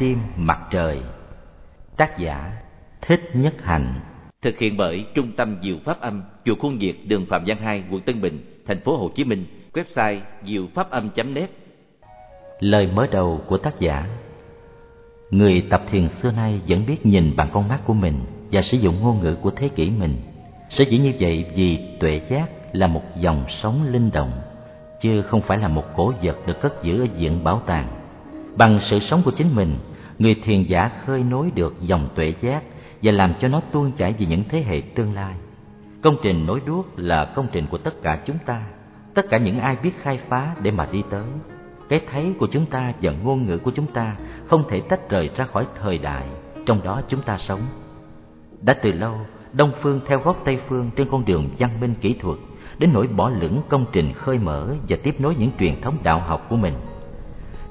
Tim mặt trời. Tác giả Thích Nhất Hạnh Thực hiện bởi Trung tâm Diệu Pháp Âm Chùa Khuôn Việt đường Phạm Văn Hai quận Tân Bình thành phố Hồ Chí Minh. Website diệu pháp âm.net Lời mở đầu của tác giả. Người tập thiền xưa nay vẫn biết nhìn bằng con mắt của mình và sử dụng ngôn ngữ của thế kỷ mình. Sở dĩ như vậy vì tuệ giác là một dòng sống linh động, chứ không phải là một cổ vật được cất giữ ở diện bảo tàng. Bằng sự sống của chính mình, người thiền giả khơi nối được dòng tuệ giác và làm cho nó tuôn chảy về những thế hệ tương lai. Công trình nối đuốc là công trình của tất cả chúng ta, tất cả những ai biết khai phá để mà đi tới. Cái thấy của chúng ta và ngôn ngữ của chúng ta không thể tách rời ra khỏi thời đại trong đó chúng ta sống. Đã từ lâu, Đông phương theo gót Tây phương trên con đường văn minh kỹ thuật đến nỗi bỏ lửng công trình khơi mở và tiếp nối những truyền thống đạo học của mình.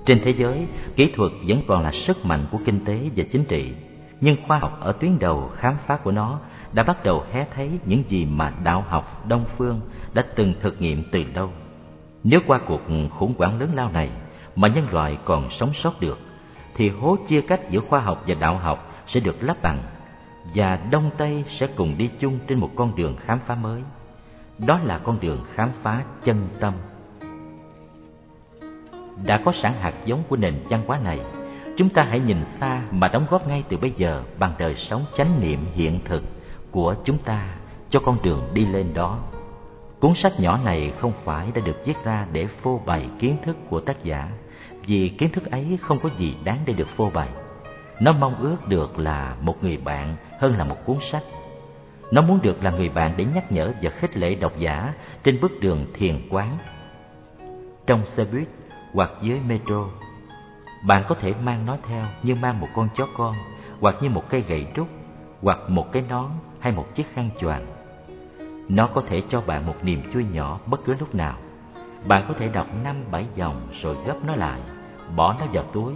Trên thế giới, kỹ thuật vẫn còn là sức mạnh của kinh tế và chính trị, nhưng khoa học ở tuyến đầu khám phá của nó đã bắt đầu hé thấy những gì mà đạo học Đông phương đã từng thực nghiệm từ lâu. Nếu qua cuộc khủng hoảng lớn lao này mà nhân loại còn sống sót được, thì hố chia cách giữa khoa học và đạo học sẽ được lấp bằng và Đông Tây sẽ cùng đi chung trên một con đường khám phá mới. Đó là con đường khám phá chân tâm. Đã có sẵn hạt giống của nền văn hóa này, chúng ta hãy nhìn xa mà đóng góp ngay từ bây giờ bằng đời sống chánh niệm hiện thực của chúng ta cho con đường đi lên đó. Cuốn sách nhỏ này không phải đã được viết ra để phô bày kiến thức của tác giả, vì kiến thức ấy không có gì đáng để được phô bày. Nó mong ước được là một người bạn hơn là một cuốn sách. Nó muốn được là người bạn để nhắc nhở và khích lệ độc giả trên bước đường thiền quán. Trong xe buýt hoặc dưới metro, bạn có thể mang nó theo như mang một con chó con, hoặc như một cây gậy trúc, hoặc một cái nón hay một chiếc khăn choàng. Nó có thể cho bạn một niềm vui nhỏ bất cứ lúc nào. Bạn có thể đọc năm bảy dòng rồi gấp nó lại, bỏ nó vào túi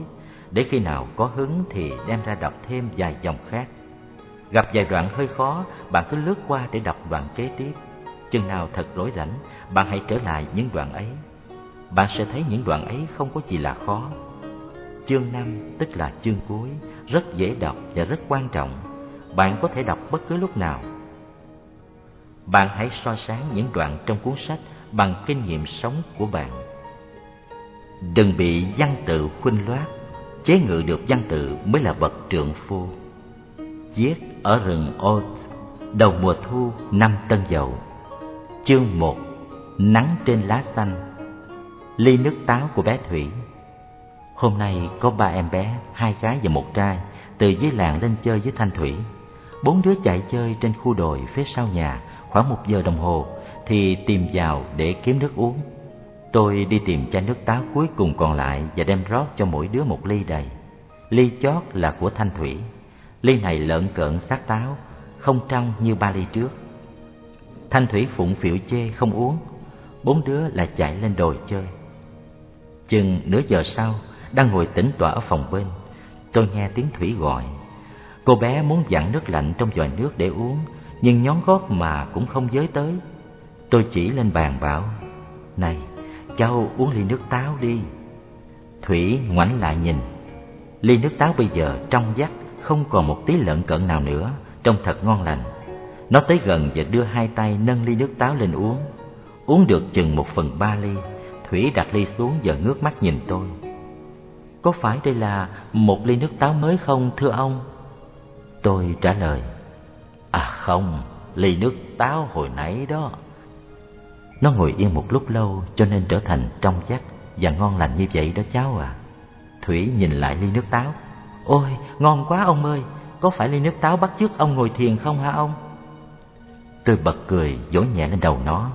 để khi nào có hứng thì đem ra đọc thêm vài dòng khác. Gặp vài đoạn hơi khó, bạn cứ lướt qua để đọc đoạn kế tiếp. Chừng nào thật rỗi rảnh, bạn hãy trở lại những đoạn ấy. Bạn sẽ thấy những đoạn ấy không có gì là khó. Chương 5 tức là chương cuối, rất dễ đọc và rất quan trọng. Bạn có thể đọc bất cứ lúc nào. Bạn hãy so sánh những đoạn trong cuốn sách bằng kinh nghiệm sống của bạn. Đừng bị văn tự khuynh loát chế ngự được văn tự mới là bậc trượng phu viết ở rừng Oz đầu mùa thu năm Tân Dậu chương một nắng trên lá xanh ly nước táo của bé Thủy hôm nay có ba em bé hai gái và một trai từ dưới làng lên chơi với Thanh Thủy bốn đứa chạy chơi trên khu đồi phía sau nhà khoảng một giờ đồng hồ thì tìm vào để kiếm nước uống Tôi đi tìm chai nước táo cuối cùng còn lại và đem rót cho mỗi đứa một ly đầy. Ly chót là của Thanh Thủy. Ly này lợn cợn sát táo, không trong như ba ly trước. Thanh Thủy phụng phịu chê không uống, bốn đứa lại chạy lên đồi chơi. Chừng nửa giờ sau, đang ngồi tĩnh tọa ở phòng bên, tôi nghe tiếng Thủy gọi. Cô bé muốn dặn nước lạnh trong vòi nước để uống, nhưng nhón gót mà cũng không giới tới. Tôi chỉ lên bàn bảo, Này, Cháu uống ly nước táo đi Thủy ngoảnh lại nhìn Ly nước táo bây giờ trong vắt Không còn một tí lợn cận nào nữa Trông thật ngon lành Nó tới gần và đưa hai tay nâng ly nước táo lên uống Uống được chừng một phần ba ly Thủy đặt ly xuống và ngước mắt nhìn tôi Có phải đây là một ly nước táo mới không thưa ông? Tôi trả lời À không, ly nước táo hồi nãy đó nó ngồi yên một lúc lâu cho nên trở thành trong vắt và ngon lành như vậy đó cháu à. Thủy nhìn lại ly nước táo. Ôi, ngon quá ông ơi, có phải ly nước táo bắt chước ông ngồi thiền không hả ông? Tôi bật cười, vỗ nhẹ lên đầu nó.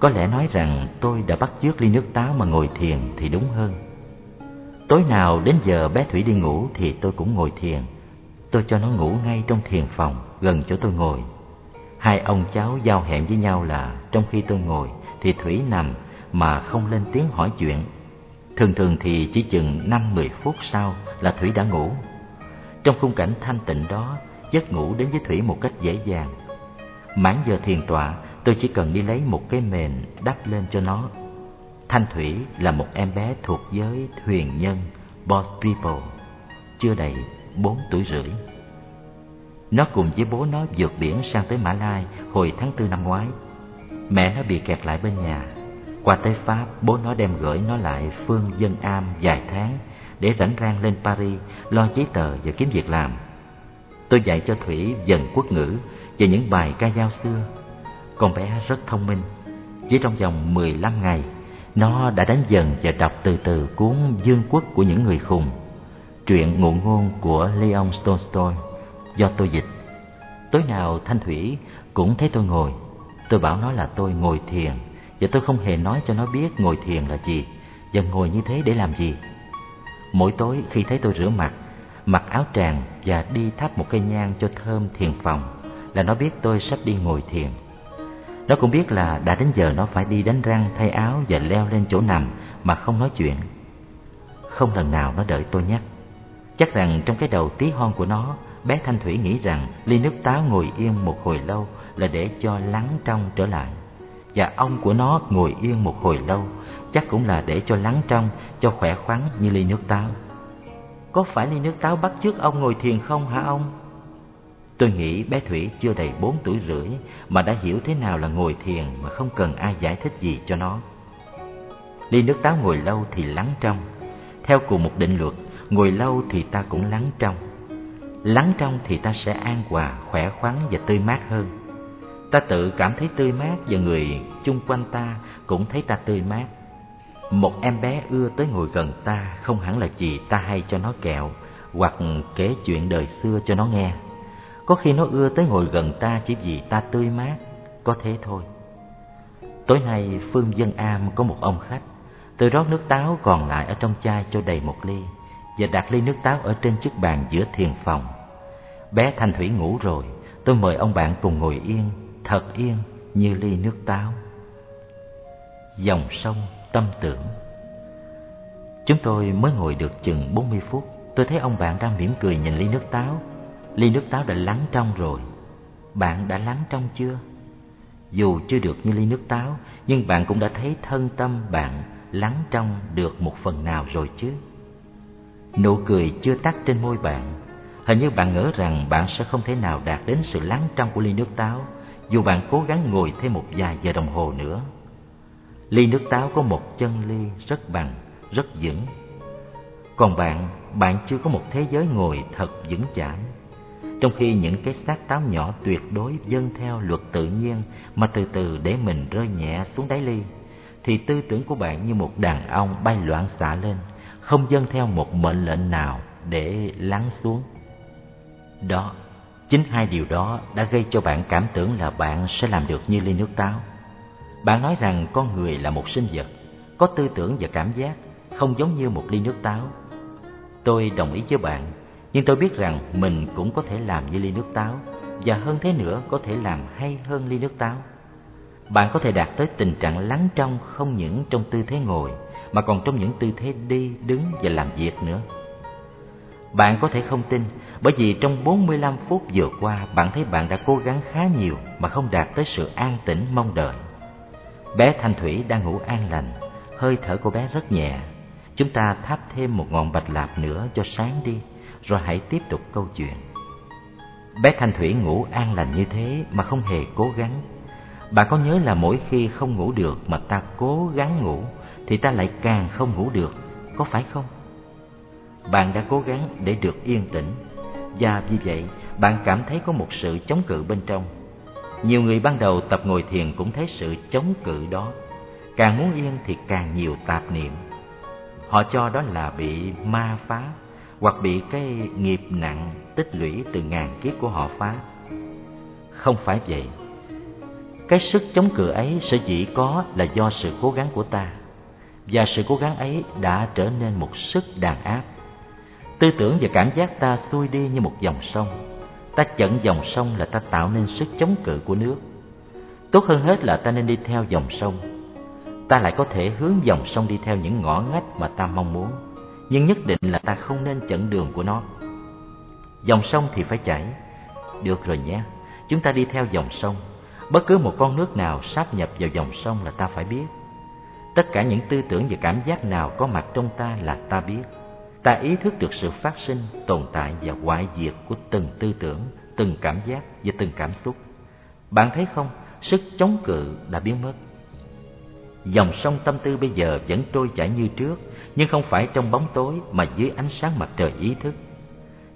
Có lẽ nói rằng tôi đã bắt chước ly nước táo mà ngồi thiền thì đúng hơn. Tối nào đến giờ bé Thủy đi ngủ thì tôi cũng ngồi thiền. Tôi cho nó ngủ ngay trong thiền phòng, gần chỗ tôi ngồi. Hai ông cháu giao hẹn với nhau là trong khi tôi ngồi thì Thủy nằm mà không lên tiếng hỏi chuyện. Thường thường thì chỉ chừng năm mười phút sau là Thủy đã ngủ. Trong khung cảnh thanh tịnh đó, giấc ngủ đến với Thủy một cách dễ dàng. Mãn giờ thiền tọa, tôi chỉ cần đi lấy một cái mền đắp lên cho nó. Thanh Thủy là một em bé thuộc giới thuyền nhân, Boss People, chưa đầy bốn tuổi rưỡi. Nó cùng với bố nó vượt biển sang tới Mã Lai hồi tháng tư năm ngoái. Mẹ nó bị kẹt lại bên nhà. Qua tới Pháp, bố nó đem gửi nó lại phương dân am vài tháng để rảnh rang lên Paris lo giấy tờ và kiếm việc làm. Tôi dạy cho Thủy dần quốc ngữ và những bài ca dao xưa. Con bé rất thông minh. Chỉ trong vòng 15 ngày, nó đã đánh dần và đọc từ từ cuốn Dương quốc của những người khùng, truyện ngụ ngôn của Leon Tolstoy do tôi dịch. Tối nào Thanh Thủy cũng thấy tôi ngồi. Tôi bảo nó là tôi ngồi thiền và tôi không hề nói cho nó biết ngồi thiền là gì và ngồi như thế để làm gì. Mỗi tối khi thấy tôi rửa mặt, mặc áo tràng và đi thắp một cây nhang cho thơm thiền phòng là nó biết tôi sắp đi ngồi thiền. Nó cũng biết là đã đến giờ nó phải đi đánh răng, thay áo và leo lên chỗ nằm mà không nói chuyện. Không lần nào nó đợi tôi nhắc. Chắc rằng trong cái đầu tí hon của nó, bé Thanh Thủy nghĩ rằng ly nước táo ngồi yên một hồi lâu là để cho lắng trong trở lại. Và ông của nó ngồi yên một hồi lâu chắc cũng là để cho lắng trong, cho khỏe khoắn như ly nước táo. Có phải ly nước táo bắt trước ông ngồi thiền không hả ông? Tôi nghĩ bé Thủy chưa đầy bốn tuổi rưỡi mà đã hiểu thế nào là ngồi thiền mà không cần ai giải thích gì cho nó. Ly nước táo ngồi lâu thì lắng trong. Theo cùng một định luật, ngồi lâu thì ta cũng lắng trong. Lắng trong thì ta sẽ an hòa, khỏe khoắn và tươi mát hơn. Ta tự cảm thấy tươi mát và người chung quanh ta cũng thấy ta tươi mát. Một em bé ưa tới ngồi gần ta không hẳn là gì ta hay cho nó kẹo hoặc kể chuyện đời xưa cho nó nghe. Có khi nó ưa tới ngồi gần ta chỉ vì ta tươi mát, có thế thôi. Tối nay Phương Dân Am có một ông khách, tôi rót nước táo còn lại ở trong chai cho đầy một ly và đặt ly nước táo ở trên chiếc bàn giữa thiền phòng. Bé Thanh Thủy ngủ rồi, tôi mời ông bạn cùng ngồi yên, thật yên như ly nước táo. Dòng sông tâm tưởng Chúng tôi mới ngồi được chừng 40 phút Tôi thấy ông bạn đang mỉm cười nhìn ly nước táo Ly nước táo đã lắng trong rồi Bạn đã lắng trong chưa? Dù chưa được như ly nước táo Nhưng bạn cũng đã thấy thân tâm bạn lắng trong được một phần nào rồi chứ Nụ cười chưa tắt trên môi bạn Hình như bạn ngỡ rằng bạn sẽ không thể nào đạt đến sự lắng trong của ly nước táo Dù bạn cố gắng ngồi thêm một vài giờ đồng hồ nữa Ly nước táo có một chân ly rất bằng, rất vững. Còn bạn, bạn chưa có một thế giới ngồi thật vững chãi. Trong khi những cái xác táo nhỏ tuyệt đối dâng theo luật tự nhiên mà từ từ để mình rơi nhẹ xuống đáy ly, thì tư tưởng của bạn như một đàn ong bay loạn xạ lên, không dâng theo một mệnh lệnh nào để lắng xuống. Đó, chính hai điều đó đã gây cho bạn cảm tưởng là bạn sẽ làm được như ly nước táo. Bạn nói rằng con người là một sinh vật, có tư tưởng và cảm giác, không giống như một ly nước táo. Tôi đồng ý với bạn, nhưng tôi biết rằng mình cũng có thể làm như ly nước táo, và hơn thế nữa có thể làm hay hơn ly nước táo. Bạn có thể đạt tới tình trạng lắng trong không những trong tư thế ngồi, mà còn trong những tư thế đi, đứng và làm việc nữa. Bạn có thể không tin, bởi vì trong 45 phút vừa qua bạn thấy bạn đã cố gắng khá nhiều mà không đạt tới sự an tĩnh mong đợi. Bé Thanh Thủy đang ngủ an lành, hơi thở của bé rất nhẹ. Chúng ta thắp thêm một ngọn bạch lạp nữa cho sáng đi, rồi hãy tiếp tục câu chuyện. Bé Thanh Thủy ngủ an lành như thế mà không hề cố gắng. Bà có nhớ là mỗi khi không ngủ được mà ta cố gắng ngủ thì ta lại càng không ngủ được, có phải không? Bạn đã cố gắng để được yên tĩnh và vì vậy bạn cảm thấy có một sự chống cự bên trong nhiều người ban đầu tập ngồi thiền cũng thấy sự chống cự đó. Càng muốn yên thì càng nhiều tạp niệm. Họ cho đó là bị ma phá hoặc bị cái nghiệp nặng tích lũy từ ngàn kiếp của họ phá. Không phải vậy. Cái sức chống cự ấy sẽ chỉ có là do sự cố gắng của ta. Và sự cố gắng ấy đã trở nên một sức đàn áp. Tư tưởng và cảm giác ta xuôi đi như một dòng sông ta chặn dòng sông là ta tạo nên sức chống cự của nước tốt hơn hết là ta nên đi theo dòng sông ta lại có thể hướng dòng sông đi theo những ngõ ngách mà ta mong muốn nhưng nhất định là ta không nên chặn đường của nó. Dòng sông thì phải chảy. Được rồi nhé chúng ta đi theo dòng sông. Bất cứ một con nước nào sáp nhập vào dòng sông là ta phải biết. Tất cả những tư tưởng và cảm giác nào có mặt trong ta là ta biết. Ta ý thức được sự phát sinh, tồn tại và hoại diệt của từng tư tưởng, từng cảm giác và từng cảm xúc. Bạn thấy không, sức chống cự đã biến mất. Dòng sông tâm tư bây giờ vẫn trôi chảy như trước, nhưng không phải trong bóng tối mà dưới ánh sáng mặt trời ý thức.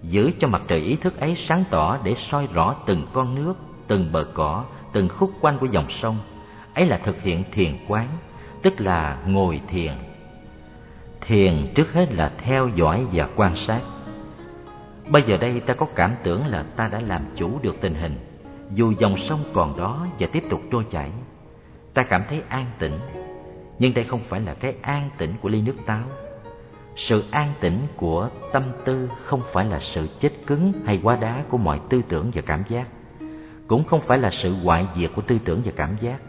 Giữ cho mặt trời ý thức ấy sáng tỏ để soi rõ từng con nước, từng bờ cỏ, từng khúc quanh của dòng sông. Ấy là thực hiện thiền quán, tức là ngồi thiền. Thiền trước hết là theo dõi và quan sát. Bây giờ đây ta có cảm tưởng là ta đã làm chủ được tình hình, dù dòng sông còn đó và tiếp tục trôi chảy. Ta cảm thấy an tĩnh, nhưng đây không phải là cái an tĩnh của ly nước táo. Sự an tĩnh của tâm tư không phải là sự chết cứng hay quá đá của mọi tư tưởng và cảm giác, cũng không phải là sự hoại diệt của tư tưởng và cảm giác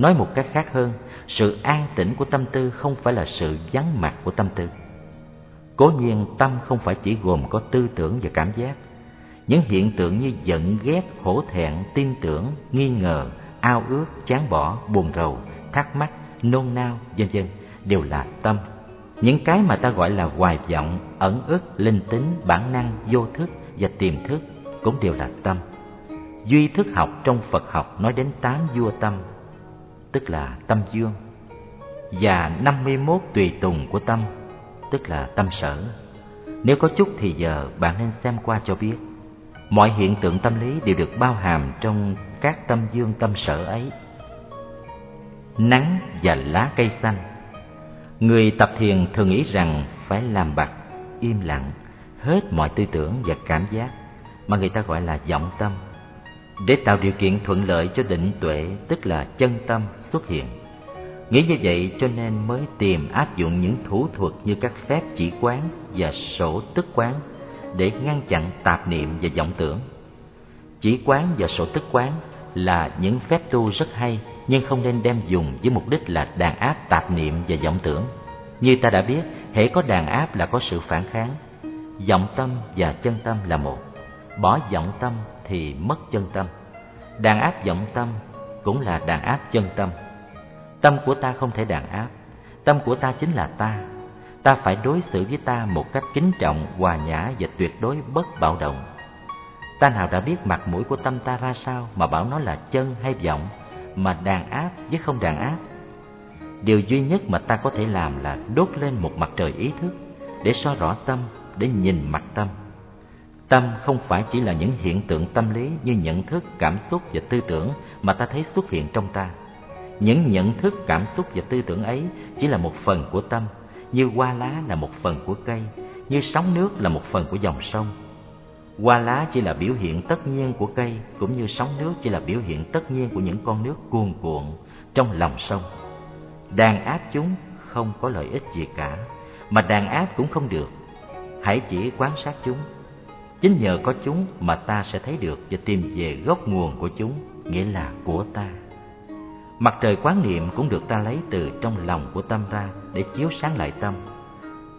Nói một cách khác hơn, sự an tĩnh của tâm tư không phải là sự vắng mặt của tâm tư. Cố nhiên tâm không phải chỉ gồm có tư tưởng và cảm giác. Những hiện tượng như giận, ghét, hổ thẹn, tin tưởng, nghi ngờ, ao ước, chán bỏ, buồn rầu, thắc mắc, nôn nao, vân vân đều là tâm. Những cái mà ta gọi là hoài vọng, ẩn ức, linh tính, bản năng, vô thức và tiềm thức cũng đều là tâm. Duy thức học trong Phật học nói đến tám vua tâm tức là tâm dương và 51 tùy tùng của tâm tức là tâm sở nếu có chút thì giờ bạn nên xem qua cho biết mọi hiện tượng tâm lý đều được bao hàm trong các tâm dương tâm sở ấy nắng và lá cây xanh. Người tập thiền thường nghĩ rằng phải làm bặt im lặng, hết mọi tư tưởng và cảm giác mà người ta gọi là vọng tâm. Để tạo điều kiện thuận lợi cho định tuệ, tức là chân tâm xuất hiện. Nghĩ như vậy cho nên mới tìm áp dụng những thủ thuật như các phép chỉ quán và sổ tức quán để ngăn chặn tạp niệm và vọng tưởng. Chỉ quán và sổ tức quán là những phép tu rất hay nhưng không nên đem dùng với mục đích là đàn áp tạp niệm và vọng tưởng. Như ta đã biết, hễ có đàn áp là có sự phản kháng. Vọng tâm và chân tâm là một. Bỏ vọng tâm thì mất chân tâm. Đàn áp vọng tâm cũng là đàn áp chân tâm. Tâm của ta không thể đàn áp. Tâm của ta chính là ta. Ta phải đối xử với ta một cách kính trọng, hòa nhã và tuyệt đối bất bạo động. Ta nào đã biết mặt mũi của tâm ta ra sao mà bảo nó là chân hay vọng? Mà đàn áp với không đàn áp điều duy nhất mà ta có thể làm là đốt lên một mặt trời ý thức để so rõ tâm để nhìn mặt tâm Tâm không phải chỉ là những hiện tượng tâm lý như nhận thức, cảm xúc và tư tưởng mà ta thấy xuất hiện trong ta. Những nhận thức, cảm xúc và tư tưởng ấy chỉ là một phần của tâm, như hoa lá là một phần của cây, như sóng nước là một phần của dòng sông. Hoa lá chỉ là biểu hiện tất nhiên của cây, cũng như sóng nước chỉ là biểu hiện tất nhiên của những con nước cuồn cuộn trong lòng sông. Đàn áp chúng không có lợi ích gì cả, mà đàn áp cũng không được. Hãy chỉ quan sát chúng Chính nhờ có chúng mà ta sẽ thấy được và tìm về gốc nguồn của chúng, nghĩa là của ta. Mặt trời quán niệm cũng được ta lấy từ trong lòng của tâm ra để chiếu sáng lại tâm.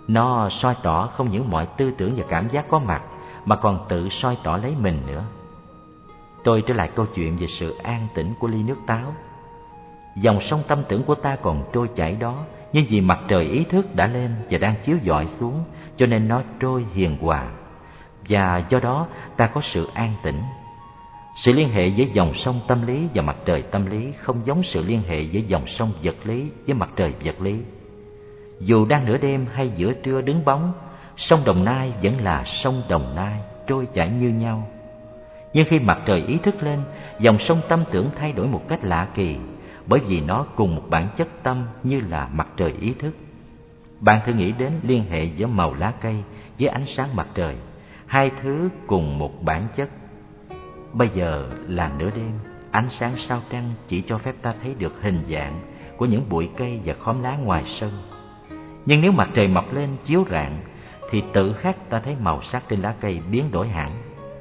Nó soi tỏ không những mọi tư tưởng và cảm giác có mặt, mà còn tự soi tỏ lấy mình nữa. Tôi trở lại câu chuyện về sự an tĩnh của ly nước táo. Dòng sông tâm tưởng của ta còn trôi chảy đó, nhưng vì mặt trời ý thức đã lên và đang chiếu dọi xuống, cho nên nó trôi hiền hòa và do đó ta có sự an tĩnh. Sự liên hệ với dòng sông tâm lý và mặt trời tâm lý không giống sự liên hệ với dòng sông vật lý với mặt trời vật lý. Dù đang nửa đêm hay giữa trưa đứng bóng, sông Đồng Nai vẫn là sông Đồng Nai, trôi chảy như nhau. Nhưng khi mặt trời ý thức lên, dòng sông tâm tưởng thay đổi một cách lạ kỳ, bởi vì nó cùng một bản chất tâm như là mặt trời ý thức. Bạn thử nghĩ đến liên hệ giữa màu lá cây với ánh sáng mặt trời hai thứ cùng một bản chất bây giờ là nửa đêm ánh sáng sao trăng chỉ cho phép ta thấy được hình dạng của những bụi cây và khóm lá ngoài sân nhưng nếu mặt trời mọc lên chiếu rạng thì tự khắc ta thấy màu sắc trên lá cây biến đổi hẳn.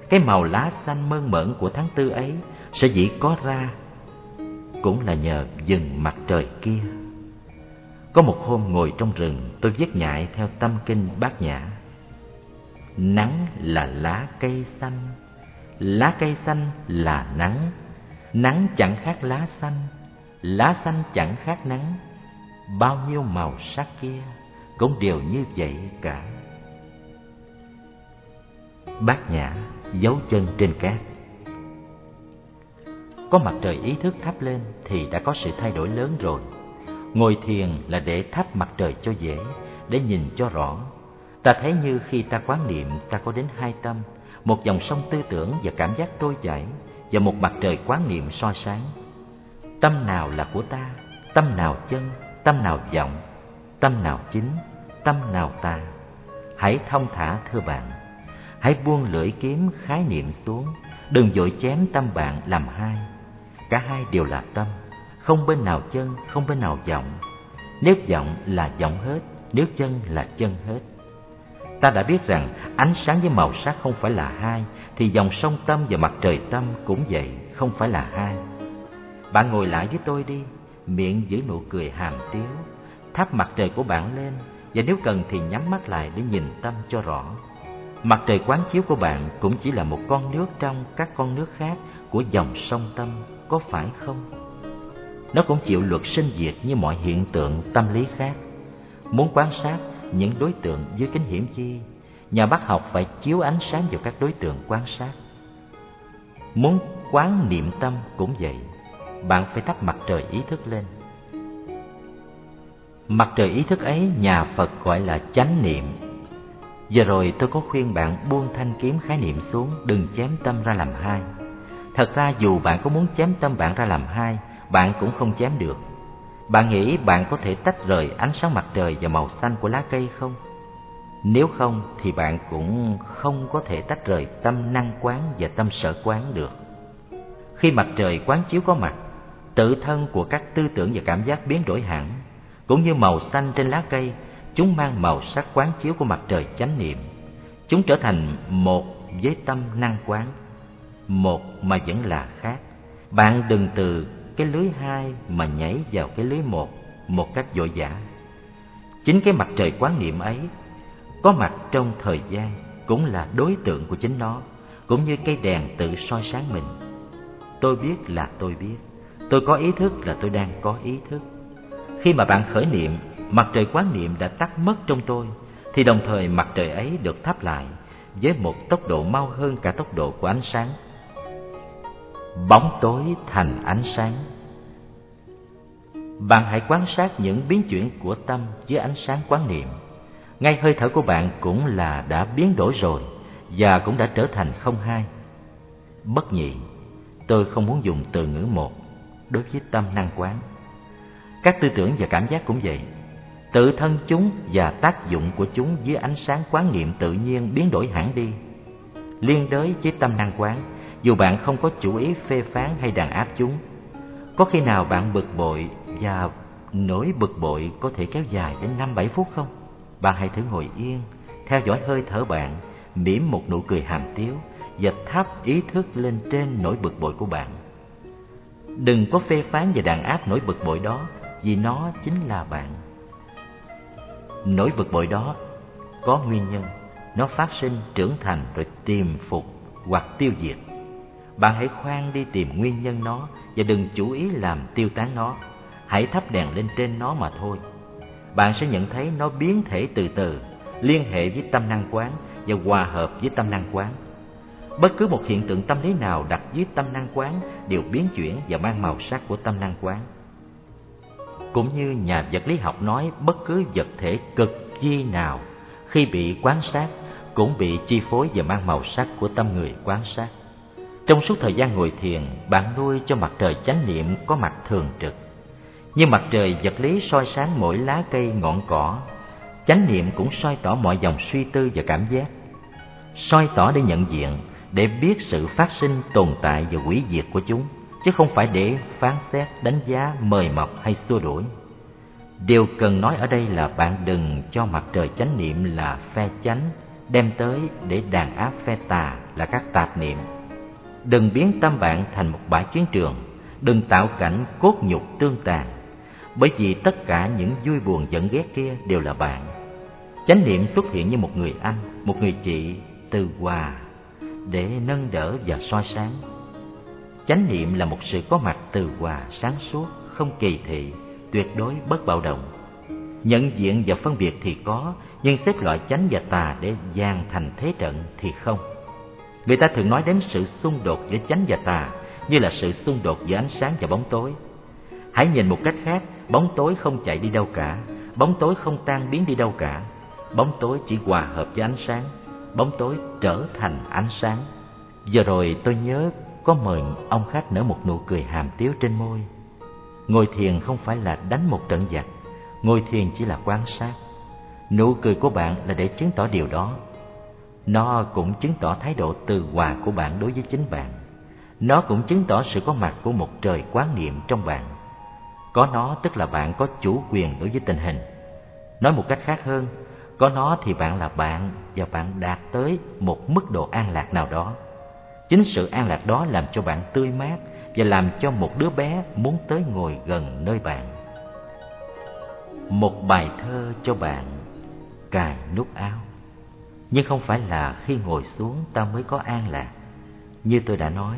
Cái màu lá xanh mơn mởn của tháng tư ấy sẽ dĩ có ra, cũng là nhờ dừng mặt trời kia. Có một hôm ngồi trong rừng, tôi viết nhại theo tâm kinh bát nhã. Nắng là lá cây xanh, Lá cây xanh là nắng. Nắng chẳng khác lá xanh Lá xanh chẳng khác nắng. Bao nhiêu màu sắc kia Cũng đều như vậy cả. Bát nhã, dấu chân trên cát Có mặt trời ý thức thắp lên thì đã có sự thay đổi lớn rồi Ngồi thiền là để thắp mặt trời cho dễ, để nhìn cho rõ. Ta thấy như khi ta quán niệm ta có đến hai tâm, một dòng sông tư tưởng và cảm giác trôi chảy và một mặt trời quán niệm soi sáng. Tâm nào là của ta, tâm nào chân, tâm nào vọng, tâm nào chính, tâm nào ta. Hãy thông thả thưa bạn, hãy buông lưỡi kiếm khái niệm xuống, đừng vội chém tâm bạn làm hai. Cả hai đều là tâm không bên nào chân, không bên nào vọng. Nếu vọng là vọng hết, nếu chân là chân hết. Ta đã biết rằng ánh sáng với màu sắc không phải là hai, thì dòng sông tâm và mặt trời tâm cũng vậy, không phải là hai. Bạn ngồi lại với tôi đi, miệng giữ nụ cười hàm tiếu, thắp mặt trời của bạn lên, và nếu cần thì nhắm mắt lại để nhìn tâm cho rõ. Mặt trời quán chiếu của bạn cũng chỉ là một con nước trong các con nước khác của dòng sông tâm, có phải không? Nó cũng chịu luật sinh diệt như mọi hiện tượng tâm lý khác. Muốn quan sát những đối tượng dưới kính hiển chi, nhà bác học phải chiếu ánh sáng vào các đối tượng quan sát. Muốn quán niệm tâm cũng vậy, bạn phải thắp mặt trời ý thức lên. Mặt trời ý thức ấy nhà Phật gọi là chánh niệm. Giờ rồi tôi có khuyên bạn buông thanh kiếm khái niệm xuống, đừng chém tâm ra làm hai. Thật ra dù bạn có muốn chém tâm bạn ra làm hai, bạn cũng không chém được. Bạn nghĩ bạn có thể tách rời ánh sáng mặt trời và màu xanh của lá cây không? Nếu không thì bạn cũng không có thể tách rời tâm năng quán và tâm sở quán được. Khi mặt trời quán chiếu có mặt, tự thân của các tư tưởng và cảm giác biến đổi hẳn, cũng như màu xanh trên lá cây, chúng mang màu sắc quán chiếu của mặt trời chánh niệm. Chúng trở thành một với tâm năng quán, một mà vẫn là khác. Bạn đừng từ cái lưới hai mà nhảy vào cái lưới một một cách vội vã. Chính cái mặt trời quán niệm ấy có mặt trong thời gian cũng là đối tượng của chính nó, cũng như cây đèn tự soi sáng mình. Tôi biết là tôi biết, tôi có ý thức là tôi đang có ý thức. Khi mà bạn khởi niệm, mặt trời quán niệm đã tắt mất trong tôi, thì đồng thời mặt trời ấy được thắp lại với một tốc độ mau hơn cả tốc độ của ánh sáng. Bóng tối thành ánh sáng. Bạn hãy quan sát những biến chuyển của tâm dưới ánh sáng quán niệm. Ngay hơi thở của bạn cũng là đã biến đổi rồi và cũng đã trở thành không hai. Bất nhị tôi không muốn dùng từ ngữ một đối với tâm năng quán. Các tư tưởng và cảm giác cũng vậy tự thân chúng và tác dụng của chúng dưới ánh sáng quán niệm tự nhiên biến đổi hẳn đi liên đới với tâm năng quán dù bạn không có chủ ý phê phán hay đàn áp chúng. Có khi nào bạn bực bội và nỗi bực bội có thể kéo dài đến năm bảy phút không? Bạn hãy thử ngồi yên, theo dõi hơi thở bạn, mỉm một nụ cười hàm tiếu và thắp ý thức lên trên nỗi bực bội của bạn. Đừng có phê phán và đàn áp nỗi bực bội đó, vì nó chính là bạn. Nỗi bực bội đó có nguyên nhân, nó phát sinh trưởng thành rồi tiềm phục hoặc tiêu diệt bạn hãy khoan đi tìm nguyên nhân nó và đừng chủ ý làm tiêu tán nó. Hãy thắp đèn lên trên nó mà thôi. Bạn sẽ nhận thấy nó biến thể từ từ, liên hệ với tâm năng quán và hòa hợp với tâm năng quán. Bất cứ một hiện tượng tâm lý nào đặt dưới tâm năng quán đều biến chuyển và mang màu sắc của tâm năng quán. Cũng như nhà vật lý học nói bất cứ vật thể cực chi nào khi bị quán sát cũng bị chi phối và mang màu sắc của tâm người quán sát. Trong suốt thời gian ngồi thiền, bạn nuôi cho mặt trời chánh niệm có mặt thường trực. Như mặt trời vật lý soi sáng mỗi lá cây ngọn cỏ, chánh niệm cũng soi tỏ mọi dòng suy tư và cảm giác. Soi tỏ để nhận diện, để biết sự phát sinh, tồn tại và hủy diệt của chúng, chứ không phải để phán xét, đánh giá, mời mọc hay xua đuổi. Điều cần nói ở đây là bạn đừng cho mặt trời chánh niệm là phe chánh, đem tới để đàn áp phe tà là các tạp niệm. Đừng biến tâm bạn thành một bãi chiến trường Đừng tạo cảnh cốt nhục tương tàn Bởi vì tất cả những vui buồn giận ghét kia đều là bạn. Chánh niệm xuất hiện như một người anh, một người chị từ hòa Để nâng đỡ và soi sáng. Chánh niệm là một sự có mặt từ hòa sáng suốt, không kỳ thị, tuyệt đối bất bạo động Nhận diện và phân biệt thì có Nhưng xếp loại chánh và tà để gian thành thế trận thì không Người ta thường nói đến sự xung đột giữa chánh và tà như là sự xung đột giữa ánh sáng và bóng tối. Hãy nhìn một cách khác, bóng tối không chạy đi đâu cả, bóng tối không tan biến đi đâu cả. Bóng tối chỉ hòa hợp với ánh sáng, bóng tối trở thành ánh sáng. Giờ rồi tôi nhớ có mời ông khách nở một nụ cười hàm tiếu trên môi. Ngồi thiền không phải là đánh một trận giặc, ngồi thiền chỉ là quan sát. Nụ cười của bạn là để chứng tỏ điều đó. Nó cũng chứng tỏ thái độ từ hòa của bạn đối với chính bạn. Nó cũng chứng tỏ sự có mặt của một trời quán niệm trong bạn. Có nó tức là bạn có chủ quyền đối với tình hình. Nói một cách khác hơn, có nó thì bạn là bạn và bạn đạt tới một mức độ an lạc nào đó. Chính sự an lạc đó làm cho bạn tươi mát và làm cho một đứa bé muốn tới ngồi gần nơi bạn. Một bài thơ cho bạn cài nút áo. Nhưng không phải là khi ngồi xuống ta mới có an lạc. Như tôi đã nói,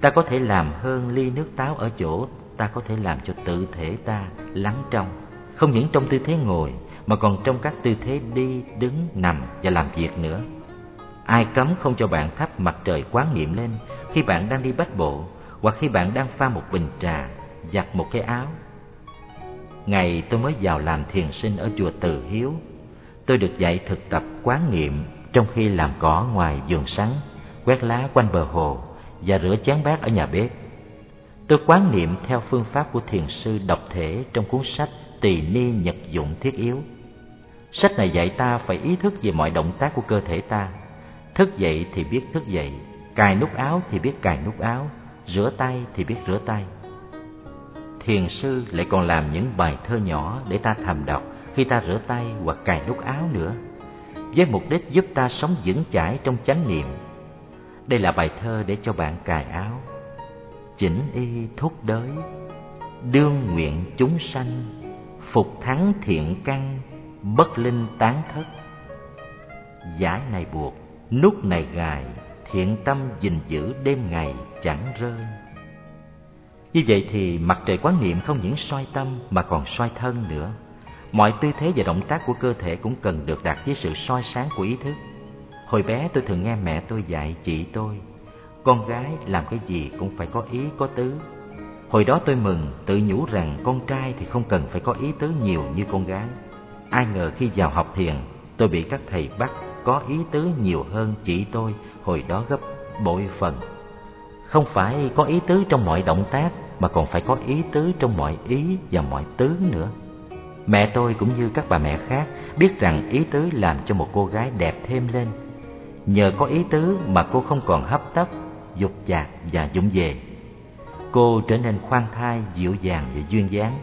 ta có thể làm hơn ly nước táo ở chỗ ta có thể làm cho tự thể ta lắng trong, không những trong tư thế ngồi mà còn trong các tư thế đi, đứng, nằm và làm việc nữa. Ai cấm không cho bạn thắp mặt trời quán niệm lên khi bạn đang đi bách bộ hoặc khi bạn đang pha một bình trà, giặt một cái áo. Ngày tôi mới vào làm thiền sinh ở chùa Từ Hiếu, tôi được dạy thực tập quán niệm trong khi làm cỏ ngoài vườn sắn, quét lá quanh bờ hồ và rửa chén bát ở nhà bếp. Tôi quán niệm theo phương pháp của thiền sư độc thể trong cuốn sách Tỳ Ni Nhật Dụng Thiết Yếu. Sách này dạy ta phải ý thức về mọi động tác của cơ thể ta. Thức dậy thì biết thức dậy, cài nút áo thì biết cài nút áo, rửa tay thì biết rửa tay. Thiền sư lại còn làm những bài thơ nhỏ để ta thầm đọc khi ta rửa tay hoặc cài nút áo nữa, với mục đích giúp ta sống vững chãi trong chánh niệm. Đây là bài thơ để cho bạn cài áo, chỉnh y thúc đới, đương nguyện chúng sanh, phục thắng thiện căn, bất linh tán thất. Giải này buộc, nút này gài, thiện tâm gìn giữ đêm ngày chẳng rơi. Như vậy thì mặt trời quán niệm không những soi tâm mà còn soi thân nữa. Mọi tư thế và động tác của cơ thể cũng cần được đặt với sự soi sáng của ý thức. Hồi bé tôi thường nghe mẹ tôi dạy chị tôi, con gái làm cái gì cũng phải có ý có tứ. Hồi đó tôi mừng, tự nhủ rằng con trai thì không cần phải có ý tứ nhiều như con gái. Ai ngờ khi vào học thiền, tôi bị các thầy bắt có ý tứ nhiều hơn chị tôi hồi đó gấp bội phần. Không phải có ý tứ trong mọi động tác mà còn phải có ý tứ trong mọi ý và mọi tứ nữa. Mẹ tôi cũng như các bà mẹ khác biết rằng ý tứ làm cho một cô gái đẹp thêm lên. Nhờ có ý tứ mà cô không còn hấp tấp, dục dạc và dũng về. Cô trở nên khoan thai, dịu dàng và duyên dáng.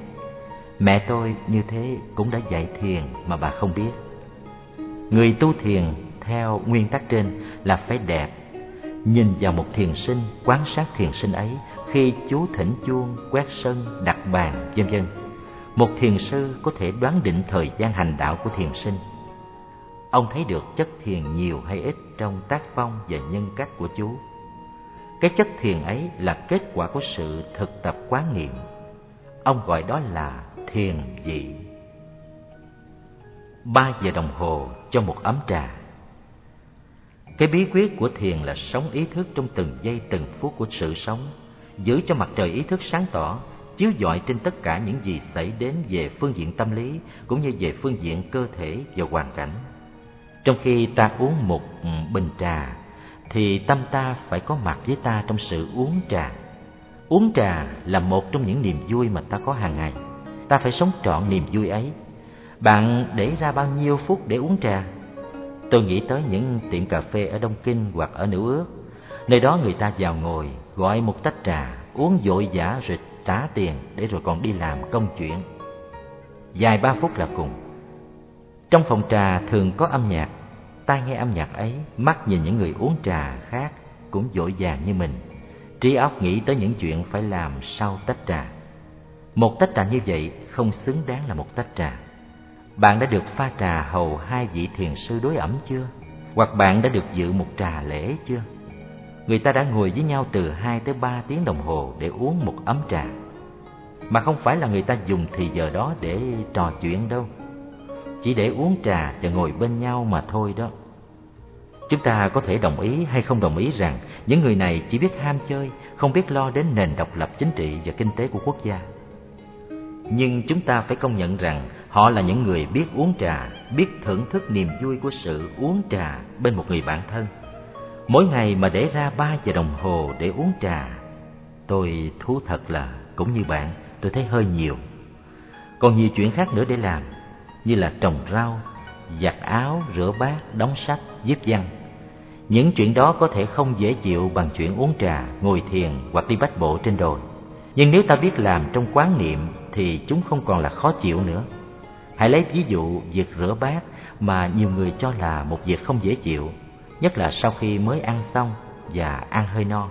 Mẹ tôi như thế cũng đã dạy thiền mà bà không biết. Người tu thiền theo nguyên tắc trên là phải đẹp. Nhìn vào một thiền sinh, quan sát thiền sinh ấy khi chú thỉnh chuông, quét sân, đặt bàn, vân vân. Một thiền sư có thể đoán định thời gian hành đạo của thiền sinh. Ông thấy được chất thiền nhiều hay ít trong tác phong và nhân cách của chú. Cái chất thiền ấy là kết quả của sự thực tập quán niệm. Ông gọi đó là thiền dị. Ba giờ đồng hồ cho một ấm trà. Cái bí quyết của thiền là sống ý thức trong từng giây từng phút của sự sống, giữ cho mặt trời ý thức sáng tỏ, chiếu dọi trên tất cả những gì xảy đến về phương diện tâm lý cũng như về phương diện cơ thể và hoàn cảnh. Trong khi ta uống một ừ, bình trà thì tâm ta phải có mặt với ta trong sự uống trà. Uống trà là một trong những niềm vui mà ta có hàng ngày. Ta phải sống trọn niềm vui ấy. Bạn để ra bao nhiêu phút để uống trà? Tôi nghĩ tới những tiệm cà phê ở Đông Kinh hoặc ở Nữ Ước. Nơi đó người ta vào ngồi, gọi một tách trà, uống dội vã rồi trả tiền để rồi còn đi làm công chuyện. Dài ba phút là cùng. Trong phòng trà thường có âm nhạc tai nghe âm nhạc ấy, mắt nhìn những người uống trà khác cũng dội vàng như mình. Trí óc nghĩ tới những chuyện phải làm sau tách trà. Một tách trà như vậy không xứng đáng là một tách trà. Bạn đã được pha trà hầu hai vị thiền sư đối ẩm chưa? Hoặc bạn đã được dự một trà lễ chưa? Người ta đã ngồi với nhau từ hai tới ba tiếng đồng hồ để uống một ấm trà. Mà không phải là người ta dùng thì giờ đó để trò chuyện đâu chỉ để uống trà và ngồi bên nhau mà thôi đó. Chúng ta có thể đồng ý hay không đồng ý rằng những người này chỉ biết ham chơi, không biết lo đến nền độc lập chính trị và kinh tế của quốc gia. Nhưng chúng ta phải công nhận rằng họ là những người biết uống trà, biết thưởng thức niềm vui của sự uống trà bên một người bạn thân. Mỗi ngày mà để ra ba giờ đồng hồ để uống trà, tôi thú thật là cũng như bạn, tôi thấy hơi nhiều. Còn nhiều chuyện khác nữa để làm, như là trồng rau, giặt áo, rửa bát, đóng sách, viết văn. Những chuyện đó có thể không dễ chịu bằng chuyện uống trà, ngồi thiền hoặc đi bách bộ trên đồi. Nhưng nếu ta biết làm trong quán niệm thì chúng không còn là khó chịu nữa. Hãy lấy ví dụ việc rửa bát mà nhiều người cho là một việc không dễ chịu, nhất là sau khi mới ăn xong và ăn hơi no.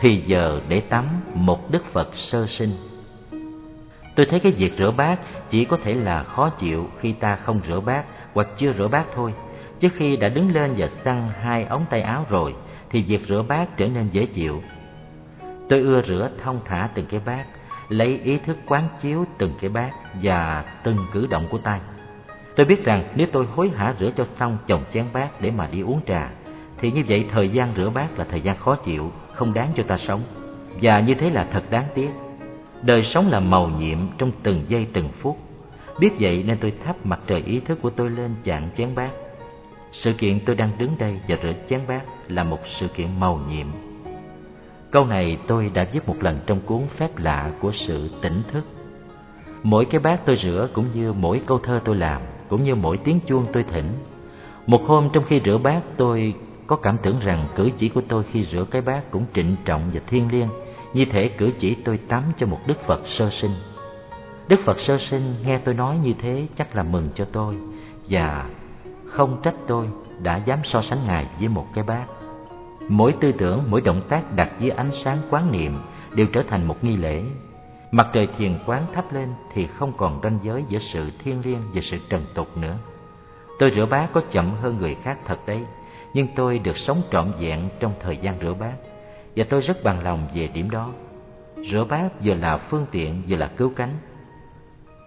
Thì giờ để tắm một Đức Phật sơ sinh. Tôi thấy cái việc rửa bát chỉ có thể là khó chịu khi ta không rửa bát hoặc chưa rửa bát thôi. Chứ khi đã đứng lên và xăng hai ống tay áo rồi thì việc rửa bát trở nên dễ chịu. Tôi ưa rửa thông thả từng cái bát, lấy ý thức quán chiếu từng cái bát và từng cử động của tay. Tôi biết rằng nếu tôi hối hả rửa cho xong chồng chén bát để mà đi uống trà, thì như vậy thời gian rửa bát là thời gian khó chịu, không đáng cho ta sống. Và như thế là thật đáng tiếc. Đời sống là màu nhiệm trong từng giây từng phút. Biết vậy nên tôi thắp mặt trời ý thức của tôi lên chạm chén bát. Sự kiện tôi đang đứng đây và rửa chén bát là một sự kiện màu nhiệm. Câu này tôi đã viết một lần trong cuốn Phép lạ của sự tỉnh thức. Mỗi cái bát tôi rửa cũng như mỗi câu thơ tôi làm, cũng như mỗi tiếng chuông tôi thỉnh. Một hôm trong khi rửa bát tôi có cảm tưởng rằng cử chỉ của tôi khi rửa cái bát cũng trịnh trọng và thiêng liêng, như thể cử chỉ tôi tắm cho một Đức Phật sơ sinh. Đức Phật sơ sinh nghe tôi nói như thế chắc là mừng cho tôi và không trách tôi đã dám so sánh Ngài với một cái bát. Mỗi tư tưởng, mỗi động tác đặt dưới ánh sáng quán niệm đều trở thành một nghi lễ. Mặt trời thiền quán thắp lên thì không còn ranh giới giữa sự thiêng liêng và sự trần tục nữa. Tôi rửa bát có chậm hơn người khác thật đấy, nhưng tôi được sống trọn vẹn trong thời gian rửa bát và tôi rất bằng lòng về điểm đó. Rửa bát vừa là phương tiện vừa là cứu cánh.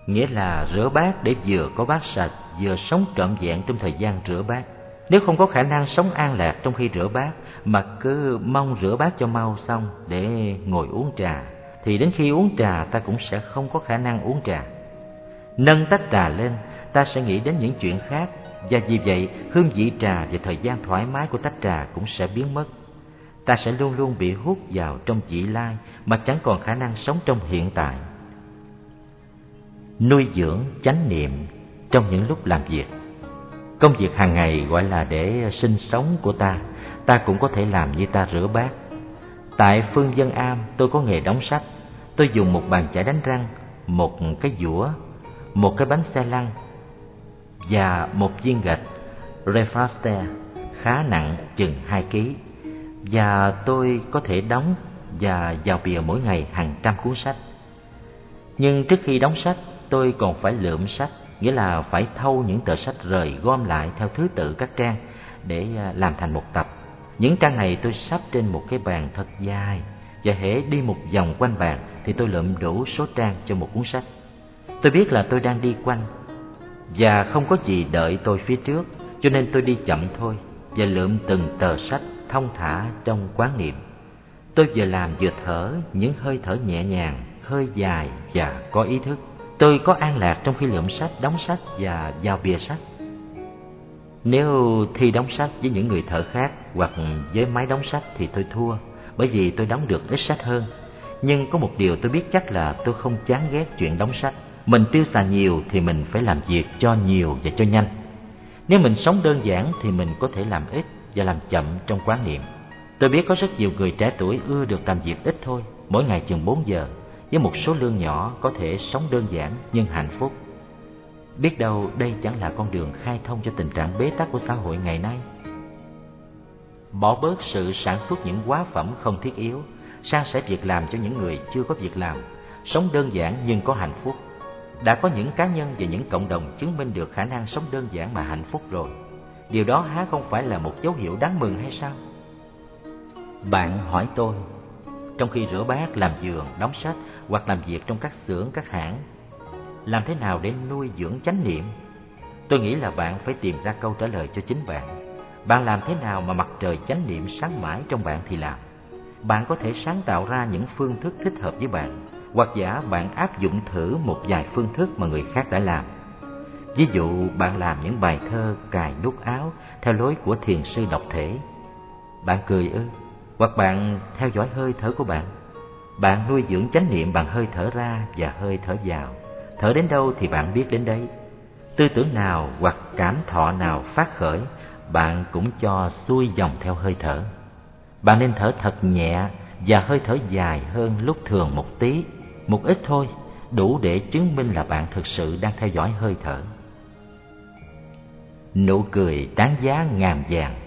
Nghĩa là rửa bát để vừa có bát sạch, vừa sống trọn vẹn trong thời gian rửa bát. Nếu không có khả năng sống an lạc trong khi rửa bát mà cứ mong rửa bát cho mau xong để ngồi uống trà thì đến khi uống trà ta cũng sẽ không có khả năng uống trà. Nâng tách trà lên, ta sẽ nghĩ đến những chuyện khác và vì vậy hương vị trà và thời gian thoải mái của tách trà cũng sẽ biến mất. Ta sẽ luôn luôn bị hút vào trong vị lai mà chẳng còn khả năng sống trong hiện tại. Nuôi dưỡng chánh niệm trong những lúc làm việc Công việc hàng ngày gọi là để sinh sống của ta. Ta cũng có thể làm như ta rửa bát. Tại Phương Dân Am, tôi có nghề đóng sách. Tôi dùng một bàn chải đánh răng, Một cái dũa Một cái bánh xe lăn Và một viên gạch Refaster khá nặng chừng 2 kg Và tôi có thể đóng và vào bìa mỗi ngày hàng trăm cuốn sách. Nhưng trước khi đóng sách, tôi còn phải lượm sách nghĩa là phải thâu những tờ sách rời gom lại theo thứ tự các trang để à, làm thành một tập. Những trang này tôi sắp trên một cái bàn thật dài và hễ đi một vòng quanh bàn thì tôi lượm đủ số trang cho một cuốn sách. Tôi biết là tôi đang đi quanh và không có gì đợi tôi phía trước, cho nên tôi đi chậm thôi và lượm từng tờ sách thông thả trong quán niệm. Tôi vừa làm vừa thở những hơi thở nhẹ nhàng, hơi dài và có ý thức. Tôi có an lạc trong khi lượm sách, đóng sách và giao bìa sách. Nếu thi đóng sách với những người thợ khác hoặc với máy đóng sách thì tôi thua, bởi vì tôi đóng được ít sách hơn. Nhưng có một điều tôi biết chắc là tôi không chán ghét chuyện đóng sách. Mình tiêu xài nhiều thì mình phải làm việc cho nhiều và cho nhanh. Nếu mình sống đơn giản thì mình có thể làm ít và làm chậm trong quán niệm. Tôi biết có rất nhiều người trẻ tuổi ưa được làm việc ít thôi, mỗi ngày chừng 4 giờ với một số lương nhỏ có thể sống đơn giản nhưng hạnh phúc. Biết đâu đây chẳng là con đường khai thông cho tình trạng bế tắc của xã hội ngày nay. Bỏ bớt sự sản xuất những quá phẩm không thiết yếu, san sẻ việc làm cho những người chưa có việc làm, sống đơn giản nhưng có hạnh phúc. Đã có những cá nhân và những cộng đồng chứng minh được khả năng sống đơn giản mà hạnh phúc rồi. Điều đó há không phải là một dấu hiệu đáng mừng hay sao? Bạn hỏi tôi, trong khi rửa bát, làm giường, đóng sách hoặc làm việc trong các xưởng, các hãng. Làm thế nào để nuôi dưỡng chánh niệm? Tôi nghĩ là bạn phải tìm ra câu trả lời cho chính bạn. Bạn làm thế nào mà mặt trời chánh niệm sáng mãi trong bạn thì làm. Bạn có thể sáng tạo ra những phương thức thích hợp với bạn, hoặc giả bạn áp dụng thử một vài phương thức mà người khác đã làm. Ví dụ bạn làm những bài thơ cài nút áo theo lối của thiền sư độc thể. Bạn cười ư? Hoặc bạn theo dõi hơi thở của bạn. Bạn nuôi dưỡng chánh niệm bằng hơi thở ra và hơi thở vào. Thở đến đâu thì bạn biết đến đấy. Tư tưởng nào hoặc cảm thọ nào phát khởi, bạn cũng cho xuôi dòng theo hơi thở. Bạn nên thở thật nhẹ và hơi thở dài hơn lúc thường một tí, một ít thôi, đủ để chứng minh là bạn thực sự đang theo dõi hơi thở. Nụ cười đáng giá ngàn vàng.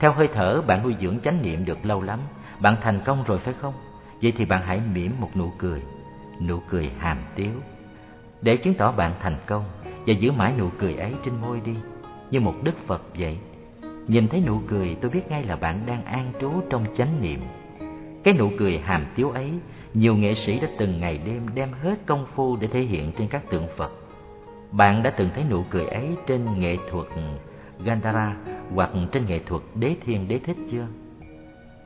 Theo hơi thở bạn nuôi dưỡng chánh niệm được lâu lắm, bạn thành công rồi phải không? Vậy thì bạn hãy mỉm một nụ cười, nụ cười hàm tiếu. Để chứng tỏ bạn thành công và giữ mãi nụ cười ấy trên môi đi, như một đức Phật vậy. Nhìn thấy nụ cười tôi biết ngay là bạn đang an trú trong chánh niệm. Cái nụ cười hàm tiếu ấy, nhiều nghệ sĩ đã từng ngày đêm đem hết công phu để thể hiện trên các tượng Phật. Bạn đã từng thấy nụ cười ấy trên nghệ thuật Gandhara hoặc trên nghệ thuật Đế Thiên Đế Thích chưa?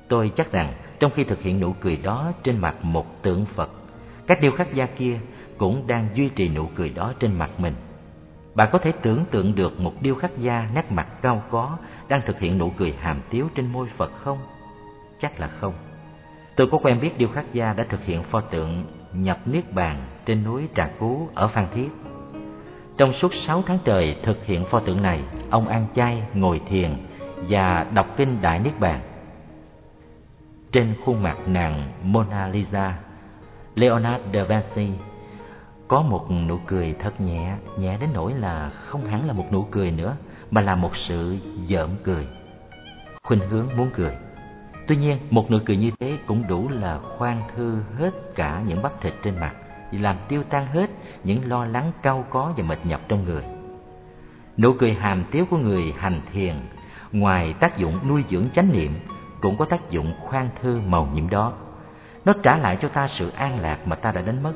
Tôi chắc rằng trong khi thực hiện nụ cười đó trên mặt một tượng Phật, các điêu khắc gia kia cũng đang duy trì nụ cười đó trên mặt mình. Bạn có thể tưởng tượng được một điêu khắc gia nét mặt cao có đang thực hiện nụ cười hàm tiếu trên môi Phật không? Chắc là không. Tôi có quen biết điêu khắc gia đã thực hiện pho tượng nhập niết bàn trên núi Trà Cú ở Phan Thiết. Trong suốt sáu tháng trời thực hiện pho tượng này, ông ăn chay, ngồi thiền và đọc kinh Đại Niết Bàn. Trên khuôn mặt nàng Mona Lisa, Leonardo da Vinci có một nụ cười thật nhẹ, nhẹ đến nỗi là không hẳn là một nụ cười nữa, mà là một sự giỡn cười. Khuynh hướng muốn cười. Tuy nhiên, một nụ cười như thế cũng đủ là khoan thư hết cả những bắp thịt trên mặt, làm tiêu tan hết những lo lắng cau có và mệt nhọc trong người. Nụ cười hàm tiếu của người hành thiền, ngoài tác dụng nuôi dưỡng chánh niệm, cũng có tác dụng khoan thư màu nhiệm đó. Nó trả lại cho ta sự an lạc mà ta đã đánh mất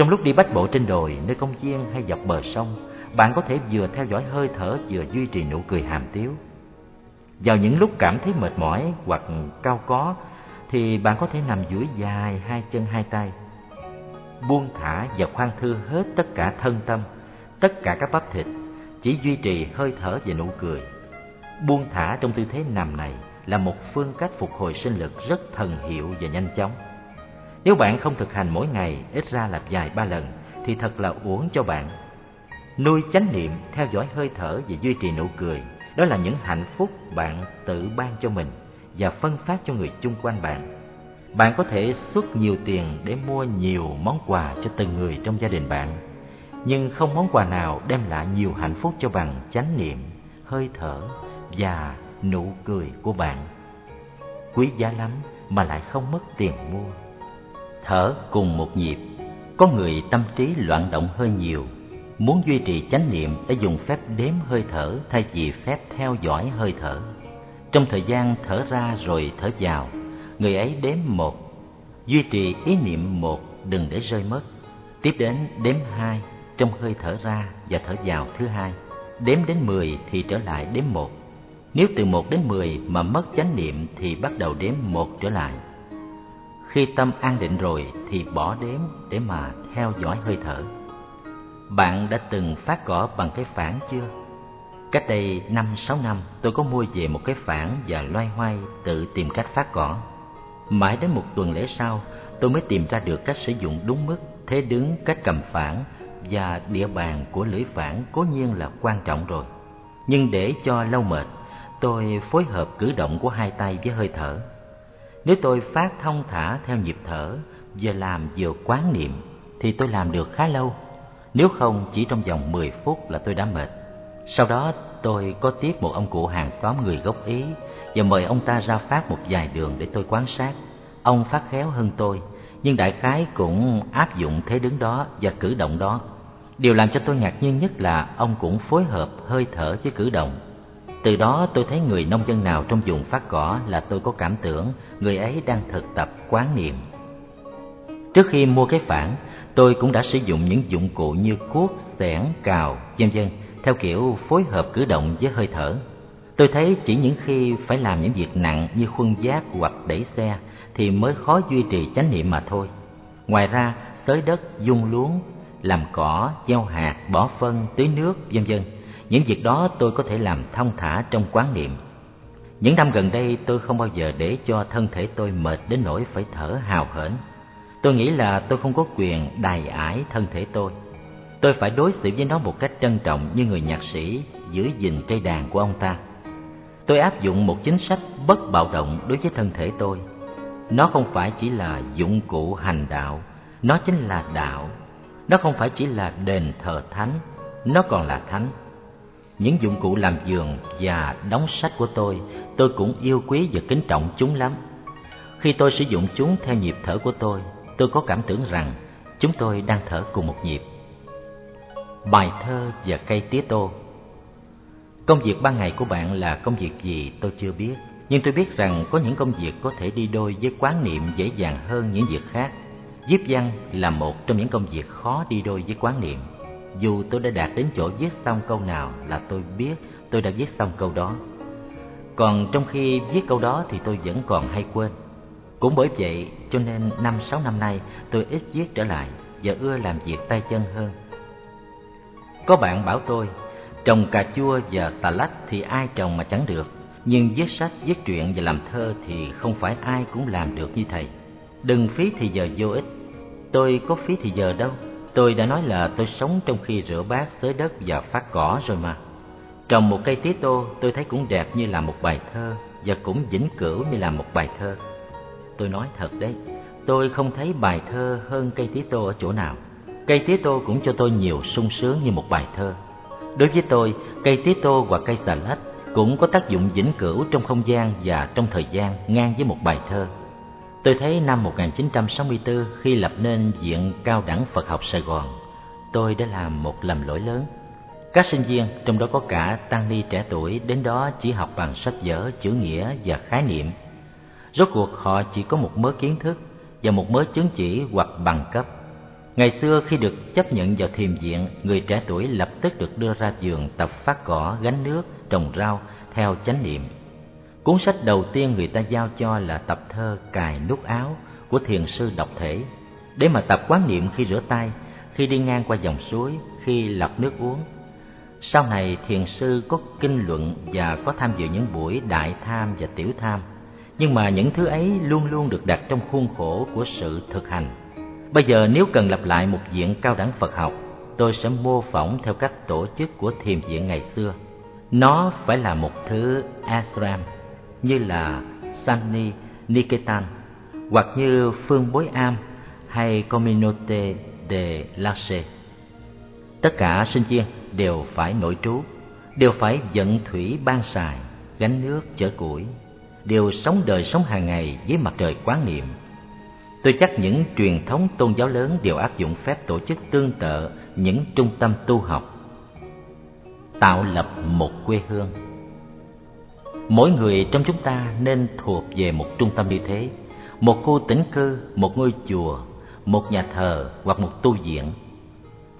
trong lúc đi bách bộ trên đồi, nơi công viên hay dọc bờ sông, bạn có thể vừa theo dõi hơi thở vừa duy trì nụ cười hàm tiếu. Vào những lúc cảm thấy mệt mỏi hoặc cao có, thì bạn có thể nằm duỗi dài hai chân hai tay, buông thả và khoan thư hết tất cả thân tâm, tất cả các bắp thịt, chỉ duy trì hơi thở và nụ cười. Buông thả trong tư thế nằm này là một phương cách phục hồi sinh lực rất thần hiệu và nhanh chóng. Nếu bạn không thực hành mỗi ngày, ít ra là vài ba lần, thì thật là uổng cho bạn. Nuôi chánh niệm, theo dõi hơi thở và duy trì nụ cười, đó là những hạnh phúc bạn tự ban cho mình và phân phát cho người chung quanh bạn. Bạn có thể xuất nhiều tiền để mua nhiều món quà cho từng người trong gia đình bạn, nhưng không món quà nào đem lại nhiều hạnh phúc cho bằng chánh niệm, hơi thở và nụ cười của bạn. Quý giá lắm mà lại không mất tiền mua. Thở cùng một nhịp có người tâm trí loạn động hơi nhiều muốn duy trì chánh niệm đã dùng phép đếm hơi thở thay vì phép theo dõi hơi thở. Trong thời gian thở ra rồi thở vào người ấy đếm một, duy trì ý niệm một, đừng để rơi mất tiếp đến đếm hai, trong hơi thở ra và thở vào thứ hai đếm đến mười thì trở lại đếm một nếu từ một đến mười mà mất chánh niệm thì bắt đầu đếm một trở lại khi tâm an định rồi thì bỏ đếm để mà theo dõi hơi thở. Bạn đã từng phát cỏ bằng cái phản chưa? Cách đây năm, sáu năm, tôi có mua về một cái phản và loay hoay tự tìm cách phát cỏ. Mãi đến một tuần lễ sau tôi mới tìm ra được cách sử dụng đúng mức, thế đứng, cách cầm phản và địa bàn của lưỡi phản cố nhiên là quan trọng rồi. Nhưng để cho lâu mệt, tôi phối hợp cử động của hai tay với hơi thở nếu tôi phát thông thả theo nhịp thở, vừa làm vừa quán niệm, thì tôi làm được khá lâu. Nếu không, chỉ trong vòng 10 phút là tôi đã mệt. Sau đó, tôi có tiếp một ông cụ hàng xóm người gốc Ý và mời ông ta ra phát một vài đường để tôi quan sát. Ông phát khéo hơn tôi, nhưng đại khái cũng áp dụng thế đứng đó và cử động đó. Điều làm cho tôi ngạc nhiên nhất là ông cũng phối hợp hơi thở với cử động từ đó tôi thấy người nông dân nào trong vùng phát cỏ là tôi có cảm tưởng người ấy đang thực tập quán niệm. Trước khi mua cái phản, tôi cũng đã sử dụng những dụng cụ như cuốc, xẻng, cào, vân vân theo kiểu phối hợp cử động với hơi thở. Tôi thấy chỉ những khi phải làm những việc nặng như khuân giác hoặc đẩy xe thì mới khó duy trì chánh niệm mà thôi. Ngoài ra, xới đất, dung luống, làm cỏ, gieo hạt, bỏ phân, tưới nước, vân vân. Những việc đó tôi có thể làm thông thả trong quán niệm. Những năm gần đây tôi không bao giờ để cho thân thể tôi mệt đến nỗi phải thở hào hển. Tôi nghĩ là tôi không có quyền đài ải thân thể tôi. Tôi phải đối xử với nó một cách trân trọng như người nhạc sĩ giữ gìn cây đàn của ông ta. Tôi áp dụng một chính sách bất bạo động đối với thân thể tôi. Nó không phải chỉ là dụng cụ hành đạo, nó chính là đạo. Nó không phải chỉ là đền thờ thánh, nó còn là thánh. Những dụng cụ làm giường và đóng sách của tôi, tôi cũng yêu quý và kính trọng chúng lắm. Khi tôi sử dụng chúng theo nhịp thở của tôi, tôi có cảm tưởng rằng chúng tôi đang thở cùng một nhịp. Bài thơ và cây tía tô Công việc ban ngày của bạn là công việc gì tôi chưa biết, nhưng tôi biết rằng có những công việc có thể đi đôi với quán niệm dễ dàng hơn những việc khác. Viết văn là một trong những công việc khó đi đôi với quán niệm. Dù tôi đã đạt đến chỗ viết xong câu nào là tôi biết tôi đã viết xong câu đó. Còn trong khi viết câu đó thì tôi vẫn còn hay quên. Cũng bởi vậy cho nên năm sáu năm nay tôi ít viết trở lại và ưa làm việc tay chân hơn. Có bạn bảo tôi Trồng cà chua và xà lách thì ai trồng mà chẳng được. Nhưng viết sách, viết truyện và làm thơ thì không phải ai cũng làm được như thầy. Đừng phí thì giờ vô ích. Tôi có phí thì giờ đâu. Tôi đã nói là tôi sống trong khi rửa bát, xới đất và phát cỏ rồi mà. Trồng một cây tía tô tôi thấy cũng đẹp như là một bài thơ Và cũng vĩnh cửu như là một bài thơ. Tôi nói thật đấy Tôi không thấy bài thơ hơn cây tía tô ở chỗ nào. Cây tía tô cũng cho tôi nhiều sung sướng như một bài thơ. Đối với tôi, cây tía tô hoặc cây xà lách cũng có tác dụng vĩnh cửu trong không gian và trong thời gian ngang với một bài thơ. Tôi thấy năm 1964 khi lập nên Viện Cao đẳng Phật học Sài Gòn, tôi đã làm một lầm lỗi lớn. Các sinh viên, trong đó có cả tăng ni trẻ tuổi, đến đó chỉ học bằng sách vở, chữ nghĩa và khái niệm. Rốt cuộc họ chỉ có một mớ kiến thức và một mớ chứng chỉ hoặc bằng cấp Ngày xưa khi được chấp nhận vào thiền viện, người trẻ tuổi lập tức được đưa ra giường tập phát cỏ, gánh nước, trồng rau theo chánh niệm. Cuốn sách đầu tiên người ta giao cho là tập thơ Cài nút áo của thiền sư độc thể, để mà tập quán niệm khi rửa tay, khi đi ngang qua dòng suối, khi lọc nước uống. Sau này thiền sư có kinh luận và có tham dự những buổi đại tham và tiểu tham, nhưng mà những thứ ấy luôn luôn được đặt trong khuôn khổ của sự thực hành Bây giờ nếu cần lặp lại một diện cao đẳng Phật học, tôi sẽ mô phỏng theo cách tổ chức của thiền viện ngày xưa. Nó phải là một thứ ashram như là Sani Niketan hoặc như Phương Bối Am hay Communauté de Lache. Tất cả sinh viên đều phải nội trú, đều phải vận thủy ban xài, gánh nước chở củi, đều sống đời sống hàng ngày với mặt trời quán niệm Tôi chắc những truyền thống tôn giáo lớn đều áp dụng phép tổ chức tương tự những trung tâm tu học. Tạo lập một quê hương Mỗi người trong chúng ta nên thuộc về một trung tâm như thế, một khu tĩnh cư, một ngôi chùa, một nhà thờ hoặc một tu viện.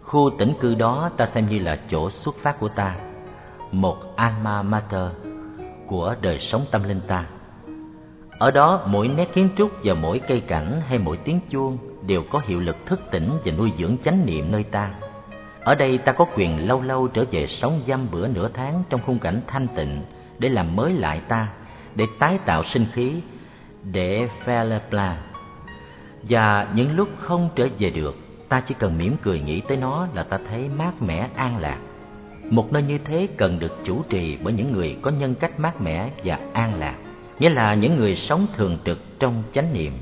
Khu tĩnh cư đó ta xem như là chỗ xuất phát của ta, một alma mater của đời sống tâm linh ta. Ở đó mỗi nét kiến trúc và mỗi cây cảnh hay mỗi tiếng chuông đều có hiệu lực thức tỉnh và nuôi dưỡng chánh niệm nơi ta. Ở đây ta có quyền lâu lâu trở về sống dăm bữa nửa tháng trong khung cảnh thanh tịnh để làm mới lại ta, để tái tạo sinh khí, để faire le. Và những lúc không trở về được, ta chỉ cần mỉm cười nghĩ tới nó là ta thấy mát mẻ an lạc. Một nơi như thế cần được chủ trì bởi những người có nhân cách mát mẻ và an lạc nghĩa là những người sống thường trực trong chánh niệm.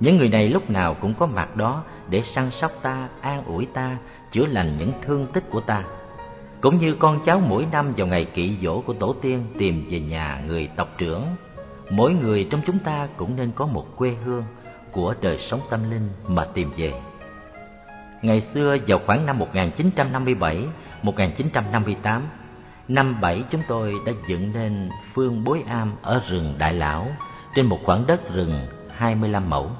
Những người này lúc nào cũng có mặt đó để săn sóc ta, an ủi ta, chữa lành những thương tích của ta. Cũng như con cháu mỗi năm vào ngày kỵ dỗ của tổ tiên tìm về nhà người tộc trưởng, mỗi người trong chúng ta cũng nên có một quê hương của đời sống tâm linh mà tìm về. Ngày xưa vào khoảng năm 1957, 1958, Năm bảy chúng tôi đã dựng nên phương bối am ở rừng Đại Lão trên một khoảng đất rừng 25 mẫu.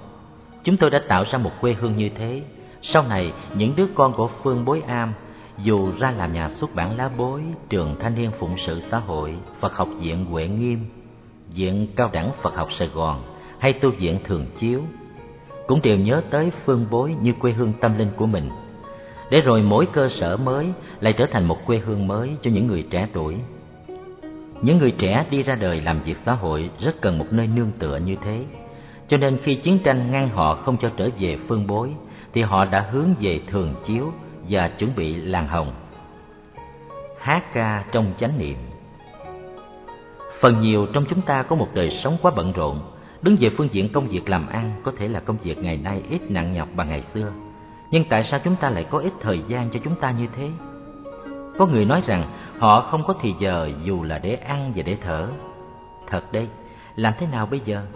Chúng tôi đã tạo ra một quê hương như thế. Sau này, những đứa con của phương bối am dù ra làm nhà xuất bản lá bối, trường thanh niên phụng sự xã hội, Phật học viện Huệ Nghiêm, viện cao đẳng Phật học Sài Gòn hay tu viện Thường Chiếu, cũng đều nhớ tới phương bối như quê hương tâm linh của mình. Để rồi mỗi cơ sở mới lại trở thành một quê hương mới cho những người trẻ tuổi. Những người trẻ đi ra đời làm việc xã hội rất cần một nơi nương tựa như thế. Cho nên khi chiến tranh ngăn họ không cho trở về phương bối, thì họ đã hướng về Thường Chiếu và chuẩn bị làng hồng. Hát ca trong chánh niệm Phần nhiều trong chúng ta có một đời sống quá bận rộn, đứng về phương diện công việc làm ăn có thể là công việc ngày nay ít nặng nhọc bằng ngày xưa. Nhưng tại sao chúng ta lại có ít thời gian cho chúng ta như thế? Có người nói rằng họ không có thì giờ dù là để ăn và để thở. Thật đây, làm thế nào bây giờ?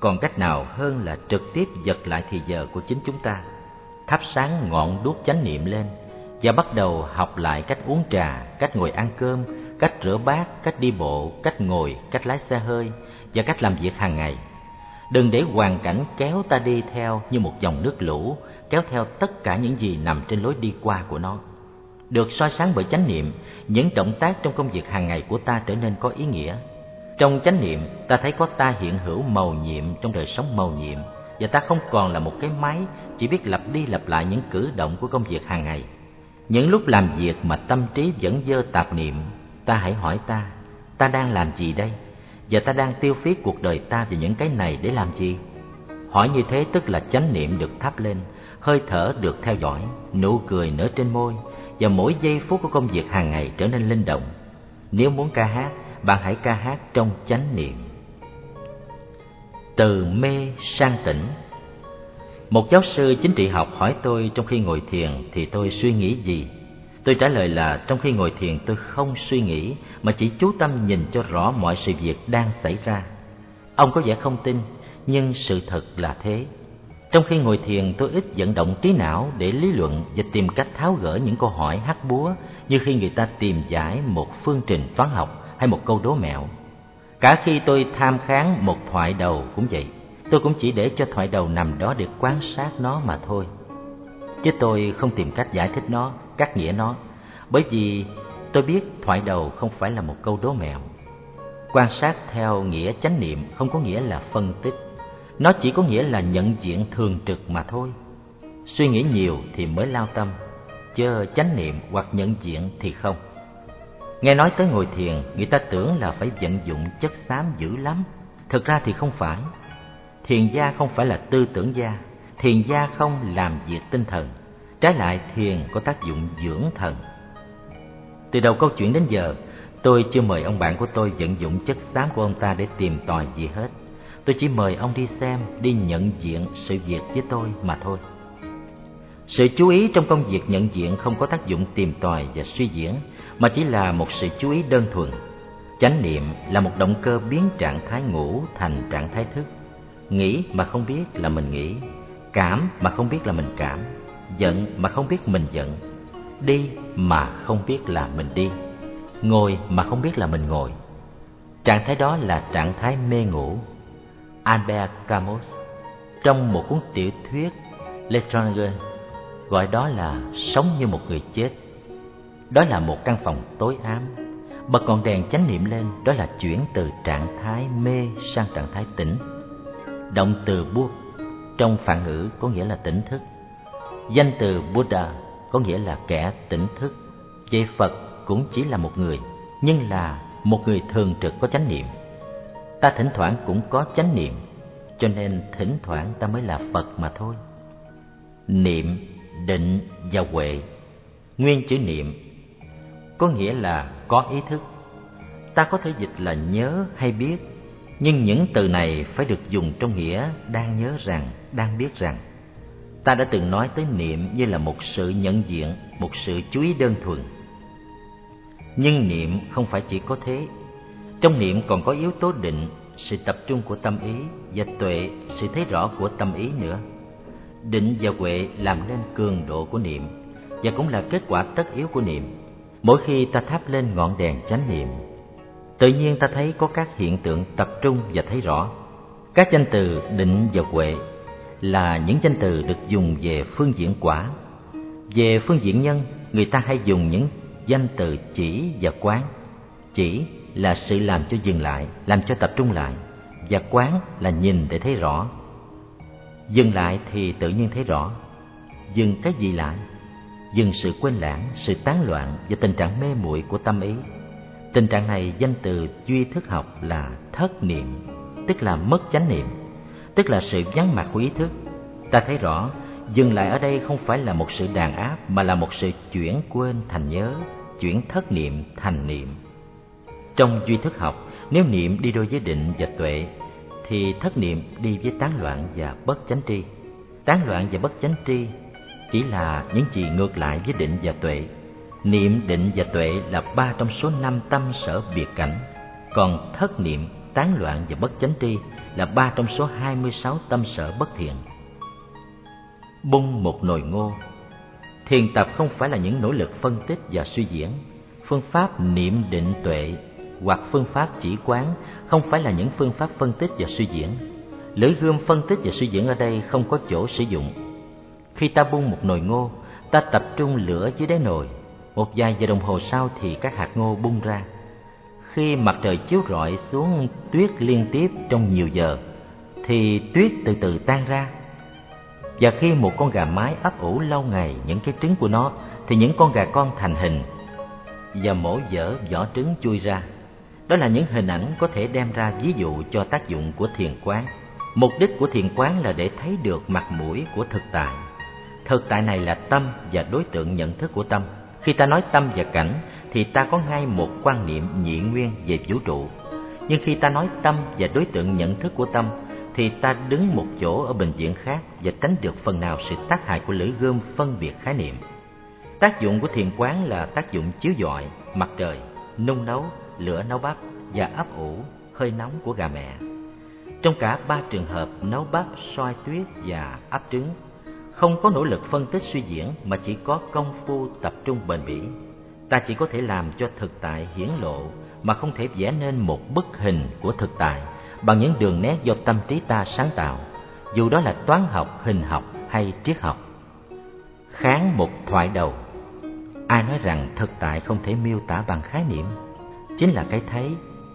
Còn cách nào hơn là trực tiếp giật lại thì giờ của chính chúng ta, thắp sáng ngọn đuốc chánh niệm lên và bắt đầu học lại cách uống trà, cách ngồi ăn cơm, cách rửa bát, cách đi bộ, cách ngồi, cách lái xe hơi và cách làm việc hàng ngày. Đừng để hoàn cảnh kéo ta đi theo như một dòng nước lũ, kéo theo tất cả những gì nằm trên lối đi qua của nó. Được soi sáng bởi chánh niệm, những động tác trong công việc hàng ngày của ta trở nên có ý nghĩa. Trong chánh niệm, ta thấy có ta hiện hữu màu nhiệm trong đời sống màu nhiệm, và ta không còn là một cái máy chỉ biết lặp đi lặp lại những cử động của công việc hàng ngày. Những lúc làm việc mà tâm trí vẫn dơ tạp niệm, ta hãy hỏi ta, ta đang làm gì đây? Và ta đang tiêu phí cuộc đời ta về những cái này để làm gì? Hỏi như thế tức là chánh niệm được thắp lên, hơi thở được theo dõi, nụ cười nở trên môi, và mỗi giây phút của công việc hàng ngày trở nên linh động. Nếu muốn ca hát, bạn hãy ca hát trong chánh niệm. Từ mê sang tỉnh Một giáo sư chính trị học hỏi tôi trong khi ngồi thiền thì tôi suy nghĩ gì? Tôi trả lời là trong khi ngồi thiền tôi không suy nghĩ mà chỉ chú tâm nhìn cho rõ mọi sự việc đang xảy ra. Ông có vẻ không tin, nhưng sự thật là thế. Trong khi ngồi thiền tôi ít vận động trí não để lý luận và tìm cách tháo gỡ những câu hỏi hắc búa như khi người ta tìm giải một phương trình toán học hay một câu đố mẹo. Cả khi tôi tham kháng một thoại đầu cũng vậy, tôi cũng chỉ để cho thoại đầu nằm đó để quan sát nó mà thôi. Chứ tôi không tìm cách giải thích nó, cắt nghĩa nó, bởi vì tôi biết thoại đầu không phải là một câu đố mẹo. Quan sát theo nghĩa chánh niệm không có nghĩa là phân tích, nó chỉ có nghĩa là nhận diện thường trực mà thôi. Suy nghĩ nhiều thì mới lao tâm, chớ chánh niệm hoặc nhận diện thì không. Nghe nói tới ngồi thiền, người ta tưởng là phải vận dụng chất xám dữ lắm. Thực ra thì không phải. Thiền gia không phải là tư tưởng gia, thiền gia không làm việc tinh thần. Trái lại thiền có tác dụng dưỡng thần. Từ đầu câu chuyện đến giờ, tôi chưa mời ông bạn của tôi vận dụng chất xám của ông ta để tìm tòi gì hết. Tôi chỉ mời ông đi xem, đi nhận diện sự việc với tôi mà thôi. Sự chú ý trong công việc nhận diện không có tác dụng tìm tòi và suy diễn, mà chỉ là một sự chú ý đơn thuần. Chánh niệm là một động cơ biến trạng thái ngủ thành trạng thái thức. Nghĩ mà không biết là mình nghĩ, cảm mà không biết là mình cảm, giận mà không biết mình giận, đi mà không biết là mình đi, ngồi mà không biết là mình ngồi. Trạng thái đó là trạng thái mê ngủ. Albert Camus trong một cuốn tiểu thuyết letranger gọi đó là sống như một người chết. Đó là một căn phòng tối ám, bật ngọn đèn chánh niệm lên, đó là chuyển từ trạng thái mê sang trạng thái tỉnh. Động từ buông trong phản ngữ có nghĩa là tỉnh thức. Danh từ Buddha có nghĩa là kẻ tỉnh thức. Về Phật cũng chỉ là một người, nhưng là một người thường trực có chánh niệm. Ta thỉnh thoảng cũng có chánh niệm, cho nên thỉnh thoảng ta mới là Phật mà thôi. Niệm, định và huệ Nguyên chữ niệm có nghĩa là có ý thức. Ta có thể dịch là nhớ hay biết, nhưng những từ này phải được dùng trong nghĩa đang nhớ rằng, đang biết rằng. Ta đã từng nói tới niệm như là một sự nhận diện, một sự chú ý đơn thuần. Nhưng niệm không phải chỉ có thế. Trong niệm còn có yếu tố định, sự tập trung của tâm ý và tuệ, sự thấy rõ của tâm ý nữa. Định và huệ làm nên cường độ của niệm và cũng là kết quả tất yếu của niệm. Mỗi khi ta thắp lên ngọn đèn chánh niệm, tự nhiên ta thấy có các hiện tượng tập trung và thấy rõ. Các danh từ định và huệ là những danh từ được dùng về phương diện quả. Về phương diện nhân người ta hay dùng những danh từ chỉ và quán. Chỉ là sự làm cho dừng lại, làm cho tập trung lại, và quán là nhìn để thấy rõ. Dừng lại thì tự nhiên thấy rõ. Dừng cái gì lại? Dừng sự quên lãng, sự tán loạn và tình trạng mê muội của tâm ý. Tình trạng này danh từ duy thức học là thất niệm, tức là mất chánh niệm, tức là sự vắng mặt của ý thức. Ta thấy rõ, dừng lại ở đây không phải là một sự đàn áp mà là một sự chuyển quên thành nhớ, chuyển thất niệm thành niệm. Trong duy thức học, nếu niệm đi đôi với định và tuệ, thì thất niệm đi với tán loạn và bất chánh tri. Tán loạn và bất chánh tri chỉ là những gì ngược lại với định và tuệ. Niệm, định và tuệ là ba trong số năm tâm sở biệt cảnh, còn thất niệm, tán loạn và bất chánh tri là ba trong số hai mươi sáu tâm sở bất thiện. Bung một nồi ngô Thiền tập không phải là những nỗ lực phân tích và suy diễn. Phương pháp niệm định tuệ hoặc phương pháp chỉ quán không phải là những phương pháp phân tích và suy diễn. Lưỡi gươm phân tích và suy diễn ở đây không có chỗ sử dụng. Khi ta bung một nồi ngô, ta tập trung lửa dưới đáy nồi. Một vài giờ đồng hồ sau thì các hạt ngô bung ra. Khi mặt trời chiếu rọi xuống tuyết liên tiếp trong nhiều giờ, thì tuyết từ từ tan ra. Và khi một con gà mái ấp ủ lâu ngày những cái trứng của nó, thì những con gà con thành hình và mổ dở vỏ trứng chui ra. Đó là những hình ảnh có thể đem ra ví dụ cho tác dụng của thiền quán. Mục đích của thiền quán là để thấy được mặt mũi của thực tại. Thực tại này là tâm và đối tượng nhận thức của tâm. Khi ta nói tâm và cảnh thì ta có ngay một quan niệm nhị nguyên về vũ trụ. Nhưng khi ta nói tâm và đối tượng nhận thức của tâm thì ta đứng một chỗ ở bình diện khác và tránh được phần nào sự tác hại của lưỡi gươm phân biệt khái niệm. Tác dụng của thiền quán là tác dụng chiếu dọi, mặt trời, nung nấu, lửa nấu bắp và ấp ủ hơi nóng của gà mẹ. Trong cả ba trường hợp nấu bắp, soi tuyết và ấp trứng, không có nỗ lực phân tích suy diễn mà chỉ có công phu tập trung bền bỉ. Ta chỉ có thể làm cho thực tại hiển lộ mà không thể vẽ nên một bức hình của thực tại bằng những đường nét do tâm trí ta sáng tạo, dù đó là toán học, hình học hay triết học. Kháng một thoại đầu. Ai nói rằng thực tại không thể miêu tả bằng khái niệm? Chính là cái thấy,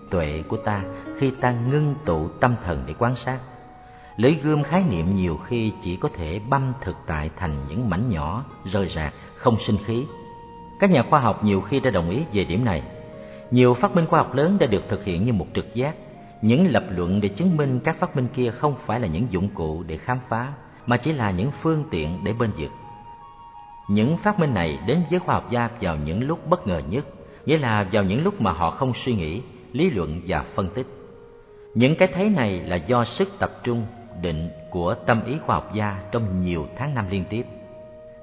tuệ của ta khi ta ngưng tụ tâm thần để quan sát. Lưỡi gươm khái niệm nhiều khi chỉ có thể băm thực tại thành những mảnh nhỏ, rời rạc, không sinh khí. Các nhà khoa học nhiều khi đã đồng ý về điểm này Nhiều phát minh khoa học lớn đã được thực hiện như một trực giác Những lập luận để chứng minh các phát minh kia không phải là những dụng cụ để khám phá Mà chỉ là những phương tiện để bên vực những phát minh này đến với khoa học gia vào những lúc bất ngờ nhất, nghĩa là vào những lúc mà họ không suy nghĩ, lý luận và phân tích. Những cái thấy này là do sức tập trung, định của tâm ý khoa học gia trong nhiều tháng năm liên tiếp.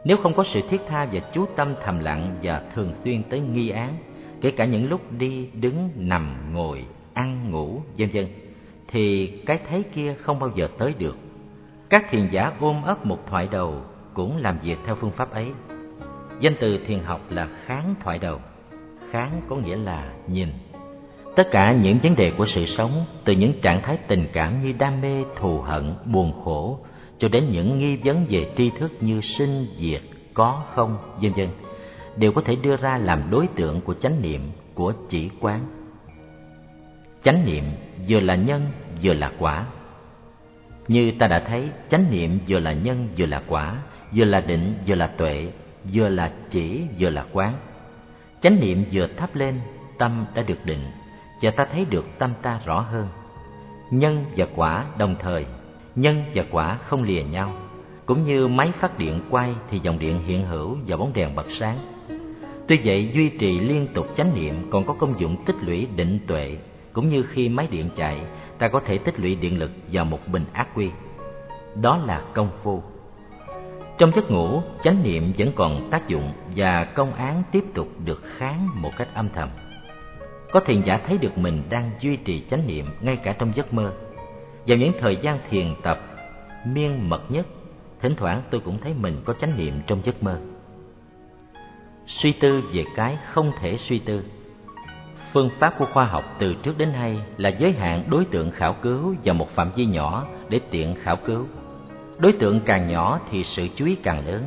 Nếu không có sự thiết tha và chú tâm thầm lặng và thường xuyên tới nghi án, kể cả những lúc đi, đứng, nằm, ngồi, ăn, ngủ, vân vân, thì cái thấy kia không bao giờ tới được. Các thiền giả ôm ấp một thoại đầu cũng làm việc theo phương pháp ấy. Danh từ thiền học là kháng thoại đầu. Kháng có nghĩa là nhìn. Tất cả những vấn đề của sự sống, từ những trạng thái tình cảm như đam mê, thù hận, buồn khổ, cho đến những nghi vấn về tri thức như sinh, diệt, có, không, vân vân, đều có thể đưa ra làm đối tượng của chánh niệm, của chỉ quán. Chánh niệm vừa là nhân, vừa là quả. Như ta đã thấy, chánh niệm vừa là nhân, vừa là quả, vừa là định vừa là tuệ vừa là chỉ vừa là quán chánh niệm vừa thắp lên tâm đã được định và ta thấy được tâm ta rõ hơn nhân và quả đồng thời nhân và quả không lìa nhau. Cũng như máy phát điện quay thì dòng điện hiện hữu và bóng đèn bật sáng. Tuy vậy duy trì liên tục chánh niệm còn có công dụng tích lũy định tuệ. Cũng như khi máy điện chạy ta có thể tích lũy điện lực vào một bình ác quy. Đó là công phu. Trong giấc ngủ, chánh niệm vẫn còn tác dụng và công án tiếp tục được kháng một cách âm thầm. Có thiền giả thấy được mình đang duy trì chánh niệm ngay cả trong giấc mơ. Vào những thời gian thiền tập miên mật nhất, thỉnh thoảng tôi cũng thấy mình có chánh niệm trong giấc mơ. Suy tư về cái không thể suy tư Phương pháp của khoa học từ trước đến nay là giới hạn đối tượng khảo cứu vào một phạm vi nhỏ để tiện khảo cứu Đối tượng càng nhỏ thì sự chú ý càng lớn.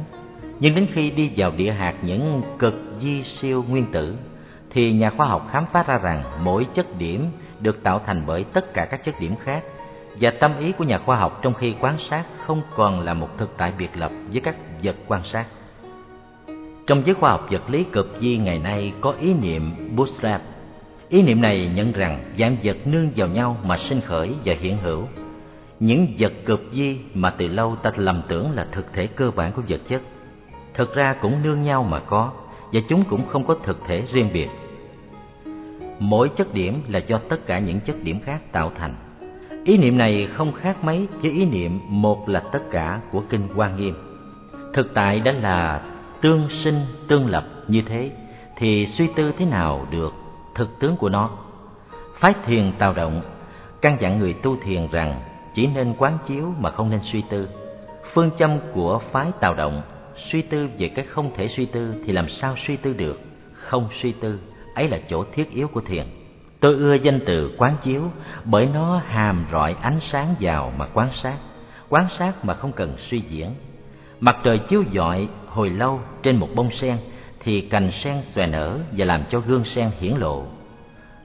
Nhưng đến khi đi vào địa hạt những cực di siêu nguyên tử thì nhà khoa học khám phá ra rằng mỗi chất điểm được tạo thành bởi tất cả các chất điểm khác và tâm ý của nhà khoa học trong khi quan sát không còn là một thực tại biệt lập với các vật quan sát. Trong giới khoa học vật lý cực di ngày nay có ý niệm bootstrap. Ý niệm này nhận rằng dạng vật nương vào nhau mà sinh khởi và hiện hữu. Những vật cực di mà từ lâu ta lầm tưởng là thực thể cơ bản của vật chất, thực ra cũng nương nhau mà có, và chúng cũng không có thực thể riêng biệt. Mỗi chất điểm là do tất cả những chất điểm khác tạo thành. Ý niệm này không khác mấy với ý niệm một là tất cả của Kinh Hoa Nghiêm. Thực tại đã là tương sinh, tương lập như thế, thì suy tư thế nào được thực tướng của nó? Phái thiền tào động, căn dặn người tu thiền rằng chỉ nên quán chiếu mà không nên suy tư. Phương châm của phái tào động, suy tư về cái không thể suy tư thì làm sao suy tư được? Không suy tư, ấy là chỗ thiết yếu của thiền tôi ưa danh từ quán chiếu bởi nó hàm rọi ánh sáng vào mà quan sát quan sát mà không cần suy diễn mặt trời chiếu rọi hồi lâu trên một bông sen thì cành sen xòe nở và làm cho gương sen hiển lộ.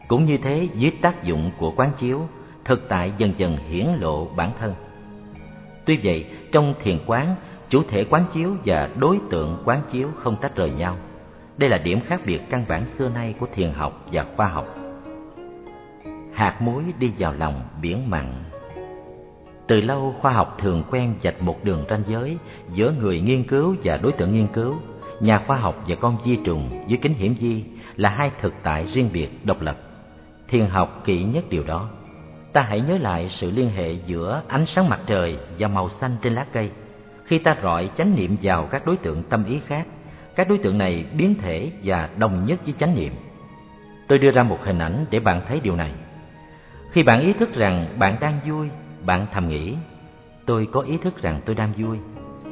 Cũng như thế dưới tác dụng của quán chiếu, thực tại dần dần hiển lộ bản thân. Tuy vậy, trong thiền quán, chủ thể quán chiếu và đối tượng quán chiếu không tách rời nhau. Đây là điểm khác biệt căn bản xưa nay của thiền học và khoa học. Hạt muối đi vào lòng biển mặn từ lâu khoa học thường quen dạch một đường ranh giới giữa người nghiên cứu và đối tượng nghiên cứu. Nhà khoa học và con vi trùng dưới kính hiển vi là hai thực tại riêng biệt độc lập. Thiền học kỹ nhất điều đó. Ta hãy nhớ lại sự liên hệ giữa ánh sáng mặt trời và màu xanh trên lá cây. Khi ta rọi chánh niệm vào các đối tượng tâm ý khác, các đối tượng này biến thể và đồng nhất với chánh niệm. Tôi đưa ra một hình ảnh để bạn thấy điều này. Khi bạn ý thức rằng bạn đang vui, bạn thầm nghĩ, tôi có ý thức rằng tôi đang vui.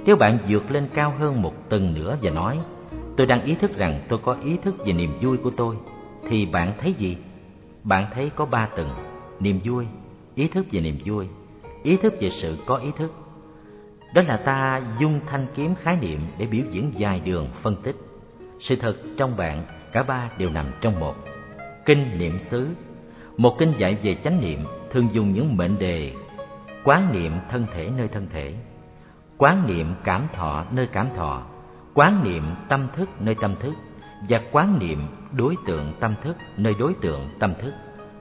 Nếu bạn vượt lên cao hơn một tầng nữa và nói, tôi đang ý thức rằng tôi có ý thức về niềm vui của tôi, thì bạn thấy gì? Bạn thấy có ba tầng, niềm vui, ý thức về niềm vui, ý thức về sự có ý thức. Đó là ta dung thanh kiếm khái niệm để biểu diễn dài đường phân tích. Sự thật trong bạn, cả ba đều nằm trong một. Kinh niệm xứ một kinh dạy về chánh niệm thường dùng những mệnh đề quán niệm thân thể nơi thân thể, quán niệm cảm thọ nơi cảm thọ, quán niệm tâm thức nơi tâm thức và quán niệm đối tượng tâm thức nơi đối tượng tâm thức.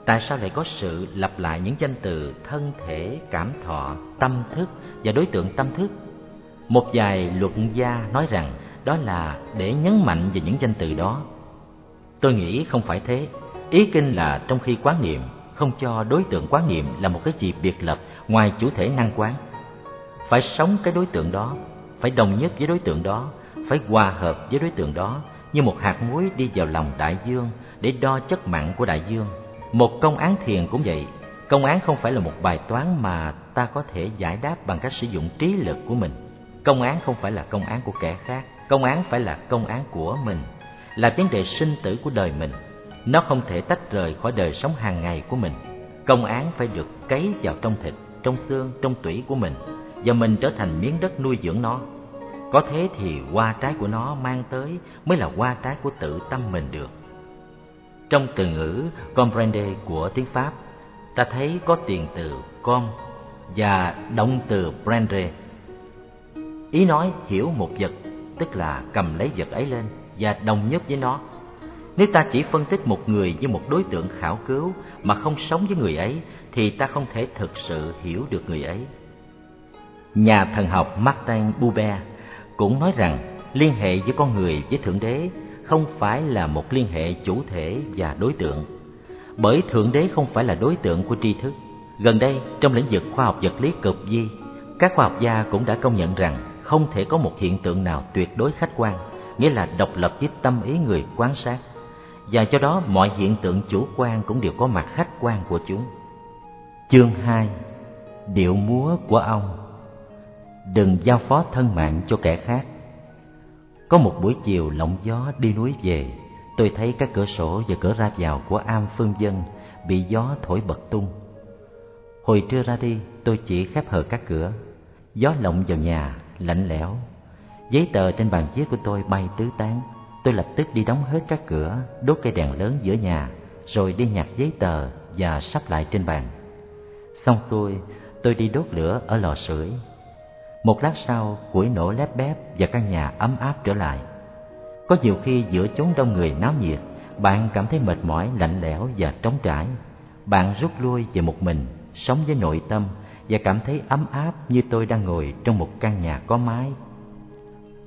Tại sao lại có sự lặp lại những danh từ thân thể, cảm thọ, tâm thức và đối tượng tâm thức? Một vài luận gia nói rằng đó là để nhấn mạnh về những danh từ đó. Tôi nghĩ không phải thế ý kinh là trong khi quán niệm không cho đối tượng quán niệm là một cái gì biệt lập ngoài chủ thể năng quán. Phải sống cái đối tượng đó, phải đồng nhất với đối tượng đó, phải hòa hợp với đối tượng đó như một hạt muối đi vào lòng đại dương để đo chất mặn của đại dương. Một công án thiền cũng vậy, công án không phải là một bài toán mà ta có thể giải đáp bằng cách sử dụng trí lực của mình. Công án không phải là công án của kẻ khác, công án phải là công án của mình, là vấn đề sinh tử của đời mình nó không thể tách rời khỏi đời sống hàng ngày của mình. Công án phải được cấy vào trong thịt, trong xương, trong tủy của mình và mình trở thành miếng đất nuôi dưỡng nó. Có thế thì hoa trái của nó mang tới mới là hoa trái của tự tâm mình được. Trong từ ngữ comprende của tiếng Pháp, ta thấy có tiền từ con và động từ prendre. Ý nói hiểu một vật, tức là cầm lấy vật ấy lên và đồng nhất với nó nếu ta chỉ phân tích một người như một đối tượng khảo cứu mà không sống với người ấy thì ta không thể thực sự hiểu được người ấy. Nhà thần học Martin Buber cũng nói rằng liên hệ giữa con người với Thượng Đế không phải là một liên hệ chủ thể và đối tượng. Bởi Thượng Đế không phải là đối tượng của tri thức. Gần đây, trong lĩnh vực khoa học vật lý cực di, các khoa học gia cũng đã công nhận rằng không thể có một hiện tượng nào tuyệt đối khách quan, nghĩa là độc lập với tâm ý người quan sát và cho đó mọi hiện tượng chủ quan cũng đều có mặt khách quan của chúng. Chương 2 Điệu múa của ông. Đừng giao phó thân mạng cho kẻ khác. Có một buổi chiều lộng gió đi núi về Tôi thấy các cửa sổ và cửa ra vào của am phương dân Bị gió thổi bật tung. Hồi trưa ra đi tôi chỉ khép hờ các cửa. Gió lộng vào nhà, lạnh lẽo. Giấy tờ trên bàn viết của tôi bay tứ tán. Tôi lập tức đi đóng hết các cửa, đốt cây đèn lớn giữa nhà, rồi đi nhặt giấy tờ và sắp lại trên bàn. Xong xuôi, tôi đi đốt lửa ở lò sưởi. Một lát sau, củi nổ lép bép và căn nhà ấm áp trở lại. Có nhiều khi giữa chốn đông người náo nhiệt, bạn cảm thấy mệt mỏi, lạnh lẽo và trống trải. Bạn rút lui về một mình, sống với nội tâm và cảm thấy ấm áp như tôi đang ngồi trong một căn nhà có mái,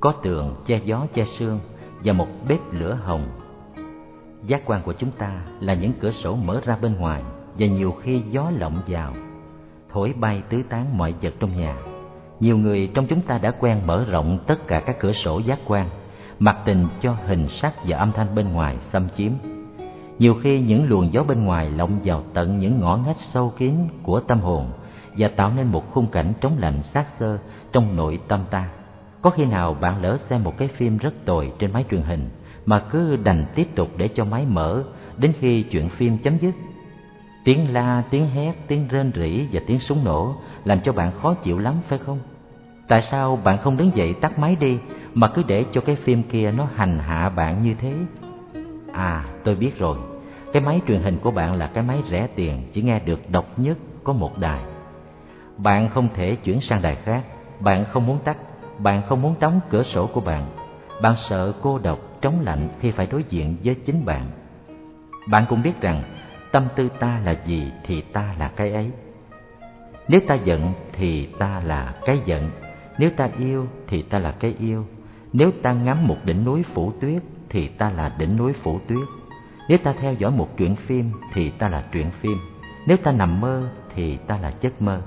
có tường che gió che sương và một bếp lửa hồng. Giác quan của chúng ta là những cửa sổ mở ra bên ngoài và nhiều khi gió lộng vào, thổi bay tứ tán mọi vật trong nhà. Nhiều người trong chúng ta đã quen mở rộng tất cả các cửa sổ giác quan, mặc tình cho hình sắc và âm thanh bên ngoài xâm chiếm. Nhiều khi những luồng gió bên ngoài lộng vào tận những ngõ ngách sâu kín của tâm hồn và tạo nên một khung cảnh trống lạnh xác xơ trong nội tâm ta. Có khi nào bạn lỡ xem một cái phim rất tồi trên máy truyền hình mà cứ đành tiếp tục để cho máy mở đến khi chuyện phim chấm dứt? Tiếng la, tiếng hét, tiếng rên rỉ và tiếng súng nổ làm cho bạn khó chịu lắm phải không? Tại sao bạn không đứng dậy tắt máy đi mà cứ để cho cái phim kia nó hành hạ bạn như thế? À, tôi biết rồi. Cái máy truyền hình của bạn là cái máy rẻ tiền, chỉ nghe được độc nhất có một đài. Bạn không thể chuyển sang đài khác, bạn không muốn tắt, bạn không muốn đóng cửa sổ của bạn. Bạn sợ cô độc, trống lạnh khi phải đối diện với chính bạn. Bạn cũng biết rằng tâm tư ta là gì thì ta là cái ấy. Nếu ta giận thì ta là cái giận, nếu ta yêu thì ta là cái yêu, nếu ta ngắm một đỉnh núi phủ tuyết thì ta là đỉnh núi phủ tuyết, nếu ta theo dõi một truyện phim thì ta là truyện phim, nếu ta nằm mơ thì ta là giấc mơ.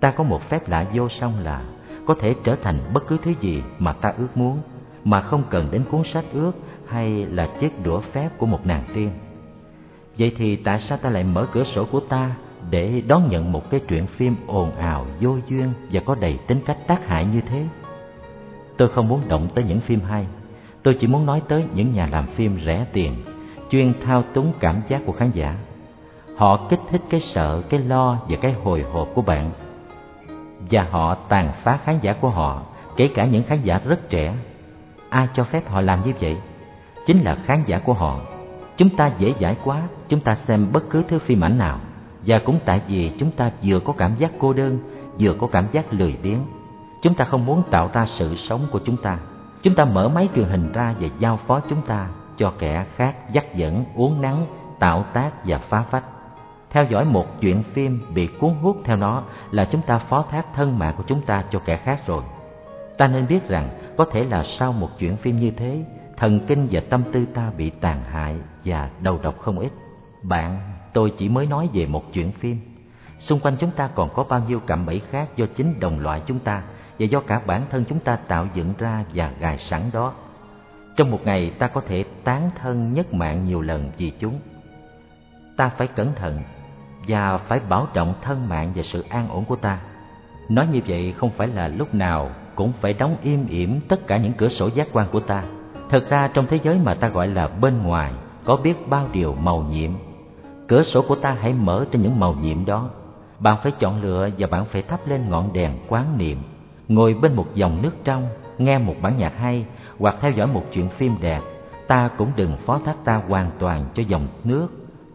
Ta có một phép lạ vô song là có thể trở thành bất cứ thứ gì mà ta ước muốn, mà không cần đến cuốn sách ước hay là chiếc đũa phép của một nàng tiên. Vậy thì tại sao ta lại mở cửa sổ của ta để đón nhận một cái truyện phim ồn ào, vô duyên và có đầy tính cách tác hại như thế? Tôi không muốn động tới những phim hay, tôi chỉ muốn nói tới những nhà làm phim rẻ tiền, chuyên thao túng cảm giác của khán giả. Họ kích thích cái sợ, cái lo và cái hồi hộp của bạn và họ tàn phá khán giả của họ, kể cả những khán giả rất trẻ. Ai cho phép họ làm như vậy? Chính là khán giả của họ. Chúng ta dễ dãi quá, chúng ta xem bất cứ thứ phim ảnh nào. Và cũng tại vì chúng ta vừa có cảm giác cô đơn, vừa có cảm giác lười biếng. Chúng ta không muốn tạo ra sự sống của chúng ta. Chúng ta mở máy truyền hình ra và giao phó chúng ta cho kẻ khác dắt dẫn, uốn nắng, tạo tác và phá phách. Theo dõi một chuyện phim bị cuốn hút theo nó là chúng ta phó thác thân mạng của chúng ta cho kẻ khác rồi. Ta nên biết rằng có thể là sau một chuyện phim như thế, thần kinh và tâm tư ta bị tàn hại và đầu độc không ít. Bạn, tôi chỉ mới nói về một chuyện phim. Xung quanh chúng ta còn có bao nhiêu cạm bẫy khác do chính đồng loại chúng ta và do cả bản thân chúng ta tạo dựng ra và gài sẵn đó. Trong một ngày ta có thể tán thân nhất mạng nhiều lần vì chúng. Ta phải cẩn thận và phải bảo trọng thân mạng và sự an ổn của ta. Nói như vậy không phải là lúc nào cũng phải đóng im ỉm tất cả những cửa sổ giác quan của ta. Thật ra trong thế giới mà ta gọi là bên ngoài có biết bao điều màu nhiệm. Cửa sổ của ta hãy mở trên những màu nhiệm đó. Bạn phải chọn lựa và bạn phải thắp lên ngọn đèn quán niệm. Ngồi bên một dòng nước trong, nghe một bản nhạc hay hoặc theo dõi một chuyện phim đẹp. Ta cũng đừng phó thác ta hoàn toàn cho dòng nước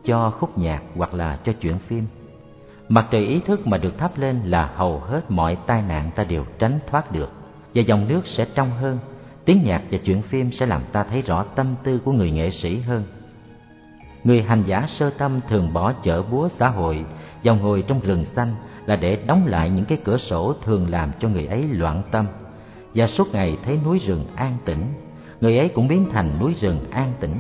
cho khúc nhạc hoặc là cho chuyện phim. Mặt trời ý thức mà được thắp lên là hầu hết mọi tai nạn ta đều tránh thoát được và dòng nước sẽ trong hơn, tiếng nhạc và chuyện phim sẽ làm ta thấy rõ tâm tư của người nghệ sĩ hơn. Người hành giả sơ tâm thường bỏ chợ búa xã hội vào ngồi trong rừng xanh là để đóng lại những cái cửa sổ thường làm cho người ấy loạn tâm và suốt ngày thấy núi rừng an tĩnh, người ấy cũng biến thành núi rừng an tĩnh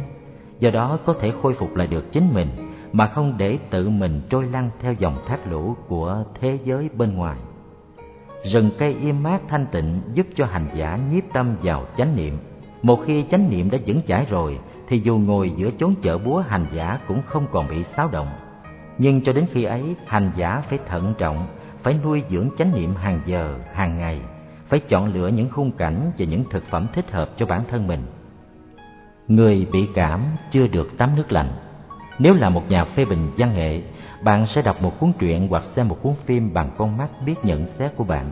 do đó có thể khôi phục lại được chính mình mà không để tự mình trôi lăn theo dòng thác lũ của thế giới bên ngoài. Rừng cây im mát thanh tịnh giúp cho hành giả nhiếp tâm vào chánh niệm. Một khi chánh niệm đã vững chãi rồi thì dù ngồi giữa chốn chợ búa hành giả cũng không còn bị xáo động. Nhưng cho đến khi ấy, hành giả phải thận trọng, phải nuôi dưỡng chánh niệm hàng giờ, hàng ngày, phải chọn lựa những khung cảnh và những thực phẩm thích hợp cho bản thân mình Người bị cảm chưa được tắm nước lạnh. Nếu là một nhà phê bình văn nghệ, bạn sẽ đọc một cuốn truyện hoặc xem một cuốn phim bằng con mắt biết nhận xét của bạn.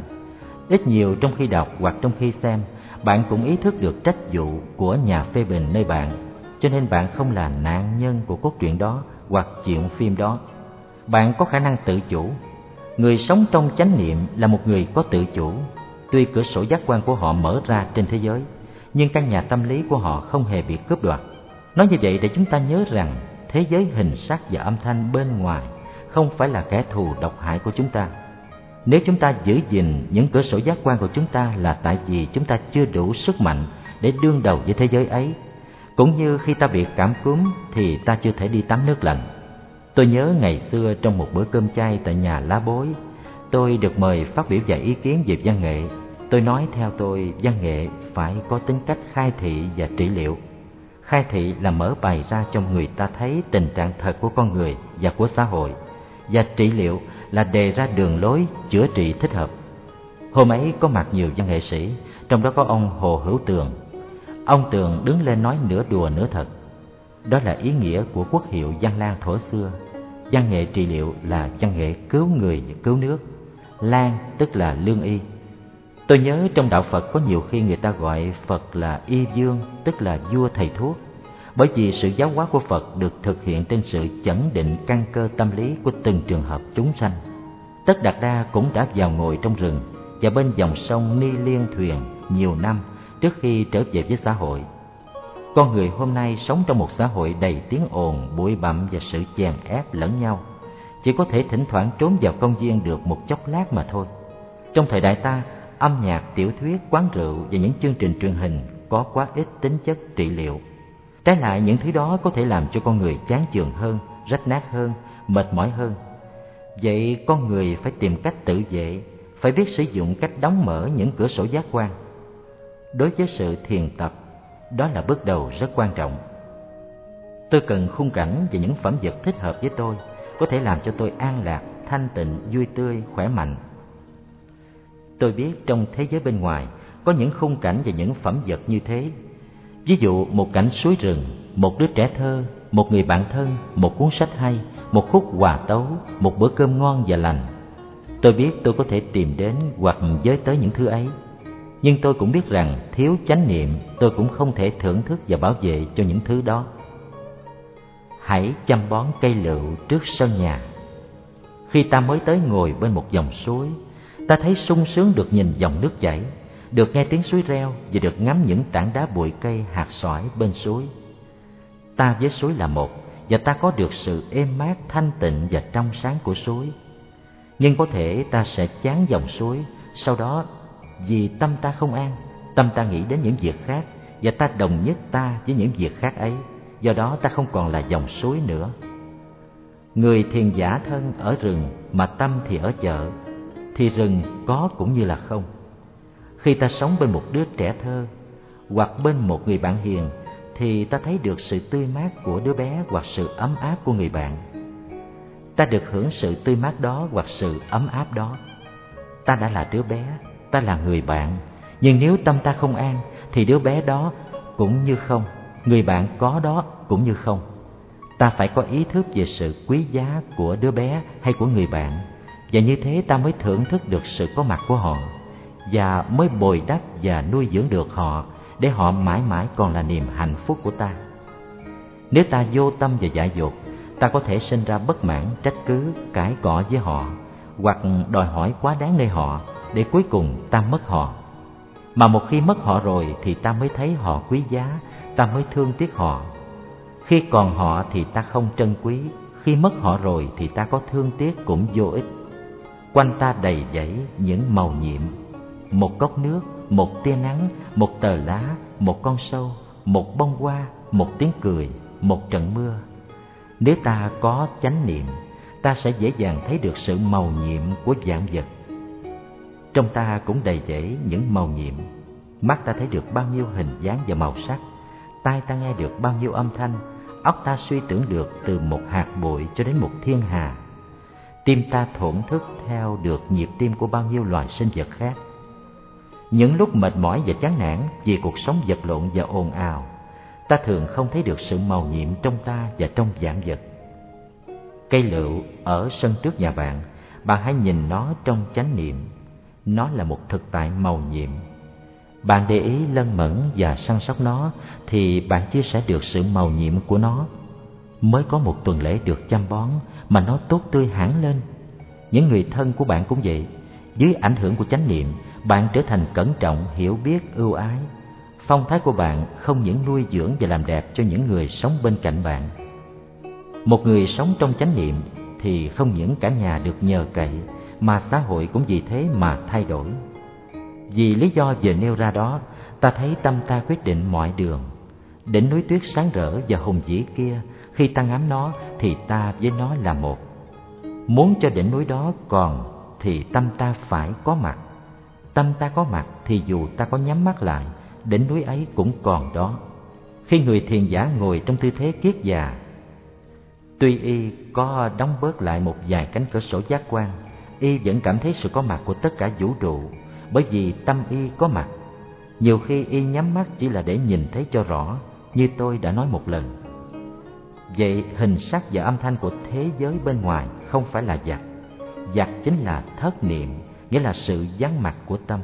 Ít nhiều trong khi đọc hoặc trong khi xem, bạn cũng ý thức được trách vụ của nhà phê bình nơi bạn, cho nên bạn không là nạn nhân của cốt truyện đó hoặc chuyện phim đó. Bạn có khả năng tự chủ. Người sống trong chánh niệm là một người có tự chủ. Tuy cửa sổ giác quan của họ mở ra trên thế giới, nhưng căn nhà tâm lý của họ không hề bị cướp đoạt. Nói như vậy để chúng ta nhớ rằng thế giới hình sắc và âm thanh bên ngoài không phải là kẻ thù độc hại của chúng ta nếu chúng ta giữ gìn những cửa sổ giác quan của chúng ta là tại vì chúng ta chưa đủ sức mạnh để đương đầu với thế giới ấy. Cũng như khi ta bị cảm cúm thì ta chưa thể đi tắm nước lạnh. Tôi nhớ ngày xưa trong một bữa cơm chay tại nhà lá bối, tôi được mời phát biểu vài ý kiến về văn nghệ. Tôi nói theo tôi văn nghệ phải có tính cách khai thị và trị liệu. Khai thị là mở bày ra cho người ta thấy tình trạng thật của con người và của xã hội. Và trị liệu là đề ra đường lối chữa trị thích hợp. Hôm ấy có mặt nhiều văn nghệ sĩ, trong đó có ông Hồ Hữu Tường. Ông Tường đứng lên nói nửa đùa nửa thật. Đó là ý nghĩa của quốc hiệu Văn Lan thuở xưa. Văn nghệ trị liệu là văn nghệ cứu người và cứu nước. Lan tức là lương y. Tôi nhớ trong đạo Phật có nhiều khi người ta gọi Phật là y dương, tức là vua thầy thuốc. Bởi vì sự giáo hóa của Phật được thực hiện trên sự chẩn định căn cơ tâm lý của từng trường hợp chúng sanh. Tất Đạt Đa cũng đã vào ngồi trong rừng và bên dòng sông Ni Liên Thuyền nhiều năm trước khi trở về với xã hội. Con người hôm nay sống trong một xã hội đầy tiếng ồn, bụi bặm và sự chèn ép lẫn nhau. Chỉ có thể thỉnh thoảng trốn vào công viên được một chốc lát mà thôi. Trong thời đại ta, âm nhạc, tiểu thuyết, quán rượu và những chương trình truyền hình có quá ít tính chất trị liệu. Trái lại những thứ đó có thể làm cho con người chán chường hơn, rách nát hơn, mệt mỏi hơn. Vậy con người phải tìm cách tự vệ, phải biết sử dụng cách đóng mở những cửa sổ giác quan. Đối với sự thiền tập, đó là bước đầu rất quan trọng. Tôi cần khung cảnh và những phẩm vật thích hợp với tôi, có thể làm cho tôi an lạc, thanh tịnh, vui tươi, khỏe mạnh. Tôi biết trong thế giới bên ngoài có những khung cảnh và những phẩm vật như thế Ví dụ một cảnh suối rừng, một đứa trẻ thơ, một người bạn thân, một cuốn sách hay, một khúc hòa tấu, một bữa cơm ngon và lành. Tôi biết tôi có thể tìm đến hoặc giới tới những thứ ấy. Nhưng tôi cũng biết rằng thiếu chánh niệm tôi cũng không thể thưởng thức và bảo vệ cho những thứ đó. Hãy chăm bón cây lựu trước sân nhà. Khi ta mới tới ngồi bên một dòng suối, ta thấy sung sướng được nhìn dòng nước chảy được nghe tiếng suối reo và được ngắm những tảng đá bụi cây hạt sỏi bên suối. Ta với suối là một và ta có được sự êm mát, thanh tịnh và trong sáng của suối. Nhưng có thể ta sẽ chán dòng suối, sau đó vì tâm ta không an, tâm ta nghĩ đến những việc khác và ta đồng nhất ta với những việc khác ấy, do đó ta không còn là dòng suối nữa. Người thiền giả thân ở rừng mà tâm thì ở chợ, thì rừng có cũng như là không khi ta sống bên một đứa trẻ thơ hoặc bên một người bạn hiền thì ta thấy được sự tươi mát của đứa bé hoặc sự ấm áp của người bạn. Ta được hưởng sự tươi mát đó hoặc sự ấm áp đó. Ta đã là đứa bé, ta là người bạn, nhưng nếu tâm ta không an thì đứa bé đó cũng như không, người bạn có đó cũng như không. Ta phải có ý thức về sự quý giá của đứa bé hay của người bạn và như thế ta mới thưởng thức được sự có mặt của họ và mới bồi đắp và nuôi dưỡng được họ để họ mãi mãi còn là niềm hạnh phúc của ta. Nếu ta vô tâm và dại dột, ta có thể sinh ra bất mãn, trách cứ, cãi cọ với họ hoặc đòi hỏi quá đáng nơi họ để cuối cùng ta mất họ. Mà một khi mất họ rồi thì ta mới thấy họ quý giá, ta mới thương tiếc họ. Khi còn họ thì ta không trân quý, khi mất họ rồi thì ta có thương tiếc cũng vô ích. Quanh ta đầy dẫy những màu nhiệm một cốc nước, một tia nắng, một tờ lá, một con sâu, một bông hoa, một tiếng cười, một trận mưa. Nếu ta có chánh niệm, ta sẽ dễ dàng thấy được sự màu nhiệm của vạn vật. Trong ta cũng đầy dẫy những màu nhiệm. Mắt ta thấy được bao nhiêu hình dáng và màu sắc, tai ta nghe được bao nhiêu âm thanh, óc ta suy tưởng được từ một hạt bụi cho đến một thiên hà. Tim ta thổn thức theo được nhịp tim của bao nhiêu loài sinh vật khác những lúc mệt mỏi và chán nản vì cuộc sống vật lộn và ồn ào, ta thường không thấy được sự màu nhiệm trong ta và trong vạn vật. Cây lựu ở sân trước nhà bạn, bạn hãy nhìn nó trong chánh niệm. Nó là một thực tại màu nhiệm. bạn để ý lân mẫn và săn sóc nó thì bạn chia sẻ được sự màu nhiệm của nó mới có một tuần lễ được chăm bón mà nó tốt tươi hẳn lên. Những người thân của bạn cũng vậy. Dưới ảnh hưởng của chánh niệm, bạn trở thành cẩn trọng, hiểu biết, ưu ái. Phong thái của bạn không những nuôi dưỡng và làm đẹp cho những người sống bên cạnh bạn. Một người sống trong chánh niệm thì không những cả nhà được nhờ cậy, mà xã hội cũng vì thế mà thay đổi. Vì lý do vừa nêu ra đó, ta thấy tâm ta quyết định mọi đường. Đỉnh núi tuyết sáng rỡ và hùng vĩ kia khi ta ngắm nó, thì ta với nó là một. Muốn cho đỉnh núi đó còn, thì tâm ta phải có mặt. Tâm ta có mặt thì dù ta có nhắm mắt lại, đỉnh núi ấy cũng còn đó. Khi người thiền giả ngồi trong tư thế kiết già, tuy y có đóng bớt lại một vài cánh cửa sổ giác quan, y vẫn cảm thấy sự có mặt của tất cả vũ trụ, bởi vì tâm y có mặt. Nhiều khi y nhắm mắt chỉ là để nhìn thấy cho rõ, như tôi đã nói một lần vậy hình sắc và âm thanh của thế giới bên ngoài không phải là giặc. Giặc chính là thất niệm, nghĩa là sự vắng mặt của tâm.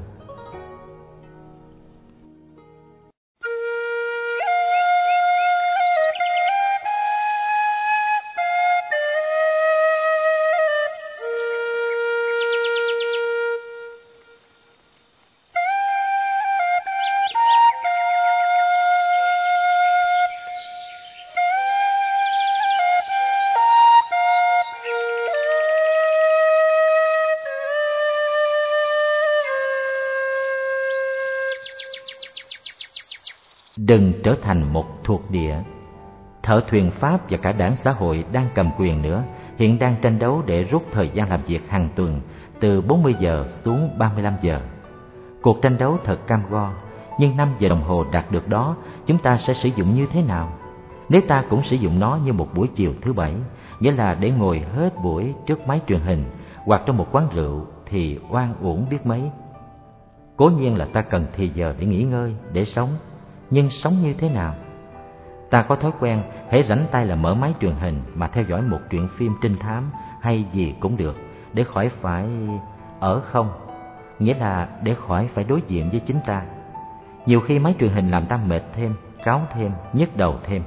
Đừng trở thành một thuộc địa. Thợ thuyền Pháp và cả đảng xã hội đang cầm quyền nữa, hiện đang tranh đấu để rút thời gian làm việc hàng tuần từ 40 giờ xuống 35 giờ. Cuộc tranh đấu thật cam go, nhưng 5 giờ đồng hồ đạt được đó, chúng ta sẽ sử dụng như thế nào? Nếu ta cũng sử dụng nó như một buổi chiều thứ bảy, nghĩa là để ngồi hết buổi trước máy truyền hình hoặc trong một quán rượu thì oan uổng biết mấy. Cố nhiên là ta cần thì giờ để nghỉ ngơi, để sống, nhưng sống như thế nào? Ta có thói quen hễ rảnh tay là mở máy truyền hình mà theo dõi một truyện phim trinh thám hay gì cũng được để khỏi phải ở không, nghĩa là để khỏi phải đối diện với chính ta. Nhiều khi máy truyền hình làm ta mệt thêm, cáo thêm, nhức đầu thêm.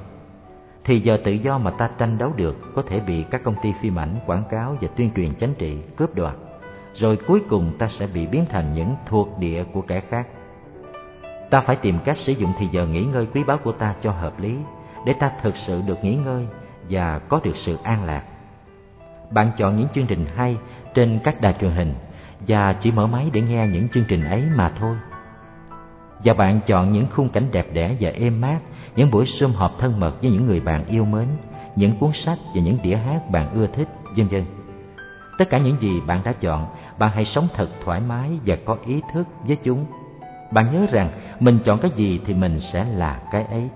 Thì giờ tự do mà ta tranh đấu được có thể bị các công ty phim ảnh, quảng cáo và tuyên truyền chính trị cướp đoạt. Rồi cuối cùng ta sẽ bị biến thành những thuộc địa của kẻ khác. Ta phải tìm cách sử dụng thì giờ nghỉ ngơi quý báu của ta cho hợp lý để ta thực sự được nghỉ ngơi và có được sự an lạc. Bạn chọn những chương trình hay trên các đài truyền hình và chỉ mở máy để nghe những chương trình ấy mà thôi. Và bạn chọn những khung cảnh đẹp đẽ và êm mát, những buổi sum họp thân mật với những người bạn yêu mến, những cuốn sách và những đĩa hát bạn ưa thích, vân vân. Tất cả những gì bạn đã chọn, bạn hãy sống thật thoải mái và có ý thức với chúng bạn nhớ rằng mình chọn cái gì thì mình sẽ là cái ấy.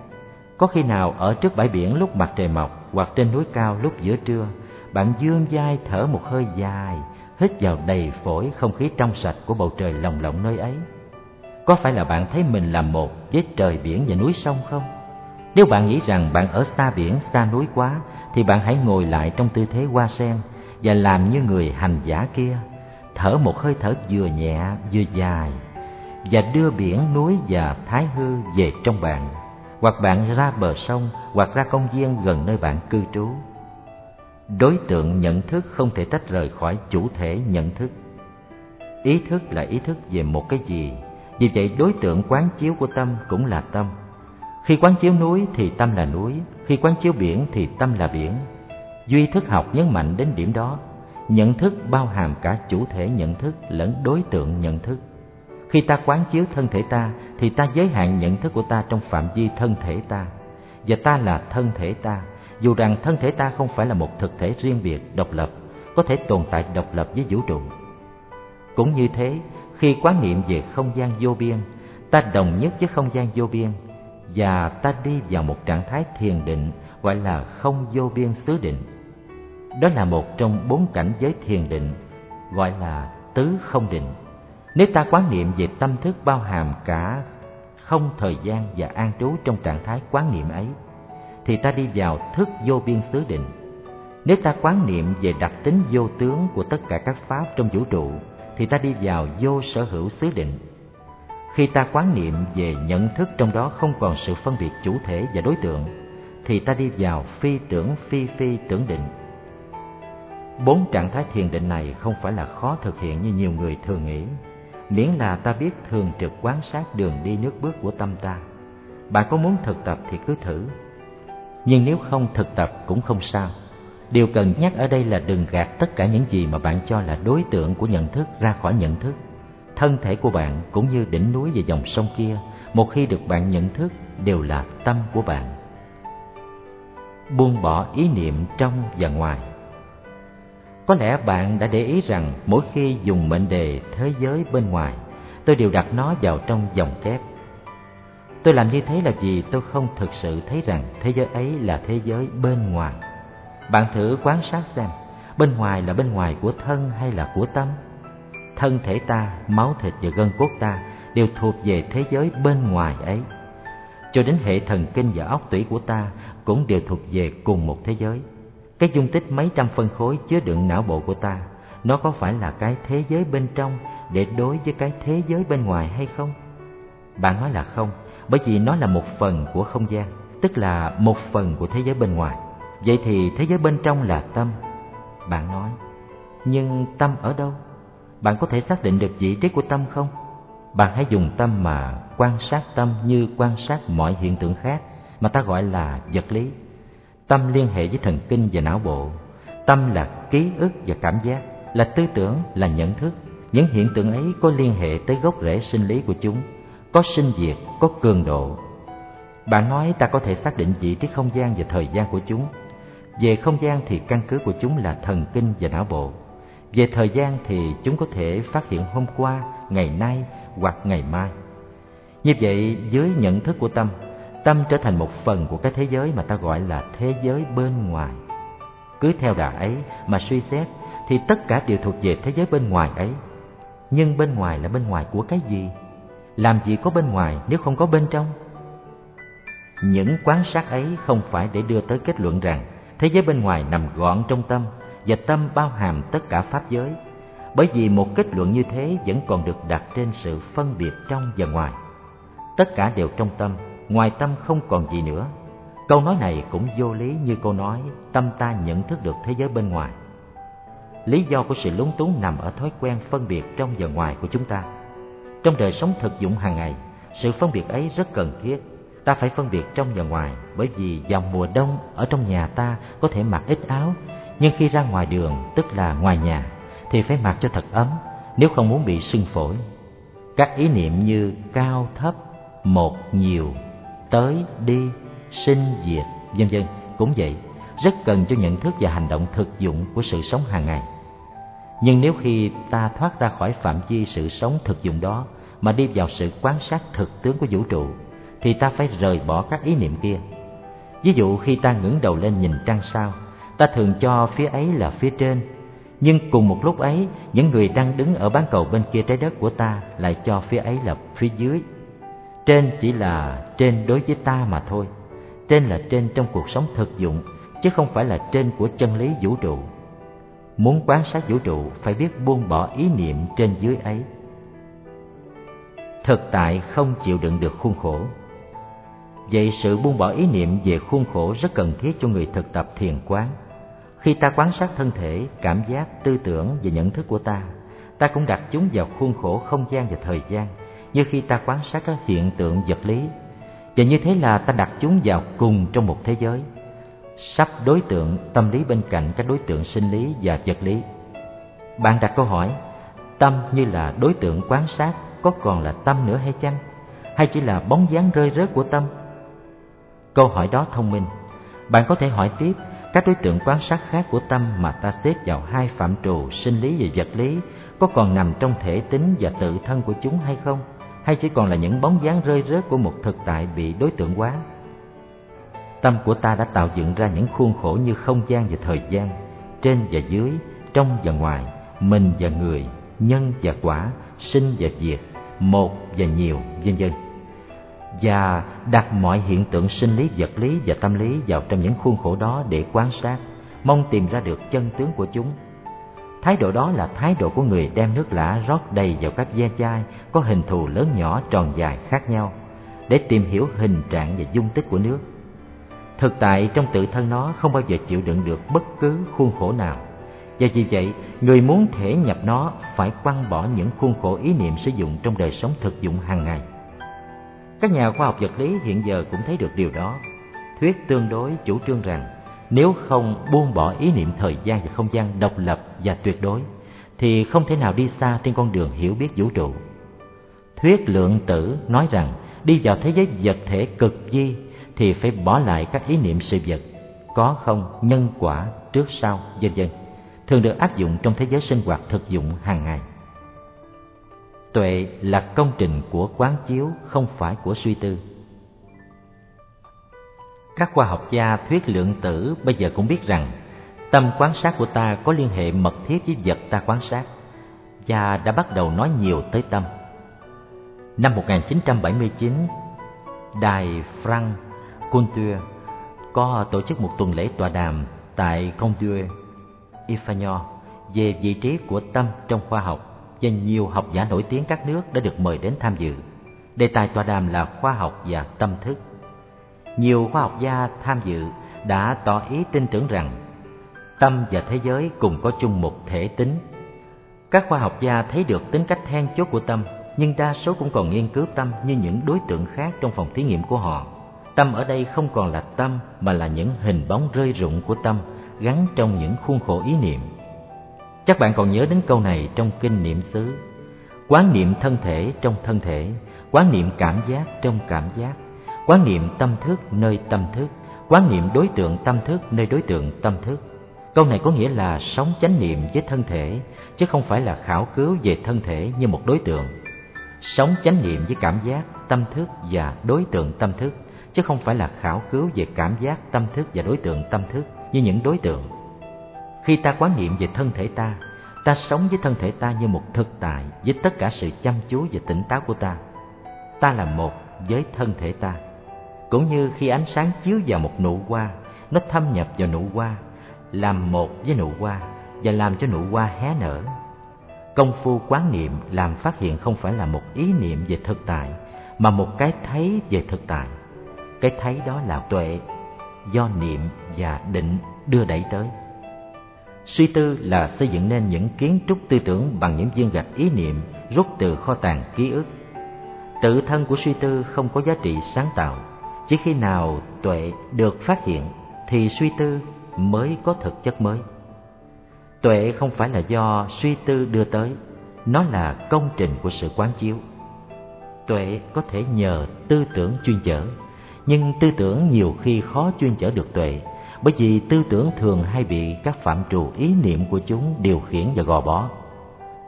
Có khi nào ở trước bãi biển lúc mặt trời mọc hoặc trên núi cao lúc giữa trưa, bạn dương vai thở một hơi dài, hít vào đầy phổi không khí trong sạch của bầu trời lồng lộng nơi ấy. Có phải là bạn thấy mình là một với trời biển và núi sông không? Nếu bạn nghĩ rằng bạn ở xa biển, xa núi quá, thì bạn hãy ngồi lại trong tư thế hoa sen và làm như người hành giả kia, thở một hơi thở vừa nhẹ vừa dài và đưa biển núi và thái hư về trong bạn, hoặc bạn ra bờ sông, hoặc ra công viên gần nơi bạn cư trú. Đối tượng nhận thức không thể tách rời khỏi chủ thể nhận thức. Ý thức là ý thức về một cái gì. Vì vậy, đối tượng quán chiếu của tâm cũng là tâm. Khi quán chiếu núi thì tâm là núi, khi quán chiếu biển thì tâm là biển. Duy thức học nhấn mạnh đến điểm đó. Nhận thức bao hàm cả chủ thể nhận thức lẫn đối tượng nhận thức khi ta quán chiếu thân thể ta, thì ta giới hạn nhận thức của ta trong phạm vi thân thể ta. Và ta là thân thể ta. Dù rằng thân thể ta không phải là một thực thể riêng biệt, độc lập, có thể tồn tại độc lập với vũ trụ. Cũng như thế, khi quán niệm về không gian vô biên, ta đồng nhất với không gian vô biên, và ta đi vào một trạng thái thiền định, gọi là không vô biên xứ định. Đó là một trong bốn cảnh giới thiền định, gọi là tứ không định nếu ta quán niệm về tâm thức bao hàm cả không thời gian và an trú trong trạng thái quán niệm ấy, thì ta đi vào thức vô biên xứ định. Nếu ta quán niệm về đặc tính vô tướng của tất cả các pháp trong vũ trụ, thì ta đi vào vô sở hữu xứ định. khi ta quán niệm về nhận thức trong đó không còn sự phân biệt chủ thể và đối tượng thì ta đi vào phi tưởng phi phi tưởng định bốn trạng thái thiền định này không phải là khó thực hiện như nhiều người thường nghĩ miễn là ta biết thường trực quan sát đường đi nước bước của tâm ta. Bạn có muốn thực tập thì cứ thử. Nhưng nếu không thực tập cũng không sao. Điều cần nhắc ở đây là đừng gạt tất cả những gì mà bạn cho là đối tượng của nhận thức ra khỏi nhận thức. Thân thể của bạn cũng như đỉnh núi và dòng sông kia, một khi được bạn nhận thức đều là tâm của bạn. Buông bỏ ý niệm trong và ngoài có lẽ bạn đã để ý rằng mỗi khi dùng mệnh đề thế giới bên ngoài, tôi đều đặt nó vào trong dòng chép. Tôi làm như thế là vì tôi không thực sự thấy rằng thế giới ấy là thế giới bên ngoài. Bạn thử quan sát xem, bên ngoài là bên ngoài của thân hay là của tâm? Thân thể ta, máu thịt và gân cốt ta đều thuộc về thế giới bên ngoài ấy. Cho đến hệ thần kinh và óc tủy của ta cũng đều thuộc về cùng một thế giới cái dung tích mấy trăm phân khối chứa đựng não bộ của ta, nó có phải là cái thế giới bên trong để đối với cái thế giới bên ngoài hay không? Bạn nói là không, bởi vì nó là một phần của không gian, tức là một phần của thế giới bên ngoài. Vậy thì thế giới bên trong là tâm. Bạn nói, nhưng tâm ở đâu? Bạn có thể xác định được vị trí của tâm không? Bạn hãy dùng tâm mà quan sát tâm như quan sát mọi hiện tượng khác mà ta gọi là vật lý tâm liên hệ với thần kinh và não bộ. Tâm là ký ức và cảm giác, là tư tưởng, là nhận thức. Những hiện tượng ấy có liên hệ tới gốc rễ sinh lý của chúng, có sinh diệt, có cường độ. Bạn nói ta có thể xác định vị trí không gian và thời gian của chúng. Về không gian thì căn cứ của chúng là thần kinh và não bộ. Về thời gian thì chúng có thể phát hiện hôm qua, ngày nay hoặc ngày mai. Như vậy, dưới nhận thức của tâm tâm trở thành một phần của cái thế giới mà ta gọi là thế giới bên ngoài. Cứ theo đà ấy mà suy xét, thì tất cả đều thuộc về thế giới bên ngoài ấy. Nhưng bên ngoài là bên ngoài của cái gì? Làm gì có bên ngoài nếu không có bên trong? Những quan sát ấy không phải để đưa tới kết luận rằng thế giới bên ngoài nằm gọn trong tâm và tâm bao hàm tất cả pháp giới, bởi vì một kết luận như thế vẫn còn được đặt trên sự phân biệt trong và ngoài. Tất cả đều trong tâm ngoài tâm không còn gì nữa. Câu nói này cũng vô lý như câu nói, tâm ta nhận thức được thế giới bên ngoài. Lý do của sự lúng túng nằm ở thói quen phân biệt trong và ngoài của chúng ta. Trong đời sống thực dụng hàng ngày, sự phân biệt ấy rất cần thiết. Ta phải phân biệt trong và ngoài, bởi vì vào mùa đông, ở trong nhà ta có thể mặc ít áo, nhưng khi ra ngoài đường, tức là ngoài nhà, thì phải mặc cho thật ấm, nếu không muốn bị sưng phổi. Các ý niệm như cao, thấp, một, nhiều tới đi, sinh diệt, vân vân. Cũng vậy, rất cần cho nhận thức và hành động thực dụng của sự sống hàng ngày. Nhưng nếu khi ta thoát ra khỏi phạm vi sự sống thực dụng đó, mà đi vào sự quan sát thực tướng của vũ trụ, thì ta phải rời bỏ các ý niệm kia. Ví dụ khi ta ngẩng đầu lên nhìn trăng sao, ta thường cho phía ấy là phía trên. Nhưng cùng một lúc ấy, những người đang đứng ở bán cầu bên kia trái đất của ta lại cho phía ấy là phía dưới trên chỉ là trên đối với ta mà thôi. Trên là trên trong cuộc sống thực dụng, chứ không phải là trên của chân lý vũ trụ. Muốn quan sát vũ trụ, phải biết buông bỏ ý niệm trên dưới ấy. Thực tại không chịu đựng được khuôn khổ. Vậy sự buông bỏ ý niệm về khuôn khổ rất cần thiết cho người thực tập thiền quán. Khi ta quan sát thân thể, cảm giác, tư tưởng và nhận thức của ta ta cũng đặt chúng vào khuôn khổ không gian và thời gian như khi ta quan sát các hiện tượng vật lý, và như thế là ta đặt chúng vào cùng trong một thế giới. Sắp đối tượng tâm lý bên cạnh các đối tượng sinh lý và vật lý. Bạn đặt câu hỏi, tâm như là đối tượng quan sát có còn là tâm nữa hay chăng? Hay chỉ là bóng dáng rơi rớt của tâm? Câu hỏi đó thông minh. Bạn có thể hỏi tiếp, các đối tượng quan sát khác của tâm mà ta xếp vào hai phạm trù sinh lý và vật lý có còn nằm trong thể tính và tự thân của chúng hay không? Hay chỉ còn là những bóng dáng rơi rớt của một thực tại bị đối tượng hóa tâm của ta đã tạo dựng ra những khuôn khổ như không gian và thời gian, trên và dưới, trong và ngoài, mình và người, nhân và quả, sinh và diệt, một và nhiều, vân vân. Và đặt mọi hiện tượng sinh lý, vật lý và tâm lý vào trong những khuôn khổ đó để quan sát, mong tìm ra được chân tướng của chúng. Thái độ đó là thái độ của người đem nước lã rót đầy vào các ve chai có hình thù lớn nhỏ tròn dài khác nhau để tìm hiểu hình trạng và dung tích của nước. Thực tại trong tự thân nó không bao giờ chịu đựng được bất cứ khuôn khổ nào. Và vì vậy, người muốn thể nhập nó phải quăng bỏ những khuôn khổ ý niệm sử dụng trong đời sống thực dụng hàng ngày. Các nhà khoa học vật lý hiện giờ cũng thấy được điều đó. Thuyết tương đối chủ trương rằng nếu không buông bỏ ý niệm thời gian và không gian độc lập và tuyệt đối, thì không thể nào đi xa trên con đường hiểu biết vũ trụ. Thuyết lượng tử nói rằng, đi vào thế giới vật thể cực di thì phải bỏ lại các ý niệm sự vật, có không, nhân quả, trước sau, vân vân, thường được áp dụng trong thế giới sinh hoạt thực dụng hàng ngày tuệ là công trình của quán chiếu, không phải của suy tư các khoa học gia thuyết lượng tử bây giờ cũng biết rằng tâm quan sát của ta có liên hệ mật thiết với vật ta quan sát và đã bắt đầu nói nhiều tới tâm. Năm 1979, Đài Frank Kuntur có tổ chức một tuần lễ tọa đàm tại công viên Ifanyo về vị trí của tâm trong khoa học và nhiều học giả nổi tiếng các nước đã được mời đến tham dự. Đề tài tọa đàm là khoa học và tâm thức. Nhiều khoa học gia tham dự đã tỏ ý tin tưởng rằng tâm và thế giới cùng có chung một thể tính. Các khoa học gia thấy được tính cách then chốt của tâm, nhưng đa số cũng còn nghiên cứu tâm như những đối tượng khác trong phòng thí nghiệm của họ Tâm ở đây không còn là tâm mà là những hình bóng rơi rụng của tâm gắn trong những khuôn khổ ý niệm. Chắc bạn còn nhớ đến câu này trong kinh niệm xứ. Quán niệm thân thể trong thân thể, quán niệm cảm giác trong cảm giác, quán niệm tâm thức nơi tâm thức, quán niệm đối tượng tâm thức nơi đối tượng tâm thức. Câu này có nghĩa là sống chánh niệm với thân thể, chứ không phải là khảo cứu về thân thể như một đối tượng. Sống chánh niệm với cảm giác, tâm thức và đối tượng tâm thức chứ không phải là khảo cứu về cảm giác tâm thức và đối tượng tâm thức như những đối tượng khi ta quán niệm về thân thể ta ta sống với thân thể ta như một thực tại với tất cả sự chăm chú và tỉnh táo của ta ta là một với thân thể ta cũng như khi ánh sáng chiếu vào một nụ hoa, nó thâm nhập vào nụ hoa, làm một với nụ hoa và làm cho nụ hoa hé nở. Công phu quán niệm làm phát hiện không phải là một ý niệm về thực tại, mà một cái thấy về thực tại. Cái thấy đó là tuệ do niệm và định đưa đẩy tới. Suy tư là xây dựng nên những kiến trúc tư tưởng bằng những viên gạch ý niệm rút từ kho tàng ký ức. Tự thân của suy tư không có giá trị sáng tạo chỉ khi nào tuệ được phát hiện thì suy tư mới có thực chất mới. Tuệ không phải là do suy tư đưa tới, nó là công trình của sự quán chiếu. Tuệ có thể nhờ tư tưởng chuyên chở, nhưng tư tưởng nhiều khi khó chuyên chở được tuệ, bởi vì tư tưởng thường hay bị các phạm trù ý niệm của chúng điều khiển và gò bó.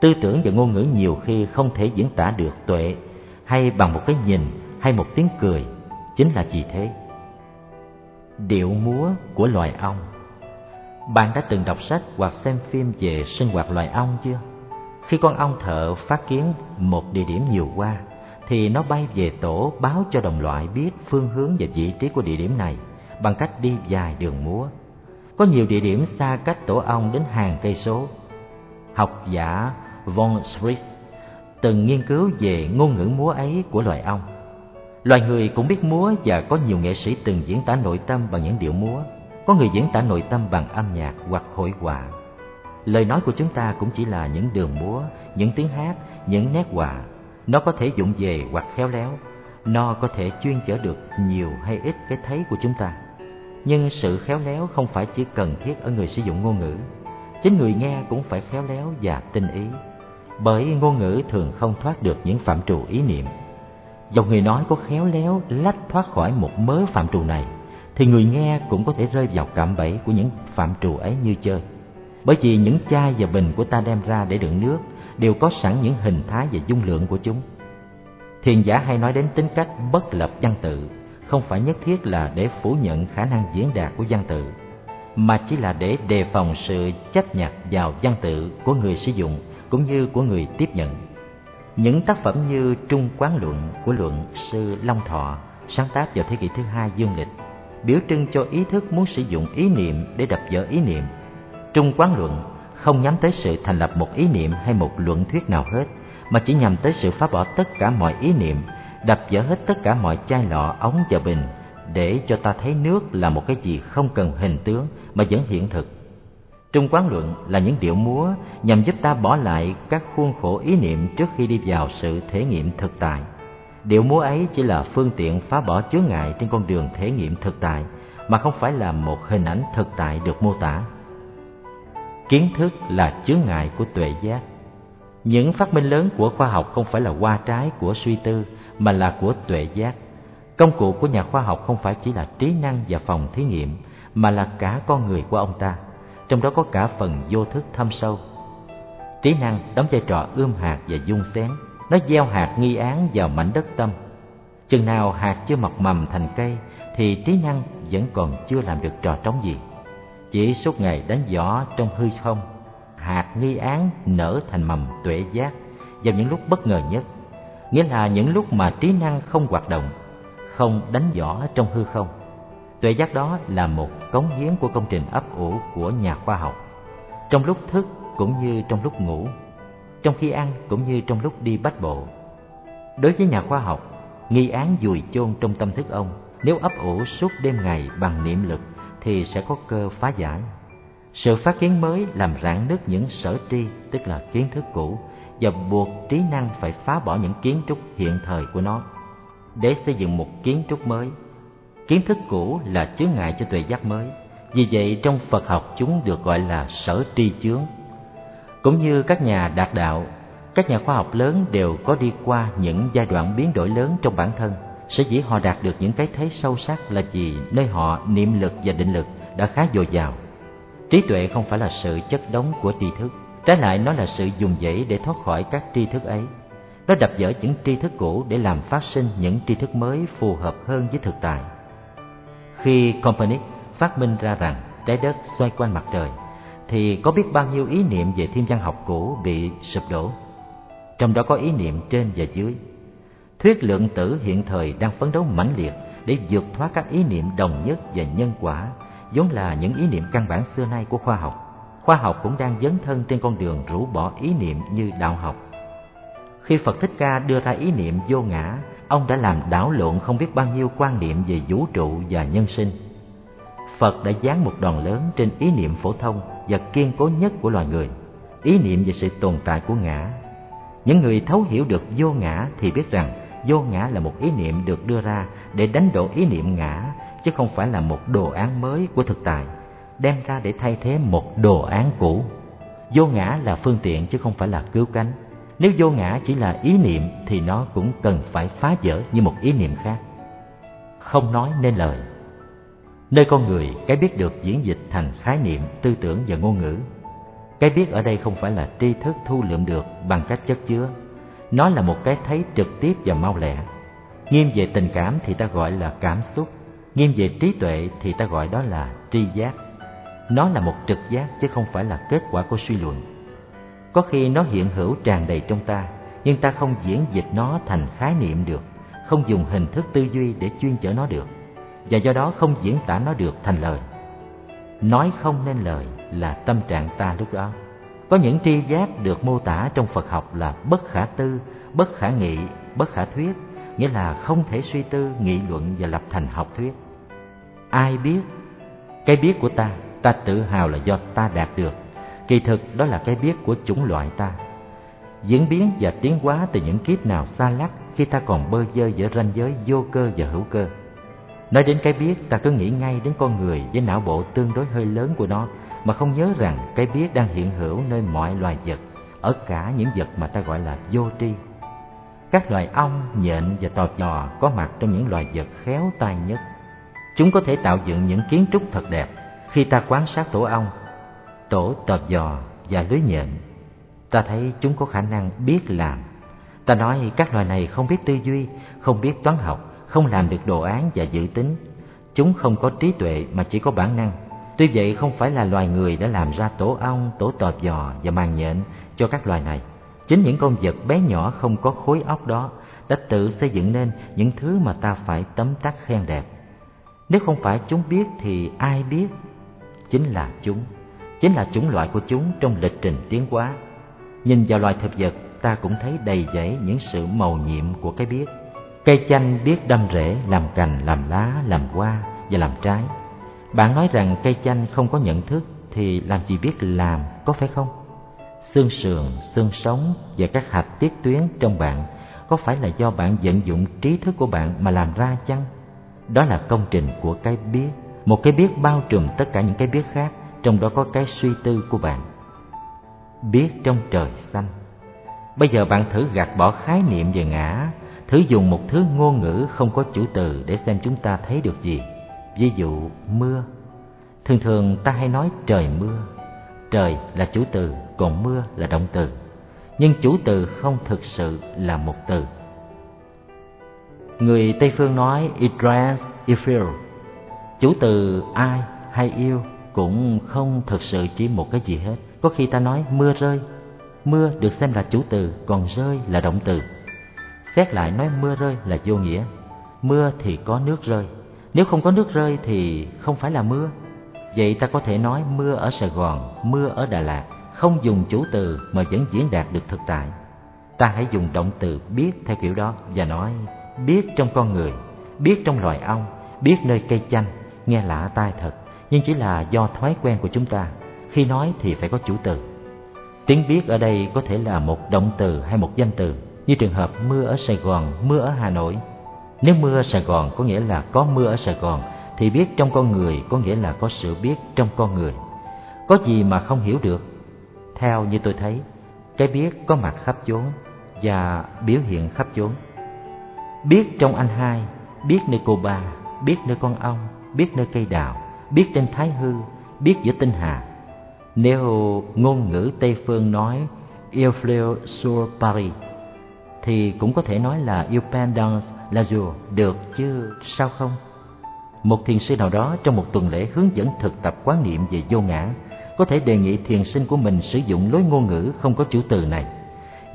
Tư tưởng và ngôn ngữ nhiều khi không thể diễn tả được tuệ hay bằng một cái nhìn hay một tiếng cười chính là gì thế điệu múa của loài ong bạn đã từng đọc sách hoặc xem phim về sinh hoạt loài ong chưa khi con ong thợ phát kiến một địa điểm nhiều qua, thì nó bay về tổ báo cho đồng loại biết phương hướng và vị trí của địa điểm này bằng cách đi dài đường múa. Có nhiều địa điểm xa cách tổ ong đến hàng cây số. Học giả von Schritz từng nghiên cứu về ngôn ngữ múa ấy của loài ong. Loài người cũng biết múa và có nhiều nghệ sĩ từng diễn tả nội tâm bằng những điệu múa. Có người diễn tả nội tâm bằng âm nhạc hoặc hội họa. Lời nói của chúng ta cũng chỉ là những đường múa, những tiếng hát, những nét họa. Nó có thể dụng về hoặc khéo léo. Nó có thể chuyên chở được nhiều hay ít cái thấy của chúng ta. Nhưng sự khéo léo không phải chỉ cần thiết ở người sử dụng ngôn ngữ. Chính người nghe cũng phải khéo léo và tinh ý. Bởi ngôn ngữ thường không thoát được những phạm trù ý niệm dòng người nói có khéo léo lách thoát khỏi một mớ phạm trù này thì người nghe cũng có thể rơi vào cạm bẫy của những phạm trù ấy như chơi bởi vì những chai và bình của ta đem ra để đựng nước đều có sẵn những hình thái và dung lượng của chúng. Thiền giả hay nói đến tính cách bất lập văn tự, không phải nhất thiết là để phủ nhận khả năng diễn đạt của văn tự, mà chỉ là để đề phòng sự chấp nhặt vào văn tự của người sử dụng cũng như của người tiếp nhận. Những tác phẩm như Trung Quán Luận của luận sư Long Thọ sáng tác vào thế kỷ thứ hai dương lịch biểu trưng cho ý thức muốn sử dụng ý niệm để đập vỡ ý niệm. Trung Quán Luận không nhắm tới sự thành lập một ý niệm hay một luận thuyết nào hết, mà chỉ nhằm tới sự phá bỏ tất cả mọi ý niệm, đập vỡ hết tất cả mọi chai lọ, ống và bình, để cho ta thấy nước là một cái gì không cần hình tướng mà vẫn hiện thực. Trung quán luận là những điệu múa nhằm giúp ta bỏ lại các khuôn khổ ý niệm trước khi đi vào sự thể nghiệm thực tại. Điệu múa ấy chỉ là phương tiện phá bỏ chướng ngại trên con đường thể nghiệm thực tại, mà không phải là một hình ảnh thực tại được mô tả. Kiến thức là chướng ngại của tuệ giác. Những phát minh lớn của khoa học không phải là hoa trái của suy tư, mà là của tuệ giác. Công cụ của nhà khoa học không phải chỉ là trí năng và phòng thí nghiệm, mà là cả con người của ông ta, trong đó có cả phần vô thức thâm sâu. Trí năng đóng vai trò ươm hạt và dung xén, nó gieo hạt nghi án vào mảnh đất tâm. Chừng nào hạt chưa mọc mầm thành cây thì trí năng vẫn còn chưa làm được trò trống gì. Chỉ suốt ngày đánh giỏ trong hư không, hạt nghi án nở thành mầm tuệ giác vào những lúc bất ngờ nhất, nghĩa là những lúc mà trí năng không hoạt động, không đánh giỏ trong hư không. Tuệ giác đó là một cống hiến của công trình ấp ủ của nhà khoa học. Trong lúc thức cũng như trong lúc ngủ, trong khi ăn cũng như trong lúc đi bách bộ. Đối với nhà khoa học, nghi án dùi chôn trong tâm thức ông nếu ấp ủ suốt đêm ngày bằng niệm lực thì sẽ có cơ phá giải. Sự phát kiến mới làm rạn nứt những sở tri, tức là kiến thức cũ, và buộc trí năng phải phá bỏ những kiến trúc hiện thời của nó để xây dựng một kiến trúc mới. Kiến thức cũ là chướng ngại cho tuệ giác mới. Vì vậy trong Phật học chúng được gọi là sở tri chướng. Cũng như các nhà đạt đạo, các nhà khoa học lớn đều có đi qua những giai đoạn biến đổi lớn trong bản thân. Sở dĩ họ đạt được những cái thấy sâu sắc là vì nơi họ niệm lực và định lực đã khá dồi dào. Trí tuệ không phải là sự chất đóng của tri thức. Trái lại nó là sự dùng dãy để thoát khỏi các tri thức ấy. Nó đập vỡ những tri thức cũ để làm phát sinh những tri thức mới phù hợp hơn với thực tại khi Copernic phát minh ra rằng trái đất xoay quanh mặt trời thì có biết bao nhiêu ý niệm về thiên văn học cũ bị sụp đổ trong đó có ý niệm trên và dưới Thuyết lượng tử hiện thời đang phấn đấu mãnh liệt để vượt thoát các ý niệm đồng nhất và nhân quả, vốn là những ý niệm căn bản xưa nay của khoa học. Khoa học cũng đang dấn thân trên con đường rũ bỏ ý niệm như đạo học. Khi Phật Thích Ca đưa ra ý niệm vô ngã, ông đã làm đảo lộn không biết bao nhiêu quan niệm về vũ trụ và nhân sinh. Phật đã dán một đòn lớn trên ý niệm phổ thông và kiên cố nhất của loài người, ý niệm về sự tồn tại của ngã. Những người thấu hiểu được vô ngã thì biết rằng vô ngã là một ý niệm được đưa ra để đánh đổ ý niệm ngã chứ không phải là một đồ án mới của thực tại đem ra để thay thế một đồ án cũ vô ngã là phương tiện chứ không phải là cứu cánh nếu vô ngã chỉ là ý niệm thì nó cũng cần phải phá vỡ như một ý niệm khác không nói nên lời nơi con người cái biết được diễn dịch thành khái niệm tư tưởng và ngôn ngữ cái biết ở đây không phải là tri thức thu lượm được bằng cách chất chứa nó là một cái thấy trực tiếp và mau lẹ. Nghiêm về tình cảm thì ta gọi là cảm xúc, nghiêm về trí tuệ thì ta gọi đó là tri giác. Nó là một trực giác chứ không phải là kết quả của suy luận. Có khi nó hiện hữu tràn đầy trong ta, nhưng ta không diễn dịch nó thành khái niệm được, không dùng hình thức tư duy để chuyên chở nó được, và do đó không diễn tả nó được thành lời. Nói không nên lời là tâm trạng ta lúc đó. Có những tri giác được mô tả trong Phật học là bất khả tư, bất khả nghị, bất khả thuyết, nghĩa là không thể suy tư, nghị luận và lập thành học thuyết. Ai biết? Cái biết của ta, ta tự hào là do ta đạt được. Kỳ thực đó là cái biết của chủng loại ta. Diễn biến và tiến hóa từ những kiếp nào xa lắc khi ta còn bơ vơ giữa ranh giới vô cơ và hữu cơ. Nói đến cái biết, ta cứ nghĩ ngay đến con người với não bộ tương đối hơi lớn của nó mà không nhớ rằng cái biết đang hiện hữu nơi mọi loài vật, ở cả những vật mà ta gọi là vô tri. Các loài ong, nhện và tò giò có mặt trong những loài vật khéo tay nhất. Chúng có thể tạo dựng những kiến trúc thật đẹp khi ta quan sát tổ ong, tổ tò giò và lưới nhện. Ta thấy chúng có khả năng biết làm. Ta nói các loài này không biết tư duy, không biết toán học, không làm được đồ án và dự tính. Chúng không có trí tuệ mà chỉ có bản năng Tuy vậy không phải là loài người đã làm ra tổ ong, tổ tọp giò và màng nhện cho các loài này. Chính những con vật bé nhỏ không có khối óc đó đã tự xây dựng nên những thứ mà ta phải tấm tắc khen đẹp. Nếu không phải chúng biết thì ai biết? Chính là chúng chính là chủng loại của chúng trong lịch trình tiến hóa. Nhìn vào loài thực vật, ta cũng thấy đầy dẫy những sự màu nhiệm của cái biết. Cây chanh biết đâm rễ, làm cành, làm lá, làm hoa và làm trái. Bạn nói rằng cây chanh không có nhận thức thì làm gì biết làm, có phải không? Xương sườn, xương sống và các hạch tiết tuyến trong bạn có phải là do bạn vận dụng trí thức của bạn mà làm ra chăng? Đó là công trình của cái biết, một cái biết bao trùm tất cả những cái biết khác, trong đó có cái suy tư của bạn. Biết trong trời xanh. Bây giờ bạn thử gạt bỏ khái niệm về ngã, thử dùng một thứ ngôn ngữ không có chủ từ để xem chúng ta thấy được gì. Ví dụ mưa. Thường thường ta hay nói trời mưa. Trời là chủ từ, còn mưa là động từ. Nhưng chủ từ không thực sự là một từ. Người Tây Phương nói it rains, it feels. Chủ từ ai hay yêu cũng không thực sự chỉ một cái gì hết. Có khi ta nói mưa rơi, mưa được xem là chủ từ, còn rơi là động từ. Xét lại nói mưa rơi là vô nghĩa. Mưa thì có nước rơi, nếu không có nước rơi thì không phải là mưa. Vậy ta có thể nói mưa ở Sài Gòn, mưa ở Đà Lạt, không dùng chủ từ mà vẫn diễn đạt được thực tại. Ta hãy dùng động từ biết theo kiểu đó và nói biết trong con người, biết trong loài ong, biết nơi cây chanh, nghe lạ tai thật, nhưng chỉ là do thói quen của chúng ta. Khi nói thì phải có chủ từ. Tiếng biết ở đây có thể là một động từ hay một danh từ, như trường hợp mưa ở Sài Gòn, mưa ở Hà Nội. Nếu mưa ở Sài Gòn có nghĩa là có mưa ở Sài Gòn, thì biết trong con người có nghĩa là có sự biết trong con người. Có gì mà không hiểu được? Theo như tôi thấy, cái biết có mặt khắp chốn và biểu hiện khắp chốn. Biết trong anh hai, biết nơi cô ba, biết nơi con ong, biết nơi cây đào, biết trên thái hư, biết giữa tinh hà. Nếu ngôn ngữ Tây Phương nói Il fleur sur Paris thì cũng có thể nói là Il pendant la jour được chứ sao không? Một thiền sư nào đó trong một tuần lễ hướng dẫn thực tập quán niệm về vô ngã có thể đề nghị thiền sinh của mình sử dụng lối ngôn ngữ không có chủ từ này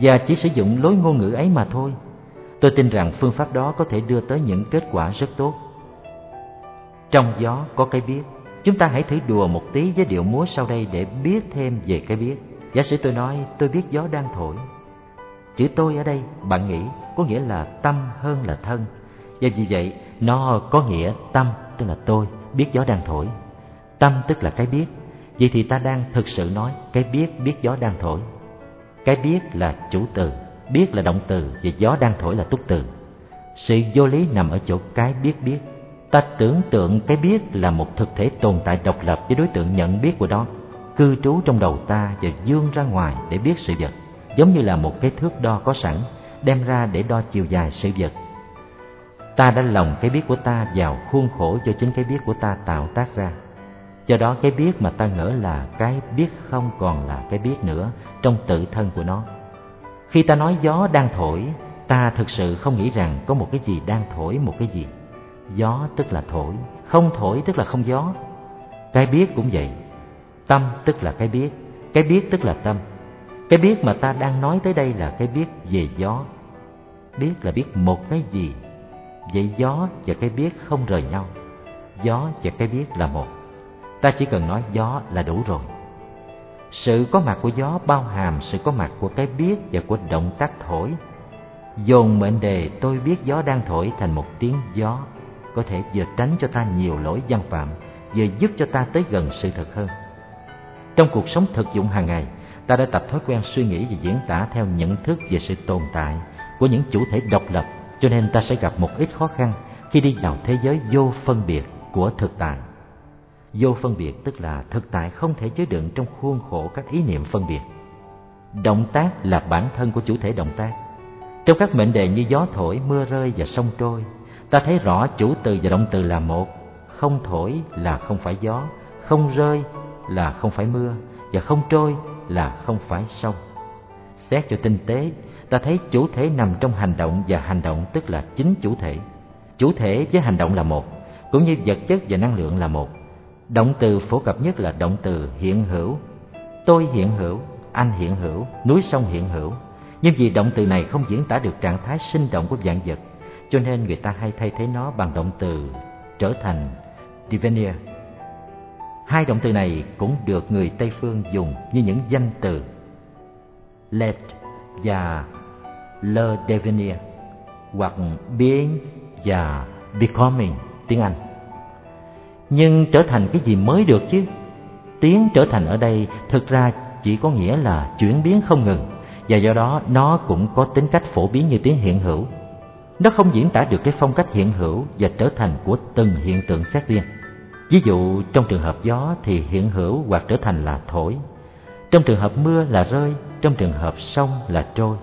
và chỉ sử dụng lối ngôn ngữ ấy mà thôi Tôi tin rằng phương pháp đó có thể đưa tới những kết quả rất tốt. Trong gió có cái biết, chúng ta hãy thử đùa một tí với điệu múa sau đây để biết thêm về cái biết. Giả sử tôi nói tôi biết gió đang thổi. Chữ tôi ở đây bạn nghĩ có nghĩa là tâm hơn là thân. Và vì vậy nó có nghĩa tâm tức là tôi biết gió đang thổi. Tâm tức là cái biết. Vậy thì ta đang thực sự nói cái biết biết gió đang thổi. Cái biết là chủ từ biết là động từ và gió đang thổi là túc từ sự vô lý nằm ở chỗ cái biết biết ta tưởng tượng cái biết là một thực thể tồn tại độc lập với đối tượng nhận biết của đó cư trú trong đầu ta và dương ra ngoài để biết sự vật giống như là một cái thước đo có sẵn đem ra để đo chiều dài sự vật. Ta đã lồng cái biết của ta vào khuôn khổ do chính cái biết của ta tạo tác ra. Do đó cái biết mà ta ngỡ là cái biết không còn là cái biết nữa trong tự thân của nó. Khi ta nói gió đang thổi, ta thực sự không nghĩ rằng có một cái gì đang thổi một cái gì. Gió tức là thổi, không thổi tức là không gió. Cái biết cũng vậy. Tâm tức là cái biết, cái biết tức là tâm. Cái biết mà ta đang nói tới đây là cái biết về gió. Biết là biết một cái gì. Vậy gió và cái biết không rời nhau. Gió và cái biết là một. Ta chỉ cần nói gió là đủ rồi. Sự có mặt của gió bao hàm sự có mặt của cái biết và của động tác thổi. Dồn mệnh đề tôi biết gió đang thổi thành một tiếng gió, có thể vừa tránh cho ta nhiều lỗi văn phạm, vừa giúp cho ta tới gần sự thật hơn. Trong cuộc sống thực dụng hàng ngày, ta đã tập thói quen suy nghĩ và diễn tả theo nhận thức về sự tồn tại của những chủ thể độc lập, cho nên ta sẽ gặp một ít khó khăn khi đi vào thế giới vô phân biệt của thực tại. Vô phân biệt tức là thực tại không thể chứa đựng trong khuôn khổ các ý niệm phân biệt. Động tác là bản thân của chủ thể động tác. Trong các mệnh đề như gió thổi, mưa rơi và sông trôi, ta thấy rõ chủ từ và động từ là một. Không thổi là không phải gió, không rơi là không phải mưa, và không trôi là không phải sông. Xét cho tinh tế, ta thấy chủ thể nằm trong hành động và hành động tức là chính chủ thể. Chủ thể với hành động là một, cũng như vật chất và năng lượng là một. Động từ phổ cập nhất là động từ hiện hữu. Tôi hiện hữu, anh hiện hữu, núi sông hiện hữu. Nhưng vì động từ này không diễn tả được trạng thái sinh động của dạng vật, cho nên người ta hay thay thế nó bằng động từ trở thành devenir. Hai động từ này cũng được người Tây phương dùng như những danh từ let và le devenir hoặc being và becoming tiếng Anh. Nhưng trở thành cái gì mới được chứ? Tiếng trở thành ở đây thực ra chỉ có nghĩa là chuyển biến không ngừng, và do đó nó cũng có tính cách phổ biến như tiếng hiện hữu. Nó không diễn tả được cái phong cách hiện hữu và trở thành của từng hiện tượng xét riêng. Ví dụ trong trường hợp gió thì hiện hữu hoặc trở thành là thổi. Trong trường hợp mưa là rơi, trong trường hợp sông là trôi.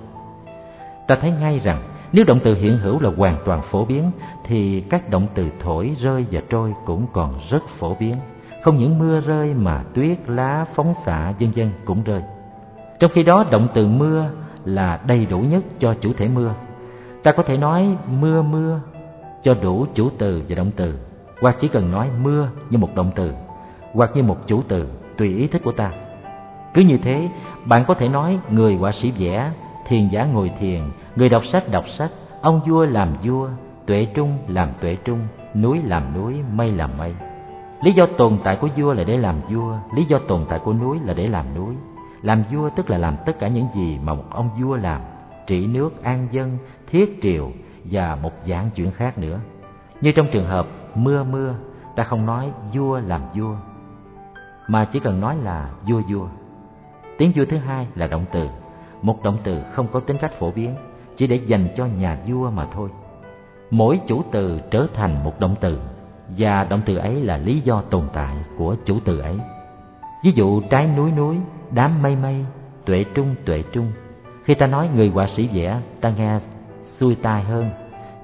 Ta thấy ngay rằng nếu động từ hiện hữu là hoàn toàn phổ biến thì các động từ thổi, rơi và trôi cũng còn rất phổ biến. Không những mưa rơi mà tuyết, lá, phóng xạ vân vân cũng rơi. Trong khi đó động từ mưa là đầy đủ nhất cho chủ thể mưa. Ta có thể nói mưa mưa cho đủ chủ từ và động từ, hoặc chỉ cần nói mưa như một động từ, hoặc như một chủ từ tùy ý thích của ta. Cứ như thế, bạn có thể nói người họa sĩ vẽ, thiền giả ngồi thiền, người đọc sách đọc sách, ông vua làm vua, tuệ trung làm tuệ trung, núi làm núi, mây làm mây. Lý do tồn tại của vua là để làm vua, lý do tồn tại của núi là để làm núi. Làm vua tức là làm tất cả những gì mà một ông vua làm, trị nước, an dân, thiết triều và một dạng chuyện khác nữa. Như trong trường hợp mưa mưa, ta không nói vua làm vua, mà chỉ cần nói là vua vua. Tiếng vua thứ hai là động từ, một động từ không có tính cách phổ biến, chỉ để dành cho nhà vua mà thôi. Mỗi chủ từ trở thành một động từ, và động từ ấy là lý do tồn tại của chủ từ ấy. Ví dụ trái núi núi, đám mây mây, tuệ trung tuệ trung. Khi ta nói người họa sĩ vẽ, ta nghe xuôi tai hơn.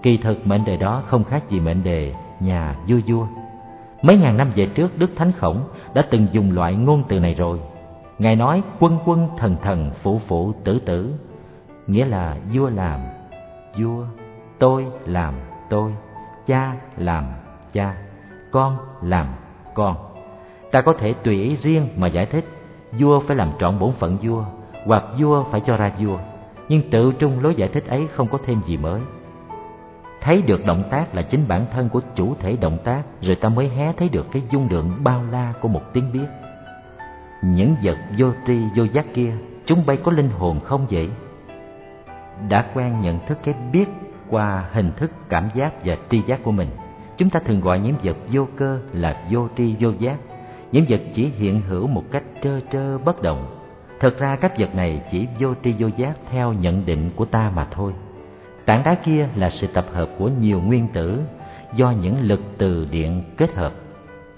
Kỳ thực mệnh đề đó không khác gì mệnh đề nhà vua vua. Mấy ngàn năm về trước, Đức Thánh Khổng đã từng dùng loại ngôn từ này rồi. Ngài nói quân quân thần thần phụ phụ tử tử, nghĩa là vua làm, vua, tôi làm, tôi, cha làm, cha, con làm, con. Ta có thể tùy ý riêng mà giải thích vua phải làm trọn bổn phận vua hoặc vua phải cho ra vua nhưng tự trung lối giải thích ấy không có thêm gì mới. Thấy được động tác là chính bản thân của chủ thể động tác, rồi ta mới hé thấy được cái dung lượng bao la của một tiếng biết. Những vật vô tri, vô giác kia, chúng bay có linh hồn không vậy? Đã quen nhận thức cái biết qua hình thức, cảm giác và tri giác của mình. Chúng ta thường gọi những vật vô cơ là vô tri, vô giác. Những vật chỉ hiện hữu một cách trơ trơ, bất động thật ra các vật này chỉ vô tri vô giác theo nhận định của ta mà thôi. Tảng đá kia là sự tập hợp của nhiều nguyên tử do những lực từ điện kết hợp.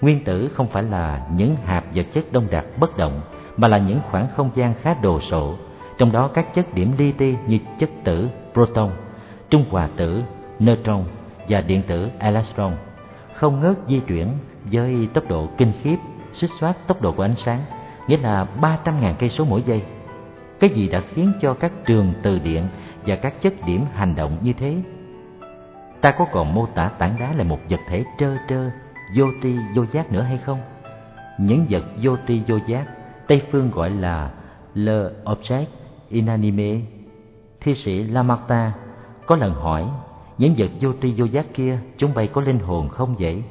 Nguyên tử không phải là những hạt vật chất đông đặc bất động mà là những khoảng không gian khá đồ sộ trong đó các chất điểm li ti như chất tử proton trung hòa tử neutron và điện tử electron không ngớt di chuyển với tốc độ kinh khiếp xích xoát tốc độ của ánh sáng, nghĩa là 300.000 cây số mỗi giây. Cái gì đã khiến cho các trường từ điện và các chất điểm hành động như thế? Ta có còn mô tả tảng đá là một vật thể trơ trơ, vô tri vô giác nữa hay không? Những vật vô tri vô giác, Tây phương gọi là le object inanime. Thi sĩ Lamarta có lần hỏi, những vật vô tri vô giác kia chúng bay có linh hồn không vậy?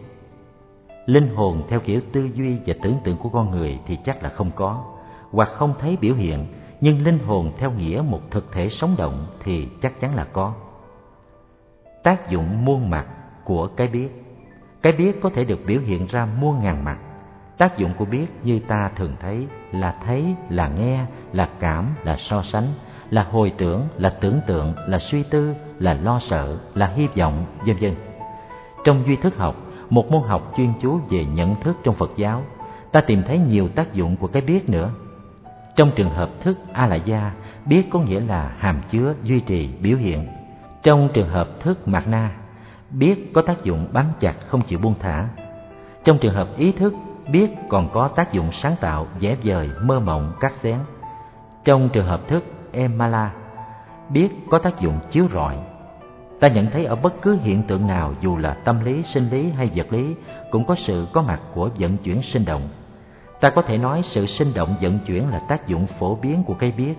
Linh hồn theo kiểu tư duy và tưởng tượng của con người thì chắc là không có, hoặc không thấy biểu hiện, nhưng linh hồn theo nghĩa một thực thể sống động thì chắc chắn là có. Tác dụng muôn mặt của cái biết Cái biết có thể được biểu hiện ra muôn ngàn mặt. Tác dụng của biết như ta thường thấy là thấy, là nghe, là cảm, là so sánh, là hồi tưởng, là tưởng tượng, là suy tư, là lo sợ, là hy vọng, vân vân. Trong duy thức học, một môn học chuyên chú về nhận thức trong Phật giáo, ta tìm thấy nhiều tác dụng của cái biết nữa. Trong trường hợp thức a la gia, biết có nghĩa là hàm chứa, duy trì, biểu hiện. Trong trường hợp thức mạt na, biết có tác dụng bám chặt không chịu buông thả. Trong trường hợp ý thức, biết còn có tác dụng sáng tạo, vẽ vời, mơ mộng, cắt xén. Trong trường hợp thức emala, biết có tác dụng chiếu rọi, ta nhận thấy ở bất cứ hiện tượng nào, dù là tâm lý, sinh lý hay vật lý, cũng có sự có mặt của vận chuyển sinh động ta có thể nói sự sinh động vận chuyển là tác dụng phổ biến của cái biết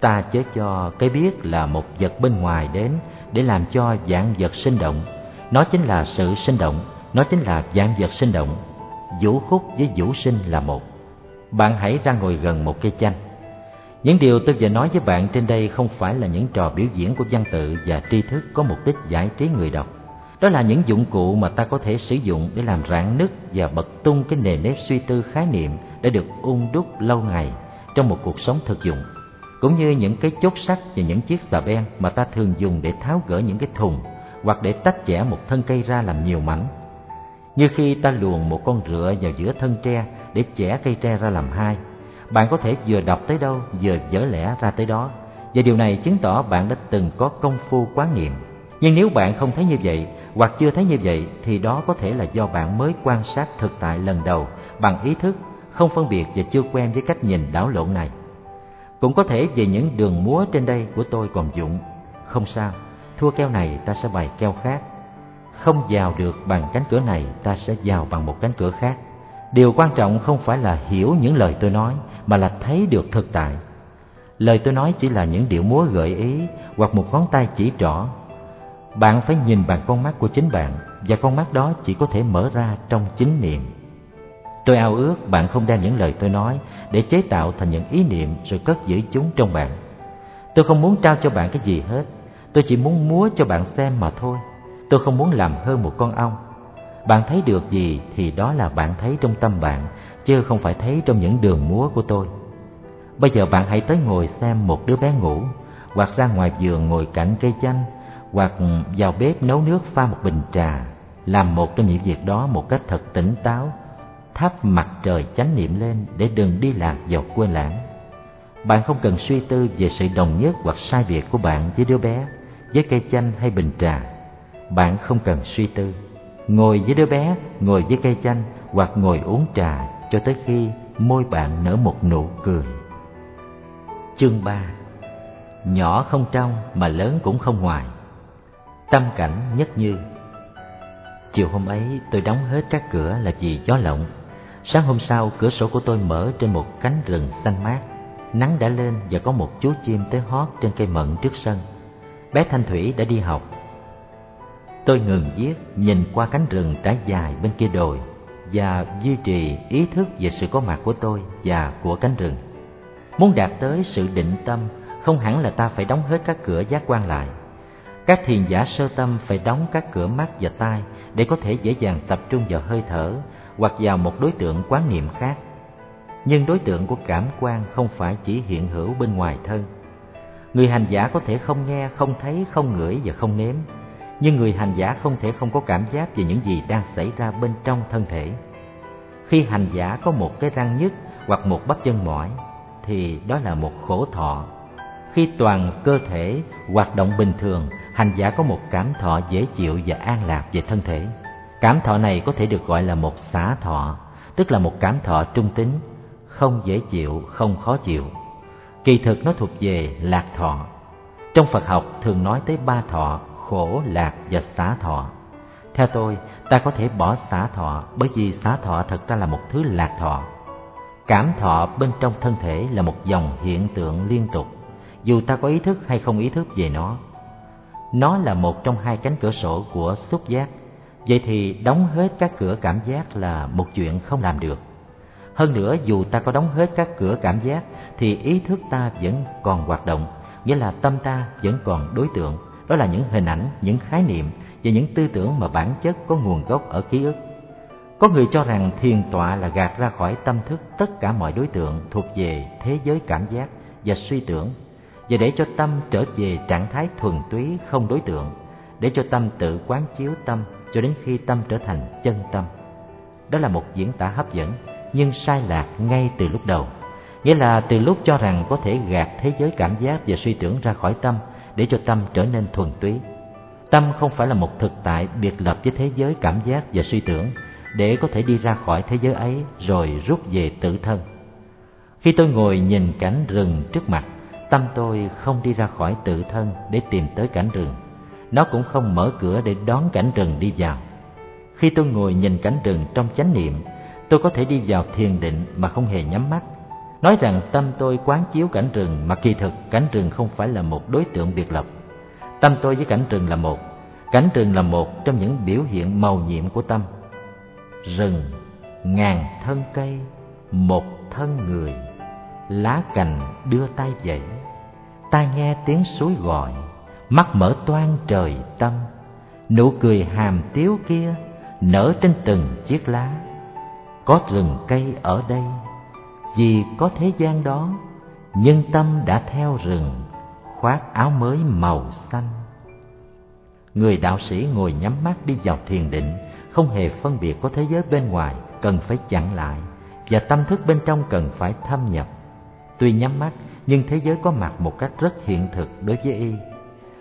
ta chớ cho cái biết là một vật bên ngoài đến để làm cho dạng vật sinh động nó chính là sự sinh động, nó chính là dạng vật sinh động vũ hút với vũ sinh là một. Bạn hãy ra ngồi gần một cây chanh. Những điều tôi vừa nói với bạn trên đây không phải là những trò biểu diễn của văn tự và tri thức có mục đích giải trí người đọc. Đó là những dụng cụ mà ta có thể sử dụng để làm rạn nứt và bật tung cái nề nếp suy tư khái niệm đã được ung đúc lâu ngày trong một cuộc sống thực dụng cũng như những cái chốt sắt và những chiếc xà beng mà ta thường dùng để tháo gỡ những cái thùng hoặc để tách chẻ một thân cây ra làm nhiều mảnh. Như khi ta luồn một con rựa vào giữa thân tre để chẻ cây tre ra làm hai, bạn có thể vừa đọc tới đâu vừa dở lẽ ra tới đó, và điều này chứng tỏ bạn đã từng có công phu quán niệm. Nhưng nếu bạn không thấy như vậy hoặc chưa thấy như vậy thì đó có thể là do bạn mới quan sát thực tại lần đầu bằng ý thức, không phân biệt và chưa quen với cách nhìn đảo lộn này. Cũng có thể về những đường múa trên đây của tôi còn dụng. Không sao, thua keo này ta sẽ bày keo khác. Không vào được bằng cánh cửa này ta sẽ vào bằng một cánh cửa khác. Điều quan trọng không phải là hiểu những lời tôi nói mà là thấy được thực tại. Lời tôi nói chỉ là những điệu múa gợi ý hoặc một ngón tay chỉ trỏ. Bạn phải nhìn bằng con mắt của chính bạn và con mắt đó chỉ có thể mở ra trong chính niệm. Tôi ao ước bạn không đem những lời tôi nói để chế tạo thành những ý niệm rồi cất giữ chúng trong bạn. Tôi không muốn trao cho bạn cái gì hết, tôi chỉ muốn múa cho bạn xem mà thôi. Tôi không muốn làm hơn một con ong. Bạn thấy được gì thì đó là bạn thấy trong tâm bạn, chứ không phải thấy trong những đường múa của tôi. Bây giờ bạn hãy tới ngồi xem một đứa bé ngủ, hoặc ra ngoài giường ngồi cạnh cây chanh, hoặc vào bếp nấu nước pha một bình trà, làm một trong những việc đó một cách thật tỉnh táo, thắp mặt trời chánh niệm lên để đừng đi lạc vào quên lãng. Bạn không cần suy tư về sự đồng nhất hoặc sai biệt của bạn với đứa bé, với cây chanh hay bình trà. Bạn không cần suy tư. Ngồi với đứa bé, ngồi với cây chanh hoặc ngồi uống trà cho tới khi môi bạn nở một nụ cười. Chương ba Nhỏ không trong mà lớn cũng không ngoài Tâm cảnh nhất như Chiều hôm ấy tôi đóng hết các cửa là vì gió lộng Sáng hôm sau, cửa sổ của tôi mở trên một cánh rừng xanh mát. Nắng đã lên và có một chú chim tới hót trên cây mận trước sân. Bé Thanh Thủy đã đi học. Tôi ngừng viết, nhìn qua cánh rừng trải dài bên kia đồi và duy trì ý thức về sự có mặt của tôi và của cánh rừng. Muốn đạt tới sự định tâm, không hẳn là ta phải đóng hết các cửa giác quan lại. Các thiền giả sơ tâm phải đóng các cửa mắt và tai để có thể dễ dàng tập trung vào hơi thở hoặc vào một đối tượng quán niệm khác. Nhưng đối tượng của cảm quan không phải chỉ hiện hữu bên ngoài thân. Người hành giả có thể không nghe, không thấy, không ngửi và không nếm, nhưng người hành giả không thể không có cảm giác về những gì đang xảy ra bên trong thân thể. Khi hành giả có một cái răng nhức hoặc một bắp chân mỏi, thì đó là một khổ thọ. Khi toàn cơ thể hoạt động bình thường, hành giả có một cảm thọ dễ chịu và an lạc về thân thể. Cảm thọ này có thể được gọi là một xả thọ, tức là một cảm thọ trung tính, không dễ chịu, không khó chịu. Kỳ thực nó thuộc về lạc thọ. Trong Phật học thường nói tới ba thọ, khổ, lạc và xả thọ. Theo tôi, ta có thể bỏ xả thọ bởi vì xả thọ thật ra là một thứ lạc thọ. Cảm thọ bên trong thân thể là một dòng hiện tượng liên tục, dù ta có ý thức hay không ý thức về nó. Nó là một trong hai cánh cửa sổ của xúc giác Vậy thì đóng hết các cửa cảm giác là một chuyện không làm được. Hơn nữa dù ta có đóng hết các cửa cảm giác thì ý thức ta vẫn còn hoạt động, nghĩa là tâm ta vẫn còn đối tượng, đó là những hình ảnh, những khái niệm và những tư tưởng mà bản chất có nguồn gốc ở ký ức. Có người cho rằng thiền tọa là gạt ra khỏi tâm thức tất cả mọi đối tượng thuộc về thế giới cảm giác và suy tưởng và để cho tâm trở về trạng thái thuần túy không đối tượng, để cho tâm tự quán chiếu tâm cho đến khi tâm trở thành chân tâm. Đó là một diễn tả hấp dẫn nhưng sai lạc ngay từ lúc đầu. Nghĩa là từ lúc cho rằng có thể gạt thế giới cảm giác và suy tưởng ra khỏi tâm để cho tâm trở nên thuần túy. Tâm không phải là một thực tại biệt lập với thế giới cảm giác và suy tưởng để có thể đi ra khỏi thế giới ấy rồi rút về tự thân. Khi tôi ngồi nhìn cảnh rừng trước mặt, tâm tôi không đi ra khỏi tự thân để tìm tới cảnh rừng nó cũng không mở cửa để đón cảnh rừng đi vào. Khi tôi ngồi nhìn cảnh rừng trong chánh niệm, tôi có thể đi vào thiền định mà không hề nhắm mắt. Nói rằng tâm tôi quán chiếu cảnh rừng mà kỳ thực cảnh rừng không phải là một đối tượng biệt lập. Tâm tôi với cảnh rừng là một, cảnh rừng là một trong những biểu hiện màu nhiệm của tâm. Rừng, ngàn thân cây một thân người. Lá cành đưa tay dậy. Tai nghe tiếng suối gọi. Mắt mở toan trời tâm. Nụ cười hàm tiếu kia nở trên từng chiếc lá. Có rừng cây ở đây vì có thế gian đó, nhân tâm đã theo rừng, khoác áo mới màu xanh. Người đạo sĩ ngồi nhắm mắt đi vào thiền định, không hề phân biệt có thế giới bên ngoài cần phải chặn lại, và tâm thức bên trong cần phải thâm nhập. Tuy nhắm mắt, nhưng thế giới có mặt một cách rất hiện thực đối với y.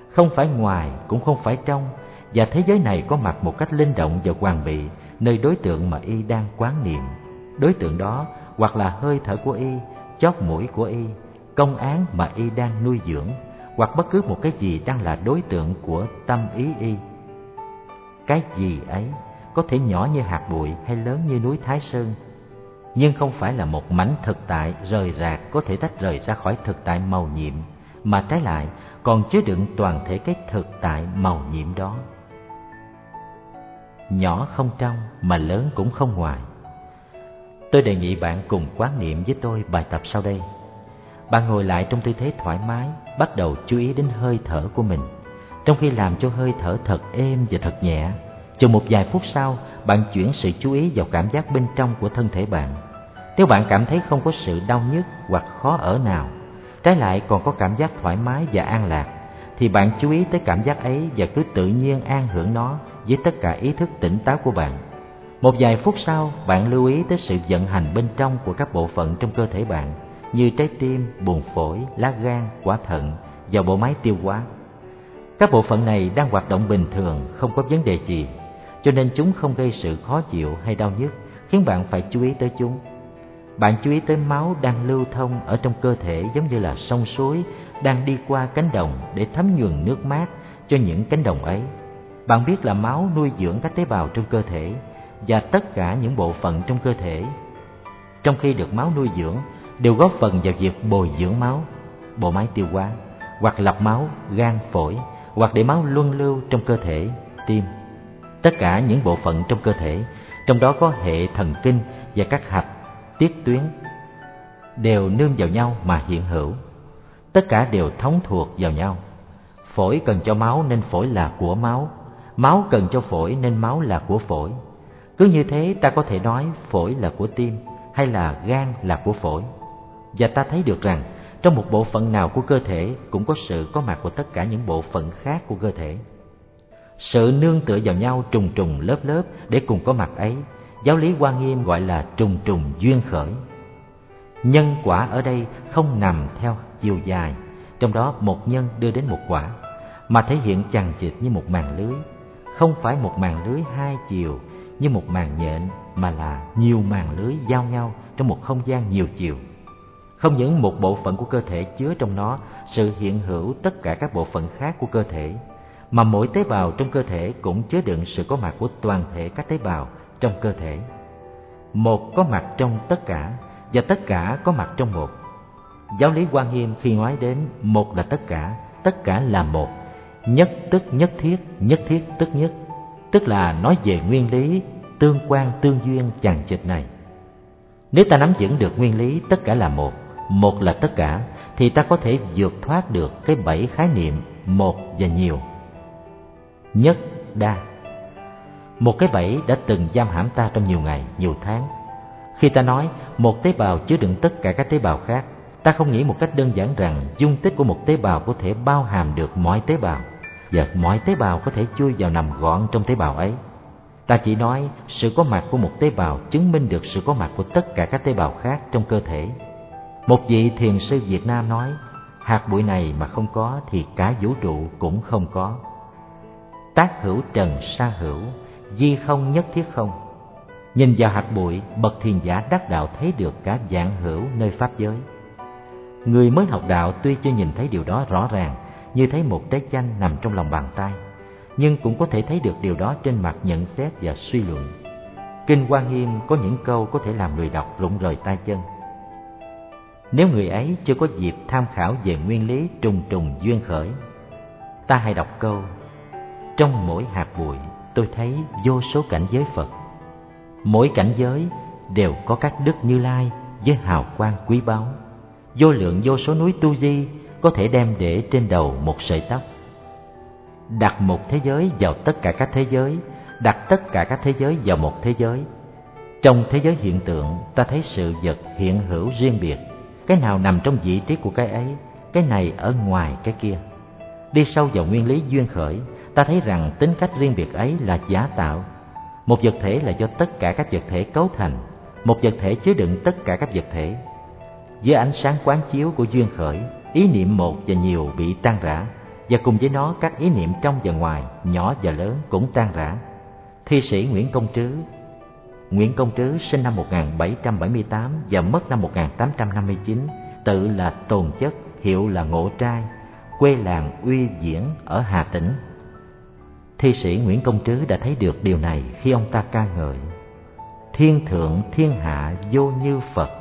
Không phải ngoài, cũng không phải trong, và thế giới này có mặt một cách linh động và hoàn bị nơi đối tượng mà y đang quán niệm. Đối tượng đó hoặc là hơi thở của y, chóp mũi của y, công án mà y đang nuôi dưỡng, hoặc bất cứ một cái gì đang là đối tượng của tâm ý y. Cái gì ấy có thể nhỏ như hạt bụi hay lớn như núi thái sơn, nhưng không phải là một mảnh thực tại rời rạc có thể tách rời ra khỏi thực tại màu nhiệm, mà trái lại còn chứa đựng toàn thể cái thực tại màu nhiệm đó. Nhỏ không trong mà lớn cũng không ngoài tôi đề nghị bạn cùng quán niệm với tôi bài tập sau đây. Bạn ngồi lại trong tư thế thoải mái, bắt đầu chú ý đến hơi thở của mình. Trong khi làm cho hơi thở thật êm và thật nhẹ chừng một vài phút sau, bạn chuyển sự chú ý vào cảm giác bên trong của thân thể bạn. Nếu bạn cảm thấy không có sự đau nhức hoặc khó ở nào, trái lại còn có cảm giác thoải mái và an lạc, thì bạn chú ý tới cảm giác ấy và cứ tự nhiên an hưởng nó với tất cả ý thức tỉnh táo của bạn một vài phút sau, bạn lưu ý tới sự vận hành bên trong của các bộ phận trong cơ thể bạn, như trái tim, buồng phổi, lá gan, quả thận và bộ máy tiêu hóa các bộ phận này đang hoạt động bình thường, không có vấn đề gì, cho nên chúng không gây sự khó chịu hay đau nhức, khiến bạn phải chú ý tới chúng bạn chú ý tới máu đang lưu thông ở trong cơ thể giống như là sông suối đang đi qua cánh đồng để thấm nhuần nước mát cho những cánh đồng ấy. Bạn biết là máu nuôi dưỡng các tế bào trong cơ thể và tất cả những bộ phận trong cơ thể. Trong khi được máu nuôi dưỡng, đều góp phần vào việc bồi dưỡng máu, bộ máy tiêu hóa, hoặc lọc máu, gan, phổi, hoặc để máu luân lưu trong cơ thể, tim. Tất cả những bộ phận trong cơ thể, trong đó có hệ thần kinh và các hạch tiết tuyến đều nương vào nhau mà hiện hữu tất cả đều thống thuộc vào nhau phổi cần cho máu nên phổi là của máu máu cần cho phổi nên máu là của phổi cứ như thế ta có thể nói phổi là của tim hay là gan là của phổi. Và ta thấy được rằng, trong một bộ phận nào của cơ thể cũng có sự có mặt của tất cả những bộ phận khác của cơ thể. Sự nương tựa vào nhau trùng trùng lớp lớp để cùng có mặt ấy, giáo lý quan nghiêm gọi là trùng trùng duyên khởi. Nhân quả ở đây không nằm theo chiều dài, trong đó một nhân đưa đến một quả, mà thể hiện chằng chịt như một màn lưới. Không phải một màn lưới hai chiều như một màn nhện mà là nhiều màn lưới giao nhau trong một không gian nhiều chiều. Không những một bộ phận của cơ thể chứa trong nó sự hiện hữu tất cả các bộ phận khác của cơ thể, mà mỗi tế bào trong cơ thể cũng chứa đựng sự có mặt của toàn thể các tế bào trong cơ thể. Một có mặt trong tất cả và tất cả có mặt trong một. Giáo lý quan nghiêm khi nói đến một là tất cả tất cả là một, nhất tức nhất thiết nhất thiết tức nhất tức là nói về nguyên lý tương quan tương duyên chằng chịt này. Nếu ta nắm vững được nguyên lý tất cả là một một là tất cả thì ta có thể vượt thoát được cái bảy khái niệm một và nhiều. Nhất đa. Một cái bẫy đã từng giam hãm ta trong nhiều ngày, nhiều tháng. Khi ta nói một tế bào chứa đựng tất cả các tế bào khác, ta không nghĩ một cách đơn giản rằng dung tích của một tế bào có thể bao hàm được mọi tế bào và mọi tế bào có thể chui vào nằm gọn trong tế bào ấy. Ta chỉ nói sự có mặt của một tế bào chứng minh được sự có mặt của tất cả các tế bào khác trong cơ thể. Một vị thiền sư Việt Nam nói, hạt bụi này mà không có thì cả vũ trụ cũng không có. Tác hữu trần sa hữu, di không nhất thiết không nhìn vào hạt bụi bậc thiền giả đắc đạo thấy được cả dạng hữu nơi pháp giới người mới học đạo tuy chưa nhìn thấy điều đó rõ ràng như thấy một trái chanh nằm trong lòng bàn tay, nhưng cũng có thể thấy được điều đó trên mặt nhận xét và suy luận. Kinh quan nghiêm có những câu có thể làm người đọc rụng rời tay chân. Nếu người ấy chưa có dịp tham khảo về nguyên lý trùng trùng duyên khởi, ta hãy đọc câu, trong mỗi hạt bụi tôi thấy vô số cảnh giới Phật. Mỗi cảnh giới đều có các đức như lai với hào quang quý báu. Vô lượng vô số núi tu di có thể đem để trên đầu một sợi tóc. Đặt một thế giới vào tất cả các thế giới, đặt tất cả các thế giới vào một thế giới. Trong thế giới hiện tượng, ta thấy sự vật hiện hữu riêng biệt. Cái nào nằm trong vị trí của cái ấy, cái này ở ngoài cái kia. Đi sâu vào nguyên lý duyên khởi, ta thấy rằng tính cách riêng biệt ấy là giả tạo. Một vật thể là do tất cả các vật thể cấu thành, một vật thể chứa đựng tất cả các vật thể. Dưới ánh sáng quán chiếu của duyên khởi ý niệm một và nhiều bị tan rã, và cùng với nó các ý niệm trong và ngoài, nhỏ và lớn cũng tan rã. Thi sĩ nguyễn công trứ. Nguyễn công trứ sinh năm 1778 và mất năm 1859 tự là tồn chất, hiệu là ngộ trai, quê làng uy diễn ở hà tĩnh. Thi sĩ nguyễn công trứ đã thấy được điều này khi ông ta ca ngợi. Thiên thượng, thiên hạ, vô như phật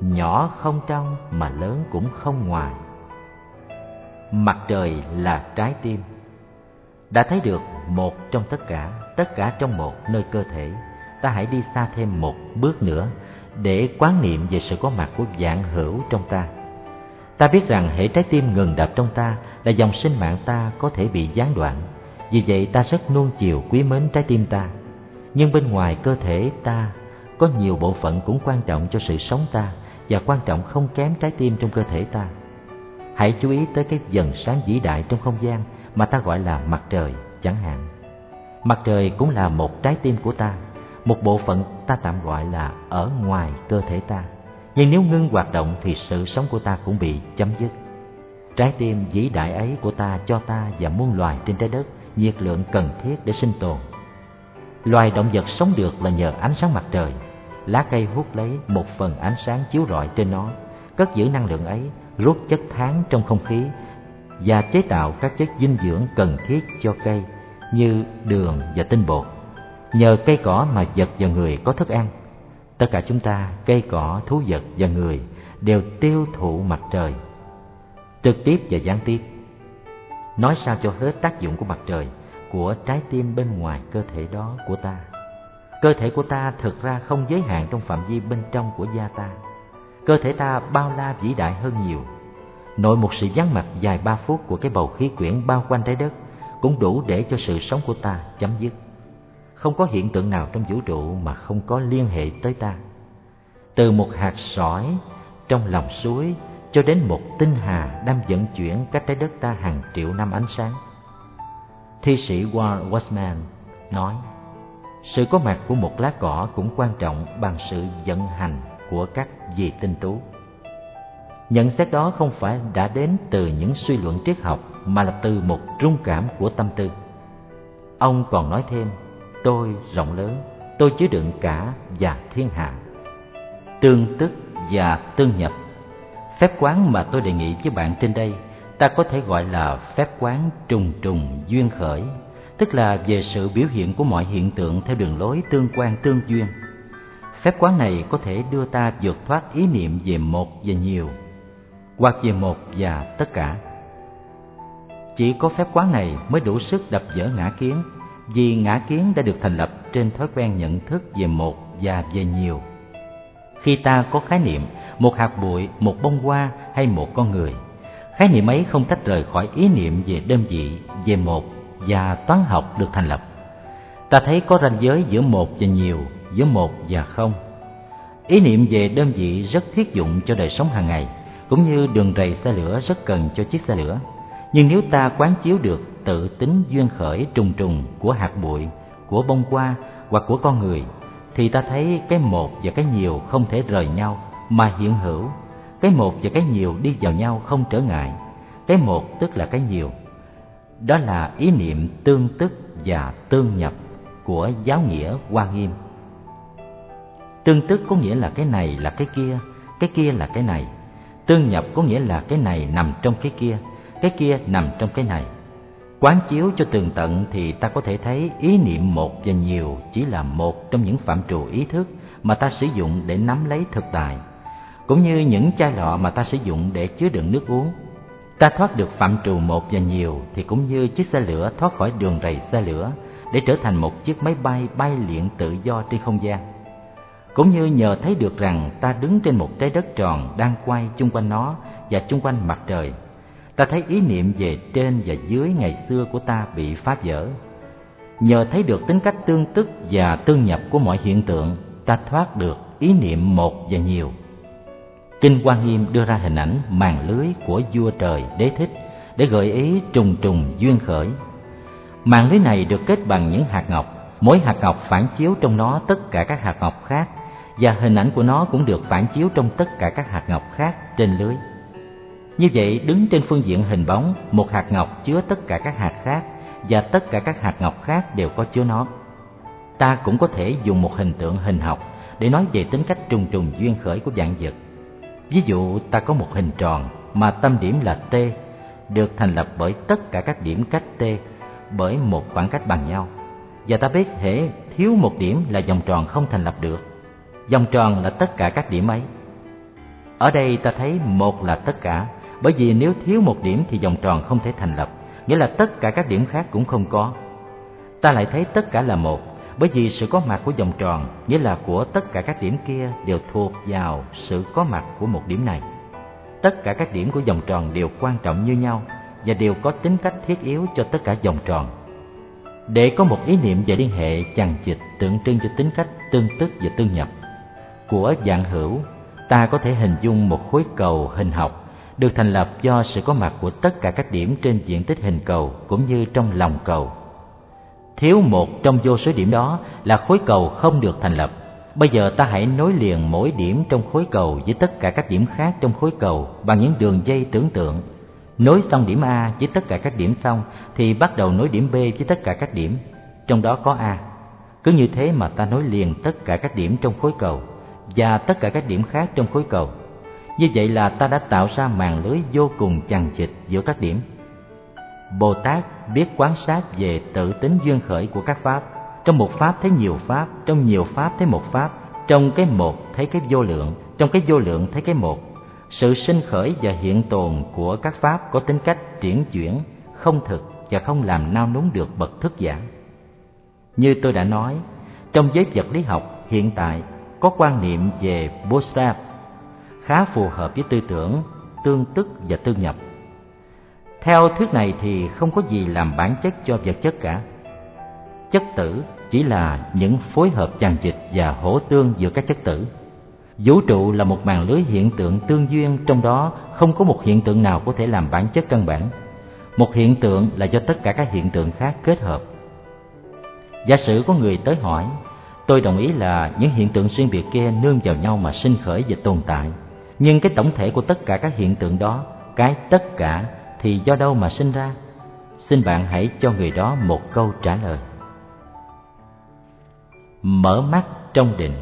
nhỏ không trong mà lớn cũng không ngoài. Mặt trời là trái tim. Đã thấy được một trong tất cả tất cả trong một nơi cơ thể, ta hãy đi xa thêm một bước nữa để quán niệm về sự có mặt của dạng hữu trong ta. Ta biết rằng hệ trái tim ngừng đập trong ta là dòng sinh mạng ta có thể bị gián đoạn. Vì vậy ta rất nuông chiều quý mến trái tim ta. Nhưng bên ngoài cơ thể ta có nhiều bộ phận cũng quan trọng cho sự sống ta và quan trọng không kém trái tim trong cơ thể ta. Hãy chú ý tới cái dần sáng vĩ đại trong không gian mà ta gọi là mặt trời, chẳng hạn. Mặt trời cũng là một trái tim của ta, một bộ phận ta tạm gọi là ở ngoài cơ thể ta. Nhưng nếu ngưng hoạt động thì sự sống của ta cũng bị chấm dứt. Trái tim vĩ đại ấy của ta cho ta và muôn loài trên trái đất nhiệt lượng cần thiết để sinh tồn. Loài động vật sống được là nhờ ánh sáng mặt trời lá cây hút lấy một phần ánh sáng chiếu rọi trên nó, cất giữ năng lượng ấy, rút chất tháng trong không khí và chế tạo các chất dinh dưỡng cần thiết cho cây như đường và tinh bột. Nhờ cây cỏ mà vật và người có thức ăn. Tất cả chúng ta, cây cỏ, thú vật và người đều tiêu thụ mặt trời. Trực tiếp và gián tiếp. Nói sao cho hết tác dụng của mặt trời, của trái tim bên ngoài cơ thể đó của ta cơ thể của ta thực ra không giới hạn trong phạm vi bên trong của da ta. Cơ thể ta bao la vĩ đại hơn nhiều. Nội một sự vắng mặt dài ba phút của cái bầu khí quyển bao quanh trái đất cũng đủ để cho sự sống của ta chấm dứt. Không có hiện tượng nào trong vũ trụ mà không có liên hệ tới ta. Từ một hạt sỏi trong lòng suối cho đến một tinh hà đang vận chuyển cách trái đất ta hàng triệu năm ánh sáng. Thi sĩ Walt Whitman nói sự có mặt của một lá cỏ cũng quan trọng bằng sự vận hành của các vị tinh tú. Nhận xét đó không phải đã đến từ những suy luận triết học, mà là từ một trung cảm của tâm tư. Ông còn nói thêm, tôi rộng lớn, tôi chứa đựng cả và thiên hạ, tương tức và tương nhập. Phép quán mà tôi đề nghị với bạn trên đây, ta có thể gọi là phép quán trùng trùng duyên khởi tức là về sự biểu hiện của mọi hiện tượng theo đường lối tương quan tương duyên. Phép quán này có thể đưa ta vượt thoát ý niệm về một và nhiều, hoặc về một và tất cả. Chỉ có phép quán này mới đủ sức đập vỡ ngã kiến, vì ngã kiến đã được thành lập trên thói quen nhận thức về một và về nhiều. Khi ta có khái niệm một hạt bụi, một bông hoa hay một con người, khái niệm ấy không tách rời khỏi ý niệm về đơn vị, về một và toán học được thành lập. Ta thấy có ranh giới giữa một và nhiều, giữa một và không. Ý niệm về đơn vị rất thiết dụng cho đời sống hàng ngày, cũng như đường rầy xe lửa rất cần cho chiếc xe lửa. Nhưng nếu ta quán chiếu được tự tính duyên khởi trùng trùng của hạt bụi, của bông hoa hoặc của con người, thì ta thấy cái một và cái nhiều không thể rời nhau mà hiện hữu. Cái một và cái nhiều đi vào nhau không trở ngại. Cái một tức là cái nhiều đó là ý niệm tương tức và tương nhập của giáo nghĩa hoa nghiêm. Tương tức có nghĩa là cái này, là cái kia cái kia là cái này. Tương nhập có nghĩa là cái này nằm trong cái kia cái kia nằm trong cái này. Quán chiếu cho tường tận thì ta có thể thấy ý niệm một và nhiều chỉ là một trong những phạm trù ý thức mà ta sử dụng để nắm lấy thực tại, cũng như những chai lọ mà ta sử dụng để chứa đựng nước uống ta thoát được phạm trù một và nhiều thì cũng như chiếc xe lửa thoát khỏi đường rầy xe lửa để trở thành một chiếc máy bay bay liện tự do trên không gian cũng như nhờ thấy được rằng ta đứng trên một trái đất tròn đang quay chung quanh nó và chung quanh mặt trời. Ta thấy ý niệm về trên và dưới ngày xưa của ta bị phá vỡ. Nhờ thấy được tính cách tương tức và tương nhập của mọi hiện tượng, ta thoát được ý niệm một và nhiều. Kinh Quan Nghiêm đưa ra hình ảnh màn lưới của vua trời đế thích để gợi ý trùng trùng duyên khởi. Màn lưới này được kết bằng những hạt ngọc, mỗi hạt ngọc phản chiếu trong nó tất cả các hạt ngọc khác và hình ảnh của nó cũng được phản chiếu trong tất cả các hạt ngọc khác trên lưới. Như vậy, đứng trên phương diện hình bóng, một hạt ngọc chứa tất cả các hạt khác và tất cả các hạt ngọc khác đều có chứa nó. Ta cũng có thể dùng một hình tượng hình học để nói về tính cách trùng trùng duyên khởi của vạn vật. Ví dụ ta có một hình tròn mà tâm điểm là T, được thành lập bởi tất cả các điểm cách T bởi một khoảng cách bằng nhau. Và ta biết hệ thiếu một điểm là vòng tròn không thành lập được. Vòng tròn là tất cả các điểm ấy. Ở đây ta thấy một là tất cả, bởi vì nếu thiếu một điểm thì vòng tròn không thể thành lập, nghĩa là tất cả các điểm khác cũng không có. Ta lại thấy tất cả là một, bởi vì sự có mặt của vòng tròn, nghĩa là của tất cả các điểm kia đều thuộc vào sự có mặt của một điểm này. Tất cả các điểm của vòng tròn đều quan trọng như nhau và đều có tính cách thiết yếu cho tất cả vòng tròn. Để có một ý niệm về liên hệ chằng chịt tượng trưng cho tính cách tương tức và tương nhập của dạng hữu, ta có thể hình dung một khối cầu hình học được thành lập do sự có mặt của tất cả các điểm trên diện tích hình cầu cũng như trong lòng cầu. Thiếu một trong vô số điểm đó là khối cầu không được thành lập. Bây giờ ta hãy nối liền mỗi điểm trong khối cầu với tất cả các điểm khác trong khối cầu bằng những đường dây tưởng tượng. Nối xong điểm A với tất cả các điểm xong thì bắt đầu nối điểm B với tất cả các điểm, trong đó có A. Cứ như thế mà ta nối liền tất cả các điểm trong khối cầu và tất cả các điểm khác trong khối cầu. Như vậy là ta đã tạo ra màn lưới vô cùng chằng chịt giữa các điểm. Bồ Tát biết quán sát về tự tính duyên khởi của các pháp. Trong một pháp thấy nhiều pháp, trong nhiều pháp thấy một pháp, trong cái một thấy cái vô lượng, trong cái vô lượng thấy cái một. Sự sinh khởi và hiện tồn của các pháp có tính cách triển chuyển, không thực và không làm nao núng được bậc thức giả. Như tôi đã nói, trong giới vật lý học hiện tại có quan niệm về bootstrap khá phù hợp với tư tưởng tương tức và tương nhập theo thuyết này thì không có gì làm bản chất cho vật chất cả. Chất tử chỉ là những phối hợp chằng chịt và hỗ tương giữa các chất tử. Vũ trụ là một màn lưới hiện tượng tương duyên trong đó không có một hiện tượng nào có thể làm bản chất căn bản. Một hiện tượng là do tất cả các hiện tượng khác kết hợp. Giả sử có người tới hỏi, tôi đồng ý là những hiện tượng xuyên biệt kia nương vào nhau mà sinh khởi và tồn tại. Nhưng cái tổng thể của tất cả các hiện tượng đó, cái tất cả thì do đâu mà sinh ra? Xin bạn hãy cho người đó một câu trả lời. Mở mắt trong định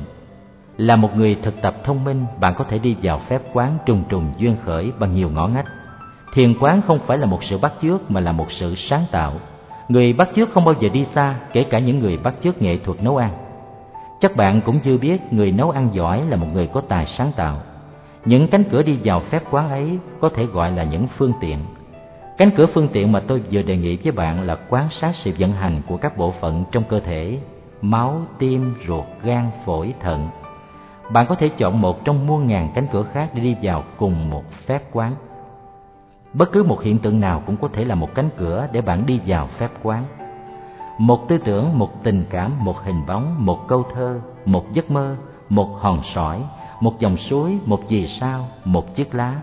Là một người thực tập thông minh, bạn có thể đi vào phép quán trùng trùng duyên khởi bằng nhiều ngõ ngách. Thiền quán không phải là một sự bắt chước mà là một sự sáng tạo. Người bắt chước không bao giờ đi xa, kể cả những người bắt chước nghệ thuật nấu ăn. Chắc bạn cũng chưa biết người nấu ăn giỏi là một người có tài sáng tạo. Những cánh cửa đi vào phép quán ấy có thể gọi là những phương tiện Cánh cửa phương tiện mà tôi vừa đề nghị với bạn là quan sát sự vận hành của các bộ phận trong cơ thể, máu, tim, ruột, gan, phổi, thận. Bạn có thể chọn một trong muôn ngàn cánh cửa khác để đi vào cùng một phép quán. Bất cứ một hiện tượng nào cũng có thể là một cánh cửa để bạn đi vào phép quán. Một tư tưởng, một tình cảm, một hình bóng, một câu thơ, một giấc mơ, một hòn sỏi, một dòng suối, một vì sao, một chiếc lá,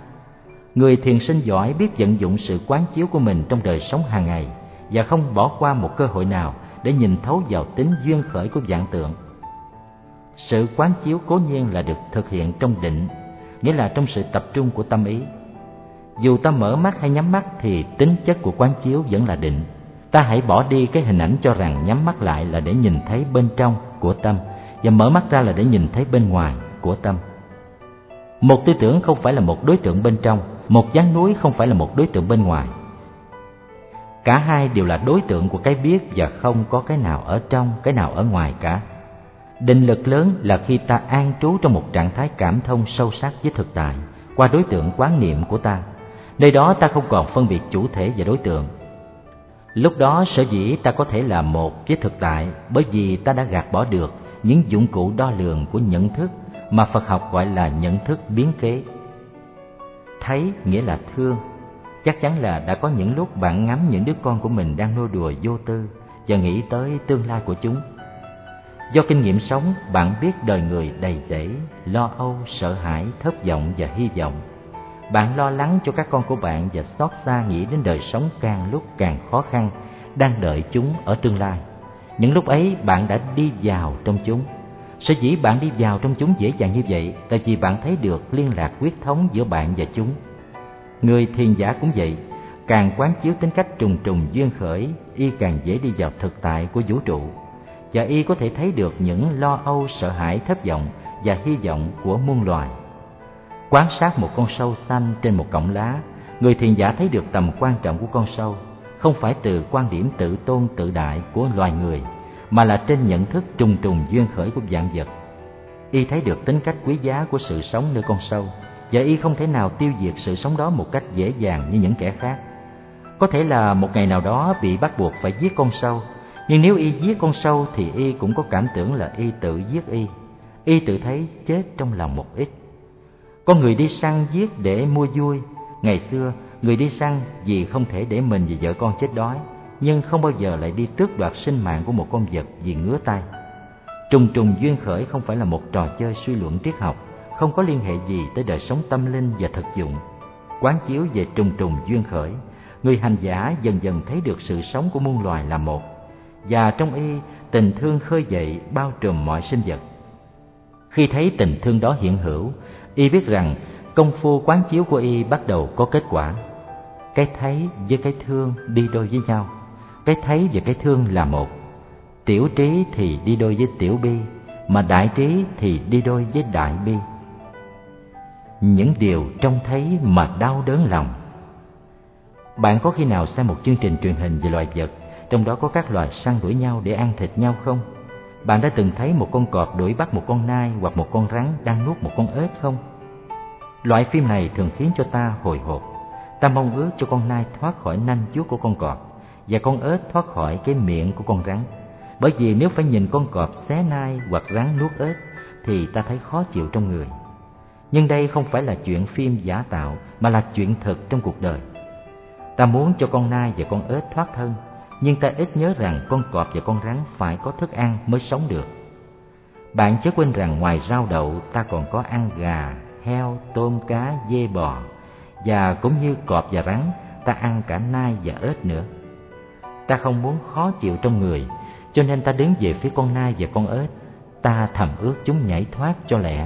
Người thiền sinh giỏi biết vận dụng sự quán chiếu của mình trong đời sống hàng ngày và không bỏ qua một cơ hội nào để nhìn thấu vào tính duyên khởi của dạng tượng. Sự quán chiếu cố nhiên là được thực hiện trong định, nghĩa là trong sự tập trung của tâm ý. Dù ta mở mắt hay nhắm mắt thì tính chất của quán chiếu vẫn là định. Ta hãy bỏ đi cái hình ảnh cho rằng nhắm mắt lại là để nhìn thấy bên trong của tâm và mở mắt ra là để nhìn thấy bên ngoài của tâm. Một tư tưởng không phải là một đối tượng bên trong, một dáng núi không phải là một đối tượng bên ngoài. Cả hai đều là đối tượng của cái biết và không có cái nào ở trong, cái nào ở ngoài cả. Định lực lớn là khi ta an trú trong một trạng thái cảm thông sâu sắc với thực tại, qua đối tượng quán niệm của ta. Nơi đó ta không còn phân biệt chủ thể và đối tượng. Lúc đó sở dĩ ta có thể là một với thực tại bởi vì ta đã gạt bỏ được những dụng cụ đo lường của nhận thức mà Phật học gọi là nhận thức biến kế. Thấy nghĩa là thương. Chắc chắn là đã có những lúc bạn ngắm những đứa con của mình đang nô đùa vô tư và nghĩ tới tương lai của chúng. Do kinh nghiệm sống, bạn biết đời người đầy rẫy, lo âu, sợ hãi, thất vọng và hy vọng. Bạn lo lắng cho các con của bạn và xót xa nghĩ đến đời sống càng lúc càng khó khăn, đang đợi chúng ở tương lai. Những lúc ấy bạn đã đi vào trong chúng. Sở dĩ bạn đi vào trong chúng dễ dàng như vậy là vì bạn thấy được liên lạc quyết thống giữa bạn và chúng. Người thiền giả cũng vậy, càng quán chiếu tính cách trùng trùng duyên khởi, y càng dễ đi vào thực tại của vũ trụ. Và y có thể thấy được những lo âu, sợ hãi, thất vọng và hy vọng của muôn loài. Quan sát một con sâu xanh trên một cọng lá, người thiền giả thấy được tầm quan trọng của con sâu không phải từ quan điểm tự tôn tự đại của loài người mà là trên nhận thức trùng trùng duyên khởi của dạng vật. Y thấy được tính cách quý giá của sự sống nơi con sâu và y không thể nào tiêu diệt sự sống đó một cách dễ dàng như những kẻ khác. Có thể là một ngày nào đó bị bắt buộc phải giết con sâu nhưng nếu y giết con sâu thì y cũng có cảm tưởng là y tự giết y. Y tự thấy chết trong lòng một ít. Có người đi săn giết để mua vui. Ngày xưa Người đi săn vì không thể để mình và vợ con chết đói, nhưng không bao giờ lại đi tước đoạt sinh mạng của một con vật vì ngứa tay. Trùng trùng duyên khởi không phải là một trò chơi suy luận triết học, không có liên hệ gì tới đời sống tâm linh và thực dụng. Quán chiếu về trùng trùng duyên khởi, người hành giả dần dần thấy được sự sống của muôn loài là một, và trong y tình thương khơi dậy bao trùm mọi sinh vật. Khi thấy tình thương đó hiện hữu, y biết rằng công phu quán chiếu của y bắt đầu có kết quả cái thấy với cái thương đi đôi với nhau cái thấy và cái thương là một. Tiểu trí thì đi đôi với tiểu bi, mà đại trí thì đi đôi với đại bi. Những điều trông thấy mà đau đớn lòng. Bạn có khi nào xem một chương trình truyền hình về loài vật, trong đó có các loài săn đuổi nhau để ăn thịt nhau không? Bạn đã từng thấy một con cọp đuổi bắt một con nai hoặc một con rắn đang nuốt một con ếch không? Loại phim này thường khiến cho ta hồi hộp. Ta mong ước cho con nai thoát khỏi nanh vuốt của con cọp và con ếch thoát khỏi cái miệng của con rắn. Bởi vì nếu phải nhìn con cọp xé nai hoặc rắn nuốt ếch thì ta thấy khó chịu trong người. Nhưng đây không phải là chuyện phim giả tạo mà là chuyện thực trong cuộc đời. Ta muốn cho con nai và con ếch thoát thân, nhưng ta ít nhớ rằng con cọp và con rắn phải có thức ăn mới sống được. Bạn chớ quên rằng ngoài rau đậu ta còn có ăn gà, heo, tôm cá, dê bò và cũng như cọp và rắn ta ăn cả nai và ếch nữa ta không muốn khó chịu trong người, cho nên ta đứng về phía con nai và con ếch, ta thầm ước chúng nhảy thoát cho lẹ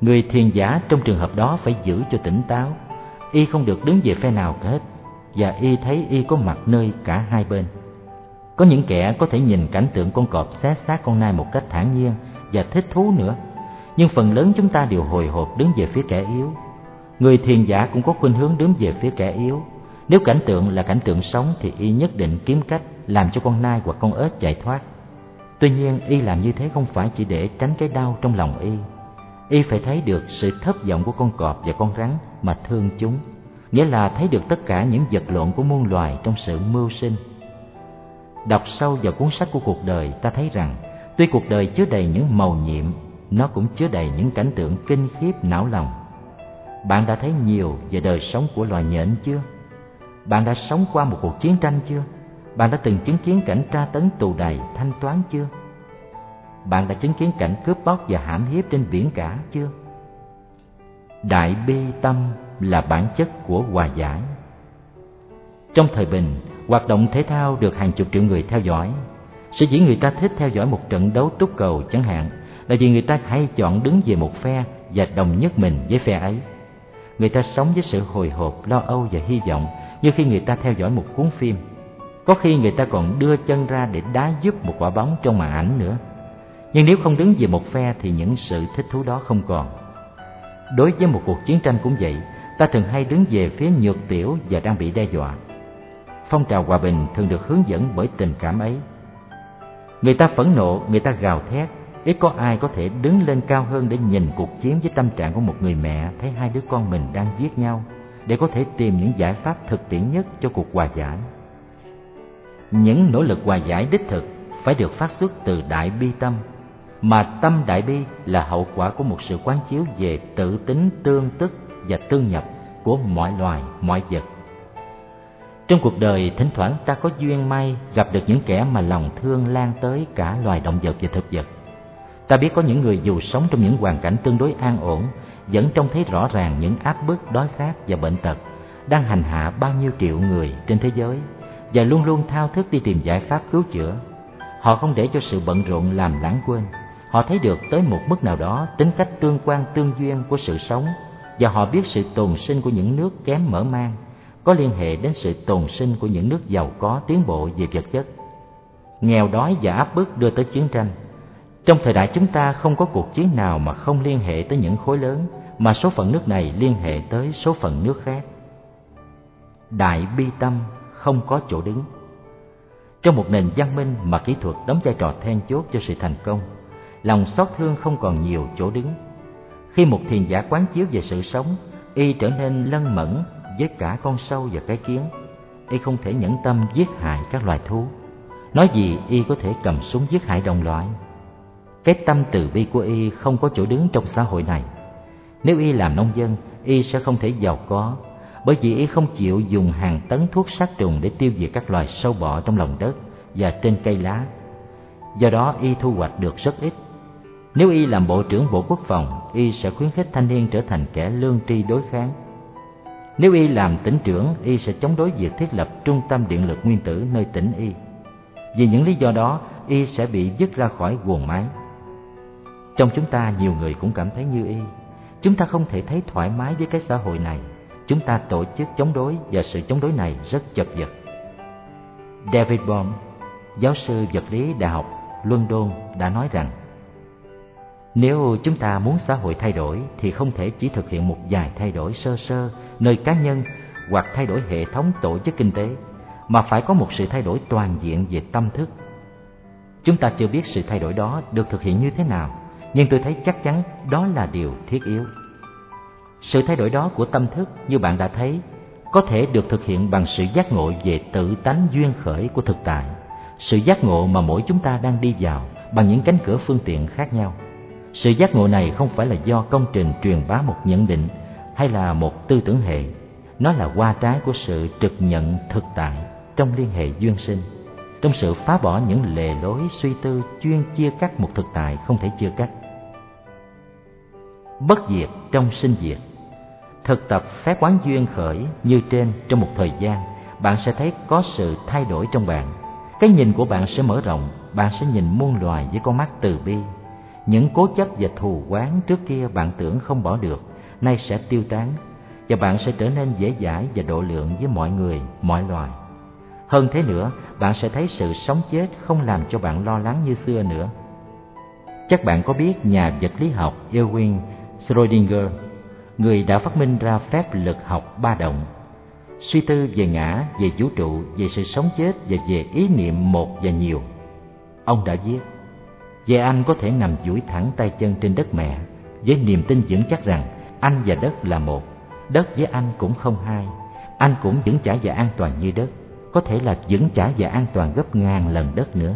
người thiền giả trong trường hợp đó phải giữ cho tỉnh táo, y không được đứng về phe nào hết, và y thấy y có mặt nơi cả hai bên có những kẻ có thể nhìn cảnh tượng con cọp xé xác con nai một cách thản nhiên và thích thú nữa, nhưng phần lớn chúng ta đều hồi hộp đứng về phía kẻ yếu Người thiền giả cũng có khuynh hướng đứng về phía kẻ yếu. Nếu cảnh tượng là cảnh tượng sống thì y nhất định kiếm cách làm cho con nai hoặc con ếch chạy thoát. Tuy nhiên y làm như thế không phải chỉ để tránh cái đau trong lòng y. Y phải thấy được sự thất vọng của con cọp và con rắn mà thương chúng. Nghĩa là thấy được tất cả những vật lộn của muôn loài trong sự mưu sinh. Đọc sâu vào cuốn sách của cuộc đời ta thấy rằng tuy cuộc đời chứa đầy những màu nhiệm, nó cũng chứa đầy những cảnh tượng kinh khiếp não lòng bạn đã thấy nhiều về đời sống của loài nhện chưa? Bạn đã sống qua một cuộc chiến tranh chưa? Bạn đã từng chứng kiến cảnh tra tấn tù đầy thanh toán chưa? Bạn đã chứng kiến cảnh cướp bóc và hãm hiếp trên biển cả chưa? Đại bi tâm là bản chất của hòa giải. Trong thời bình, hoạt động thể thao được hàng chục triệu người theo dõi. Sở dĩ người ta thích theo dõi một trận đấu túc cầu chẳng hạn là vì người ta hay chọn đứng về một phe và đồng nhất mình với phe ấy người ta sống với sự hồi hộp lo âu và hy vọng như khi người ta theo dõi một cuốn phim, có khi người ta còn đưa chân ra để đá giúp một quả bóng trong màn ảnh nữa. Nhưng nếu không đứng về một phe thì những sự thích thú đó không còn. Đối với một cuộc chiến tranh cũng vậy, ta thường hay đứng về phía nhược tiểu và đang bị đe dọa. Phong trào hòa bình thường được hướng dẫn bởi tình cảm ấy. Người ta phẫn nộ, người ta gào thét, ít có ai có thể đứng lên cao hơn để nhìn cuộc chiến với tâm trạng của một người mẹ thấy hai đứa con mình đang giết nhau để có thể tìm những giải pháp thực tiễn nhất cho cuộc hòa giải. Những nỗ lực hòa giải đích thực phải được phát xuất từ đại bi tâm. mà tâm đại bi là hậu quả của một sự quán chiếu về tự tính tương tức và tương nhập của mọi loài, mọi vật trong cuộc đời, thỉnh thoảng ta có duyên may gặp được những kẻ mà lòng thương lan tới cả loài động vật và thực vật ta biết có những người dù sống trong những hoàn cảnh tương đối an ổn vẫn trông thấy rõ ràng những áp bức, đói khát và bệnh tật đang hành hạ bao nhiêu triệu người trên thế giới và luôn luôn thao thức đi tìm giải pháp cứu chữa. Họ không để cho sự bận rộn làm lãng quên. Họ thấy được tới một mức nào đó tính cách tương quan, tương duyên của sự sống và họ biết sự tồn sinh của những nước kém mở mang có liên hệ đến sự tồn sinh của những nước giàu có, tiến bộ về vật chất. Nghèo đói và áp bức đưa tới chiến tranh trong thời đại chúng ta không có cuộc chiến nào mà không liên hệ tới những khối lớn, mà số phận nước này liên hệ tới số phận nước khác. Đại bi tâm không có chỗ đứng. Trong một nền văn minh mà kỹ thuật đóng vai trò then chốt cho sự thành công, lòng xót thương không còn nhiều chỗ đứng. Khi một thiền giả quán chiếu về sự sống, y trở nên lân mẫn với cả con sâu và cái kiến. Y không thể nhẫn tâm giết hại các loài thú. Nói gì y có thể cầm súng giết hại đồng loại cái tâm từ bi của y không có chỗ đứng trong xã hội này. Nếu y làm nông dân, y sẽ không thể giàu có, bởi vì y không chịu dùng hàng tấn thuốc sát trùng để tiêu diệt các loài sâu bọ trong lòng đất và trên cây lá. Do đó, y thu hoạch được rất ít. Nếu y làm bộ trưởng bộ quốc phòng, y sẽ khuyến khích thanh niên trở thành kẻ lương tri đối kháng. Nếu y làm tỉnh trưởng, y sẽ chống đối việc thiết lập trung tâm điện lực nguyên tử nơi tỉnh y. Vì những lý do đó, y sẽ bị dứt ra khỏi guồng máy trong chúng ta nhiều người cũng cảm thấy như y. Chúng ta không thể thấy thoải mái với cái xã hội này. Chúng ta tổ chức chống đối và sự chống đối này rất chật vật. David bohm giáo sư vật lý đại học london đã nói rằng nếu chúng ta muốn xã hội thay đổi thì không thể chỉ thực hiện một vài thay đổi sơ sơ nơi cá nhân hoặc thay đổi hệ thống tổ chức kinh tế mà phải có một sự thay đổi toàn diện về tâm thức. Chúng ta chưa biết sự thay đổi đó được thực hiện như thế nào, nhưng tôi thấy chắc chắn đó là điều thiết yếu. Sự thay đổi đó của tâm thức như bạn đã thấy có thể được thực hiện bằng sự giác ngộ về tự tánh duyên khởi của thực tại, sự giác ngộ mà mỗi chúng ta đang đi vào bằng những cánh cửa phương tiện khác nhau. Sự giác ngộ này không phải là do công trình truyền bá một nhận định hay là một tư tưởng hệ, nó là qua trái của sự trực nhận thực tại trong liên hệ duyên sinh, trong sự phá bỏ những lề lối suy tư chuyên chia cắt một thực tại không thể chia cắt. Bất diệt trong sinh diệt Thực tập phép quán duyên khởi như trên trong một thời gian, bạn sẽ thấy có sự thay đổi trong bạn. Cái nhìn của bạn sẽ mở rộng, bạn sẽ nhìn muôn loài với con mắt từ bi, những cố chấp và thù quán trước kia bạn tưởng không bỏ được, nay sẽ tiêu tán và bạn sẽ trở nên dễ dãi và độ lượng với mọi người, mọi loài. Hơn thế nữa, bạn sẽ thấy sự sống chết không làm cho bạn lo lắng như xưa nữa. Chắc bạn có biết nhà vật lý học Ewing Schrödinger, người đã phát minh ra phép lực học ba động, suy tư về ngã, về vũ trụ, về sự sống chết và về ý niệm một và nhiều. Ông đã viết, về anh có thể nằm duỗi thẳng tay chân trên đất mẹ với niềm tin vững chắc rằng anh và đất là một, đất với anh cũng không hai, anh cũng vững chãi và an toàn như đất, có thể là vững chãi và an toàn gấp ngàn lần đất nữa.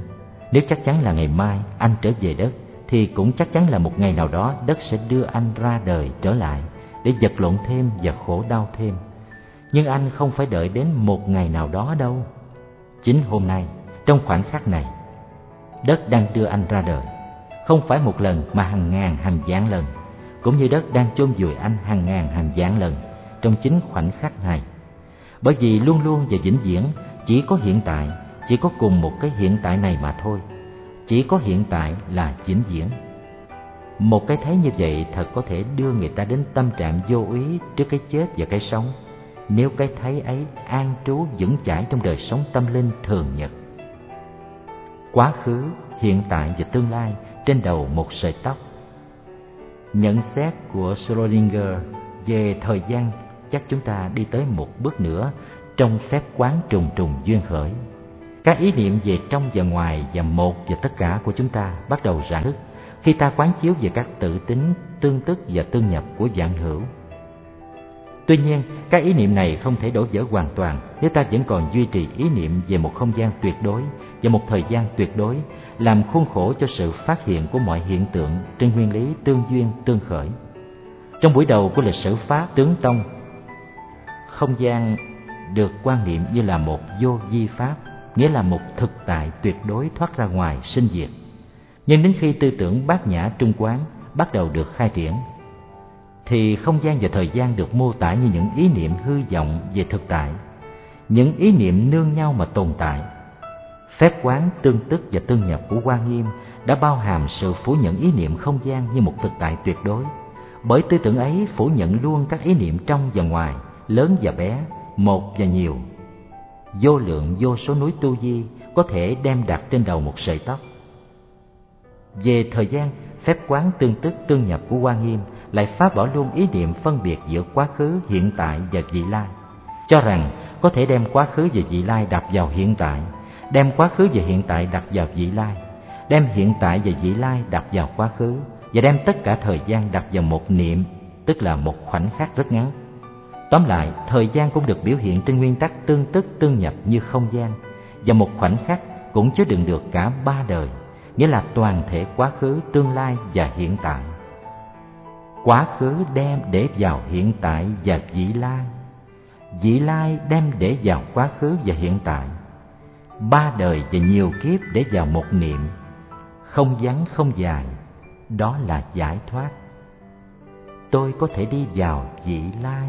Nếu chắc chắn là ngày mai anh trở về đất, thì cũng chắc chắn là một ngày nào đó đất sẽ đưa anh ra đời trở lại để vật lộn thêm và khổ đau thêm. Nhưng anh không phải đợi đến một ngày nào đó đâu. Chính hôm nay, trong khoảnh khắc này, đất đang đưa anh ra đời không phải một lần mà hàng ngàn hàng vạn lần cũng như đất đang chôn vùi anh hàng ngàn hàng vạn lần trong chính khoảnh khắc này bởi vì luôn luôn và vĩnh viễn chỉ có hiện tại chỉ có cùng một cái hiện tại này mà thôi chỉ có hiện tại là vĩnh viễn một cái thấy như vậy thật có thể đưa người ta đến tâm trạng vô ý trước cái chết và cái sống nếu cái thấy ấy an trú vững chãi trong đời sống tâm linh thường nhật quá khứ, hiện tại và tương lai trên đầu một sợi tóc. Nhận xét của Schrödinger về thời gian chắc chúng ta đi tới một bước nữa trong phép quán trùng trùng duyên khởi. Các ý niệm về trong và ngoài và một và tất cả của chúng ta bắt đầu rạn thức khi ta quán chiếu về các tự tính, tương tức và tương nhập của vạn hữu. Tuy nhiên, các ý niệm này không thể đổ vỡ hoàn toàn nếu ta vẫn còn duy trì ý niệm về một không gian tuyệt đối và một thời gian tuyệt đối, làm khuôn khổ cho sự phát hiện của mọi hiện tượng trên nguyên lý tương duyên tương khởi. Trong buổi đầu của lịch sử Pháp tướng Tông, không gian được quan niệm như là một vô vi pháp, nghĩa là một thực tại tuyệt đối thoát ra ngoài sinh diệt. Nhưng đến khi tư tưởng bát nhã trung quán bắt đầu được khai triển, thì không gian và thời gian được mô tả như những ý niệm hư vọng về thực tại, những ý niệm nương nhau mà tồn tại. Phép quán tương tức và tương nhập của Quan Nghiêm đã bao hàm sự phủ nhận ý niệm không gian như một thực tại tuyệt đối, bởi tư tưởng ấy phủ nhận luôn các ý niệm trong và ngoài, lớn và bé, một và nhiều. Vô lượng vô số núi tu di có thể đem đặt trên đầu một sợi tóc. Về thời gian, phép quán tương tức tương nhập của Quan Nghiêm lại phá bỏ luôn ý niệm phân biệt giữa quá khứ, hiện tại và vị lai, cho rằng có thể đem quá khứ và vị lai đặt vào hiện tại, đem quá khứ và hiện tại đặt vào vị lai, đem hiện tại và vị lai đặt vào quá khứ và đem tất cả thời gian đặt vào một niệm, tức là một khoảnh khắc rất ngắn. Tóm lại, thời gian cũng được biểu hiện trên nguyên tắc tương tức tương nhập như không gian. Và một khoảnh khắc cũng chứa đựng được cả ba đời, nghĩa là toàn thể quá khứ, tương lai và hiện tại. Quá khứ đem để vào hiện tại và vị lai. Vị lai đem để vào quá khứ và hiện tại. Ba đời và nhiều kiếp để vào một niệm. Không vắng không dài đó là giải thoát. Tôi có thể đi vào vị lai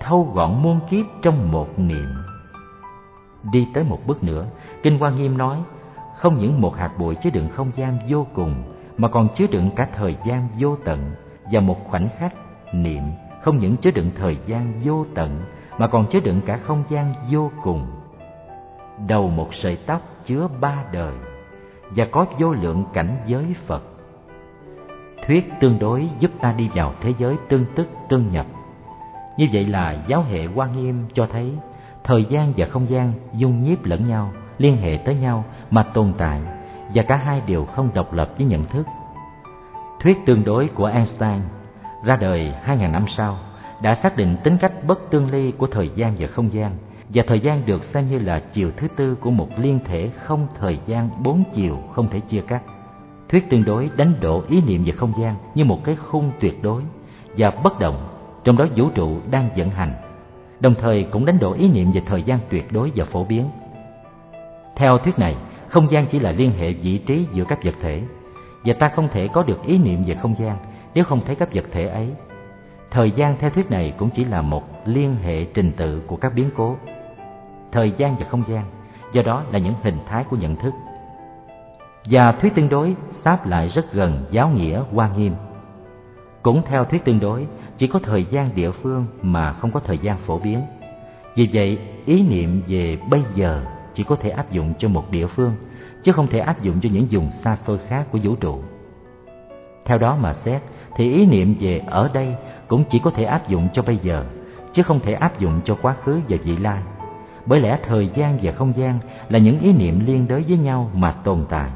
thâu gọn muôn kiếp trong một niệm. Đi tới một bước nữa, kinh hoa nghiêm nói, không những một hạt bụi chứa đựng không gian vô cùng, mà còn chứa đựng cả thời gian vô tận và một khoảnh khắc niệm không những chứa đựng thời gian vô tận, mà còn chứa đựng cả không gian vô cùng. Đầu một sợi tóc chứa ba đời và có vô lượng cảnh giới phật. Thuyết tương đối giúp ta đi vào thế giới tương tức, tương nhập như vậy là giáo hệ quan nghiêm cho thấy thời gian và không gian dung nhiếp lẫn nhau liên hệ tới nhau mà tồn tại và cả hai đều không độc lập với nhận thức Thuyết tương đối của Einstein ra đời 2.000 năm sau đã xác định tính cách bất tương ly của thời gian và không gian và thời gian được xem như là chiều thứ tư của một liên thể không thời gian bốn chiều không thể chia cắt. Thuyết tương đối đánh đổ ý niệm về không gian như một cái khung tuyệt đối và bất động, trong đó vũ trụ đang vận hành, đồng thời cũng đánh đổ ý niệm về thời gian tuyệt đối và phổ biến. Theo thuyết này, không gian chỉ là liên hệ vị trí giữa các vật thể và ta không thể có được ý niệm về không gian nếu không thấy các vật thể ấy. Thời gian theo thuyết này cũng chỉ là một liên hệ trình tự của các biến cố. Thời gian và không gian, do đó là những hình thái của nhận thức. Và thuyết tương đối sáp lại rất gần giáo nghĩa hoa nghiêm. Cũng theo thuyết tương đối, chỉ có thời gian địa phương mà không có thời gian phổ biến. Vì vậy, ý niệm về bây giờ chỉ có thể áp dụng cho một địa phương chứ không thể áp dụng cho những vùng xa xôi khác của vũ trụ. Theo đó mà xét, thì ý niệm về ở đây cũng chỉ có thể áp dụng cho bây giờ, chứ không thể áp dụng cho quá khứ và vị lai. Bởi lẽ thời gian và không gian là những ý niệm liên đới với nhau mà tồn tại.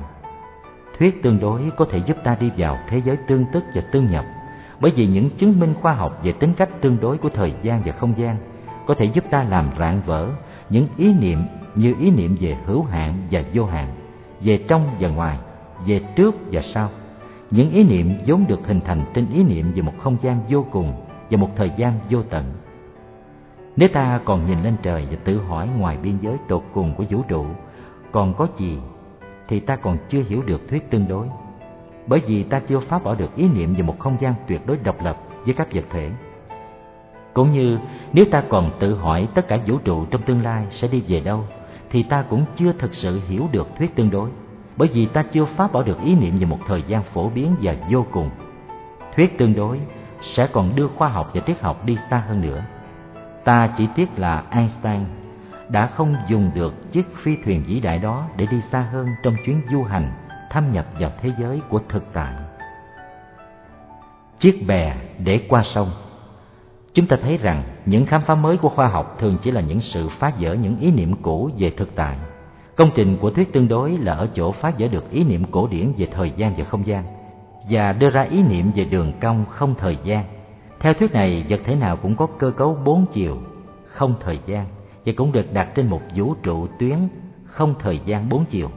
Thuyết tương đối có thể giúp ta đi vào thế giới tương tức và tương nhập, bởi vì những chứng minh khoa học về tính cách tương đối của thời gian và không gian có thể giúp ta làm rạn vỡ những ý niệm như ý niệm về hữu hạn và vô hạn về trong và ngoài, về trước và sau. Những ý niệm vốn được hình thành trên ý niệm về một không gian vô cùng và một thời gian vô tận. Nếu ta còn nhìn lên trời và tự hỏi ngoài biên giới tột cùng của vũ trụ còn có gì thì ta còn chưa hiểu được thuyết tương đối. Bởi vì ta chưa phá bỏ được ý niệm về một không gian tuyệt đối độc lập với các vật thể. Cũng như nếu ta còn tự hỏi tất cả vũ trụ trong tương lai sẽ đi về đâu, thì ta cũng chưa thực sự hiểu được thuyết tương đối. Bởi vì ta chưa phá bỏ được ý niệm về một thời gian phổ biến và vô cùng. Thuyết tương đối sẽ còn đưa khoa học và triết học đi xa hơn nữa. Ta chỉ tiếc là einstein đã không dùng được chiếc phi thuyền vĩ đại đó để đi xa hơn trong chuyến du hành thâm nhập vào thế giới của thực tại chiếc bè để qua sông Chúng ta thấy rằng những khám phá mới của khoa học thường chỉ là những sự phá vỡ những ý niệm cũ về thực tại. Công trình của thuyết tương đối là ở chỗ phá vỡ được ý niệm cổ điển về thời gian và không gian và đưa ra ý niệm về đường cong không thời gian Theo thuyết này, vật thể nào cũng có cơ cấu bốn chiều, không thời gian, và cũng được đặt trên một vũ trụ tuyến không thời gian bốn chiều.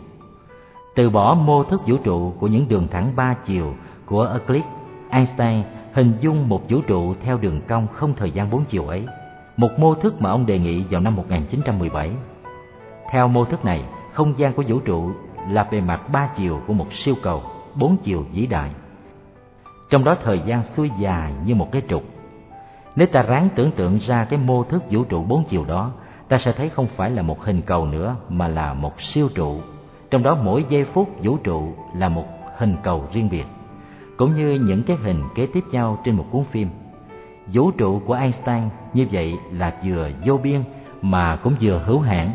Từ bỏ mô thức vũ trụ của những đường thẳng ba chiều của Euclid, Einstein hình dung một vũ trụ theo đường cong không thời gian bốn chiều ấy, một mô thức mà ông đề nghị vào năm 1917. Theo mô thức này, không gian của vũ trụ là bề mặt ba chiều của một siêu cầu bốn chiều vĩ đại. Trong đó thời gian xuôi dài như một cái trục. Nếu ta ráng tưởng tượng ra cái mô thức vũ trụ bốn chiều đó, ta sẽ thấy không phải là một hình cầu nữa mà là một siêu trụ. Trong đó mỗi giây phút vũ trụ là một hình cầu riêng biệt, cũng như những cái hình kế tiếp nhau trên một cuốn phim. Vũ trụ của Einstein như vậy là vừa vô biên mà cũng vừa hữu hạn,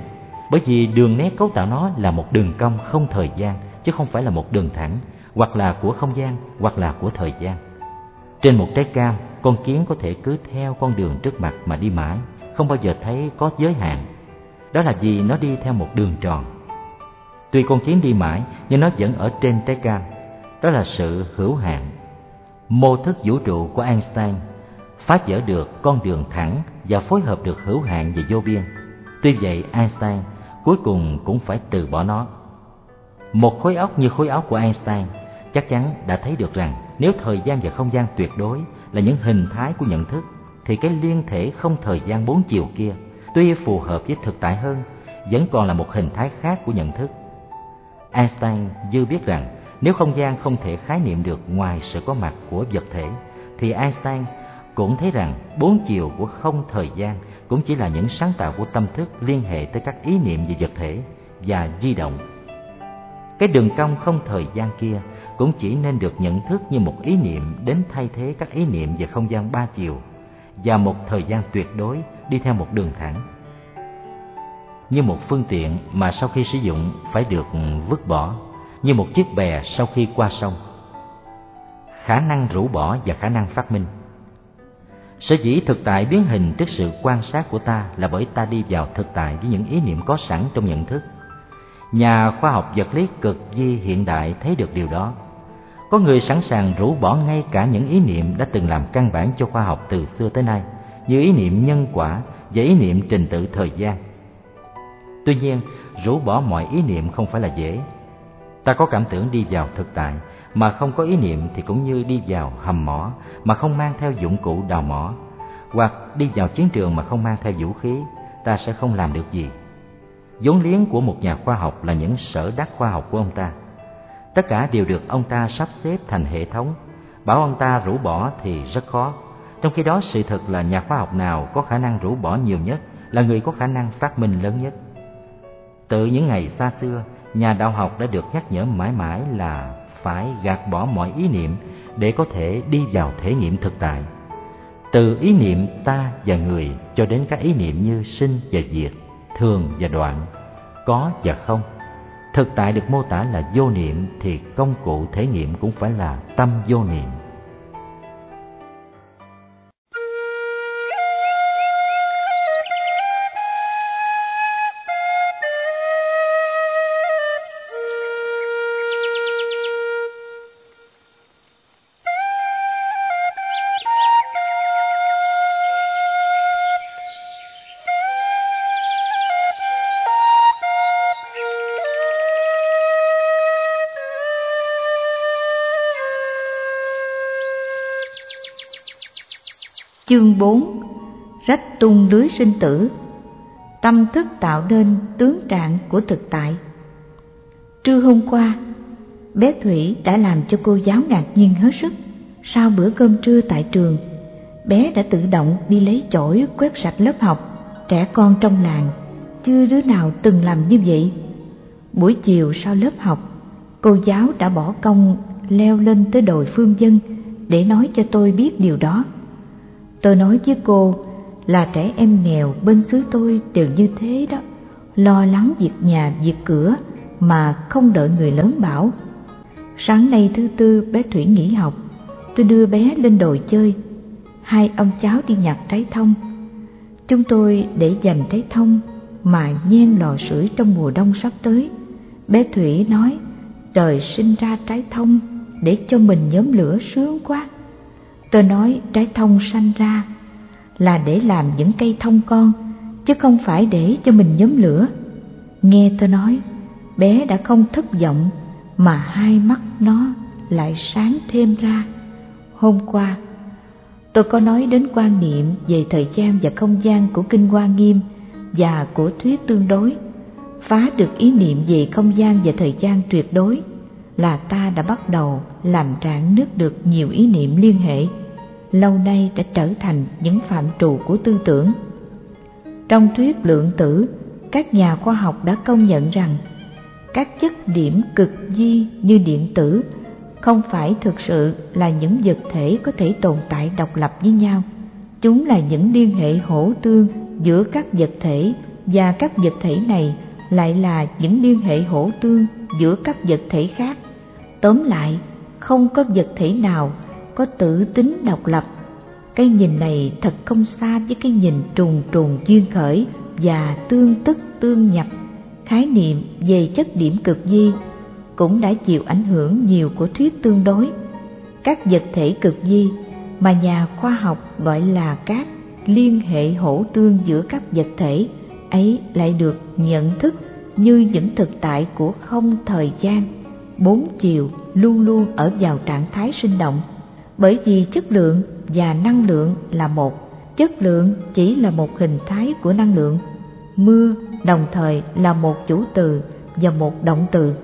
bởi vì đường nét cấu tạo nó là một đường cong không thời gian chứ không phải là một đường thẳng hoặc là của không gian hoặc là của thời gian. Trên một trái cam, con kiến có thể cứ theo con đường trước mặt mà đi mãi, không bao giờ thấy có giới hạn. Đó là vì nó đi theo một đường tròn. Tuy con kiến đi mãi, nhưng nó vẫn ở trên trái cam. Đó là sự hữu hạn. Mô thức vũ trụ của Einstein phá vỡ được con đường thẳng và phối hợp được hữu hạn và vô biên. Tuy vậy, Einstein cuối cùng cũng phải từ bỏ nó. Một khối óc như khối óc của Einstein chắc chắn đã thấy được rằng nếu thời gian và không gian tuyệt đối là những hình thái của nhận thức thì cái liên thể không thời gian bốn chiều kia tuy phù hợp với thực tại hơn vẫn còn là một hình thái khác của nhận thức. Einstein dư biết rằng nếu không gian không thể khái niệm được ngoài sự có mặt của vật thể, thì Einstein cũng thấy rằng bốn chiều của không thời gian cũng chỉ là những sáng tạo của tâm thức liên hệ tới các ý niệm về vật thể và di động cái đường cong không thời gian kia cũng chỉ nên được nhận thức như một ý niệm đến thay thế các ý niệm về không gian ba chiều và một thời gian tuyệt đối đi theo một đường thẳng. Như một phương tiện mà sau khi sử dụng phải được vứt bỏ, như một chiếc bè sau khi qua sông. Khả năng rũ bỏ và khả năng phát minh Sở dĩ thực tại biến hình trước sự quan sát của ta là bởi ta đi vào thực tại với những ý niệm có sẵn trong nhận thức Nhà khoa học vật lý cực di hiện đại thấy được điều đó. Có người sẵn sàng rũ bỏ ngay cả những ý niệm đã từng làm căn bản cho khoa học từ xưa tới nay, như ý niệm nhân quả và ý niệm trình tự thời gian. Tuy nhiên, rũ bỏ mọi ý niệm không phải là dễ. Ta có cảm tưởng đi vào thực tại mà không có ý niệm thì cũng như đi vào hầm mỏ mà không mang theo dụng cụ đào mỏ, hoặc đi vào chiến trường mà không mang theo vũ khí, ta sẽ không làm được gì. Vốn liếng của một nhà khoa học là những sở đắc khoa học của ông ta. Tất cả đều được ông ta sắp xếp thành hệ thống. Bảo ông ta rũ bỏ thì rất khó. Trong khi đó sự thật là nhà khoa học nào có khả năng rũ bỏ nhiều nhất là người có khả năng phát minh lớn nhất từ những ngày xa xưa nhà đạo học đã được nhắc nhở mãi mãi là phải gạt bỏ mọi ý niệm để có thể đi vào thể nghiệm thực tại từ ý niệm ta và người cho đến các ý niệm như sinh và diệt thường và đoạn, có và không. Thực tại được mô tả là vô niệm thì công cụ thể nghiệm cũng phải là tâm vô niệm. Chương 4 Rách tung lưới sinh tử. Tâm thức tạo nên tướng trạng của thực tại. Trưa hôm qua, bé Thủy đã làm cho cô giáo ngạc nhiên hết sức. Sau bữa cơm trưa tại trường, bé đã tự động đi lấy chổi quét sạch lớp học Trẻ con trong làng, chưa đứa nào từng làm như vậy. Buổi chiều sau lớp học, cô giáo đã bỏ công leo lên tới đồi phương dân để nói cho tôi biết điều đó. Tôi nói với cô là trẻ em nghèo bên xứ tôi đều như thế đó, lo lắng việc nhà việc cửa mà không đợi người lớn bảo. Sáng nay thứ tư bé Thủy nghỉ học, tôi đưa bé lên đồi chơi. Hai ông cháu đi nhặt trái thông. Chúng tôi để dành trái thông mà nhen lò sưởi trong mùa đông sắp tới. Bé Thủy nói, trời sinh ra trái thông để cho mình nhóm lửa sướng quá. Tôi nói trái thông sanh ra là để làm những cây thông con, chứ không phải để cho mình nhóm lửa. Nghe tôi nói, bé đã không thất vọng mà hai mắt nó lại sáng thêm ra. Hôm qua, tôi có nói đến quan niệm về thời gian và không gian của Kinh Hoa Nghiêm và của thuyết tương đối, phá được ý niệm về không gian và thời gian tuyệt đối là ta đã bắt đầu làm rạn nứt được nhiều ý niệm liên hệ lâu nay đã trở thành những phạm trù của tư tưởng. Trong thuyết lượng tử, các nhà khoa học đã công nhận rằng các chất điểm cực di như điện tử không phải thực sự là những vật thể có thể tồn tại độc lập với nhau. Chúng là những liên hệ hỗ tương giữa các vật thể và các vật thể này lại là những liên hệ hỗ tương giữa các vật thể khác. Tóm lại, không có vật thể nào có tự tính độc lập. Cái nhìn này thật không xa với cái nhìn trùng trùng duyên khởi và tương tức tương nhập. Khái niệm về chất điểm cực di cũng đã chịu ảnh hưởng nhiều của thuyết tương đối. Các vật thể cực di mà nhà khoa học gọi là các liên hệ hỗ tương giữa các vật thể, ấy lại được nhận thức như những thực tại của không thời gian bốn chiều luôn luôn ở vào trạng thái sinh động bởi vì chất lượng và năng lượng là một, chất lượng chỉ là một hình thái của năng lượng. Mưa, đồng thời, là một chủ từ và một động từ.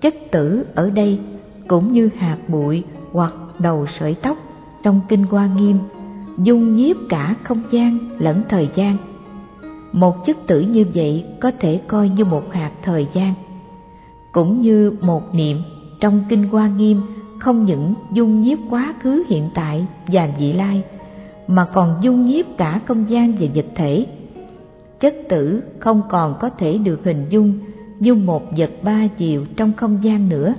Chất tử ở đây cũng như hạt bụi hoặc đầu sợi tóc trong kinh hoa nghiêm dung nhiếp cả không gian lẫn thời gian. Một chất tử như vậy có thể coi như một hạt thời gian. Cũng như một niệm trong kinh hoa nghiêm không những dung nhiếp quá khứ hiện tại và vị lai, mà còn dung nhiếp cả không gian và vật thể. Chất tử không còn có thể được hình dung như một vật ba chiều trong không gian nữa.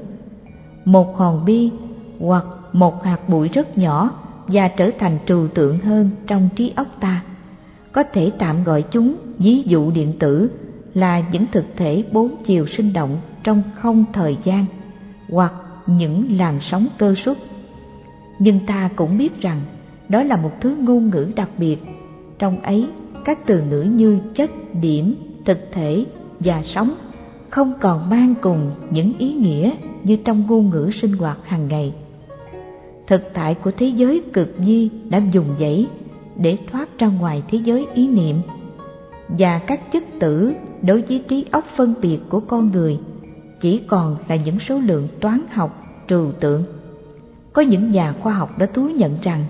Một hòn bi hoặc một hạt bụi rất nhỏ và trở thành trừu tượng hơn trong trí óc ta. Có thể tạm gọi chúng ví dụ điện tử là những thực thể bốn chiều sinh động trong không thời gian hoặc những làn sóng cơ xuất Nhưng ta cũng biết rằng đó là một thứ ngôn ngữ đặc biệt. Trong ấy, các từ ngữ như chất, điểm, thực thể và sống không còn mang cùng những ý nghĩa như trong ngôn ngữ sinh hoạt hàng ngày. Thực tại của thế giới cực di đã dùng dãy để thoát ra ngoài thế giới ý niệm và các chất tử đối với trí óc phân biệt của con người chỉ còn là những số lượng toán học trừu tượng. Có những nhà khoa học đã thú nhận rằng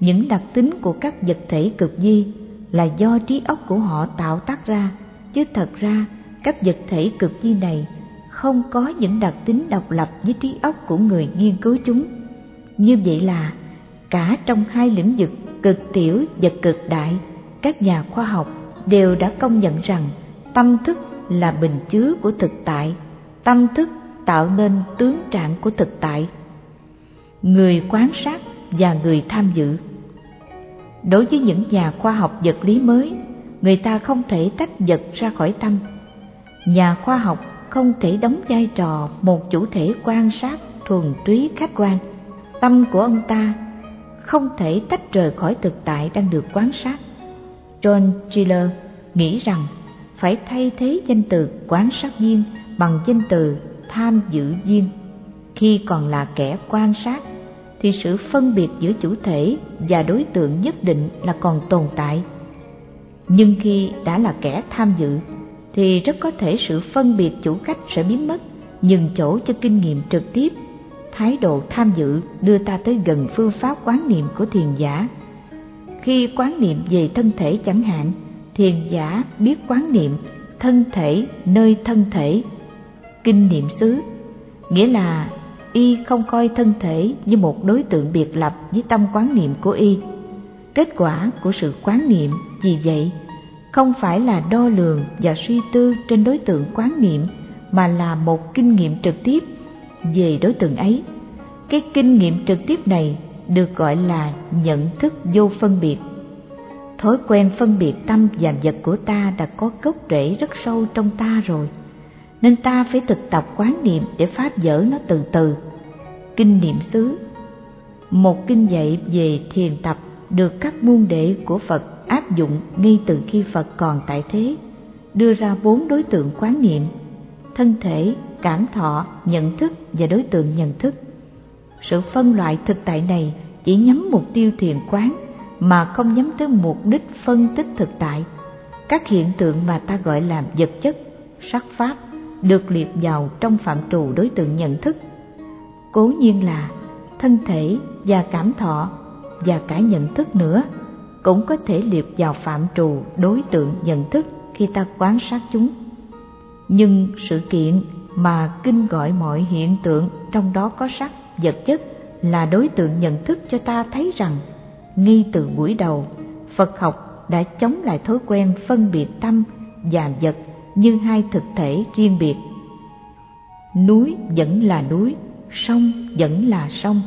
những đặc tính của các vật thể cực di là do trí óc của họ tạo tác ra, chứ thật ra các vật thể cực di này không có những đặc tính độc lập với trí óc của người nghiên cứu chúng. Như vậy là cả trong hai lĩnh vực cực tiểu và cực đại, các nhà khoa học đều đã công nhận rằng tâm thức là bình chứa của thực tại, tâm thức tạo nên tướng trạng của thực tại. Người quan sát và người tham dự. Đối với những nhà khoa học vật lý mới, người ta không thể tách vật ra khỏi tâm. Nhà khoa học không thể đóng vai trò một chủ thể quan sát thuần túy khách quan. Tâm của ông ta không thể tách rời khỏi thực tại đang được quan sát. John chiller nghĩ rằng phải thay thế danh từ quan sát viên bằng danh từ tham dự duyên. Khi còn là kẻ quan sát, thì sự phân biệt giữa chủ thể và đối tượng nhất định là còn tồn tại. Nhưng khi đã là kẻ tham dự, thì rất có thể sự phân biệt chủ khách sẽ biến mất, nhường chỗ cho kinh nghiệm trực tiếp. Thái độ tham dự đưa ta tới gần phương pháp quán niệm của thiền giả. Khi quán niệm về thân thể chẳng hạn, thiền giả biết quán niệm thân thể nơi thân thể kinh niệm xứ. Nghĩa là y không coi thân thể như một đối tượng biệt lập với tâm quán niệm của y. Kết quả của sự quán niệm vì vậy không phải là đo lường và suy tư trên đối tượng quán niệm, mà là một kinh nghiệm trực tiếp về đối tượng ấy. Cái kinh nghiệm trực tiếp này được gọi là nhận thức vô phân biệt. Thói quen phân biệt tâm và vật của ta đã có gốc rễ rất sâu trong ta rồi nên ta phải thực tập quán niệm để pháp dỡ nó từ từ kinh niệm xứ một kinh dạy về thiền tập được các môn đệ của Phật áp dụng ngay từ khi Phật còn tại thế, đưa ra bốn đối tượng quán niệm: thân thể, cảm thọ, nhận thức và đối tượng nhận thức. Sự phân loại thực tại này chỉ nhắm mục tiêu thiền quán mà không nhắm tới mục đích phân tích thực tại. Các hiện tượng mà ta gọi là vật chất, sắc pháp được liệt vào trong phạm trù đối tượng nhận thức. Cố nhiên là thân thể và cảm thọ và cả nhận thức nữa cũng có thể liệt vào phạm trù đối tượng nhận thức khi ta quan sát chúng. Nhưng sự kiện mà kinh gọi mọi hiện tượng trong đó có sắc, vật chất là đối tượng nhận thức cho ta thấy rằng ngay từ buổi đầu Phật học đã chống lại thói quen phân biệt tâm và vật như hai thực thể riêng biệt. Núi vẫn là núi, sông vẫn là sông.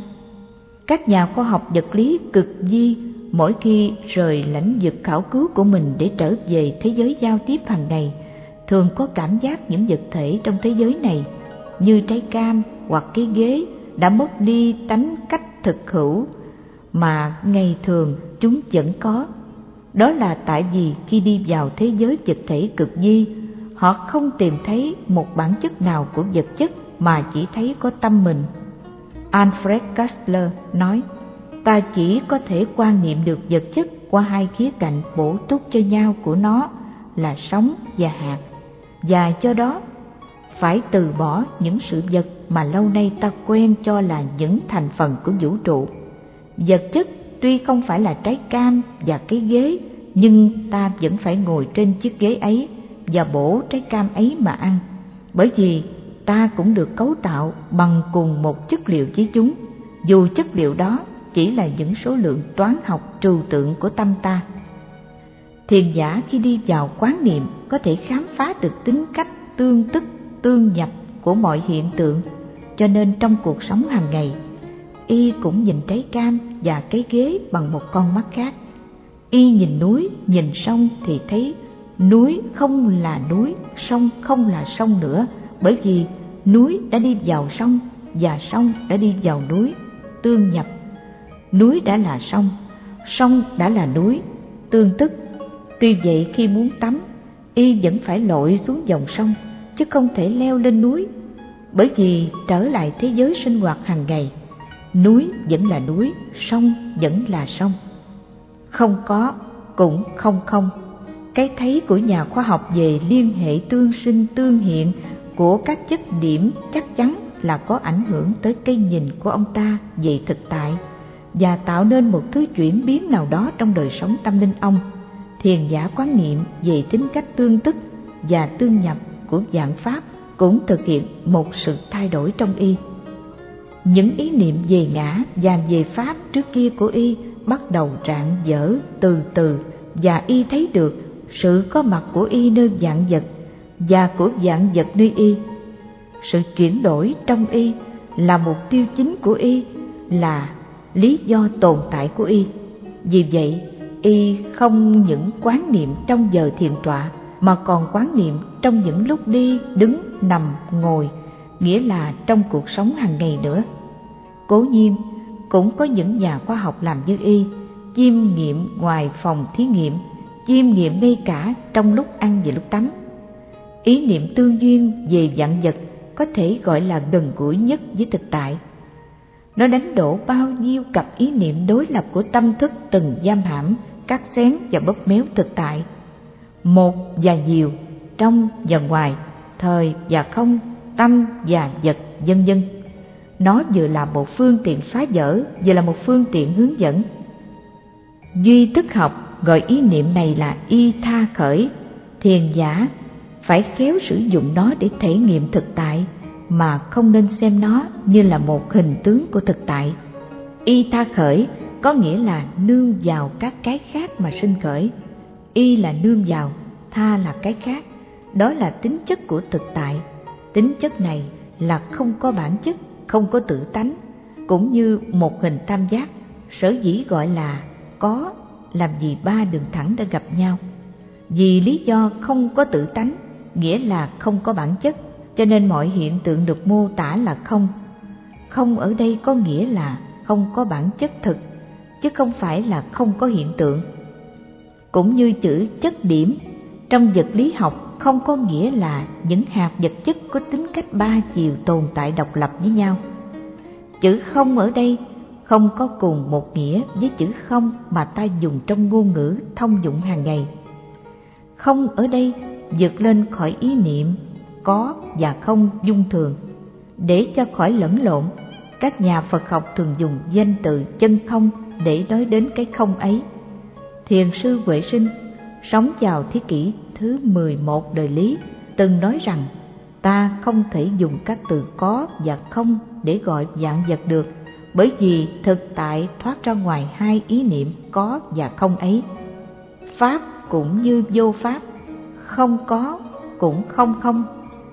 Các nhà khoa học vật lý cực di mỗi khi rời lãnh vực khảo cứu của mình để trở về thế giới giao tiếp hàng ngày, thường có cảm giác những vật thể trong thế giới này như trái cam hoặc cái ghế đã mất đi tánh cách thực hữu mà ngày thường chúng vẫn có. Đó là tại vì khi đi vào thế giới vật thể cực di, họ không tìm thấy một bản chất nào của vật chất mà chỉ thấy có tâm mình. Alfred Kastler nói, ta chỉ có thể quan niệm được vật chất qua hai khía cạnh bổ túc cho nhau của nó là sống và hạt, và cho đó phải từ bỏ những sự vật mà lâu nay ta quen cho là những thành phần của vũ trụ. Vật chất tuy không phải là trái cam và cái ghế, nhưng ta vẫn phải ngồi trên chiếc ghế ấy và bổ trái cam ấy mà ăn, bởi vì ta cũng được cấu tạo bằng cùng một chất liệu với chúng, dù chất liệu đó chỉ là những số lượng toán học trừu tượng của tâm ta. Thiền giả khi đi vào quán niệm có thể khám phá được tính cách tương tức, tương nhập của mọi hiện tượng, cho nên trong cuộc sống hàng ngày, y cũng nhìn trái cam và cái ghế bằng một con mắt khác. Y nhìn núi, nhìn sông thì thấy núi không là núi, sông không là sông nữa, bởi vì núi đã đi vào sông và sông đã đi vào núi, tương nhập. Núi đã là sông, sông đã là núi, tương tức. Tuy vậy khi muốn tắm, y vẫn phải lội xuống dòng sông, chứ không thể leo lên núi, bởi vì trở lại thế giới sinh hoạt hàng ngày, núi vẫn là núi, sông vẫn là sông. Không có cũng không không. Cái thấy của nhà khoa học về liên hệ tương sinh tương hiện của các chất điểm chắc chắn là có ảnh hưởng tới cái nhìn của ông ta về thực tại và tạo nên một thứ chuyển biến nào đó trong đời sống tâm linh ông. Thiền giả quán niệm về tính cách tương tức và tương nhập của dạng pháp cũng thực hiện một sự thay đổi trong y. Những ý niệm về ngã và về pháp trước kia của y bắt đầu rạng dở từ từ và y thấy được sự có mặt của y nơi dạng vật và của dạng vật nơi y. Sự chuyển đổi trong y là mục tiêu chính của y, là lý do tồn tại của y. Vì vậy, y không những quán niệm trong giờ thiền tọa mà còn quán niệm trong những lúc đi, đứng, nằm, ngồi, nghĩa là trong cuộc sống hàng ngày nữa. Cố nhiên, cũng có những nhà khoa học làm như y, chiêm nghiệm ngoài phòng thí nghiệm, chiêm nghiệm ngay cả trong lúc ăn và lúc tắm. Ý niệm tương duyên về dạng vật có thể gọi là gần gũi nhất với thực tại. Nó đánh đổ bao nhiêu cặp ý niệm đối lập của tâm thức từng giam hãm, cắt xén và bóp méo thực tại. Một và nhiều, trong và ngoài, thời và không, tâm và vật, vân vân. Nó vừa là một phương tiện phá vỡ, vừa là một phương tiện hướng dẫn. Duy thức học gọi ý niệm này là y tha khởi thiền giả phải khéo sử dụng nó để thể nghiệm thực tại mà không nên xem nó như là một hình tướng của thực tại. Y tha khởi có nghĩa là nương vào các cái khác mà sinh khởi. Y là nương vào, tha là cái khác. Đó là tính chất của thực tại. Tính chất này là không có bản chất, không có tự tánh, cũng như một hình tam giác, sở dĩ gọi là có làm gì ba đường thẳng đã gặp nhau. Vì lý do không có tự tánh nghĩa là không có bản chất, cho nên mọi hiện tượng được mô tả là không. Không ở đây có nghĩa là không có bản chất thực, chứ không phải là không có hiện tượng. Cũng như chữ chất điểm trong vật lý học không có nghĩa là những hạt vật chất có tính cách ba chiều tồn tại độc lập với nhau. Chữ không ở đây không có cùng một nghĩa với chữ không mà ta dùng trong ngôn ngữ thông dụng hàng ngày. Không ở đây vượt lên khỏi ý niệm có và không dung thường. Để cho khỏi lẫn lộn, các nhà Phật học thường dùng danh từ chân không để nói đến cái không ấy. Thiền sư Huệ Sinh sống vào thế kỷ thứ 11 đời Lý từng nói rằng ta không thể dùng các từ có và không để gọi dạng vật được bởi vì thực tại thoát ra ngoài hai ý niệm có và không ấy. Pháp cũng như vô pháp, không có cũng không không.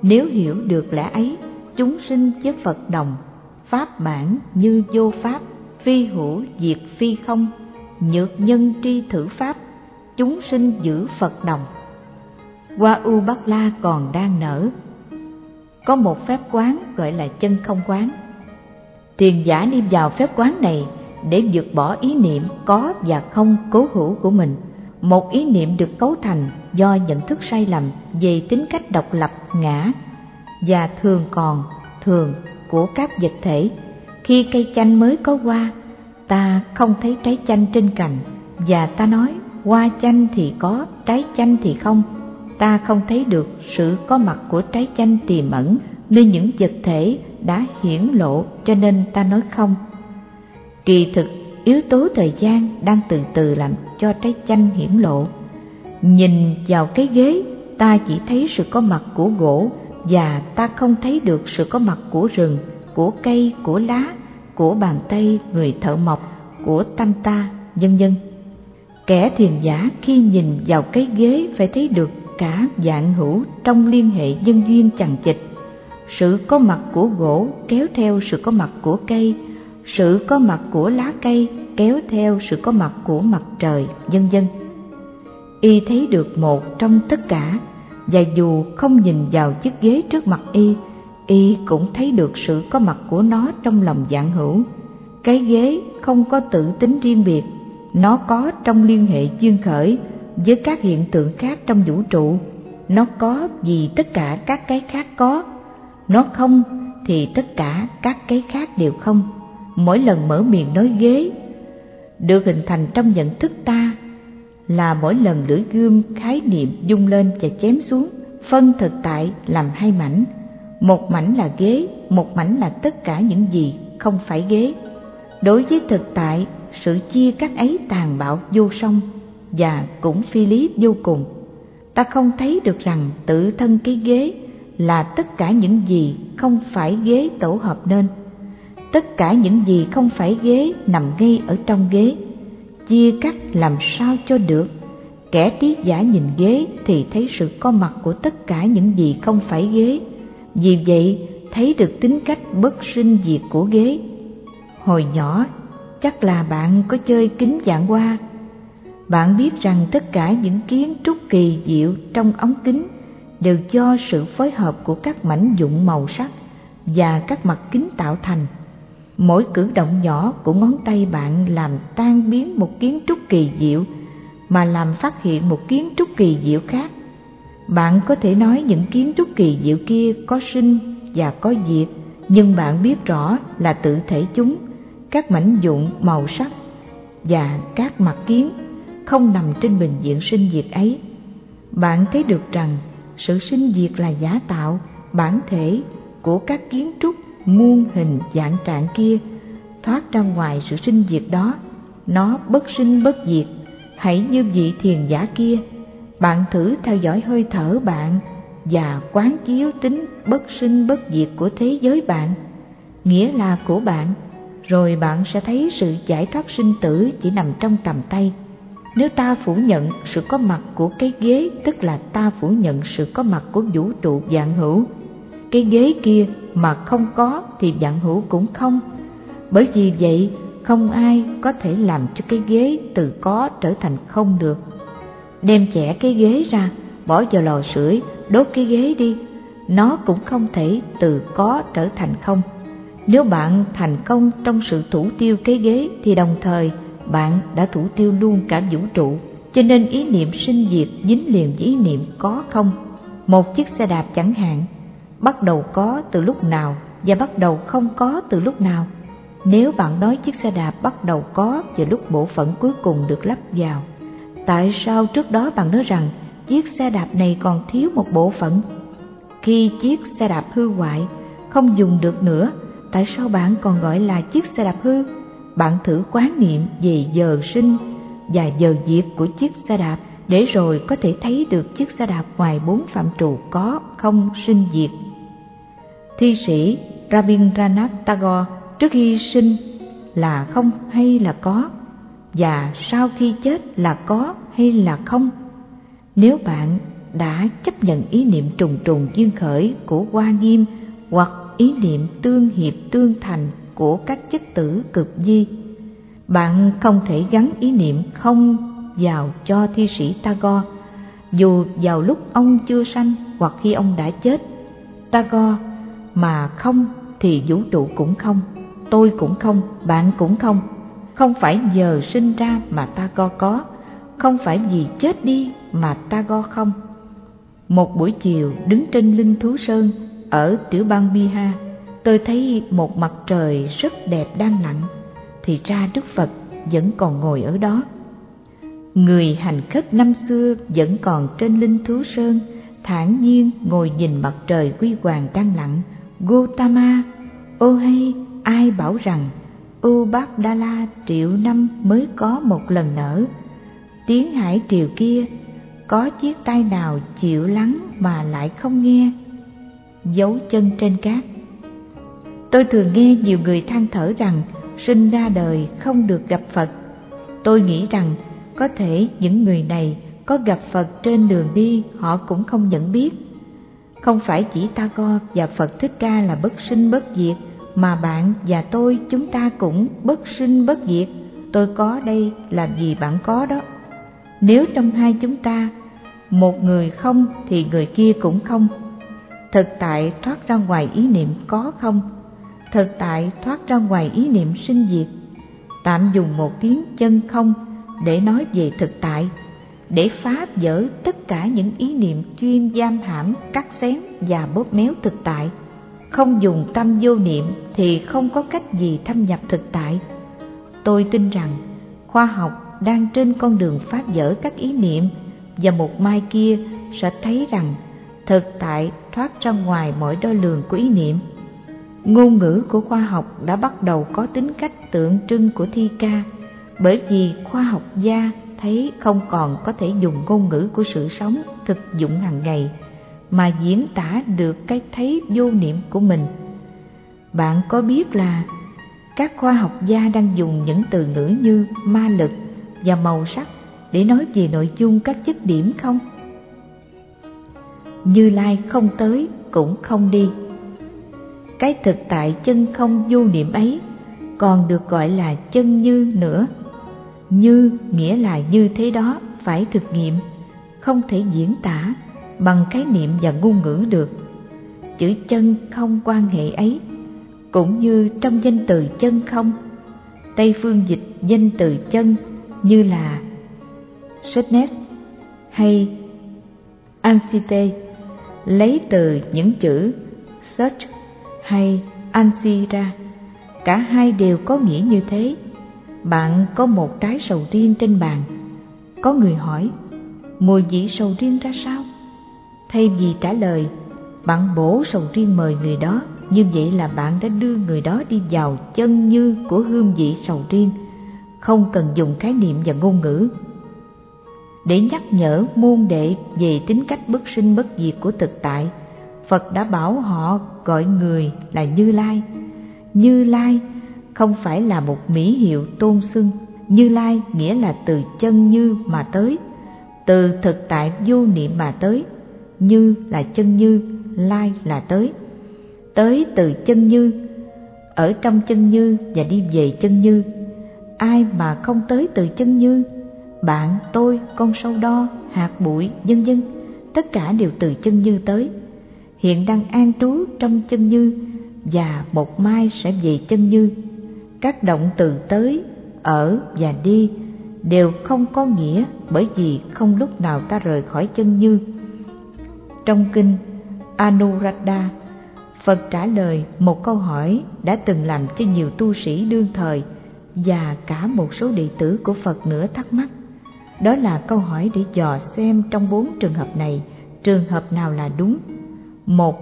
Nếu hiểu được lẽ ấy, chúng sinh với Phật đồng, pháp bản như vô pháp, phi hữu diệt phi không, nhược nhân tri thử pháp, chúng sinh giữ Phật đồng. Qua U Bắc La còn đang nở. Có một phép quán gọi là chân không quán. Thiền giả đi vào phép quán này để vượt bỏ ý niệm có và không cố hữu của mình. Một ý niệm được cấu thành do nhận thức sai lầm về tính cách độc lập ngã và thường còn thường của các vật thể. Khi cây chanh mới có hoa, ta không thấy trái chanh trên cành và ta nói hoa chanh thì có, trái chanh thì không ta không thấy được sự có mặt của trái chanh tiềm ẩn nơi những vật thể đã hiển lộ cho nên ta nói không. Kỳ thực, yếu tố thời gian đang từ từ làm cho trái chanh hiển lộ. Nhìn vào cái ghế, ta chỉ thấy sự có mặt của gỗ và ta không thấy được sự có mặt của rừng, của cây, của lá, của bàn tay người thợ mộc, của tâm ta, vân vân. Kẻ thiền giả khi nhìn vào cái ghế phải thấy được cả dạng hữu trong liên hệ nhân duyên chằng chịch sự có mặt của gỗ kéo theo sự có mặt của cây. Sự có mặt của lá cây kéo theo sự có mặt của mặt trời, vân vân. Y thấy được một trong tất cả, và dù không nhìn vào chiếc ghế trước mặt y y cũng thấy được sự có mặt của nó trong lòng dạng hữu. Cái ghế không có tự tính riêng biệt, nó có trong liên hệ duyên khởi với các hiện tượng khác trong vũ trụ. Nó có vì tất cả các cái khác có nó không thì tất cả các cái khác đều không. Mỗi lần mở miệng nói ghế, được hình thành trong nhận thức ta là mỗi lần lưỡi gươm khái niệm dung lên và chém xuống, phân thực tại làm hai mảnh. Một mảnh là ghế, một mảnh là tất cả những gì không phải ghế. Đối với thực tại, sự chia cắt ấy tàn bạo vô song và cũng phi lý vô cùng. Ta không thấy được rằng tự thân cái ghế là tất cả những gì không phải ghế tổ hợp nên. Tất cả những gì không phải ghế nằm ngay ở trong ghế. Chia cắt làm sao cho được. Kẻ trí giả nhìn ghế thì thấy sự có mặt của tất cả những gì không phải ghế. Vì vậy, thấy được tính cách bất sinh diệt của ghế. Hồi nhỏ, chắc là bạn có chơi kính dạng hoa bạn biết rằng tất cả những kiến trúc kỳ diệu trong ống kính đều do sự phối hợp của các mảnh dụng màu sắc và các mặt kính tạo thành. Mỗi cử động nhỏ của ngón tay bạn làm tan biến một kiến trúc kỳ diệu mà làm phát hiện một kiến trúc kỳ diệu khác. Bạn có thể nói những kiến trúc kỳ diệu kia có sinh và có diệt, nhưng bạn biết rõ là tự thể chúng, các mảnh dụng màu sắc và các mặt kiến không nằm trên bình diện sinh diệt ấy. Bạn thấy được rằng sự sinh diệt là giả tạo, bản thể của các kiến trúc muôn hình dạng trạng kia. Thoát ra ngoài sự sinh diệt đó, nó bất sinh bất diệt, hãy như vị thiền giả kia, bạn thử theo dõi hơi thở bạn và quán chiếu tính bất sinh bất diệt của thế giới bạn, nghĩa là của bạn, rồi bạn sẽ thấy sự giải thoát sinh tử chỉ nằm trong tầm tay nếu ta phủ nhận sự có mặt của cái ghế, tức là ta phủ nhận sự có mặt của vũ trụ dạng hữu. Cái ghế kia mà không có thì dạng hữu cũng không. Bởi vì vậy, không ai có thể làm cho cái ghế từ có trở thành không được. Đem chẻ cái ghế ra, bỏ vào lò sưởi, đốt cái ghế đi. Nó cũng không thể từ có trở thành không. Nếu bạn thành công trong sự thủ tiêu cái ghế thì đồng thời bạn đã thủ tiêu luôn cả vũ trụ. Cho nên ý niệm sinh diệt dính liền với ý niệm có không. Một chiếc xe đạp chẳng hạn, bắt đầu có từ lúc nào và bắt đầu không có từ lúc nào. Nếu bạn nói chiếc xe đạp bắt đầu có vào lúc bộ phận cuối cùng được lắp vào, tại sao trước đó bạn nói rằng chiếc xe đạp này còn thiếu một bộ phận? Khi chiếc xe đạp hư hoại, không dùng được nữa, tại sao bạn còn gọi là chiếc xe đạp hư? Bạn thử quán niệm về giờ sinh và giờ diệt của chiếc xe đạp để rồi có thể thấy được chiếc xe đạp ngoài bốn phạm trù có, không, sinh diệt. Thi sĩ Rabindranath Tagore trước khi sinh là không hay là có và sau khi chết là có hay là không nếu bạn đã chấp nhận ý niệm trùng trùng duyên khởi của hoa nghiêm hoặc ý niệm tương hiệp tương thành của các chất tử cực di. Bạn không thể gắn ý niệm không vào cho thi sĩ Tagore. Dù vào lúc ông chưa sanh hoặc khi ông đã chết, Tagore mà không thì vũ trụ cũng không, tôi cũng không, bạn cũng không. Không phải giờ sinh ra mà tagore có, không phải vì chết đi mà tagore không. Một buổi chiều đứng trên linh thú sơn ở tiểu bang biha tôi thấy một mặt trời rất đẹp đang lặn thì ra đức phật vẫn còn ngồi ở đó người hành khất năm xưa vẫn còn trên linh thú sơn thản nhiên ngồi nhìn mặt trời quy hoàng đang lặn gotama ô hay ai bảo rằng Ubadala triệu năm mới có một lần nở. Tiếng hải triều kia, có chiếc tai nào chịu lắng mà lại không nghe. Dấu chân trên cát. Tôi thường nghe nhiều người than thở rằng sinh ra đời không được gặp Phật. Tôi nghĩ rằng có thể những người này có gặp Phật trên đường đi, họ cũng không nhận biết. Không phải chỉ ta co và Phật Thích Ca là bất sinh bất diệt, mà bạn và tôi chúng ta cũng bất sinh bất diệt tôi có đây là gì bạn có đó nếu trong hai chúng ta một người không thì người kia cũng không thực tại thoát ra ngoài ý niệm có không thực tại thoát ra ngoài ý niệm sinh diệt. Tạm dùng một tiếng chân không để nói về thực tại, để phá vỡ tất cả những ý niệm chuyên giam hãm, cắt xén và bóp méo thực tại. Không dùng tâm vô niệm thì không có cách gì thâm nhập thực tại. Tôi tin rằng khoa học đang trên con đường phá vỡ các ý niệm và một mai kia sẽ thấy rằng thực tại thoát ra ngoài mọi đo lường của ý niệm ngôn ngữ của khoa học đã bắt đầu có tính cách tượng trưng của thi ca, bởi vì khoa học gia thấy không còn có thể dùng ngôn ngữ của sự sống thực dụng hàng ngày mà diễn tả được cái thấy vô niệm của mình. Bạn có biết là các khoa học gia đang dùng những từ ngữ như ma lực và màu sắc để nói về nội dung các chất điểm không? Như lai không tới cũng không đi cái thực tại chân không vô niệm ấy, còn được gọi là chân như nữa. Như nghĩa là như thế đó, phải thực nghiệm, không thể diễn tả bằng cái niệm và ngôn ngữ được. Chữ chân không quan hệ ấy, cũng như trong danh từ chân không, tây phương dịch danh từ chân như là sotnes hay Ansite lấy từ những chữ search hay Ansira. cả hai đều có nghĩa như thế bạn có một trái sầu riêng trên bàn có người hỏi mùi vị sầu riêng ra sao Thay vì trả lời, bạn bổ sầu riêng mời người đó, như vậy là bạn đã đưa người đó đi vào chân như của hương vị sầu riêng, không cần dùng khái niệm và ngôn ngữ. Để nhắc nhở môn đệ về tính cách bất sinh bất diệt của thực tại, Phật đã bảo họ gọi người là Như Lai. Như Lai không phải là một mỹ hiệu tôn xưng, Như Lai nghĩa là từ chân như mà tới, từ thực tại vô niệm mà tới. Như là chân như lai là tới. Tới từ chân như ở trong chân như và đi về chân như. Ai mà không tới từ chân như? Bạn tôi con sâu đo hạt bụi nhân dân, tất cả đều từ chân như tới hiện đang an trú trong chân như và một mai sẽ về chân như. Các động từ tới, ở và đi đều không có nghĩa bởi vì không lúc nào ta rời khỏi chân như. Trong kinh Anuradha, Phật trả lời một câu hỏi đã từng làm cho nhiều tu sĩ đương thời và cả một số đệ tử của Phật nữa thắc mắc. Đó là câu hỏi để dò xem trong bốn trường hợp này, trường hợp nào là đúng. Một,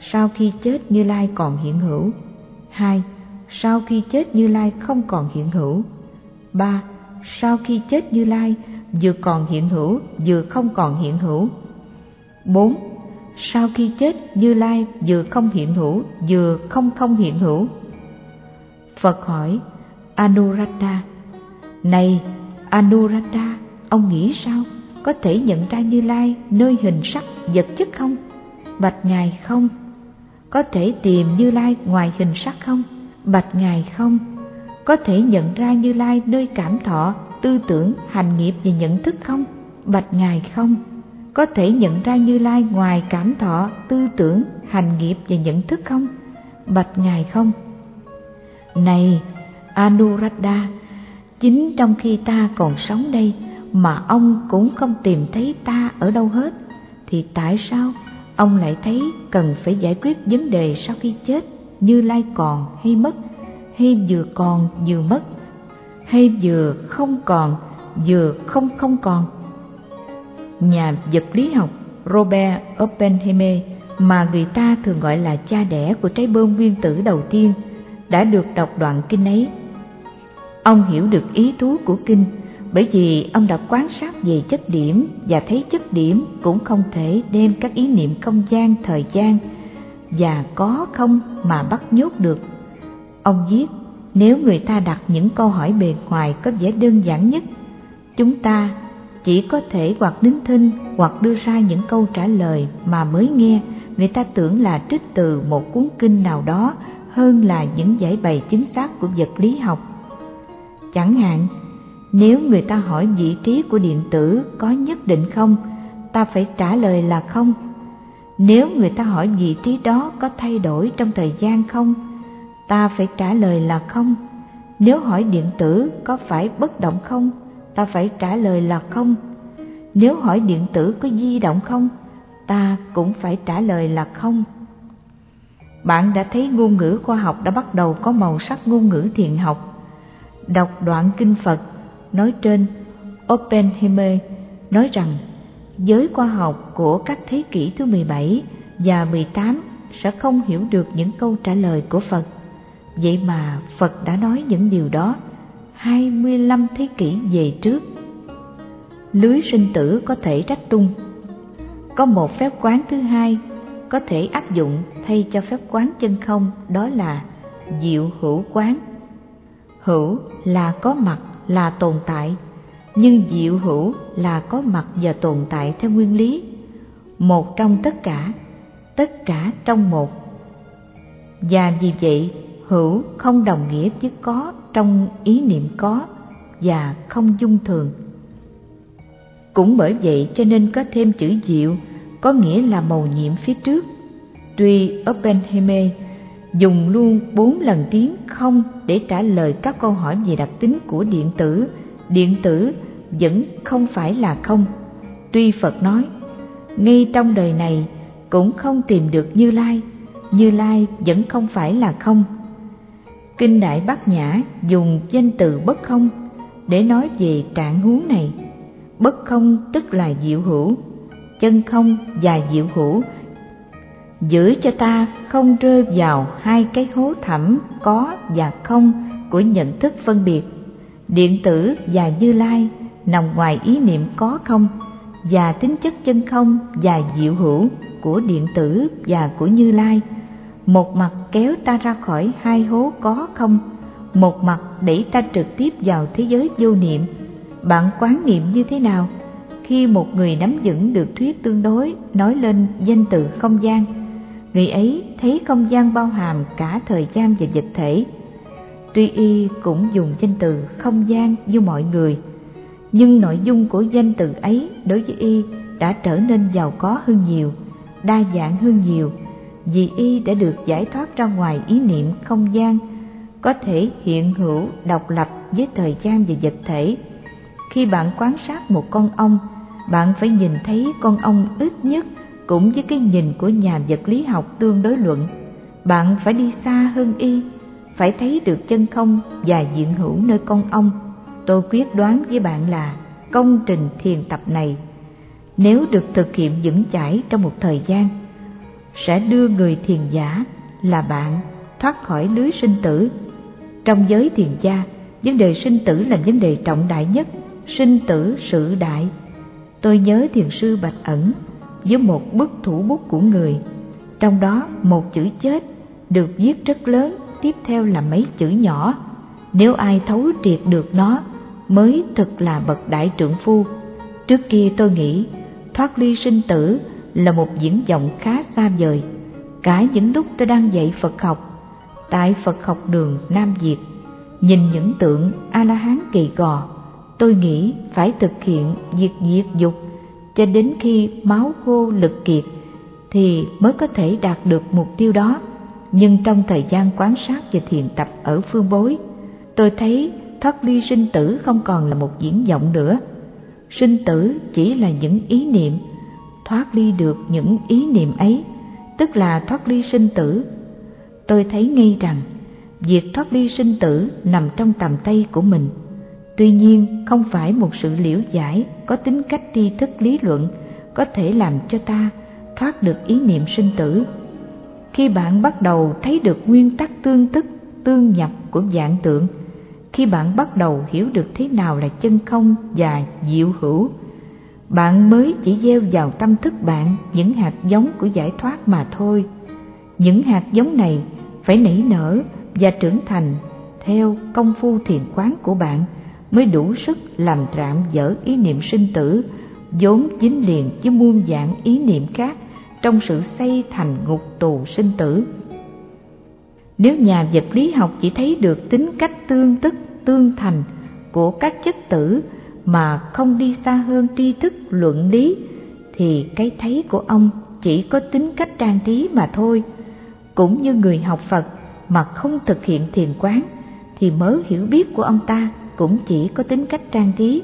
sau khi chết Như Lai còn hiện hữu. Hai, sau khi chết Như Lai không còn hiện hữu. Ba, sau khi chết Như Lai vừa còn hiện hữu vừa không còn hiện hữu. Bốn, sau khi chết Như Lai vừa không hiện hữu vừa không không hiện hữu. Phật hỏi Anuradha, này Anuradha, ông nghĩ sao? Có thể nhận ra Như Lai nơi hình sắc vật chất không? Bạch Ngài không. Có thể tìm Như Lai ngoài hình sắc không? Bạch Ngài không. Có thể nhận ra Như Lai nơi cảm thọ, tư tưởng, hành nghiệp và nhận thức không? Bạch Ngài không. Có thể nhận ra Như Lai ngoài cảm thọ, tư tưởng, hành nghiệp và nhận thức không? Bạch Ngài không. Này Anuradha, chính trong khi ta còn sống đây mà ông cũng không tìm thấy ta ở đâu hết, thì tại sao ông lại thấy cần phải giải quyết vấn đề sau khi chết như lai còn hay mất, hay vừa còn vừa mất, hay vừa không còn vừa không không còn? Nhà vật lý học Robert Oppenheimer mà người ta thường gọi là cha đẻ của trái bom nguyên tử đầu tiên đã được đọc đoạn kinh ấy Ông hiểu được ý thú của kinh bởi vì ông đã quan sát về chất điểm và thấy chất điểm cũng không thể đem các ý niệm không gian, thời gian và có không mà bắt nhốt được. Ông viết, nếu người ta đặt những câu hỏi bề ngoài có vẻ đơn giản nhất, chúng ta chỉ có thể hoặc nín thinh hoặc đưa ra những câu trả lời mà mới nghe người ta tưởng là trích từ một cuốn kinh nào đó hơn là những giải bày chính xác của vật lý học Chẳng hạn, nếu người ta hỏi vị trí của điện tử có nhất định không, ta phải trả lời là không. Nếu người ta hỏi vị trí đó có thay đổi trong thời gian không, ta phải trả lời là không. Nếu hỏi điện tử có phải bất động không, ta phải trả lời là không. Nếu hỏi điện tử có di động không, ta cũng phải trả lời là không. Bạn đã thấy ngôn ngữ khoa học đã bắt đầu có màu sắc ngôn ngữ thiền học đọc đoạn kinh Phật nói trên, Oppenheimer nói rằng, giới khoa học của các thế kỷ thứ 17 và 18 sẽ không hiểu được những câu trả lời của Phật. Vậy mà Phật đã nói những điều đó 25 thế kỷ về trước. Lưới sinh tử có thể rách tung. Có một phép quán thứ hai có thể áp dụng thay cho phép quán chân không, đó là diệu hữu quán hữu là có mặt là tồn tại, nhưng diệu hữu là có mặt và tồn tại theo nguyên lý. Một trong tất cả tất cả trong một. Và vì vậy, hữu không đồng nghĩa với có trong ý niệm có và không dung thường. Cũng bởi vậy cho nên có thêm chữ diệu, có nghĩa là màu nhiệm phía trước. Tuy Oppenheimer dùng luôn bốn lần tiếng không để trả lời các câu hỏi về đặc tính của điện tử. Điện tử vẫn không phải là không. Tuy phật nói, ngay trong đời này cũng không tìm được như lai như lai vẫn không phải là không. Kinh đại bát nhã dùng danh từ bất không để nói về trạng huống này. Bất không tức là diệu hữu, chân không và diệu hữu giữ cho ta không rơi vào hai cái hố thẳm có và không của nhận thức phân biệt. Điện tử và như lai nằm ngoài ý niệm có không và tính chất chân không và diệu hữu của điện tử và của như lai. Một mặt kéo ta ra khỏi hai hố có không, một mặt đẩy ta trực tiếp vào thế giới vô niệm. Bạn quán niệm như thế nào? Khi một người nắm vững được thuyết tương đối nói lên danh từ không gian người ấy thấy không gian bao hàm cả thời gian và vật thể. Tuy y cũng dùng danh từ không gian như mọi người, nhưng nội dung của danh từ ấy đối với y đã trở nên giàu có hơn nhiều, đa dạng hơn nhiều, vì y đã được giải thoát ra ngoài ý niệm không gian, có thể hiện hữu độc lập với thời gian và vật thể. Khi bạn quan sát một con ong, bạn phải nhìn thấy con ong ít nhất cũng với cái nhìn của nhà vật lý học tương đối luận. Bạn phải đi xa hơn y, phải thấy được chân không và diện hữu nơi con ông. Tôi quyết đoán với bạn là công trình thiền tập này nếu được thực hiện vững chãi trong một thời gian sẽ đưa người thiền giả là bạn thoát khỏi lưới sinh tử trong giới thiền gia vấn đề sinh tử là vấn đề trọng đại nhất sinh tử sự đại tôi nhớ thiền sư bạch ẩn với một bức thủ bút của người. Trong đó, một chữ chết được viết rất lớn, tiếp theo là mấy chữ nhỏ. Nếu ai thấu triệt được nó, mới thực là bậc đại trưởng phu. Trước kia tôi nghĩ, thoát ly sinh tử là một diễn vọng khá xa vời. Cả những lúc tôi đang dạy phật học, tại phật học đường nam việt, nhìn những tượng a la hán kỳ gò, tôi nghĩ phải thực hiện việc diệt dục cho đến khi máu khô lực kiệt thì mới có thể đạt được mục tiêu đó. Nhưng trong thời gian quan sát và thiền tập ở phương bối, tôi thấy thoát ly sinh tử không còn là một diễn vọng nữa. Sinh tử chỉ là những ý niệm, thoát ly được những ý niệm ấy, tức là thoát ly sinh tử. Tôi thấy ngay rằng, việc thoát ly sinh tử nằm trong tầm tay của mình tuy nhiên, không phải một sự liễu giải, có tính cách tri thức lý luận, có thể làm cho ta thoát được ý niệm sinh tử. Khi bạn bắt đầu thấy được nguyên tắc tương tức, tương nhập của dạng tượng, khi bạn bắt đầu hiểu được thế nào là chân không và diệu hữu, bạn mới chỉ gieo vào tâm thức bạn những hạt giống của giải thoát mà thôi. Những hạt giống này phải nảy nở và trưởng thành theo công phu thiền quán của bạn mới đủ sức làm trạm dở ý niệm sinh tử, vốn dính liền với muôn dạng ý niệm khác trong sự xây thành ngục tù sinh tử. Nếu nhà vật lý học chỉ thấy được tính cách tương tức, tương thành của các chất tử mà không đi xa hơn tri thức luận lý, thì cái thấy của ông chỉ có tính cách trang trí mà thôi. Cũng như người học phật mà không thực hiện thiền quán, thì mớ hiểu biết của ông ta cũng chỉ có tính cách trang trí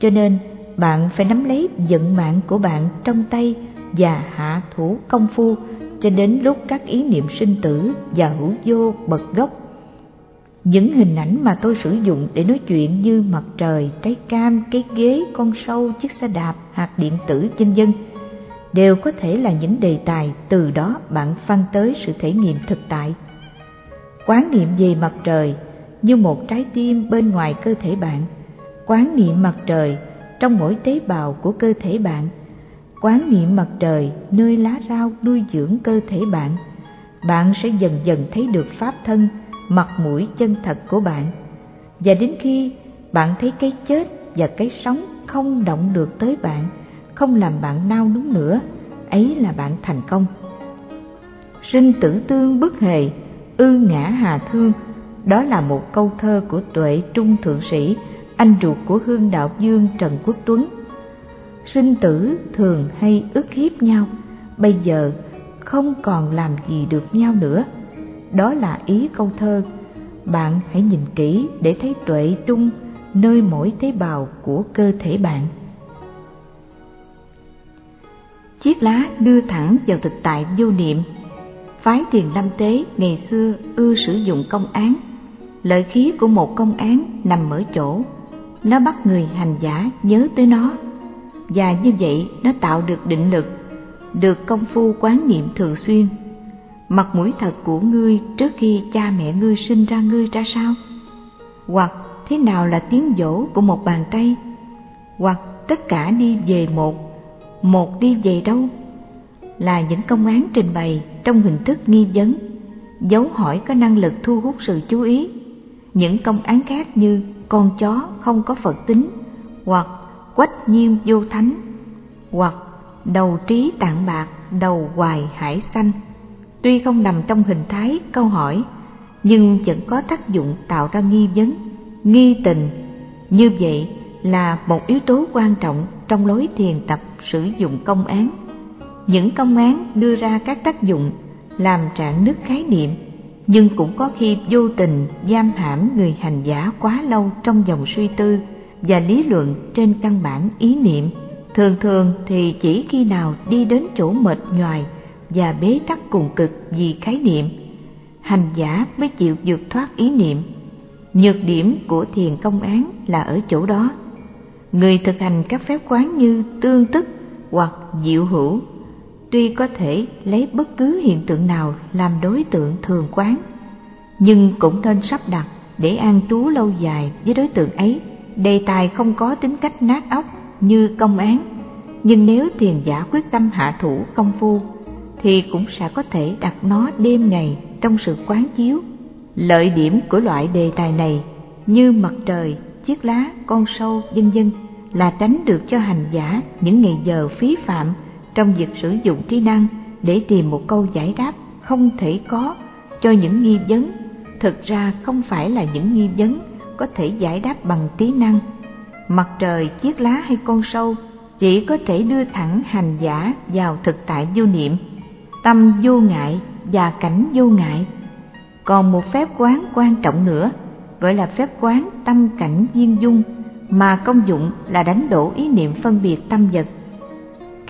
cho nên bạn phải nắm lấy vận mạng của bạn trong tay và hạ thủ công phu cho đến lúc các ý niệm sinh tử và hữu vô bật gốc những hình ảnh mà tôi sử dụng để nói chuyện như mặt trời, trái cam, cái ghế, con sâu, chiếc xe đạp, hạt điện tử, chân dân đều có thể là những đề tài từ đó bạn phân tới sự thể nghiệm thực tại. Quán niệm về mặt trời như một trái tim bên ngoài cơ thể bạn, quán niệm mặt trời trong mỗi tế bào của cơ thể bạn, quán niệm mặt trời nơi lá rau nuôi dưỡng cơ thể bạn, bạn sẽ dần dần thấy được pháp thân mặt mũi chân thật của bạn. Và đến khi bạn thấy cái chết và cái sống không động được tới bạn không làm bạn nao núng nữa ấy là bạn thành công. Sinh tử tương bất hề ư ngã hà thương đó là một câu thơ của tuệ trung thượng sĩ, anh ruột của hương đạo dương trần quốc tuấn. Sinh tử thường hay ức hiếp nhau, bây giờ không còn làm gì được nhau nữa. Đó là ý câu thơ. Bạn hãy nhìn kỹ để thấy tuệ trung, nơi mỗi tế bào của cơ thể bạn. Chiếc lá đưa thẳng vào thực tại vô niệm. Phái thiền lâm tế ngày xưa ưa sử dụng công án lợi khí của một công án nằm ở chỗ nó bắt người hành giả nhớ tới nó và như vậy nó tạo được định lực được công phu quán niệm thường xuyên mặt mũi thật của ngươi trước khi cha mẹ ngươi sinh ra ngươi ra sao? Hoặc thế nào là tiếng dỗ của một bàn tay? Hoặc tất cả đi về một, một đi về đâu? Là những công án trình bày trong hình thức nghi vấn, dấu hỏi có năng lực thu hút sự chú ý. Những công án khác như con chó không có Phật tính, hoặc quách nhiêm vô thánh, hoặc đầu trí tạng bạc, đầu hoài hải xanh tuy không nằm trong hình thái câu hỏi nhưng vẫn có tác dụng tạo ra nghi vấn nghi tình. Như vậy là một yếu tố quan trọng trong lối thiền tập sử dụng công án. Những công án đưa ra các tác dụng làm trạng nứt khái niệm nhưng cũng có khi vô tình giam hãm người hành giả quá lâu trong dòng suy tư và lý luận trên căn bản ý niệm. Thường thường thì chỉ khi nào đi đến chỗ mệt nhoài và bế tắc cùng cực vì khái niệm, hành giả mới chịu vượt thoát ý niệm. Nhược điểm của thiền công án là ở chỗ đó. Người thực hành các phép quán như tương tức hoặc diệu hữu tuy có thể lấy bất cứ hiện tượng nào làm đối tượng thường quán, nhưng cũng nên sắp đặt để an trú lâu dài với đối tượng ấy. Đề tài không có tính cách nát óc như công án, nhưng nếu thiền giả quyết tâm hạ thủ công phu, thì cũng sẽ có thể đặt nó đêm ngày trong sự quán chiếu. Lợi điểm của loại đề tài này, như mặt trời, chiếc lá, con sâu, vân vân, là tránh được cho hành giả những ngày giờ phí phạm trong việc sử dụng trí năng để tìm một câu giải đáp không thể có cho những nghi vấn. Thực ra không phải là những nghi vấn có thể giải đáp bằng trí năng. Mặt trời, chiếc lá hay con sâu chỉ có thể đưa thẳng hành giả vào thực tại vô niệm. Tâm vô ngại và cảnh vô ngại. Còn một phép quán quan trọng nữa, gọi là phép quán tâm cảnh viên dung, mà công dụng là đánh đổ ý niệm phân biệt tâm vật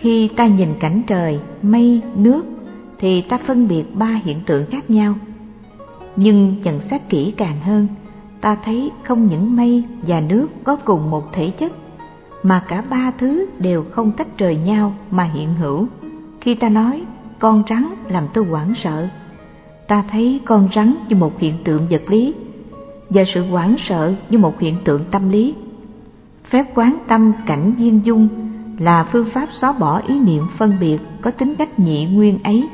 khi ta nhìn cảnh trời, mây, nước, thì ta phân biệt ba hiện tượng khác nhau. Nhưng nhận xét kỹ càng hơn, ta thấy không những mây và nước có cùng một thể chất, mà cả ba thứ đều không tách rời nhau mà hiện hữu. Khi ta nói, con rắn làm tôi hoảng sợ, ta thấy con rắn như một hiện tượng vật lý và sự hoảng sợ như một hiện tượng tâm lý. Phép quán tâm cảnh viên dung là phương pháp xóa bỏ ý niệm phân biệt có tính cách nhị nguyên ấy.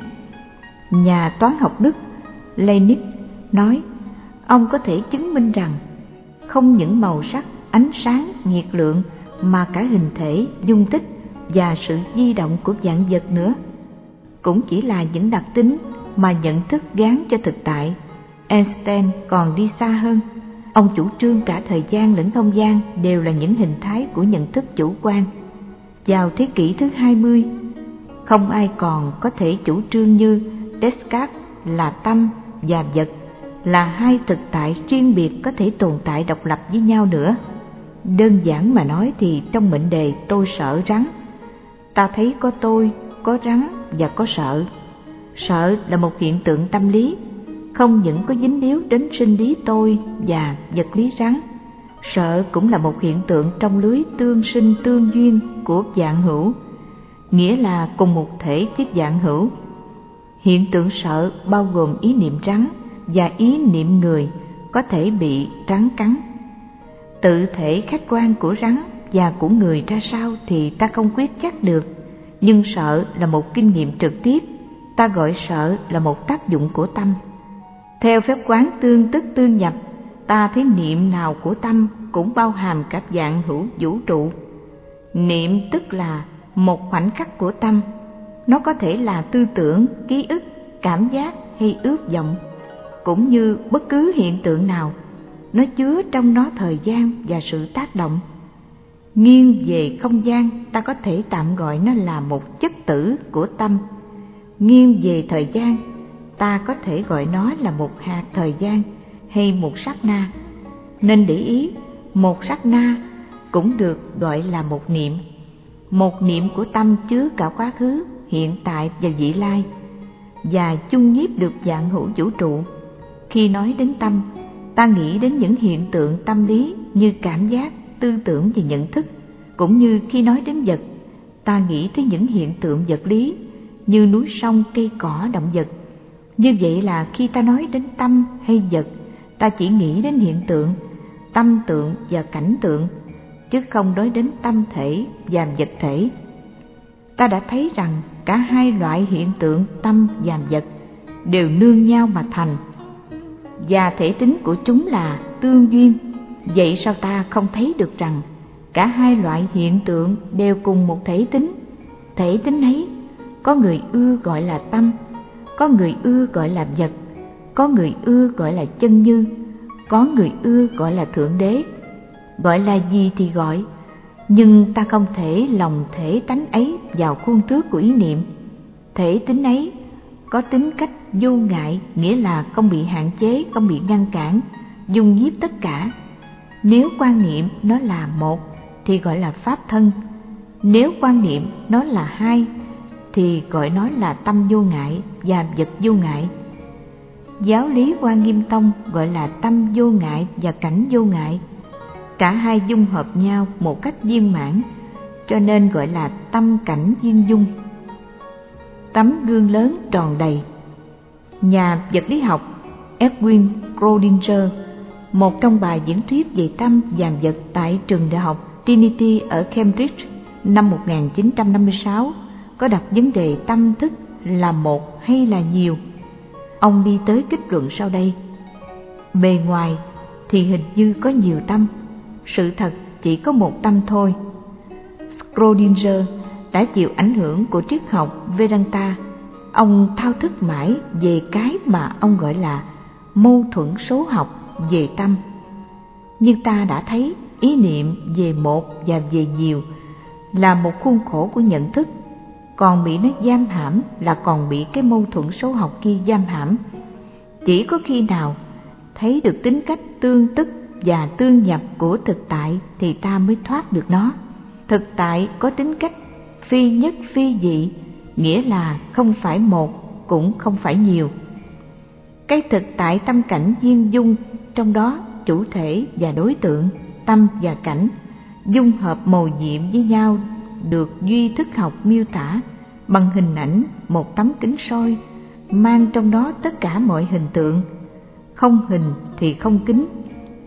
Nhà toán học đức leibniz nói, ông có thể chứng minh rằng không những màu sắc, ánh sáng, nhiệt lượng mà cả hình thể, dung tích và sự di động của dạng vật nữa, cũng chỉ là những đặc tính mà nhận thức gán cho thực tại. Einstein còn đi xa hơn, ông chủ trương cả thời gian lẫn không gian đều là những hình thái của nhận thức chủ quan vào thế kỷ thứ 20 không ai còn có thể chủ trương như Descartes là tâm và vật là hai thực tại riêng biệt có thể tồn tại độc lập với nhau nữa. Đơn giản mà nói thì trong mệnh đề tôi sợ rắn, ta thấy có tôi, có rắn và có sợ. Sợ là một hiện tượng tâm lý, không những có dính líu đến sinh lý tôi và vật lý rắn. Sợ cũng là một hiện tượng trong lưới tương sinh tương duyên của dạng hữu, nghĩa là cùng một thể tiếp dạng hữu. Hiện tượng sợ bao gồm ý niệm rắn và ý niệm người có thể bị rắn cắn. Tự thể khách quan của rắn và của người ra sao thì ta không quyết chắc được, nhưng sợ là một kinh nghiệm trực tiếp, ta gọi sợ là một tác dụng của tâm. Theo phép quán tương tức tương nhập, ta thấy niệm nào của tâm cũng bao hàm các dạng hữu vũ trụ. Niệm tức là một khoảnh khắc của tâm, nó có thể là tư tưởng, ký ức, cảm giác hay ước vọng cũng như bất cứ hiện tượng nào. Nó chứa trong nó thời gian và sự tác động. Nghiêng về không gian ta có thể tạm gọi nó là một chất tử của tâm. Nghiêng về thời gian ta có thể gọi nó là một hạt thời gian hay một sát na. Nên để ý một sát na cũng được gọi là một niệm. Một niệm của tâm chứa cả quá khứ hiện tại và vị lai và chung nhiếp được dạng hữu vũ trụ. Khi nói đến tâm, ta nghĩ đến những hiện tượng tâm lý như cảm giác, tư tưởng và nhận thức, cũng như khi nói đến vật, ta nghĩ tới những hiện tượng vật lý như núi sông, cây cỏ, động vật. Như vậy là khi ta nói đến tâm hay vật, ta chỉ nghĩ đến hiện tượng, tâm tượng và cảnh tượng, chứ không nói đến tâm thể và vật thể. Ta đã thấy rằng cả hai loại hiện tượng tâm và vật đều nương nhau mà thành. Và thể tính của chúng là tương duyên. Vậy sao ta không thấy được rằng cả hai loại hiện tượng đều cùng một thể tính? Thể tính ấy có người ưa gọi là tâm có người ưa gọi là vật có người ưa gọi là chân như có người ưa gọi là thượng đế gọi là gì thì gọi nhưng ta không thể lòng thể tánh ấy vào khuôn thước của ý niệm Thể tính ấy có tính cách vô ngại nghĩa là không bị hạn chế, không bị ngăn cản, dung nhiếp tất cả. Nếu quan niệm nó là một thì gọi là pháp thân, nếu quan niệm nó là hai thì gọi nó là tâm vô ngại và vật vô ngại. Giáo lý Quan Nghiêm Tông gọi là tâm vô ngại và cảnh vô ngại. Cả hai dung hợp nhau một cách viên mãn, cho nên gọi là tâm cảnh viên dung. Tấm gương lớn tròn đầy. Nhà vật lý học Edwin Schrödinger, một trong bài diễn thuyết về tâm và vật tại trường đại học Trinity ở Cambridge năm 1956 có đặt vấn đề tâm thức là một hay là nhiều. Ông đi tới kết luận sau đây. Bề ngoài thì hình như có nhiều tâm, sự thật chỉ có một tâm thôi. Schrödinger đã chịu ảnh hưởng của triết học Vedanta. Ông thao thức mãi về cái mà ông gọi là mâu thuẫn số học về tâm. Nhưng ta đã thấy ý niệm về một và về nhiều là một khuôn khổ của nhận thức còn bị nó giam hãm là còn bị cái mâu thuẫn số học kia giam hãm. Chỉ có khi nào thấy được tính cách tương tức và tương nhập của thực tại thì ta mới thoát được nó. Thực tại có tính cách phi nhất phi dị, nghĩa là không phải một cũng không phải nhiều. Cái thực tại tâm cảnh duyên dung trong đó chủ thể và đối tượng, tâm và cảnh dung hợp màu nhiệm với nhau được duy thức học miêu tả bằng hình ảnh một tấm kính soi mang trong đó tất cả mọi hình tượng. Không hình thì không kính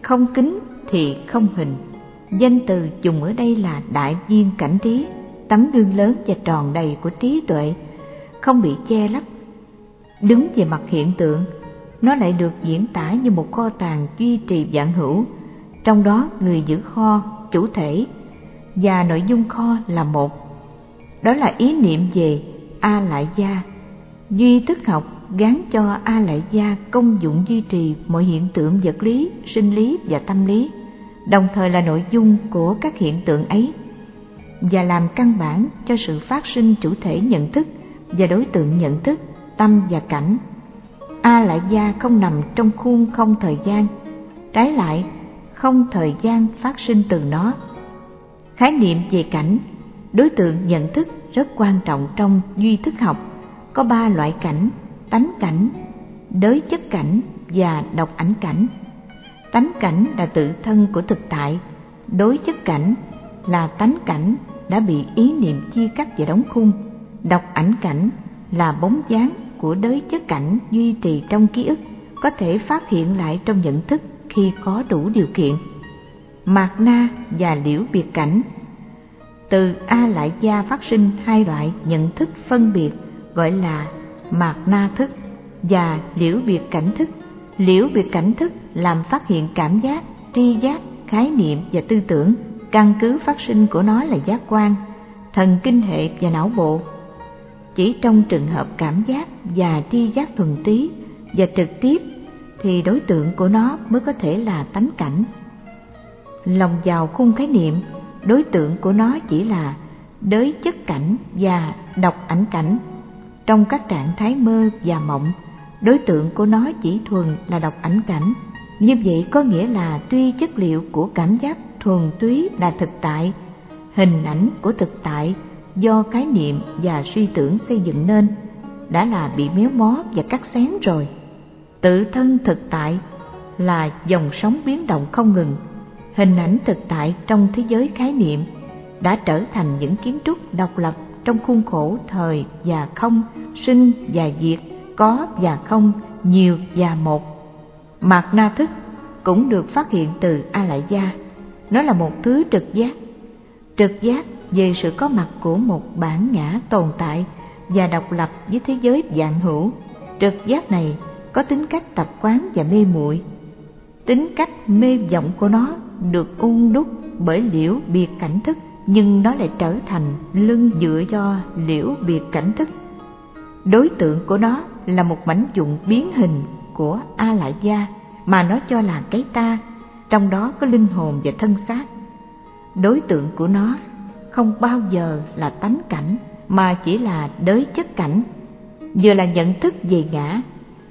không kính thì không hình. Danh từ dùng ở đây là đại viên cảnh trí, tấm gương lớn và tròn đầy của trí tuệ, không bị che lấp. Đứng về mặt hiện tượng, nó lại được diễn tả như một kho tàng duy trì vạn hữu. Trong đó người giữ kho, chủ thể và nội dung kho là một. Đó là ý niệm về A Lại Gia. Duy thức học gán cho A Lại Gia công dụng duy trì mọi hiện tượng vật lý, sinh lý và tâm lý, đồng thời là nội dung của các hiện tượng ấy và làm căn bản cho sự phát sinh chủ thể nhận thức và đối tượng nhận thức, tâm và cảnh. A Lại Gia không nằm trong khuôn không thời gian, trái lại không thời gian phát sinh từ nó khái niệm về cảnh. Đối tượng nhận thức rất quan trọng trong duy thức học. Có ba loại cảnh tánh cảnh, đới chất cảnh và độc ảnh cảnh. Tánh cảnh là tự thân của thực tại, đối chất cảnh là tánh cảnh đã bị ý niệm chia cắt và đóng khung. Độc ảnh cảnh là bóng dáng của đới chất cảnh duy trì trong ký ức, có thể phát hiện lại trong nhận thức khi có đủ điều kiện mạt na và liễu biệt cảnh. Từ a lại gia phát sinh hai loại nhận thức phân biệt, gọi là mạt na thức và liễu biệt cảnh thức. Liễu biệt cảnh thức làm phát hiện cảm giác, tri giác, khái niệm và tư tưởng. Căn cứ phát sinh của nó là giác quan, thần kinh hệ và não bộ. Chỉ trong trường hợp cảm giác và tri giác thuần túy và trực tiếp thì đối tượng của nó mới có thể là tánh cảnh lòng vào khung khái niệm. Đối tượng của nó chỉ là đới chất cảnh và độc ảnh cảnh. Trong các trạng thái mơ và mộng, đối tượng của nó chỉ thuần là độc ảnh cảnh. Như vậy có nghĩa là tuy chất liệu của cảm giác thuần túy là thực tại, hình ảnh của thực tại do khái niệm và suy tưởng xây dựng nên đã là bị méo mó và cắt xén rồi. Tự thân thực tại là dòng sóng biến động không ngừng hình ảnh thực tại trong thế giới khái niệm đã trở thành những kiến trúc độc lập trong khuôn khổ thời và không, sinh và diệt, có và không, nhiều và một. Mạt na thức cũng được phát hiện từ A Lại Gia. Nó là một thứ trực giác. Trực giác về sự có mặt của một bản ngã tồn tại và độc lập với thế giới dạng hữu. Trực giác này có tính cách tập quán và mê muội. Tính cách mê vọng của nó được ung đúc bởi liễu biệt cảnh thức, nhưng nó lại trở thành lưng dựa do liễu biệt cảnh thức. Đối tượng của nó là một mảnh dụng biến hình của a lại gia mà nó cho là cái ta, trong đó có linh hồn và thân xác. Đối tượng của nó không bao giờ là tánh cảnh, mà chỉ là đới chất cảnh. Vừa là nhận thức về ngã,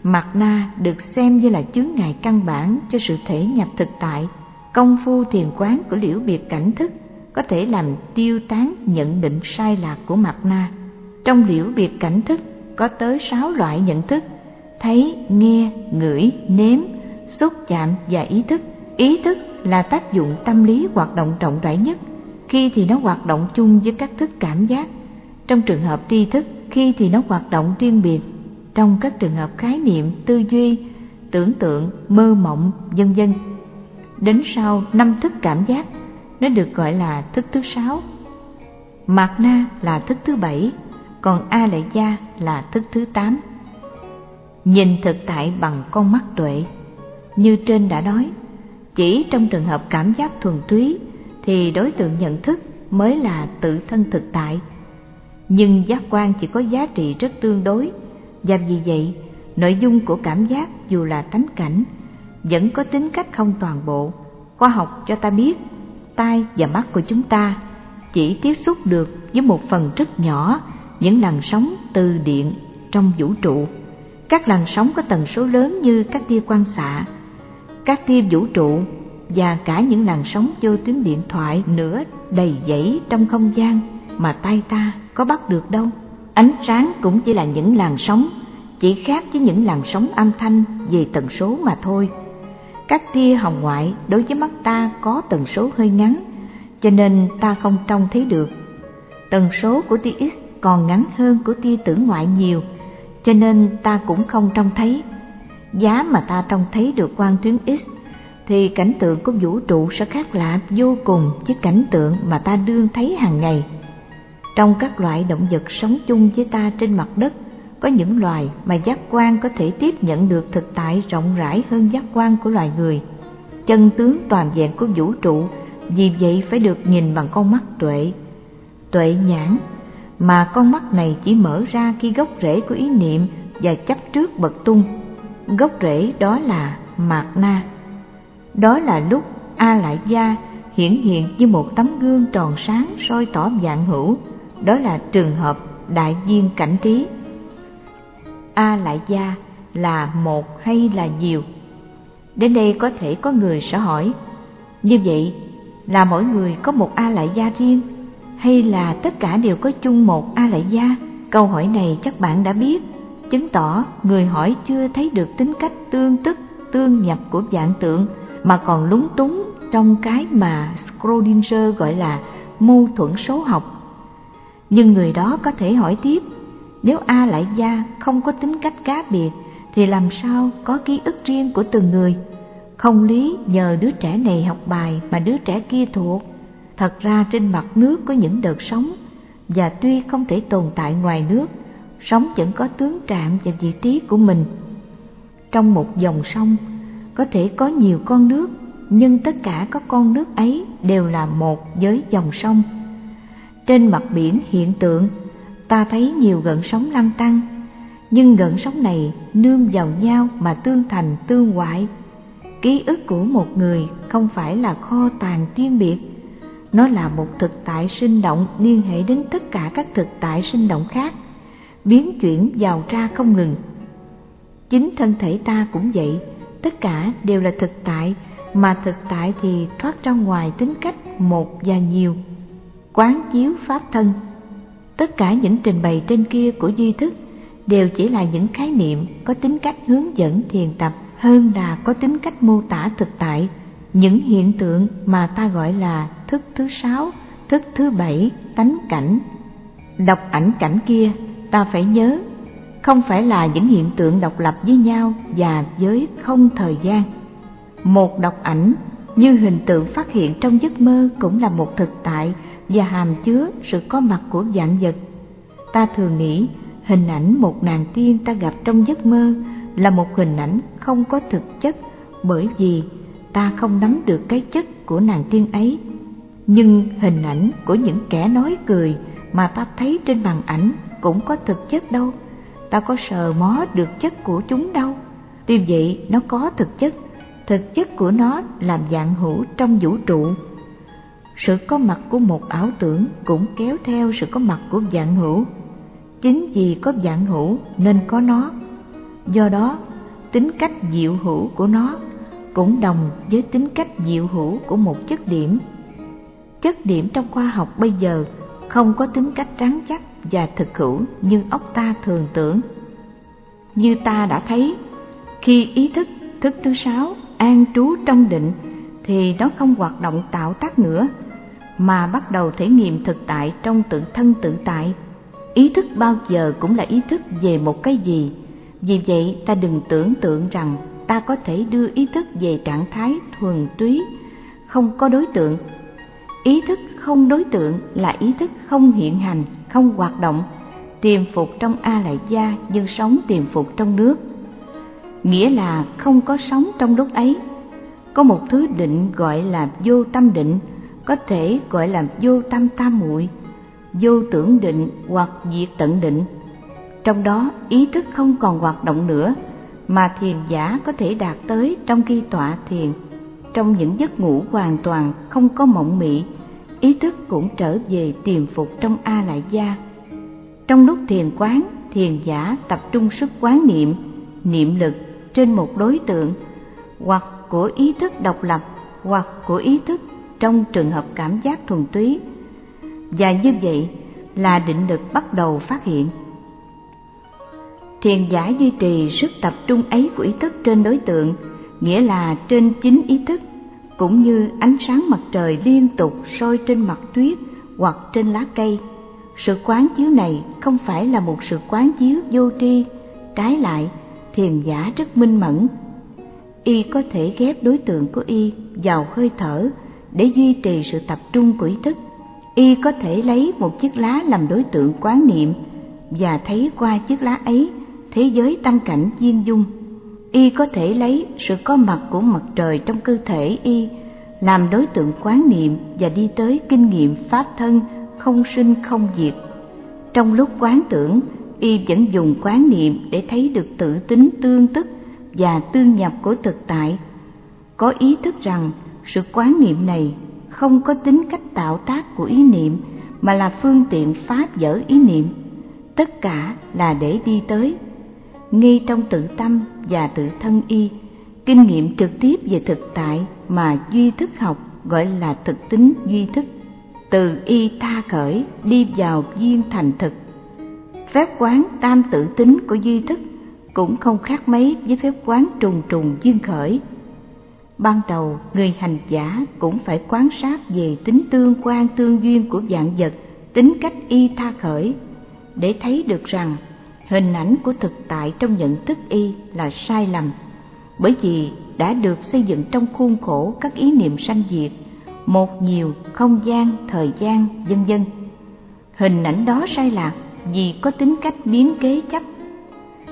mặt na được xem như là chướng ngại căn bản cho sự thể nhập thực tại công phu thiền quán của liễu biệt cảnh thức có thể làm tiêu tán nhận định sai lạc của mặt na trong liễu biệt cảnh thức có tới sáu loại nhận thức, thấy, nghe, ngửi, nếm, xúc, chạm và ý thức. Ý thức là tác dụng tâm lý hoạt động rộng rãi nhất khi thì nó hoạt động chung với các thức cảm giác. Trong trường hợp tri thức, khi thì nó hoạt động riêng biệt. Trong các trường hợp khái niệm, tư duy, tưởng tượng, mơ mộng, vân vân đến sau năm thức cảm giác, nó được gọi là thức thứ sáu. Mạt na là thức thứ bảy, còn a lệ gia là thức thứ tám. Nhìn thực tại bằng con mắt tuệ, như trên đã nói, chỉ trong trường hợp cảm giác thuần túy thì đối tượng nhận thức mới là tự thân thực tại. Nhưng giác quan chỉ có giá trị rất tương đối, và vì vậy, nội dung của cảm giác dù là tánh cảnh vẫn có tính cách không toàn bộ. Khoa học cho ta biết, tai và mắt của chúng ta chỉ tiếp xúc được với một phần rất nhỏ, những làn sóng từ điện trong vũ trụ. Các làn sóng có tần số lớn như các tia quang xạ, các tia vũ trụ và cả những làn sóng vô tuyến điện thoại nữa đầy dẫy trong không gian mà tay ta có bắt được đâu. Ánh sáng cũng chỉ là những làn sóng, chỉ khác với những làn sóng âm thanh về tần số mà thôi các tia hồng ngoại đối với mắt ta có tần số hơi ngắn, cho nên ta không trông thấy được. Tần số của tia x còn ngắn hơn của tia tử ngoại nhiều, cho nên ta cũng không trông thấy. Giá mà ta trông thấy được quang tuyến x, thì cảnh tượng của vũ trụ sẽ khác lạ vô cùng với cảnh tượng mà ta đương thấy hàng ngày. Trong các loại động vật sống chung với ta trên mặt đất có những loài mà giác quan có thể tiếp nhận được thực tại rộng rãi hơn giác quan của loài người. Chân tướng toàn vẹn của vũ trụ, vì vậy phải được nhìn bằng con mắt tuệ. Tuệ nhãn, mà con mắt này chỉ mở ra khi gốc rễ của ý niệm và chấp trước bật tung. Gốc rễ đó là mạt na. Đó là lúc a lại gia hiển hiện như một tấm gương tròn sáng soi tỏ dạng hữu. Đó là trường hợp đại viên cảnh trí a lại gia là một hay là nhiều? Đến đây có thể có người sẽ hỏi như vậy là mỗi người có một a lại gia riêng hay là tất cả đều có chung một a lại gia? Câu hỏi này chắc bạn đã biết. Chứng tỏ người hỏi chưa thấy được tính cách tương tức tương nhập của dạng tượng mà còn lúng túng trong cái mà Schrödinger gọi là mâu thuẫn số học. Nhưng người đó có thể hỏi tiếp, nếu A lại gia không có tính cách cá biệt thì làm sao có ký ức riêng của từng người? Không lý nhờ đứa trẻ này học bài mà đứa trẻ kia thuộc. Thật ra trên mặt nước có những đợt sóng và tuy không thể tồn tại ngoài nước, sóng vẫn có tướng trạng và vị trí của mình. Trong một dòng sông có thể có nhiều con nước nhưng tất cả các con nước ấy đều là một với dòng sông trên mặt biển hiện tượng ta thấy nhiều gợn sóng lăn tăng. Nhưng gợn sóng này nương vào nhau mà tương thành tương hoại. Ký ức của một người không phải là kho tàng riêng biệt. Nó là một thực tại sinh động liên hệ đến tất cả các thực tại sinh động khác, biến chuyển vào ra không ngừng. Chính thân thể ta cũng vậy, tất cả đều là thực tại, mà thực tại thì thoát ra ngoài tính cách một và nhiều. Quán chiếu pháp thân tất cả những trình bày trên kia của duy thức đều chỉ là những khái niệm có tính cách hướng dẫn thiền tập hơn là có tính cách mô tả thực tại những hiện tượng mà ta gọi là thức thứ sáu, thức thứ bảy, tánh cảnh đọc ảnh cảnh kia, ta phải nhớ, không phải là những hiện tượng độc lập với nhau và với không thời gian. Một đọc ảnh như hình tượng phát hiện trong giấc mơ cũng là một thực tại và hàm chứa sự có mặt của dạng vật. Ta thường nghĩ, hình ảnh một nàng tiên ta gặp trong giấc mơ là một hình ảnh không có thực chất, bởi vì ta không nắm được cái chất của nàng tiên ấy. Nhưng hình ảnh của những kẻ nói cười mà ta thấy trên màn ảnh cũng có thực chất đâu ta có sờ mó được chất của chúng đâu tuy vậy, nó có thực chất thực chất của nó làm dạng hữu trong vũ trụ sự có mặt của một ảo tưởng cũng kéo theo sự có mặt của dạng hữu. Chính vì có dạng hữu nên có nó. Do đó, tính cách diệu hữu của nó cũng đồng với tính cách diệu hữu của một chất điểm. Chất điểm trong khoa học bây giờ không có tính cách trắng chắc và thực hữu như óc ta thường tưởng. Như ta đã thấy, khi ý thức thức thứ sáu an trú trong định thì nó không hoạt động tạo tác nữa mà bắt đầu thể nghiệm thực tại trong tự thân tự tại. Ý thức bao giờ cũng là ý thức về một cái gì. Vì vậy, ta đừng tưởng tượng rằng ta có thể đưa ý thức về trạng thái thuần túy. Không có đối tượng. Ý thức không đối tượng là ý thức không hiện hành, không hoạt động. Tiềm phục trong a lại gia nhưng sống tiềm phục trong nước. Nghĩa là không có sống trong lúc ấy. Có một thứ định gọi là vô tâm định có thể gọi là vô tâm tam muội, vô tưởng định hoặc diệt tận định. Trong đó ý thức không còn hoạt động nữa, mà thiền giả có thể đạt tới trong khi tọa thiền. Trong những giấc ngủ hoàn toàn không có mộng mị, ý thức cũng trở về tiềm phục trong a lại gia. Trong lúc thiền quán, thiền giả tập trung sức quán niệm niệm lực trên một đối tượng, hoặc của ý thức độc lập, hoặc của ý thức trong trường hợp cảm giác thuần túy. Và như vậy là định lực bắt đầu phát hiện. Thiền giả duy trì sức tập trung ấy của ý thức trên đối tượng, nghĩa là trên chính ý thức, cũng như ánh sáng mặt trời liên tục soi trên mặt tuyết hoặc trên lá cây. Sự quán chiếu này không phải là một sự quán chiếu vô tri, trái lại, thiền giả rất minh mẫn. Y có thể ghép đối tượng của y vào hơi thở để duy trì sự tập trung của ý thức. Y có thể lấy một chiếc lá làm đối tượng quán niệm và thấy qua chiếc lá ấy, thế giới tâm cảnh viên dung. Y có thể lấy sự có mặt của mặt trời trong cơ thể y làm đối tượng quán niệm và đi tới kinh nghiệm pháp thân không sinh không diệt. Trong lúc quán tưởng, y vẫn dùng quán niệm để thấy được tự tính tương tức và tương nhập của thực tại. Có ý thức rằng sự quán niệm này không có tính cách tạo tác của ý niệm, mà là phương tiện pháp dở ý niệm. Tất cả là để đi tới. Ngay trong tự tâm và tự thân y, kinh nghiệm trực tiếp về thực tại mà duy thức học gọi là thực tính duy thức, từ y tha khởi đi vào duyên thành thực. Phép quán tam tự tính của duy thức cũng không khác mấy với phép quán trùng trùng duyên khởi ban đầu, người hành giả cũng phải quan sát về tính tương quan tương duyên của dạng vật, tính cách y tha khởi, để thấy được rằng hình ảnh của thực tại trong nhận thức y là sai lầm. Bởi vì đã được xây dựng trong khuôn khổ các ý niệm sanh diệt, một nhiều không gian, thời gian, vân vân. Hình ảnh đó sai lạc vì có tính cách biến kế chấp.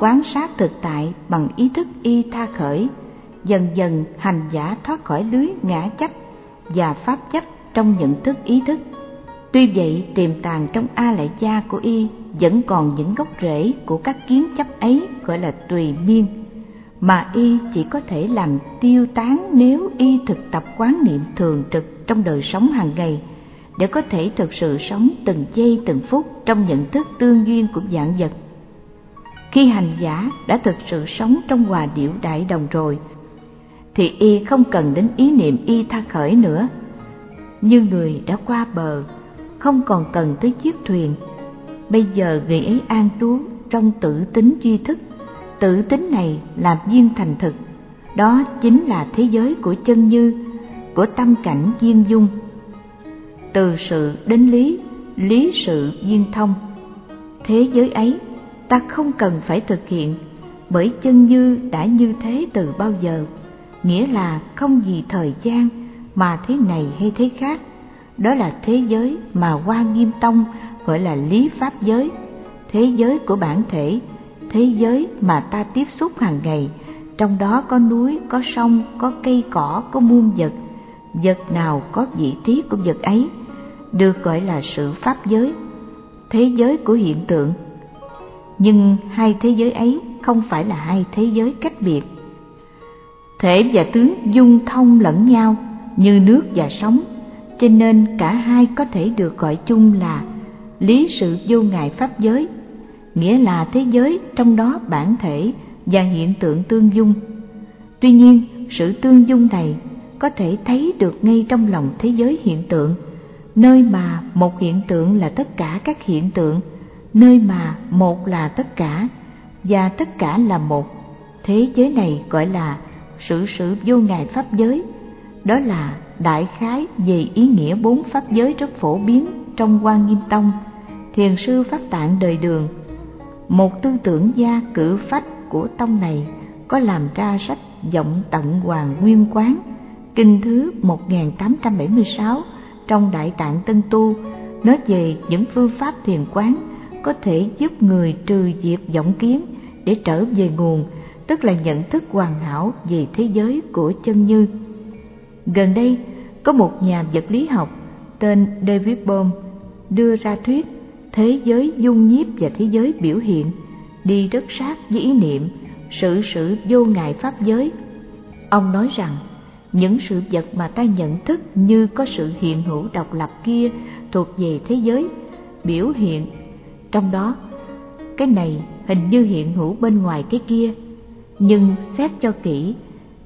Quán sát thực tại bằng ý thức y tha khởi dần dần hành giả thoát khỏi lưới ngã chấp và pháp chấp trong nhận thức ý thức. Tuy vậy, tiềm tàng trong a lại gia của y vẫn còn những gốc rễ của các kiến chấp ấy gọi là tùy miên, mà y chỉ có thể làm tiêu tán nếu y thực tập quán niệm thường trực trong đời sống hàng ngày để có thể thực sự sống từng giây từng phút trong nhận thức tương duyên của dạng vật. Khi hành giả đã thực sự sống trong hòa điệu đại đồng rồi thì y không cần đến ý niệm y tha khởi nữa. Như người đã qua bờ, không còn cần tới chiếc thuyền. Bây giờ người ấy an trú trong tự tính duy thức. Tự tính này làm duyên thành thực. Đó chính là thế giới của chân như, của tâm cảnh duyên dung. Từ sự đến lý lý sự duyên thông. Thế giới ấy, ta không cần phải thực hiện, bởi chân như đã như thế từ bao giờ nghĩa là không vì thời gian mà thế này hay thế khác. Đó là thế giới mà hoa nghiêm tông gọi là lý pháp giới. Thế giới của bản thể, thế giới mà ta tiếp xúc hàng ngày. Trong đó có núi, có sông, có cây cỏ, có muôn vật. Vật nào có vị trí của vật ấy được gọi là sự pháp giới. Thế giới của hiện tượng. Nhưng hai thế giới ấy không phải là hai thế giới cách biệt thể và tướng dung thông lẫn nhau như nước và sóng cho nên cả hai có thể được gọi chung là lý sự vô ngại pháp giới nghĩa là thế giới trong đó bản thể và hiện tượng tương dung. Tuy nhiên, sự tương dung này có thể thấy được ngay trong lòng thế giới hiện tượng, nơi mà một hiện tượng là tất cả các hiện tượng, nơi mà một là tất cả và tất cả là một. Thế giới này gọi là sự sự vô ngại pháp giới, đó là đại khái về ý nghĩa bốn pháp giới rất phổ biến trong quan nghiêm tông thiền sư pháp tạng đời đường. Một tư tưởng gia cử phách của tông này có làm ra sách Giọng Tận Hoàng Nguyên Quán, kinh thứ 1876 trong Đại Tạng Tân Tu, nói về những phương pháp thiền quán có thể giúp người trừ diệt vọng kiến để trở về nguồn, tức là nhận thức hoàn hảo về thế giới của chân như. Gần đây, có một nhà vật lý học tên David Bohm đưa ra thuyết thế giới dung nhiếp và thế giới biểu hiện đi rất sát với ý niệm sự sự vô ngại pháp giới. Ông nói rằng những sự vật mà ta nhận thức như có sự hiện hữu độc lập kia thuộc về thế giới biểu hiện trong đó cái này hình như hiện hữu bên ngoài cái kia nhưng xét cho kỹ,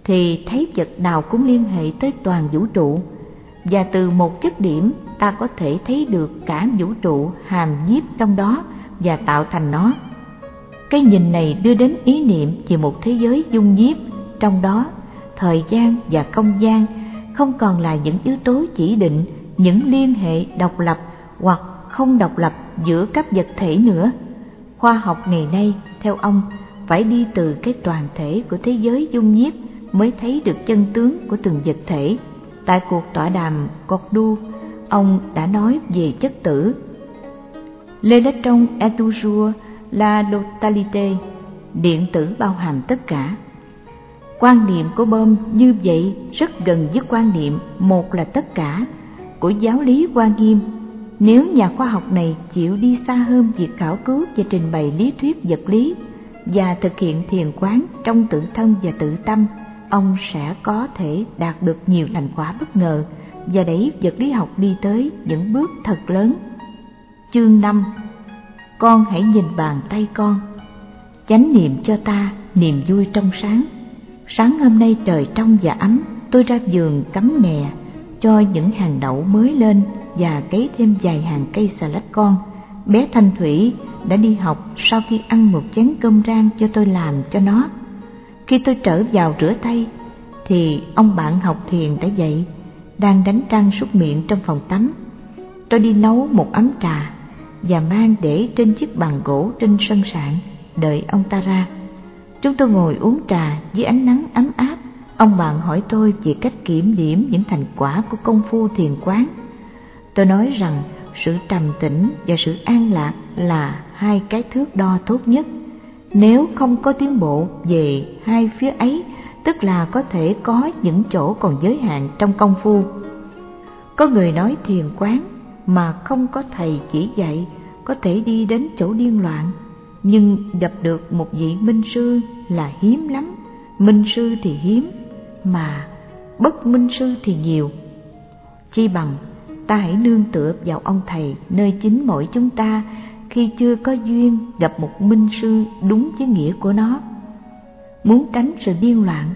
thì thấy vật nào cũng liên hệ tới toàn vũ trụ. Và từ một chất điểm, ta có thể thấy được cả vũ trụ hàm nhiếp trong đó và tạo thành nó. Cái nhìn này đưa đến ý niệm về một thế giới dung nhiếp, trong đó thời gian và không gian không còn là những yếu tố chỉ định, những liên hệ độc lập hoặc không độc lập giữa các vật thể nữa. Khoa học ngày nay, theo ông phải đi từ cái toàn thể của thế giới dung nhiếp mới thấy được chân tướng của từng vật thể. Tại cuộc tọa đàm Cordoue, ông đã nói về chất tử. L'électron est toujours la totalité, điện tử bao hàm tất cả. Quan niệm của Bơm như vậy rất gần với quan niệm một là tất cả của giáo lý quan nghiêm. Nếu nhà khoa học này chịu đi xa hơn việc khảo cứu và trình bày lý thuyết vật lý và thực hiện thiền quán trong tự thân và tự tâm, ông sẽ có thể đạt được nhiều thành quả bất ngờ và đẩy vật lý học đi tới những bước thật lớn. Chương 5 Con hãy nhìn bàn tay con. Chánh niệm cho ta niềm vui trong sáng. Sáng hôm nay trời trong và ấm, Tôi ra giường cắm nè, Cho những hàng đậu mới lên Và cấy thêm vài hàng cây xà lách con. Bé Thanh Thủy đã đi học Sau khi ăn một chén cơm rang cho tôi làm cho nó khi tôi trở vào rửa tay thì ông bạn học thiền đã dậy, đang đánh răng súc miệng trong phòng tắm. Tôi đi nấu một ấm trà và mang để trên chiếc bàn gỗ trên sân sạn đợi ông ta ra. Chúng tôi ngồi uống trà dưới ánh nắng ấm áp. Ông bạn hỏi tôi về cách kiểm điểm những thành quả của công phu thiền quán. Tôi nói rằng sự trầm tĩnh và sự an lạc là hai cái thước đo tốt nhất nếu không có tiến bộ về hai phía ấy, tức là có thể có những chỗ còn giới hạn trong công phu. Có người nói thiền quán mà không có thầy chỉ dạy có thể đi đến chỗ điên loạn, nhưng gặp được một vị minh sư là hiếm lắm. Minh sư thì hiếm, mà bất minh sư thì nhiều. Chi bằng ta hãy nương tựa vào ông thầy nơi chính mỗi chúng ta khi chưa có duyên gặp một minh sư đúng với nghĩa của nó. Muốn tránh sự điên loạn,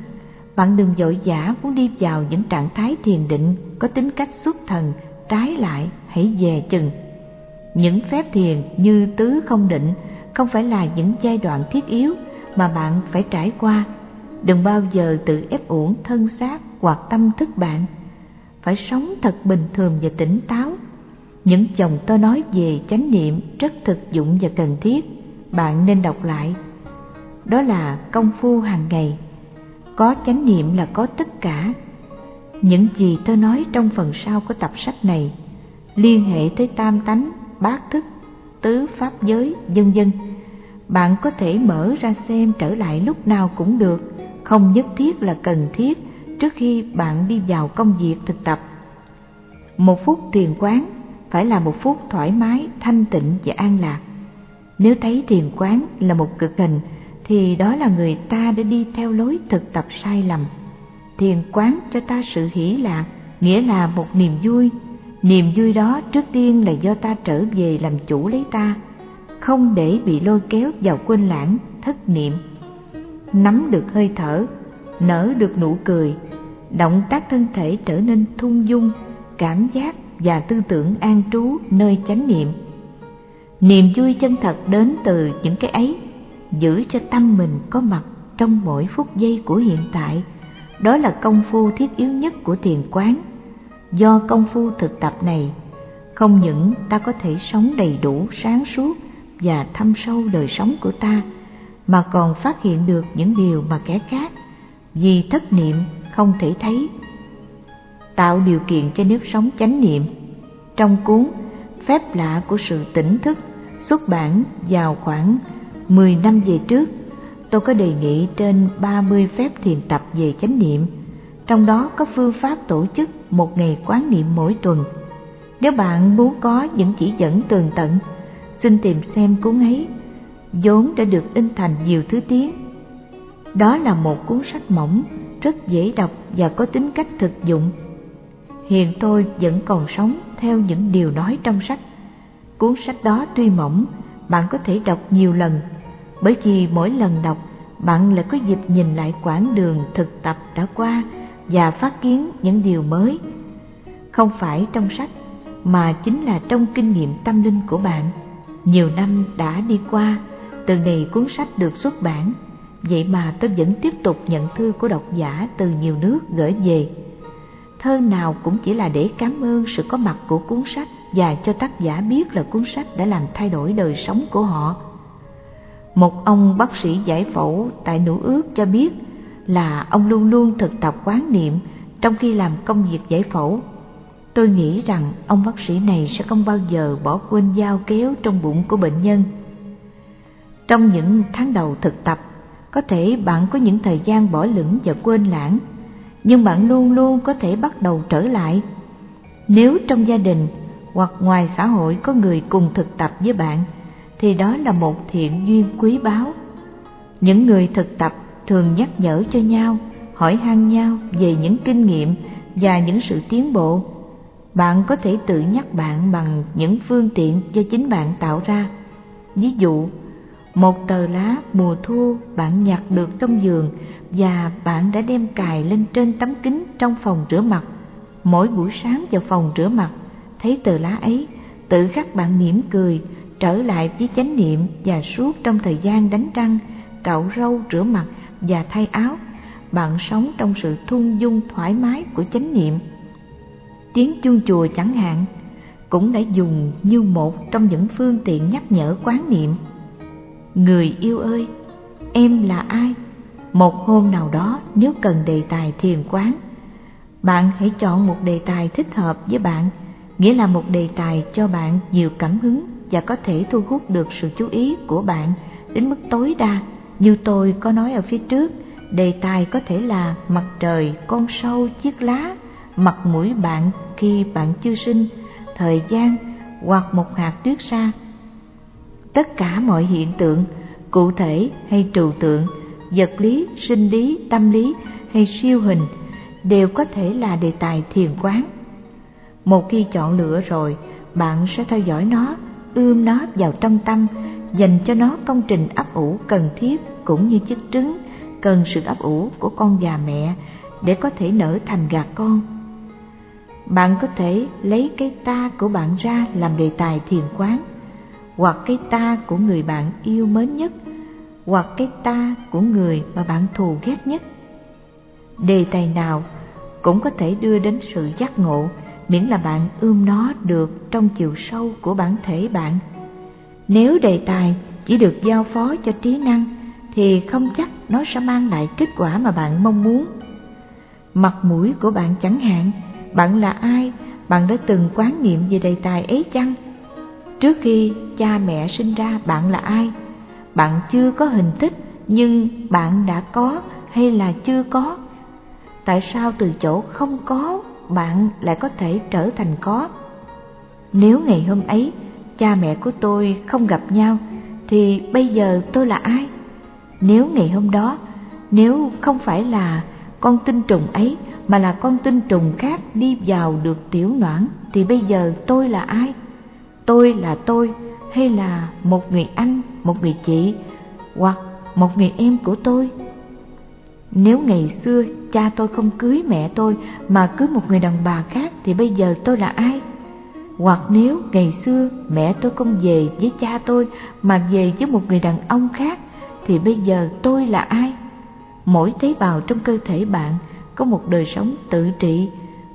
bạn đừng vội vã muốn đi vào những trạng thái thiền định có tính cách xuất thần, trái lại hãy dè chừng. Những phép thiền như tứ không định không phải là những giai đoạn thiết yếu mà bạn phải trải qua. Đừng bao giờ tự ép uổng thân xác hoặc tâm thức bạn. Phải sống thật bình thường và tỉnh táo những chồng tôi nói về chánh niệm rất thực dụng và cần thiết, bạn nên đọc lại. Đó là công phu hàng ngày. Có chánh niệm là có tất cả. Những gì tôi nói trong phần sau của tập sách này liên hệ tới tam tánh, bát thức, tứ pháp giới, vân vân. Bạn có thể mở ra xem trở lại lúc nào cũng được, không nhất thiết là cần thiết trước khi bạn đi vào công việc thực tập. Một phút thiền quán phải là một phút thoải mái, thanh tịnh và an lạc. Nếu thấy thiền quán là một cực hình, thì đó là người ta đã đi theo lối thực tập sai lầm. Thiền quán cho ta sự hỷ lạc, nghĩa là một niềm vui. Niềm vui đó trước tiên là do ta trở về làm chủ lấy ta, không để bị lôi kéo vào quên lãng, thất niệm. Nắm được hơi thở, nở được nụ cười, động tác thân thể trở nên thung dung, cảm giác và tư tưởng an trú nơi chánh niệm. Niềm vui chân thật đến từ những cái ấy, giữ cho tâm mình có mặt trong mỗi phút giây của hiện tại. Đó là công phu thiết yếu nhất của thiền quán. Do công phu thực tập này, không những ta có thể sống đầy đủ, sáng suốt và thâm sâu đời sống của ta, mà còn phát hiện được những điều mà kẻ khác vì thất niệm không thể thấy. Tạo điều kiện cho nếp sống chánh niệm. Trong cuốn Phép lạ của sự tỉnh thức xuất bản vào khoảng 10 năm về trước, tôi có đề nghị trên 30 phép thiền tập về chánh niệm, trong đó có phương pháp tổ chức một ngày quán niệm mỗi tuần. Nếu bạn muốn có những chỉ dẫn tường tận, xin tìm xem cuốn ấy, vốn đã được in thành nhiều thứ tiếng. Đó là một cuốn sách mỏng, rất dễ đọc và có tính cách thực dụng. Hiện tôi vẫn còn sống theo những điều nói trong sách. Cuốn sách đó tuy mỏng, bạn có thể đọc nhiều lần, bởi vì mỗi lần đọc bạn lại có dịp nhìn lại quãng đường thực tập đã qua và phát kiến những điều mới. Không phải trong sách, mà chính là trong kinh nghiệm tâm linh của bạn. Nhiều năm đã đi qua, từ ngày cuốn sách được xuất bản, vậy mà tôi vẫn tiếp tục nhận thư của độc giả từ nhiều nước gửi về. Thơ nào cũng chỉ là để cảm ơn sự có mặt của cuốn sách và cho tác giả biết là cuốn sách đã làm thay đổi đời sống của họ. Một ông bác sĩ giải phẫu tại nữ ước cho biết là ông luôn luôn thực tập quán niệm trong khi làm công việc giải phẫu. Tôi nghĩ rằng ông bác sĩ này sẽ không bao giờ bỏ quên dao kéo trong bụng của bệnh nhân. Trong những tháng đầu thực tập, có thể bạn có những thời gian bỏ lửng và quên lãng, nhưng bạn luôn luôn có thể bắt đầu trở lại. Nếu trong gia đình hoặc ngoài xã hội có người cùng thực tập với bạn thì đó là một thiện duyên quý báu. Những người thực tập thường nhắc nhở cho nhau, hỏi han nhau về những kinh nghiệm và những sự tiến bộ. Bạn có thể tự nhắc bạn bằng những phương tiện do chính bạn tạo ra. Ví dụ, một tờ lá mùa thu bạn nhặt được trong giường và bạn đã đem cài lên trên tấm kính trong phòng rửa mặt. Mỗi buổi sáng vào phòng rửa mặt, thấy tờ lá ấy, tự khắc bạn mỉm cười, trở lại với chánh niệm và suốt trong thời gian đánh răng, cạo râu, rửa mặt và thay áo, bạn sống trong sự thung dung thoải mái của chánh niệm. Tiếng chuông chùa chẳng hạn cũng đã dùng như một trong những phương tiện nhắc nhở quán niệm. Người yêu ơi, em là ai? Một hôm nào đó nếu cần đề tài thiền quán, bạn hãy chọn một đề tài thích hợp với bạn, nghĩa là một đề tài cho bạn nhiều cảm hứng và có thể thu hút được sự chú ý của bạn đến mức tối đa. Như tôi có nói ở phía trước, đề tài có thể là mặt trời, con sâu, chiếc lá, mặt mũi bạn khi bạn chưa sinh, thời gian hoặc một hạt tuyết sa. Tất cả mọi hiện tượng, cụ thể hay trừu tượng, vật lý, sinh lý, tâm lý hay siêu hình đều có thể là đề tài thiền quán. Một khi chọn lựa rồi, bạn sẽ theo dõi nó ươm nó vào trong tâm, dành cho nó công trình ấp ủ cần thiết cũng như chiếc trứng cần sự ấp ủ của con gà mẹ để có thể nở thành gà con. Bạn có thể lấy cái ta của bạn ra làm đề tài thiền quán, hoặc cái ta của người bạn yêu mến nhất, hoặc cái ta của người mà bạn thù ghét nhất. Đề tài nào cũng có thể đưa đến sự giác ngộ miễn là bạn ươm nó được trong chiều sâu của bản thể bạn. Nếu đề tài chỉ được giao phó cho trí năng thì không chắc nó sẽ mang lại kết quả mà bạn mong muốn. Mặt mũi của bạn chẳng hạn, bạn là ai, bạn đã từng quán niệm về đề tài ấy chăng? Trước khi cha mẹ sinh ra bạn là ai? Bạn chưa có hình thức nhưng bạn đã có hay là chưa có? Tại sao từ chỗ không có bạn lại có thể trở thành có. Nếu ngày hôm ấy cha mẹ của tôi không gặp nhau thì bây giờ tôi là ai? Nếu ngày hôm đó, nếu không phải là con tinh trùng ấy mà là con tinh trùng khác đi vào được tiểu noãn thì bây giờ tôi là ai? Tôi là tôi hay là một người anh, một người chị hoặc một người em của tôi? Nếu ngày xưa cha tôi không cưới mẹ tôi mà cưới một người đàn bà khác thì bây giờ tôi là ai? Hoặc nếu ngày xưa mẹ tôi không về với cha tôi mà về với một người đàn ông khác thì bây giờ tôi là ai? Mỗi tế bào trong cơ thể bạn có một đời sống tự trị,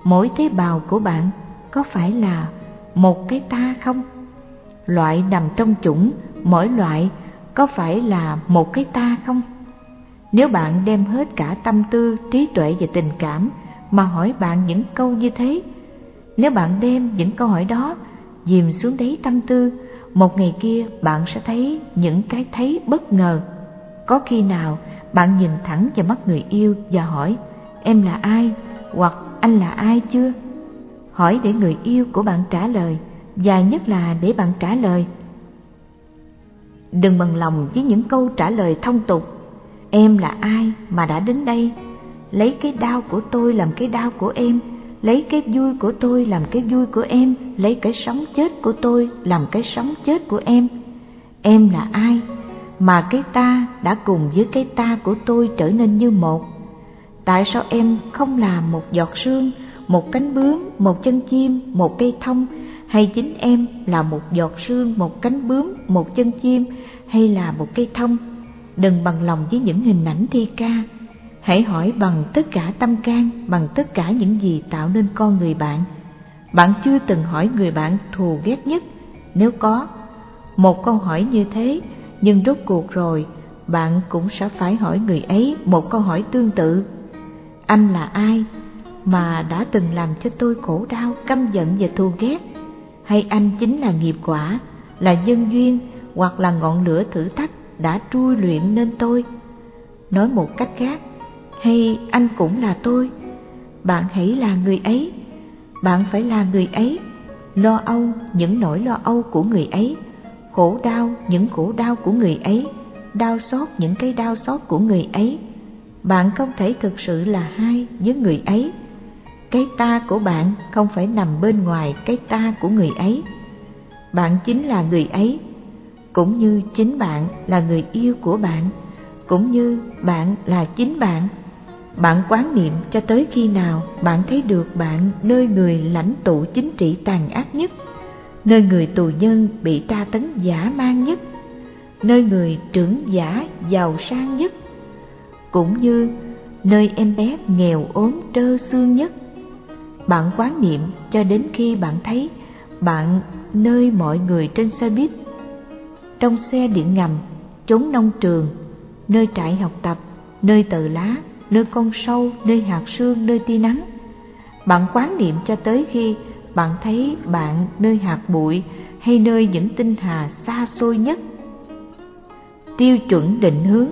mỗi tế bào của bạn có phải là một cái ta không? Loại nằm trong chủng, mỗi loại có phải là một cái ta không? Nếu bạn đem hết cả tâm tư, trí tuệ và tình cảm mà hỏi bạn những câu như thế, nếu bạn đem những câu hỏi đó dìm xuống đáy tâm tư, một ngày kia bạn sẽ thấy những cái thấy bất ngờ. Có khi nào bạn nhìn thẳng vào mắt người yêu và hỏi em là ai hoặc anh là ai chưa? Hỏi để người yêu của bạn trả lời và nhất là để bạn trả lời. Đừng bằng lòng với những câu trả lời thông tục Em là ai mà đã đến đây? Lấy cái đau của tôi làm cái đau của em, lấy cái vui của tôi làm cái vui của em, lấy cái sống chết của tôi làm cái sống chết của em. Em là ai mà cái ta đã cùng với cái ta của tôi trở nên như một? Tại sao em không là một giọt sương, một cánh bướm, một chân chim, một cây thông, hay chính em là một giọt sương, một cánh bướm, một chân chim, hay là một cây thông? đừng bằng lòng với những hình ảnh thi ca. Hãy hỏi bằng tất cả tâm can bằng tất cả những gì tạo nên con người bạn. Bạn chưa từng hỏi người bạn thù ghét nhất. Nếu có một câu hỏi như thế nhưng rốt cuộc rồi bạn cũng sẽ phải hỏi người ấy một câu hỏi tương tự. Anh là ai mà đã từng làm cho tôi khổ đau căm giận và thù ghét? Hay anh chính là nghiệp quả, là nhân duyên, hoặc là ngọn lửa thử thách đã trui luyện nên tôi? Nói một cách khác, hay anh cũng là tôi? Bạn hãy là người ấy. Bạn phải là người ấy. Lo âu những nỗi lo âu của người ấy. Khổ đau những khổ đau của người ấy. Đau xót những cái đau xót của người ấy. Bạn không thể thực sự là hai với người ấy cái ta của bạn không phải nằm bên ngoài cái ta của người ấy. Bạn chính là người ấy, cũng như chính bạn là người yêu của bạn, cũng như bạn là chính bạn. Bạn quán niệm cho tới khi nào bạn thấy được bạn nơi người lãnh tụ chính trị tàn ác nhất, nơi người tù nhân bị tra tấn giả man nhất, nơi người trưởng giả giàu sang nhất, cũng như nơi em bé nghèo ốm trơ xương nhất bạn quán niệm cho đến khi bạn thấy bạn nơi mọi người trên xe buýt trong xe điện ngầm, chốn nông trường, nơi trại học tập, nơi tờ lá, nơi con sâu, nơi hạt sương, nơi tia nắng. Bạn quán niệm cho tới khi bạn thấy bạn nơi hạt bụi hay nơi những tinh hà xa xôi nhất. Tiêu chuẩn định hướng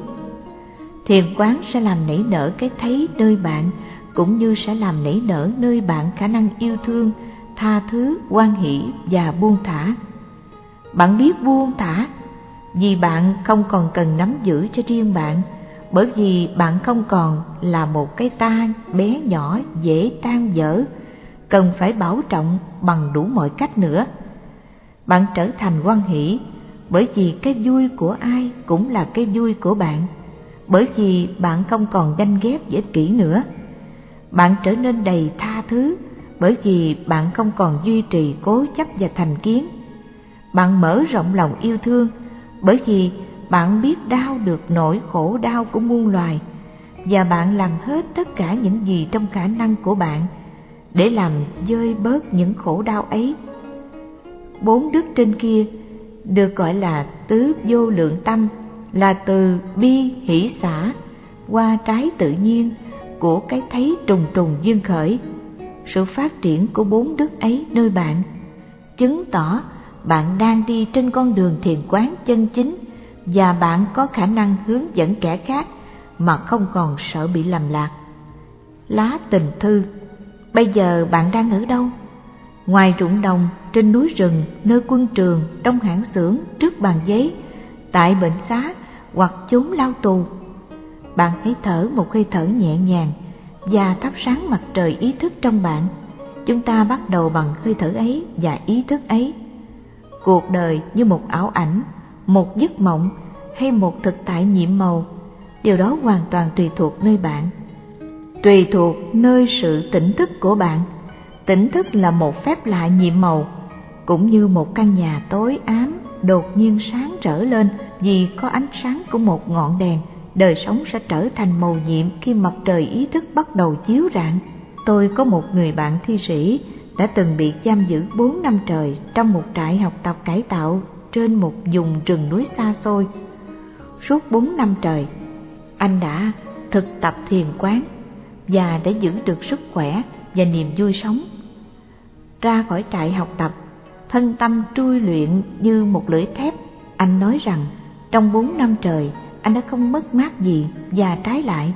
Thiền quán sẽ làm nảy nở cái thấy nơi bạn cũng như sẽ làm nảy nở nơi bạn khả năng yêu thương, tha thứ, quan hỷ và buông thả. Bạn biết buông thả vì bạn không còn cần nắm giữ cho riêng bạn bởi vì bạn không còn là một cái ta bé nhỏ dễ tan dở cần phải bảo trọng bằng đủ mọi cách nữa bạn trở thành quan hỷ bởi vì cái vui của ai cũng là cái vui của bạn bởi vì bạn không còn ganh ghét với kỷ nữa bạn trở nên đầy tha thứ bởi vì bạn không còn duy trì cố chấp và thành kiến bạn mở rộng lòng yêu thương bởi vì bạn biết đau được nỗi khổ đau của muôn loài và bạn làm hết tất cả những gì trong khả năng của bạn để làm dơi bớt những khổ đau ấy. Bốn đức trên kia được gọi là tứ vô lượng tâm, là từ bi, hỷ, xả qua trái tự nhiên của cái thấy trùng trùng duyên khởi. Sự phát triển của bốn đức ấy nơi bạn chứng tỏ bạn đang đi trên con đường thiền quán chân chính và bạn có khả năng hướng dẫn kẻ khác mà không còn sợ bị lầm lạc. Lá tình thư Bây giờ bạn đang ở đâu? Ngoài ruộng đồng, trên núi rừng, nơi quân trường, trong hãng xưởng, trước bàn giấy, tại bệnh xá hoặc chốn lao tù. Bạn hãy thở một hơi thở nhẹ nhàng và thắp sáng mặt trời ý thức trong bạn. Chúng ta bắt đầu bằng hơi thở ấy và ý thức ấy. Cuộc đời như một ảo ảnh, một giấc mộng hay một thực tại nhiệm màu, điều đó hoàn toàn tùy thuộc nơi bạn. Tùy thuộc nơi sự tỉnh thức của bạn. Tỉnh thức là một phép lạ nhiệm màu, cũng như một căn nhà tối ám đột nhiên sáng trở lên vì có ánh sáng của một ngọn đèn đời sống sẽ trở thành màu nhiệm khi mặt trời ý thức bắt đầu chiếu rạng tôi có một người bạn thi sĩ đã từng bị giam giữ bốn năm trời trong một trại học tập cải tạo trên một vùng rừng núi xa xôi. Suốt bốn năm trời, anh đã thực tập thiền quán và đã giữ được sức khỏe và niềm vui sống. Ra khỏi trại học tập, thân tâm trui luyện như một lưỡi thép, anh nói rằng trong bốn năm trời anh đã không mất mát gì và trái lại.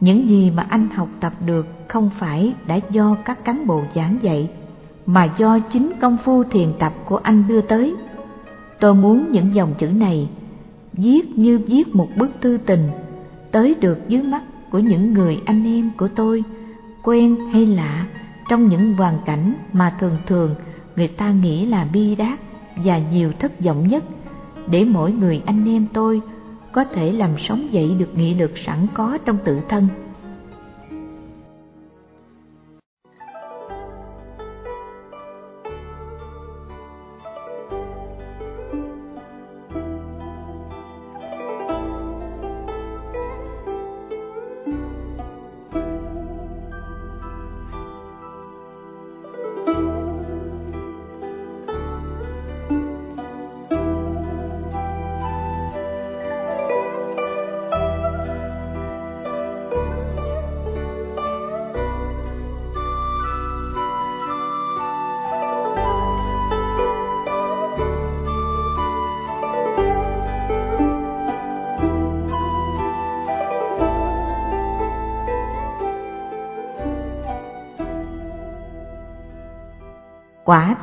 Những gì mà anh học tập được không phải đã do các cán bộ giảng dạy, mà do chính công phu thiền tập của anh đưa tới. Tôi muốn những dòng chữ này, viết như viết một bức thư tình, tới được dưới mắt của những người anh em của tôi, quen hay lạ, trong những hoàn cảnh mà thường thường người ta nghĩ là bi đát và nhiều thất vọng nhất. Để mỗi người anh em tôi có thể làm sống dậy được nghị lực sẵn có trong tự thân.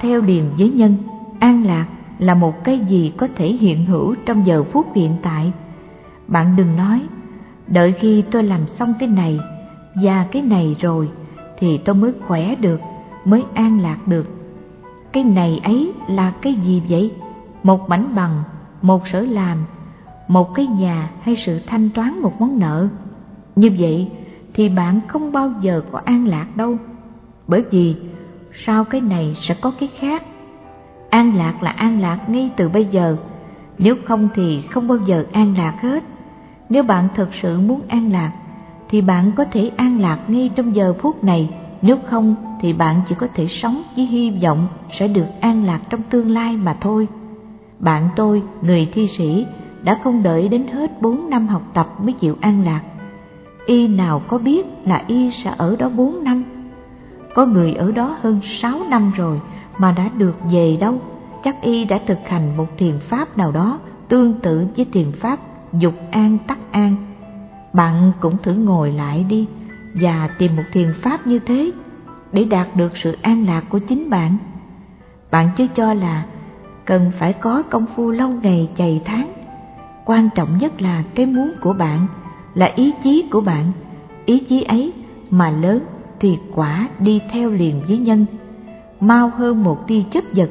Theo liền với nhân. An lạc là một cái gì có thể hiện hữu trong giờ phút hiện tại? Bạn đừng nói, đợi khi tôi làm xong cái này và cái này rồi thì tôi mới khỏe được, mới an lạc được. Cái này ấy là cái gì vậy? Một mảnh bằng, một sở làm, một cái nhà hay sự thanh toán một món nợ? Như vậy thì bạn không bao giờ có an lạc đâu. Bởi vì sau cái này sẽ có cái khác. An lạc là an lạc ngay từ bây giờ, nếu không thì không bao giờ an lạc hết. Nếu bạn thực sự muốn an lạc, thì bạn có thể an lạc ngay trong giờ phút này, nếu không thì bạn chỉ có thể sống với hy vọng sẽ được an lạc trong tương lai mà thôi. Bạn tôi, người thi sĩ, đã không đợi đến hết bốn năm học tập mới chịu an lạc. Y nào có biết là Y sẽ ở đó bốn năm có người ở đó hơn sáu năm rồi mà đã được về đâu. Chắc y đã thực hành một thiền pháp nào đó tương tự với thiền pháp dục an tắc an. Bạn cũng thử ngồi lại đi và tìm một thiền pháp như thế để đạt được sự an lạc của chính bạn. Bạn chưa cho là cần phải có công phu lâu ngày chày tháng. Quan trọng nhất là cái muốn của bạn, là ý chí của bạn. Ý chí ấy mà lớn thì quả đi theo liền với nhân. Mau hơn một tia chấp vật,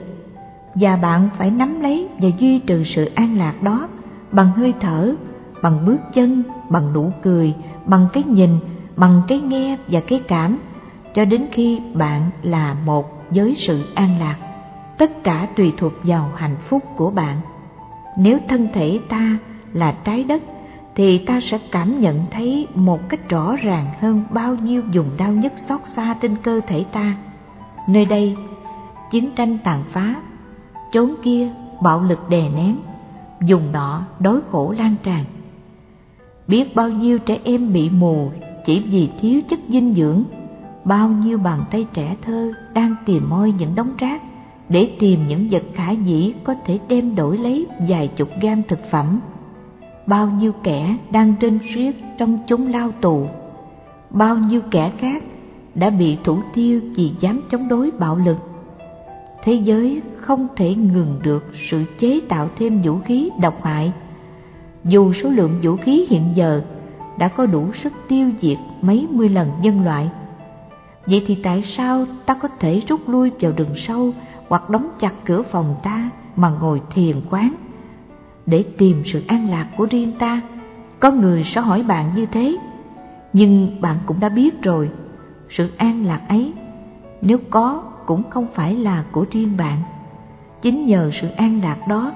và bạn phải nắm lấy và duy trì sự an lạc đó bằng hơi thở, bằng bước chân, bằng nụ cười, bằng cái nhìn, bằng cái nghe và cái cảm, cho đến khi bạn là một với sự an lạc. Tất cả tùy thuộc vào hạnh phúc của bạn. Nếu thân thể ta là trái đất thì ta sẽ cảm nhận thấy một cách rõ ràng hơn bao nhiêu dùng đau nhất xót xa trên cơ thể ta. Nơi đây, chiến tranh tàn phá, chốn kia bạo lực đè nén, dùng nọ đối khổ lan tràn. Biết bao nhiêu trẻ em bị mù chỉ vì thiếu chất dinh dưỡng, bao nhiêu bàn tay trẻ thơ đang tìm môi những đống rác để tìm những vật khả dĩ có thể đem đổi lấy vài chục gam thực phẩm bao nhiêu kẻ đang trên riết trong chốn lao tù? Bao nhiêu kẻ khác đã bị thủ tiêu vì dám chống đối bạo lực? Thế giới không thể ngừng được sự chế tạo thêm vũ khí độc hại. Dù số lượng vũ khí hiện giờ đã có đủ sức tiêu diệt mấy mươi lần nhân loại, vậy thì tại sao ta có thể rút lui vào rừng sâu hoặc đóng chặt cửa phòng ta mà ngồi thiền quán? Để tìm sự an lạc của riêng ta. Có người sẽ hỏi bạn như thế, nhưng bạn cũng đã biết rồi, sự an lạc ấy nếu có cũng không phải là của riêng bạn. Chính nhờ sự an lạc đó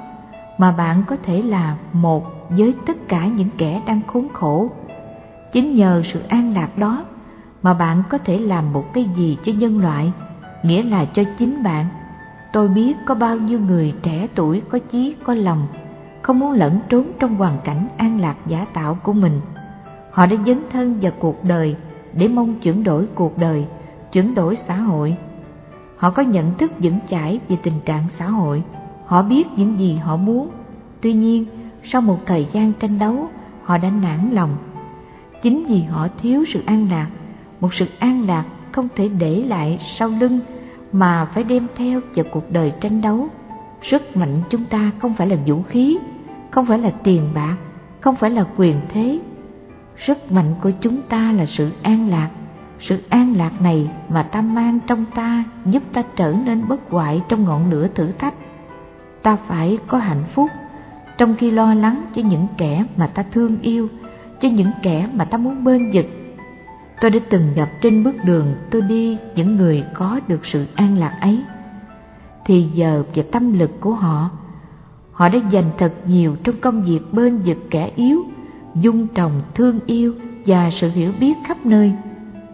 mà bạn có thể là một với tất cả những kẻ đang khốn khổ. Chính nhờ sự an lạc đó mà bạn có thể làm một cái gì cho nhân loại, nghĩa là cho chính bạn. Tôi biết có bao nhiêu người trẻ tuổi có chí, có lòng, không muốn lẫn trốn trong hoàn cảnh an lạc giả tạo của mình. Họ đã dấn thân vào cuộc đời để mong chuyển đổi cuộc đời, chuyển đổi xã hội. Họ có nhận thức vững chãi về tình trạng xã hội, họ biết những gì họ muốn. Tuy nhiên, sau một thời gian tranh đấu, họ đã nản lòng. Chính vì họ thiếu sự an lạc, một sự an lạc không thể để lại sau lưng mà phải đem theo vào cuộc đời tranh đấu. Sức mạnh chúng ta không phải là vũ khí, không phải là tiền bạc, không phải là quyền thế. Sức mạnh của chúng ta là sự an lạc. Sự an lạc này mà ta mang trong ta giúp ta trở nên bất hoại trong ngọn lửa thử thách. Ta phải có hạnh phúc trong khi lo lắng cho những kẻ mà ta thương yêu, cho những kẻ mà ta muốn bên vực. Tôi đã từng gặp trên bước đường tôi đi những người có được sự an lạc ấy. Thì giờ và tâm lực của họ Họ đã dành thật nhiều trong công việc bên vực kẻ yếu, dung trồng thương yêu và sự hiểu biết khắp nơi.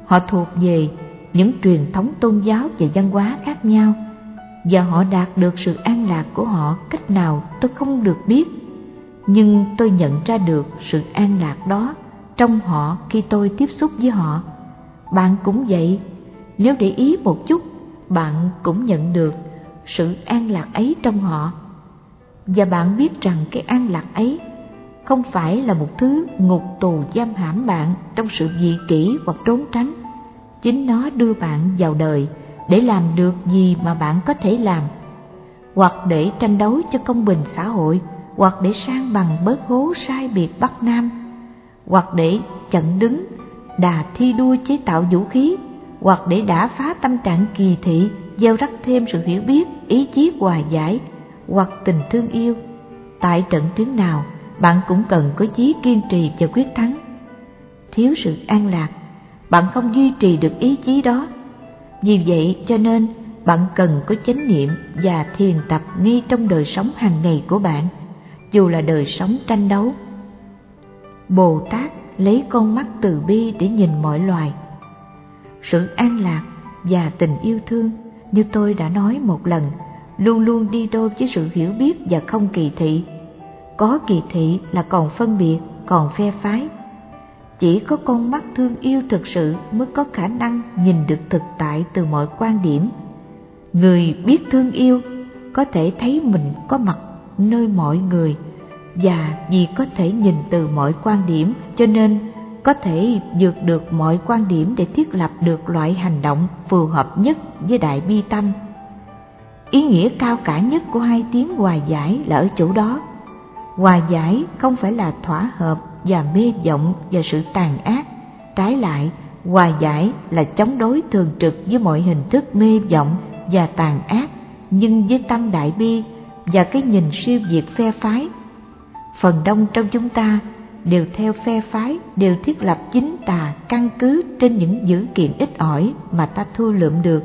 Họ thuộc về những truyền thống tôn giáo và văn hóa khác nhau và họ đạt được sự an lạc của họ cách nào tôi không được biết. Nhưng tôi nhận ra được sự an lạc đó trong họ khi tôi tiếp xúc với họ. Bạn cũng vậy, nếu để ý một chút, bạn cũng nhận được sự an lạc ấy trong họ và bạn biết rằng cái an lạc ấy không phải là một thứ ngục tù giam hãm bạn trong sự dị kỷ hoặc trốn tránh. Chính nó đưa bạn vào đời để làm được gì mà bạn có thể làm, hoặc để tranh đấu cho công bình xã hội, hoặc để sang bằng bớt hố sai biệt Bắc Nam, hoặc để chặn đứng đà thi đua chế tạo vũ khí, hoặc để đả phá tâm trạng kỳ thị, gieo rắc thêm sự hiểu biết, ý chí hòa giải hoặc tình thương yêu. Tại trận tuyến nào bạn cũng cần có chí kiên trì và quyết thắng. Thiếu sự an lạc bạn không duy trì được ý chí đó. Vì vậy cho nên bạn cần có chánh niệm và thiền tập ngay trong đời sống hàng ngày của bạn dù là đời sống tranh đấu. Bồ tát lấy con mắt từ bi để nhìn mọi loài. Sự an lạc và tình yêu thương như tôi đã nói một lần luôn luôn đi đôi với sự hiểu biết và không kỳ thị. Có kỳ thị là còn phân biệt, còn phe phái. Chỉ có con mắt thương yêu thực sự mới có khả năng nhìn được thực tại từ mọi quan điểm. Người biết thương yêu có thể thấy mình có mặt nơi mọi người và vì có thể nhìn từ mọi quan điểm cho nên có thể vượt được mọi quan điểm để thiết lập được loại hành động phù hợp nhất với đại bi tâm Ý nghĩa cao cả nhất của hai tiếng hòa giải là ở chỗ đó. Hòa giải không phải là thỏa hợp và mê vọng và sự tàn ác. Trái lại, hòa giải là chống đối thường trực với mọi hình thức mê vọng và tàn ác, nhưng với tâm đại bi và cái nhìn siêu việt phe phái. Phần đông trong chúng ta đều theo phe phái, đều thiết lập chính tà căn cứ trên những dữ kiện ít ỏi mà ta thu lượm được.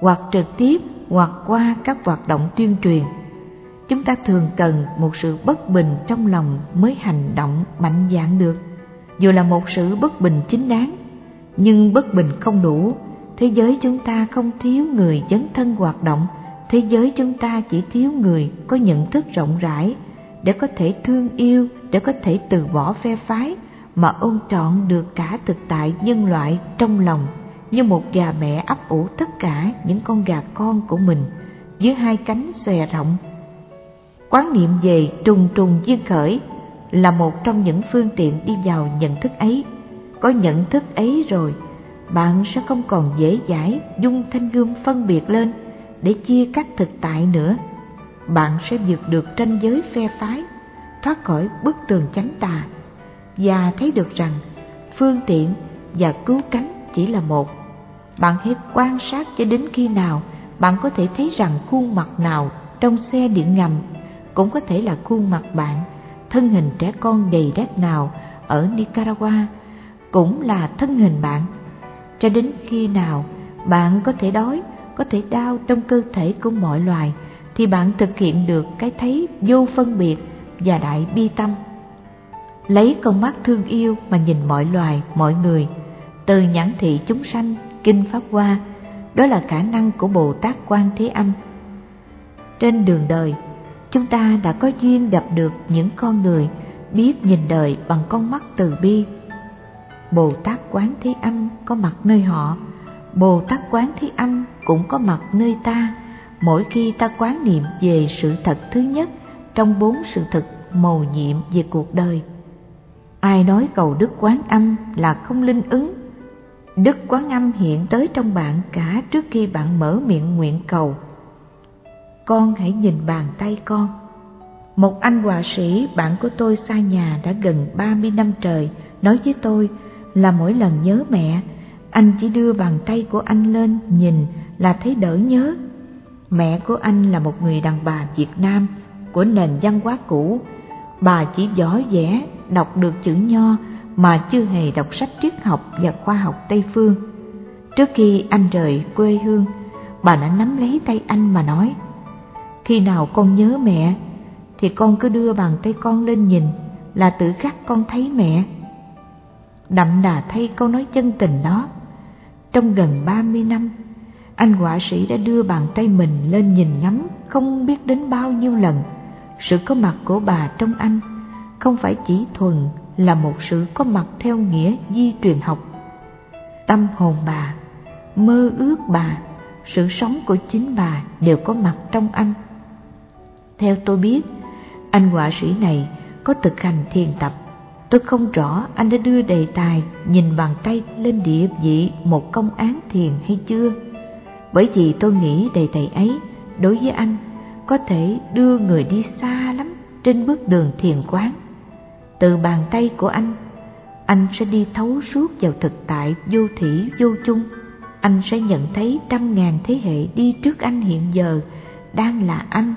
Hoặc trực tiếp hoặc qua các hoạt động tuyên truyền. Chúng ta thường cần một sự bất bình trong lòng mới hành động mạnh dạn được. Dù là một sự bất bình chính đáng nhưng bất bình không đủ. Thế giới chúng ta không thiếu người dấn thân hoạt động. Thế giới chúng ta chỉ thiếu người có nhận thức rộng rãi để có thể thương yêu để có thể từ bỏ phe phái mà ôn trọn được cả thực tại nhân loại trong lòng như một gà mẹ ấp ủ tất cả những con gà con của mình dưới hai cánh xòe rộng. Quán niệm về trùng trùng duyên khởi là một trong những phương tiện đi vào nhận thức ấy. Có nhận thức ấy rồi, bạn sẽ không còn dễ dãi dung thanh gươm phân biệt lên để chia cắt thực tại nữa. Bạn sẽ vượt được tranh giới phe phái, thoát khỏi bức tường chánh tà và thấy được rằng phương tiện và cứu cánh chỉ là một bạn hãy quan sát cho đến khi nào bạn có thể thấy rằng khuôn mặt nào trong xe điện ngầm, cũng có thể là khuôn mặt bạn, thân hình trẻ con đầy đét nào ở Nicaragua, cũng là thân hình bạn. Cho đến khi nào bạn có thể đói, có thể đau trong cơ thể của mọi loài, thì bạn thực hiện được cái thấy vô phân biệt và đại bi tâm. Lấy con mắt thương yêu mà nhìn mọi loài, mọi người, từ nhãn thị chúng sanh, kinh pháp hoa, đó là khả năng của Bồ Tát Quan Thế Âm. Trên đường đời, chúng ta đã có duyên gặp được những con người biết nhìn đời bằng con mắt từ bi. Bồ Tát Quán Thế Âm có mặt nơi họ, Bồ Tát Quán Thế Âm cũng có mặt nơi ta, mỗi khi ta quán niệm về sự thật thứ nhất trong bốn sự thật mầu nhiệm về cuộc đời. Ai nói cầu Đức Quán Âm là không linh ứng Đức Quán Âm hiện tới trong bạn cả trước khi bạn mở miệng nguyện cầu. Con hãy nhìn bàn tay con. Một anh họa sĩ bạn của tôi xa nhà đã gần 30 năm trời nói với tôi là mỗi lần nhớ mẹ, anh chỉ đưa bàn tay của anh lên nhìn là thấy đỡ nhớ. Mẹ của anh là một người đàn bà Việt Nam của nền văn hóa cũ. Bà chỉ giỏi vẽ, đọc được chữ nho mà chưa hề đọc sách triết học và khoa học Tây Phương. Trước khi anh rời quê hương, bà đã nắm lấy tay anh mà nói Khi nào con nhớ mẹ, thì con cứ đưa bàn tay con lên nhìn là tự khắc con thấy mẹ. Đậm đà thay câu nói chân tình đó. Trong gần ba mươi năm, anh họa sĩ đã đưa bàn tay mình lên nhìn ngắm không biết đến bao nhiêu lần. Sự có mặt của bà trong anh không phải chỉ thuần là một sự có mặt theo nghĩa di truyền học. Tâm hồn bà, mơ ước bà, sự sống của chính bà đều có mặt trong anh. Theo tôi biết, anh họa sĩ này có thực hành thiền tập. Tôi không rõ anh đã đưa đề tài nhìn bàn tay lên địa vị một công án thiền hay chưa. Bởi vì tôi nghĩ đề tài ấy đối với anh có thể đưa người đi xa lắm trên bước đường thiền quán. Từ bàn tay của anh anh sẽ đi thấu suốt vào thực tại vô thủy vô chung. Anh sẽ nhận thấy trăm ngàn thế hệ đi trước anh hiện giờ đang là anh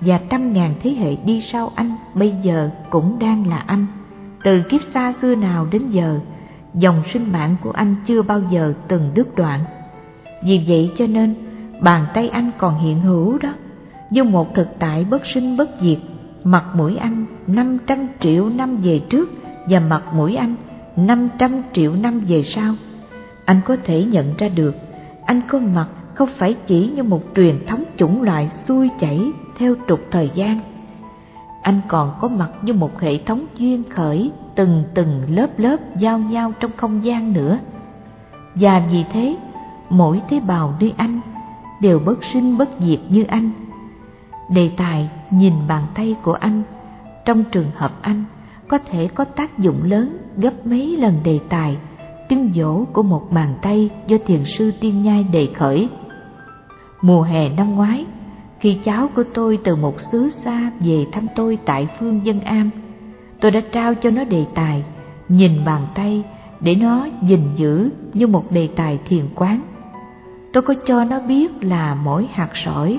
và trăm ngàn thế hệ đi sau anh bây giờ cũng đang là anh. Từ kiếp xa xưa nào đến giờ, dòng sinh mạng của anh chưa bao giờ từng đứt đoạn. Vì vậy cho nên, bàn tay anh còn hiện hữu đó như một thực tại bất sinh bất diệt mặt mũi anh 500 triệu năm về trước và mặt mũi anh 500 triệu năm về sau. Anh có thể nhận ra được, anh có mặt không phải chỉ như một truyền thống chủng loại xuôi chảy theo trục thời gian. Anh còn có mặt như một hệ thống duyên khởi từng từng lớp lớp giao nhau trong không gian nữa. Và vì thế, mỗi tế bào nơi anh đều bất sinh bất diệt như anh Đề tài nhìn bàn tay của anh trong trường hợp anh có thể có tác dụng lớn gấp mấy lần đề tài tiếng dỗ của một bàn tay do thiền sư tiên nhai đề khởi. Mùa hè năm ngoái, khi cháu của tôi từ một xứ xa về thăm tôi tại phương Dân Am, tôi đã trao cho nó đề tài nhìn bàn tay để nó gìn giữ như một đề tài thiền quán. Tôi có cho nó biết là mỗi hạt sỏi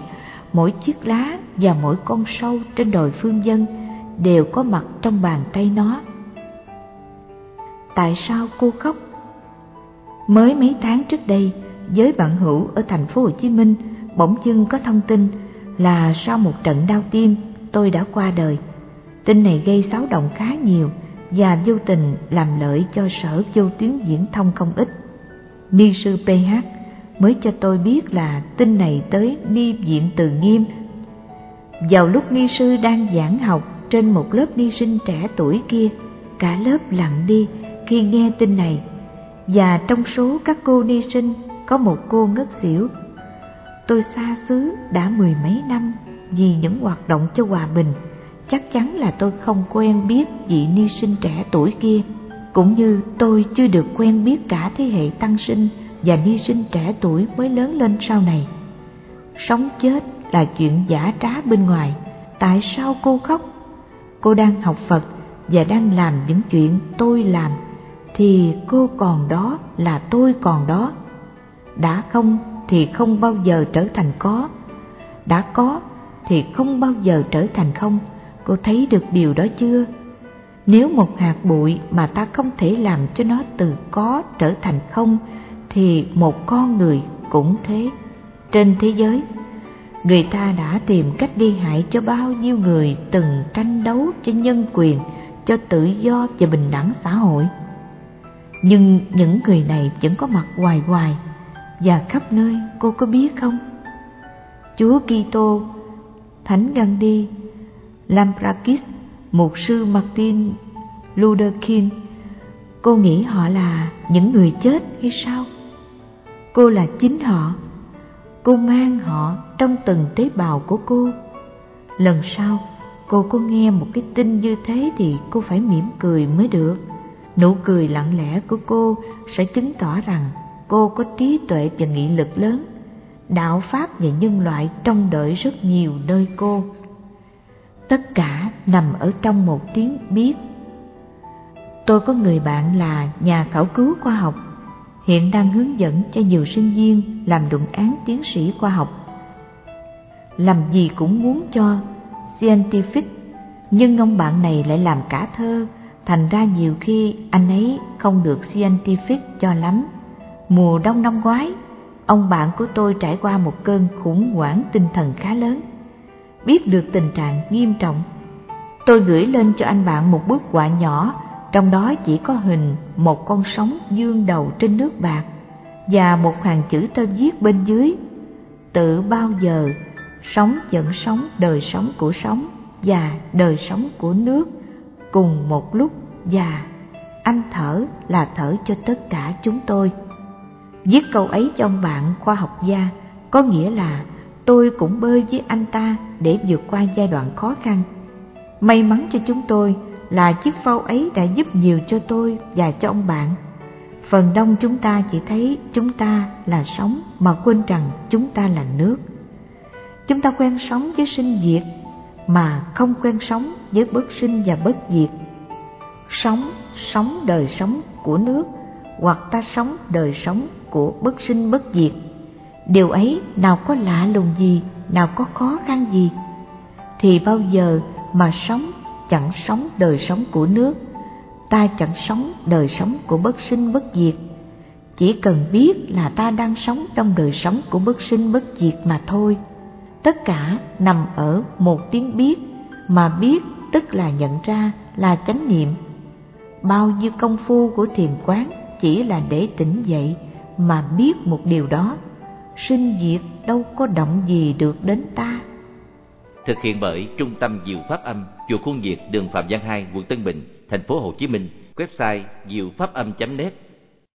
mỗi chiếc lá và mỗi con sâu trên đồi phương dân đều có mặt trong bàn tay nó. Tại sao cô khóc? Mới mấy tháng trước đây, với bạn hữu ở thành phố Hồ Chí Minh bỗng dưng có thông tin là sau một trận đau tim tôi đã qua đời. Tin này gây xáo động khá nhiều và vô tình làm lợi cho sở vô tuyến diễn thông không ít. Ni sư PH mới cho tôi biết là tin này tới ni viện từ nghiêm. Vào lúc ni sư đang giảng học trên một lớp ni sinh trẻ tuổi kia, cả lớp lặng đi khi nghe tin này, và trong số các cô ni sinh có một cô ngất xỉu. Tôi xa xứ đã mười mấy năm vì những hoạt động cho hòa bình, chắc chắn là tôi không quen biết vị ni sinh trẻ tuổi kia, cũng như tôi chưa được quen biết cả thế hệ tăng sinh và ni sinh trẻ tuổi mới lớn lên sau này. Sống chết là chuyện giả trá bên ngoài, tại sao cô khóc? Cô đang học Phật và đang làm những chuyện tôi làm, thì cô còn đó là tôi còn đó. Đã không thì không bao giờ trở thành có, đã có thì không bao giờ trở thành không. Cô thấy được điều đó chưa? Nếu một hạt bụi mà ta không thể làm cho nó từ có trở thành không, thì một con người cũng thế. Trên thế giới, người ta đã tìm cách đi hại cho bao nhiêu người từng tranh đấu cho nhân quyền, cho tự do và bình đẳng xã hội. Nhưng những người này vẫn có mặt hoài hoài và khắp nơi cô có biết không? Chúa Kitô, Thánh Gandhi, Lamprakis, Mục sư Martin Luther King, cô nghĩ họ là những người chết hay sao? Cô là chính họ, cô mang họ trong từng tế bào của cô. Lần sau cô có nghe một cái tin như thế thì cô phải mỉm cười mới được. Nụ cười lặng lẽ của cô sẽ chứng tỏ rằng cô có trí tuệ và nghị lực lớn. Đạo Pháp và nhân loại trông đợi rất nhiều nơi cô. Tất cả nằm ở trong một tiếng biết. Tôi có người bạn là nhà khảo cứu khoa học, hiện đang hướng dẫn cho nhiều sinh viên làm luận án tiến sĩ khoa học. Làm gì cũng muốn cho scientific, nhưng ông bạn này lại làm cả thơ, thành ra nhiều khi anh ấy không được scientific cho lắm. Mùa đông năm ngoái, ông bạn của tôi trải qua một cơn khủng hoảng tinh thần khá lớn. Biết được tình trạng nghiêm trọng, tôi gửi lên cho anh bạn một bức họa nhỏ, trong đó chỉ có hình một con sóng dương đầu trên nước bạc và một hàng chữ tôi viết bên dưới. Tự bao giờ sống dẫn sống đời sống của sống và đời sống của nước cùng một lúc và anh thở là thở cho tất cả chúng tôi. Viết câu ấy cho ông bạn khoa học gia, có nghĩa là tôi cũng bơi với anh ta để vượt qua giai đoạn khó khăn. May mắn cho chúng tôi là chiếc phao ấy đã giúp nhiều cho tôi và cho ông bạn. Phần đông chúng ta chỉ thấy chúng ta là sống mà quên rằng chúng ta là nước. Chúng ta quen sống với sinh diệt mà không quen sống với bất sinh và bất diệt. Sống, sống đời sống của nước hoặc ta sống đời sống của bất sinh bất diệt. Điều ấy nào có lạ lùng gì, nào có khó khăn gì. Thì bao giờ mà sống chẳng sống đời sống của nước, ta chẳng sống đời sống của bất sinh bất diệt. Chỉ cần biết là ta đang sống trong đời sống của bất sinh bất diệt mà thôi. Tất cả nằm ở một tiếng biết, mà biết tức là nhận ra là chánh niệm. Bao nhiêu công phu của thiền quán chỉ là để tỉnh dậy mà biết một điều đó, sinh diệt đâu có động gì được đến ta. Thực hiện bởi Trung tâm Diệu Pháp Âm, chùa Khuôn Diệt, đường Phạm Văn Hai, quận Tân Bình, thành phố Hồ Chí Minh, website diệu pháp âm.net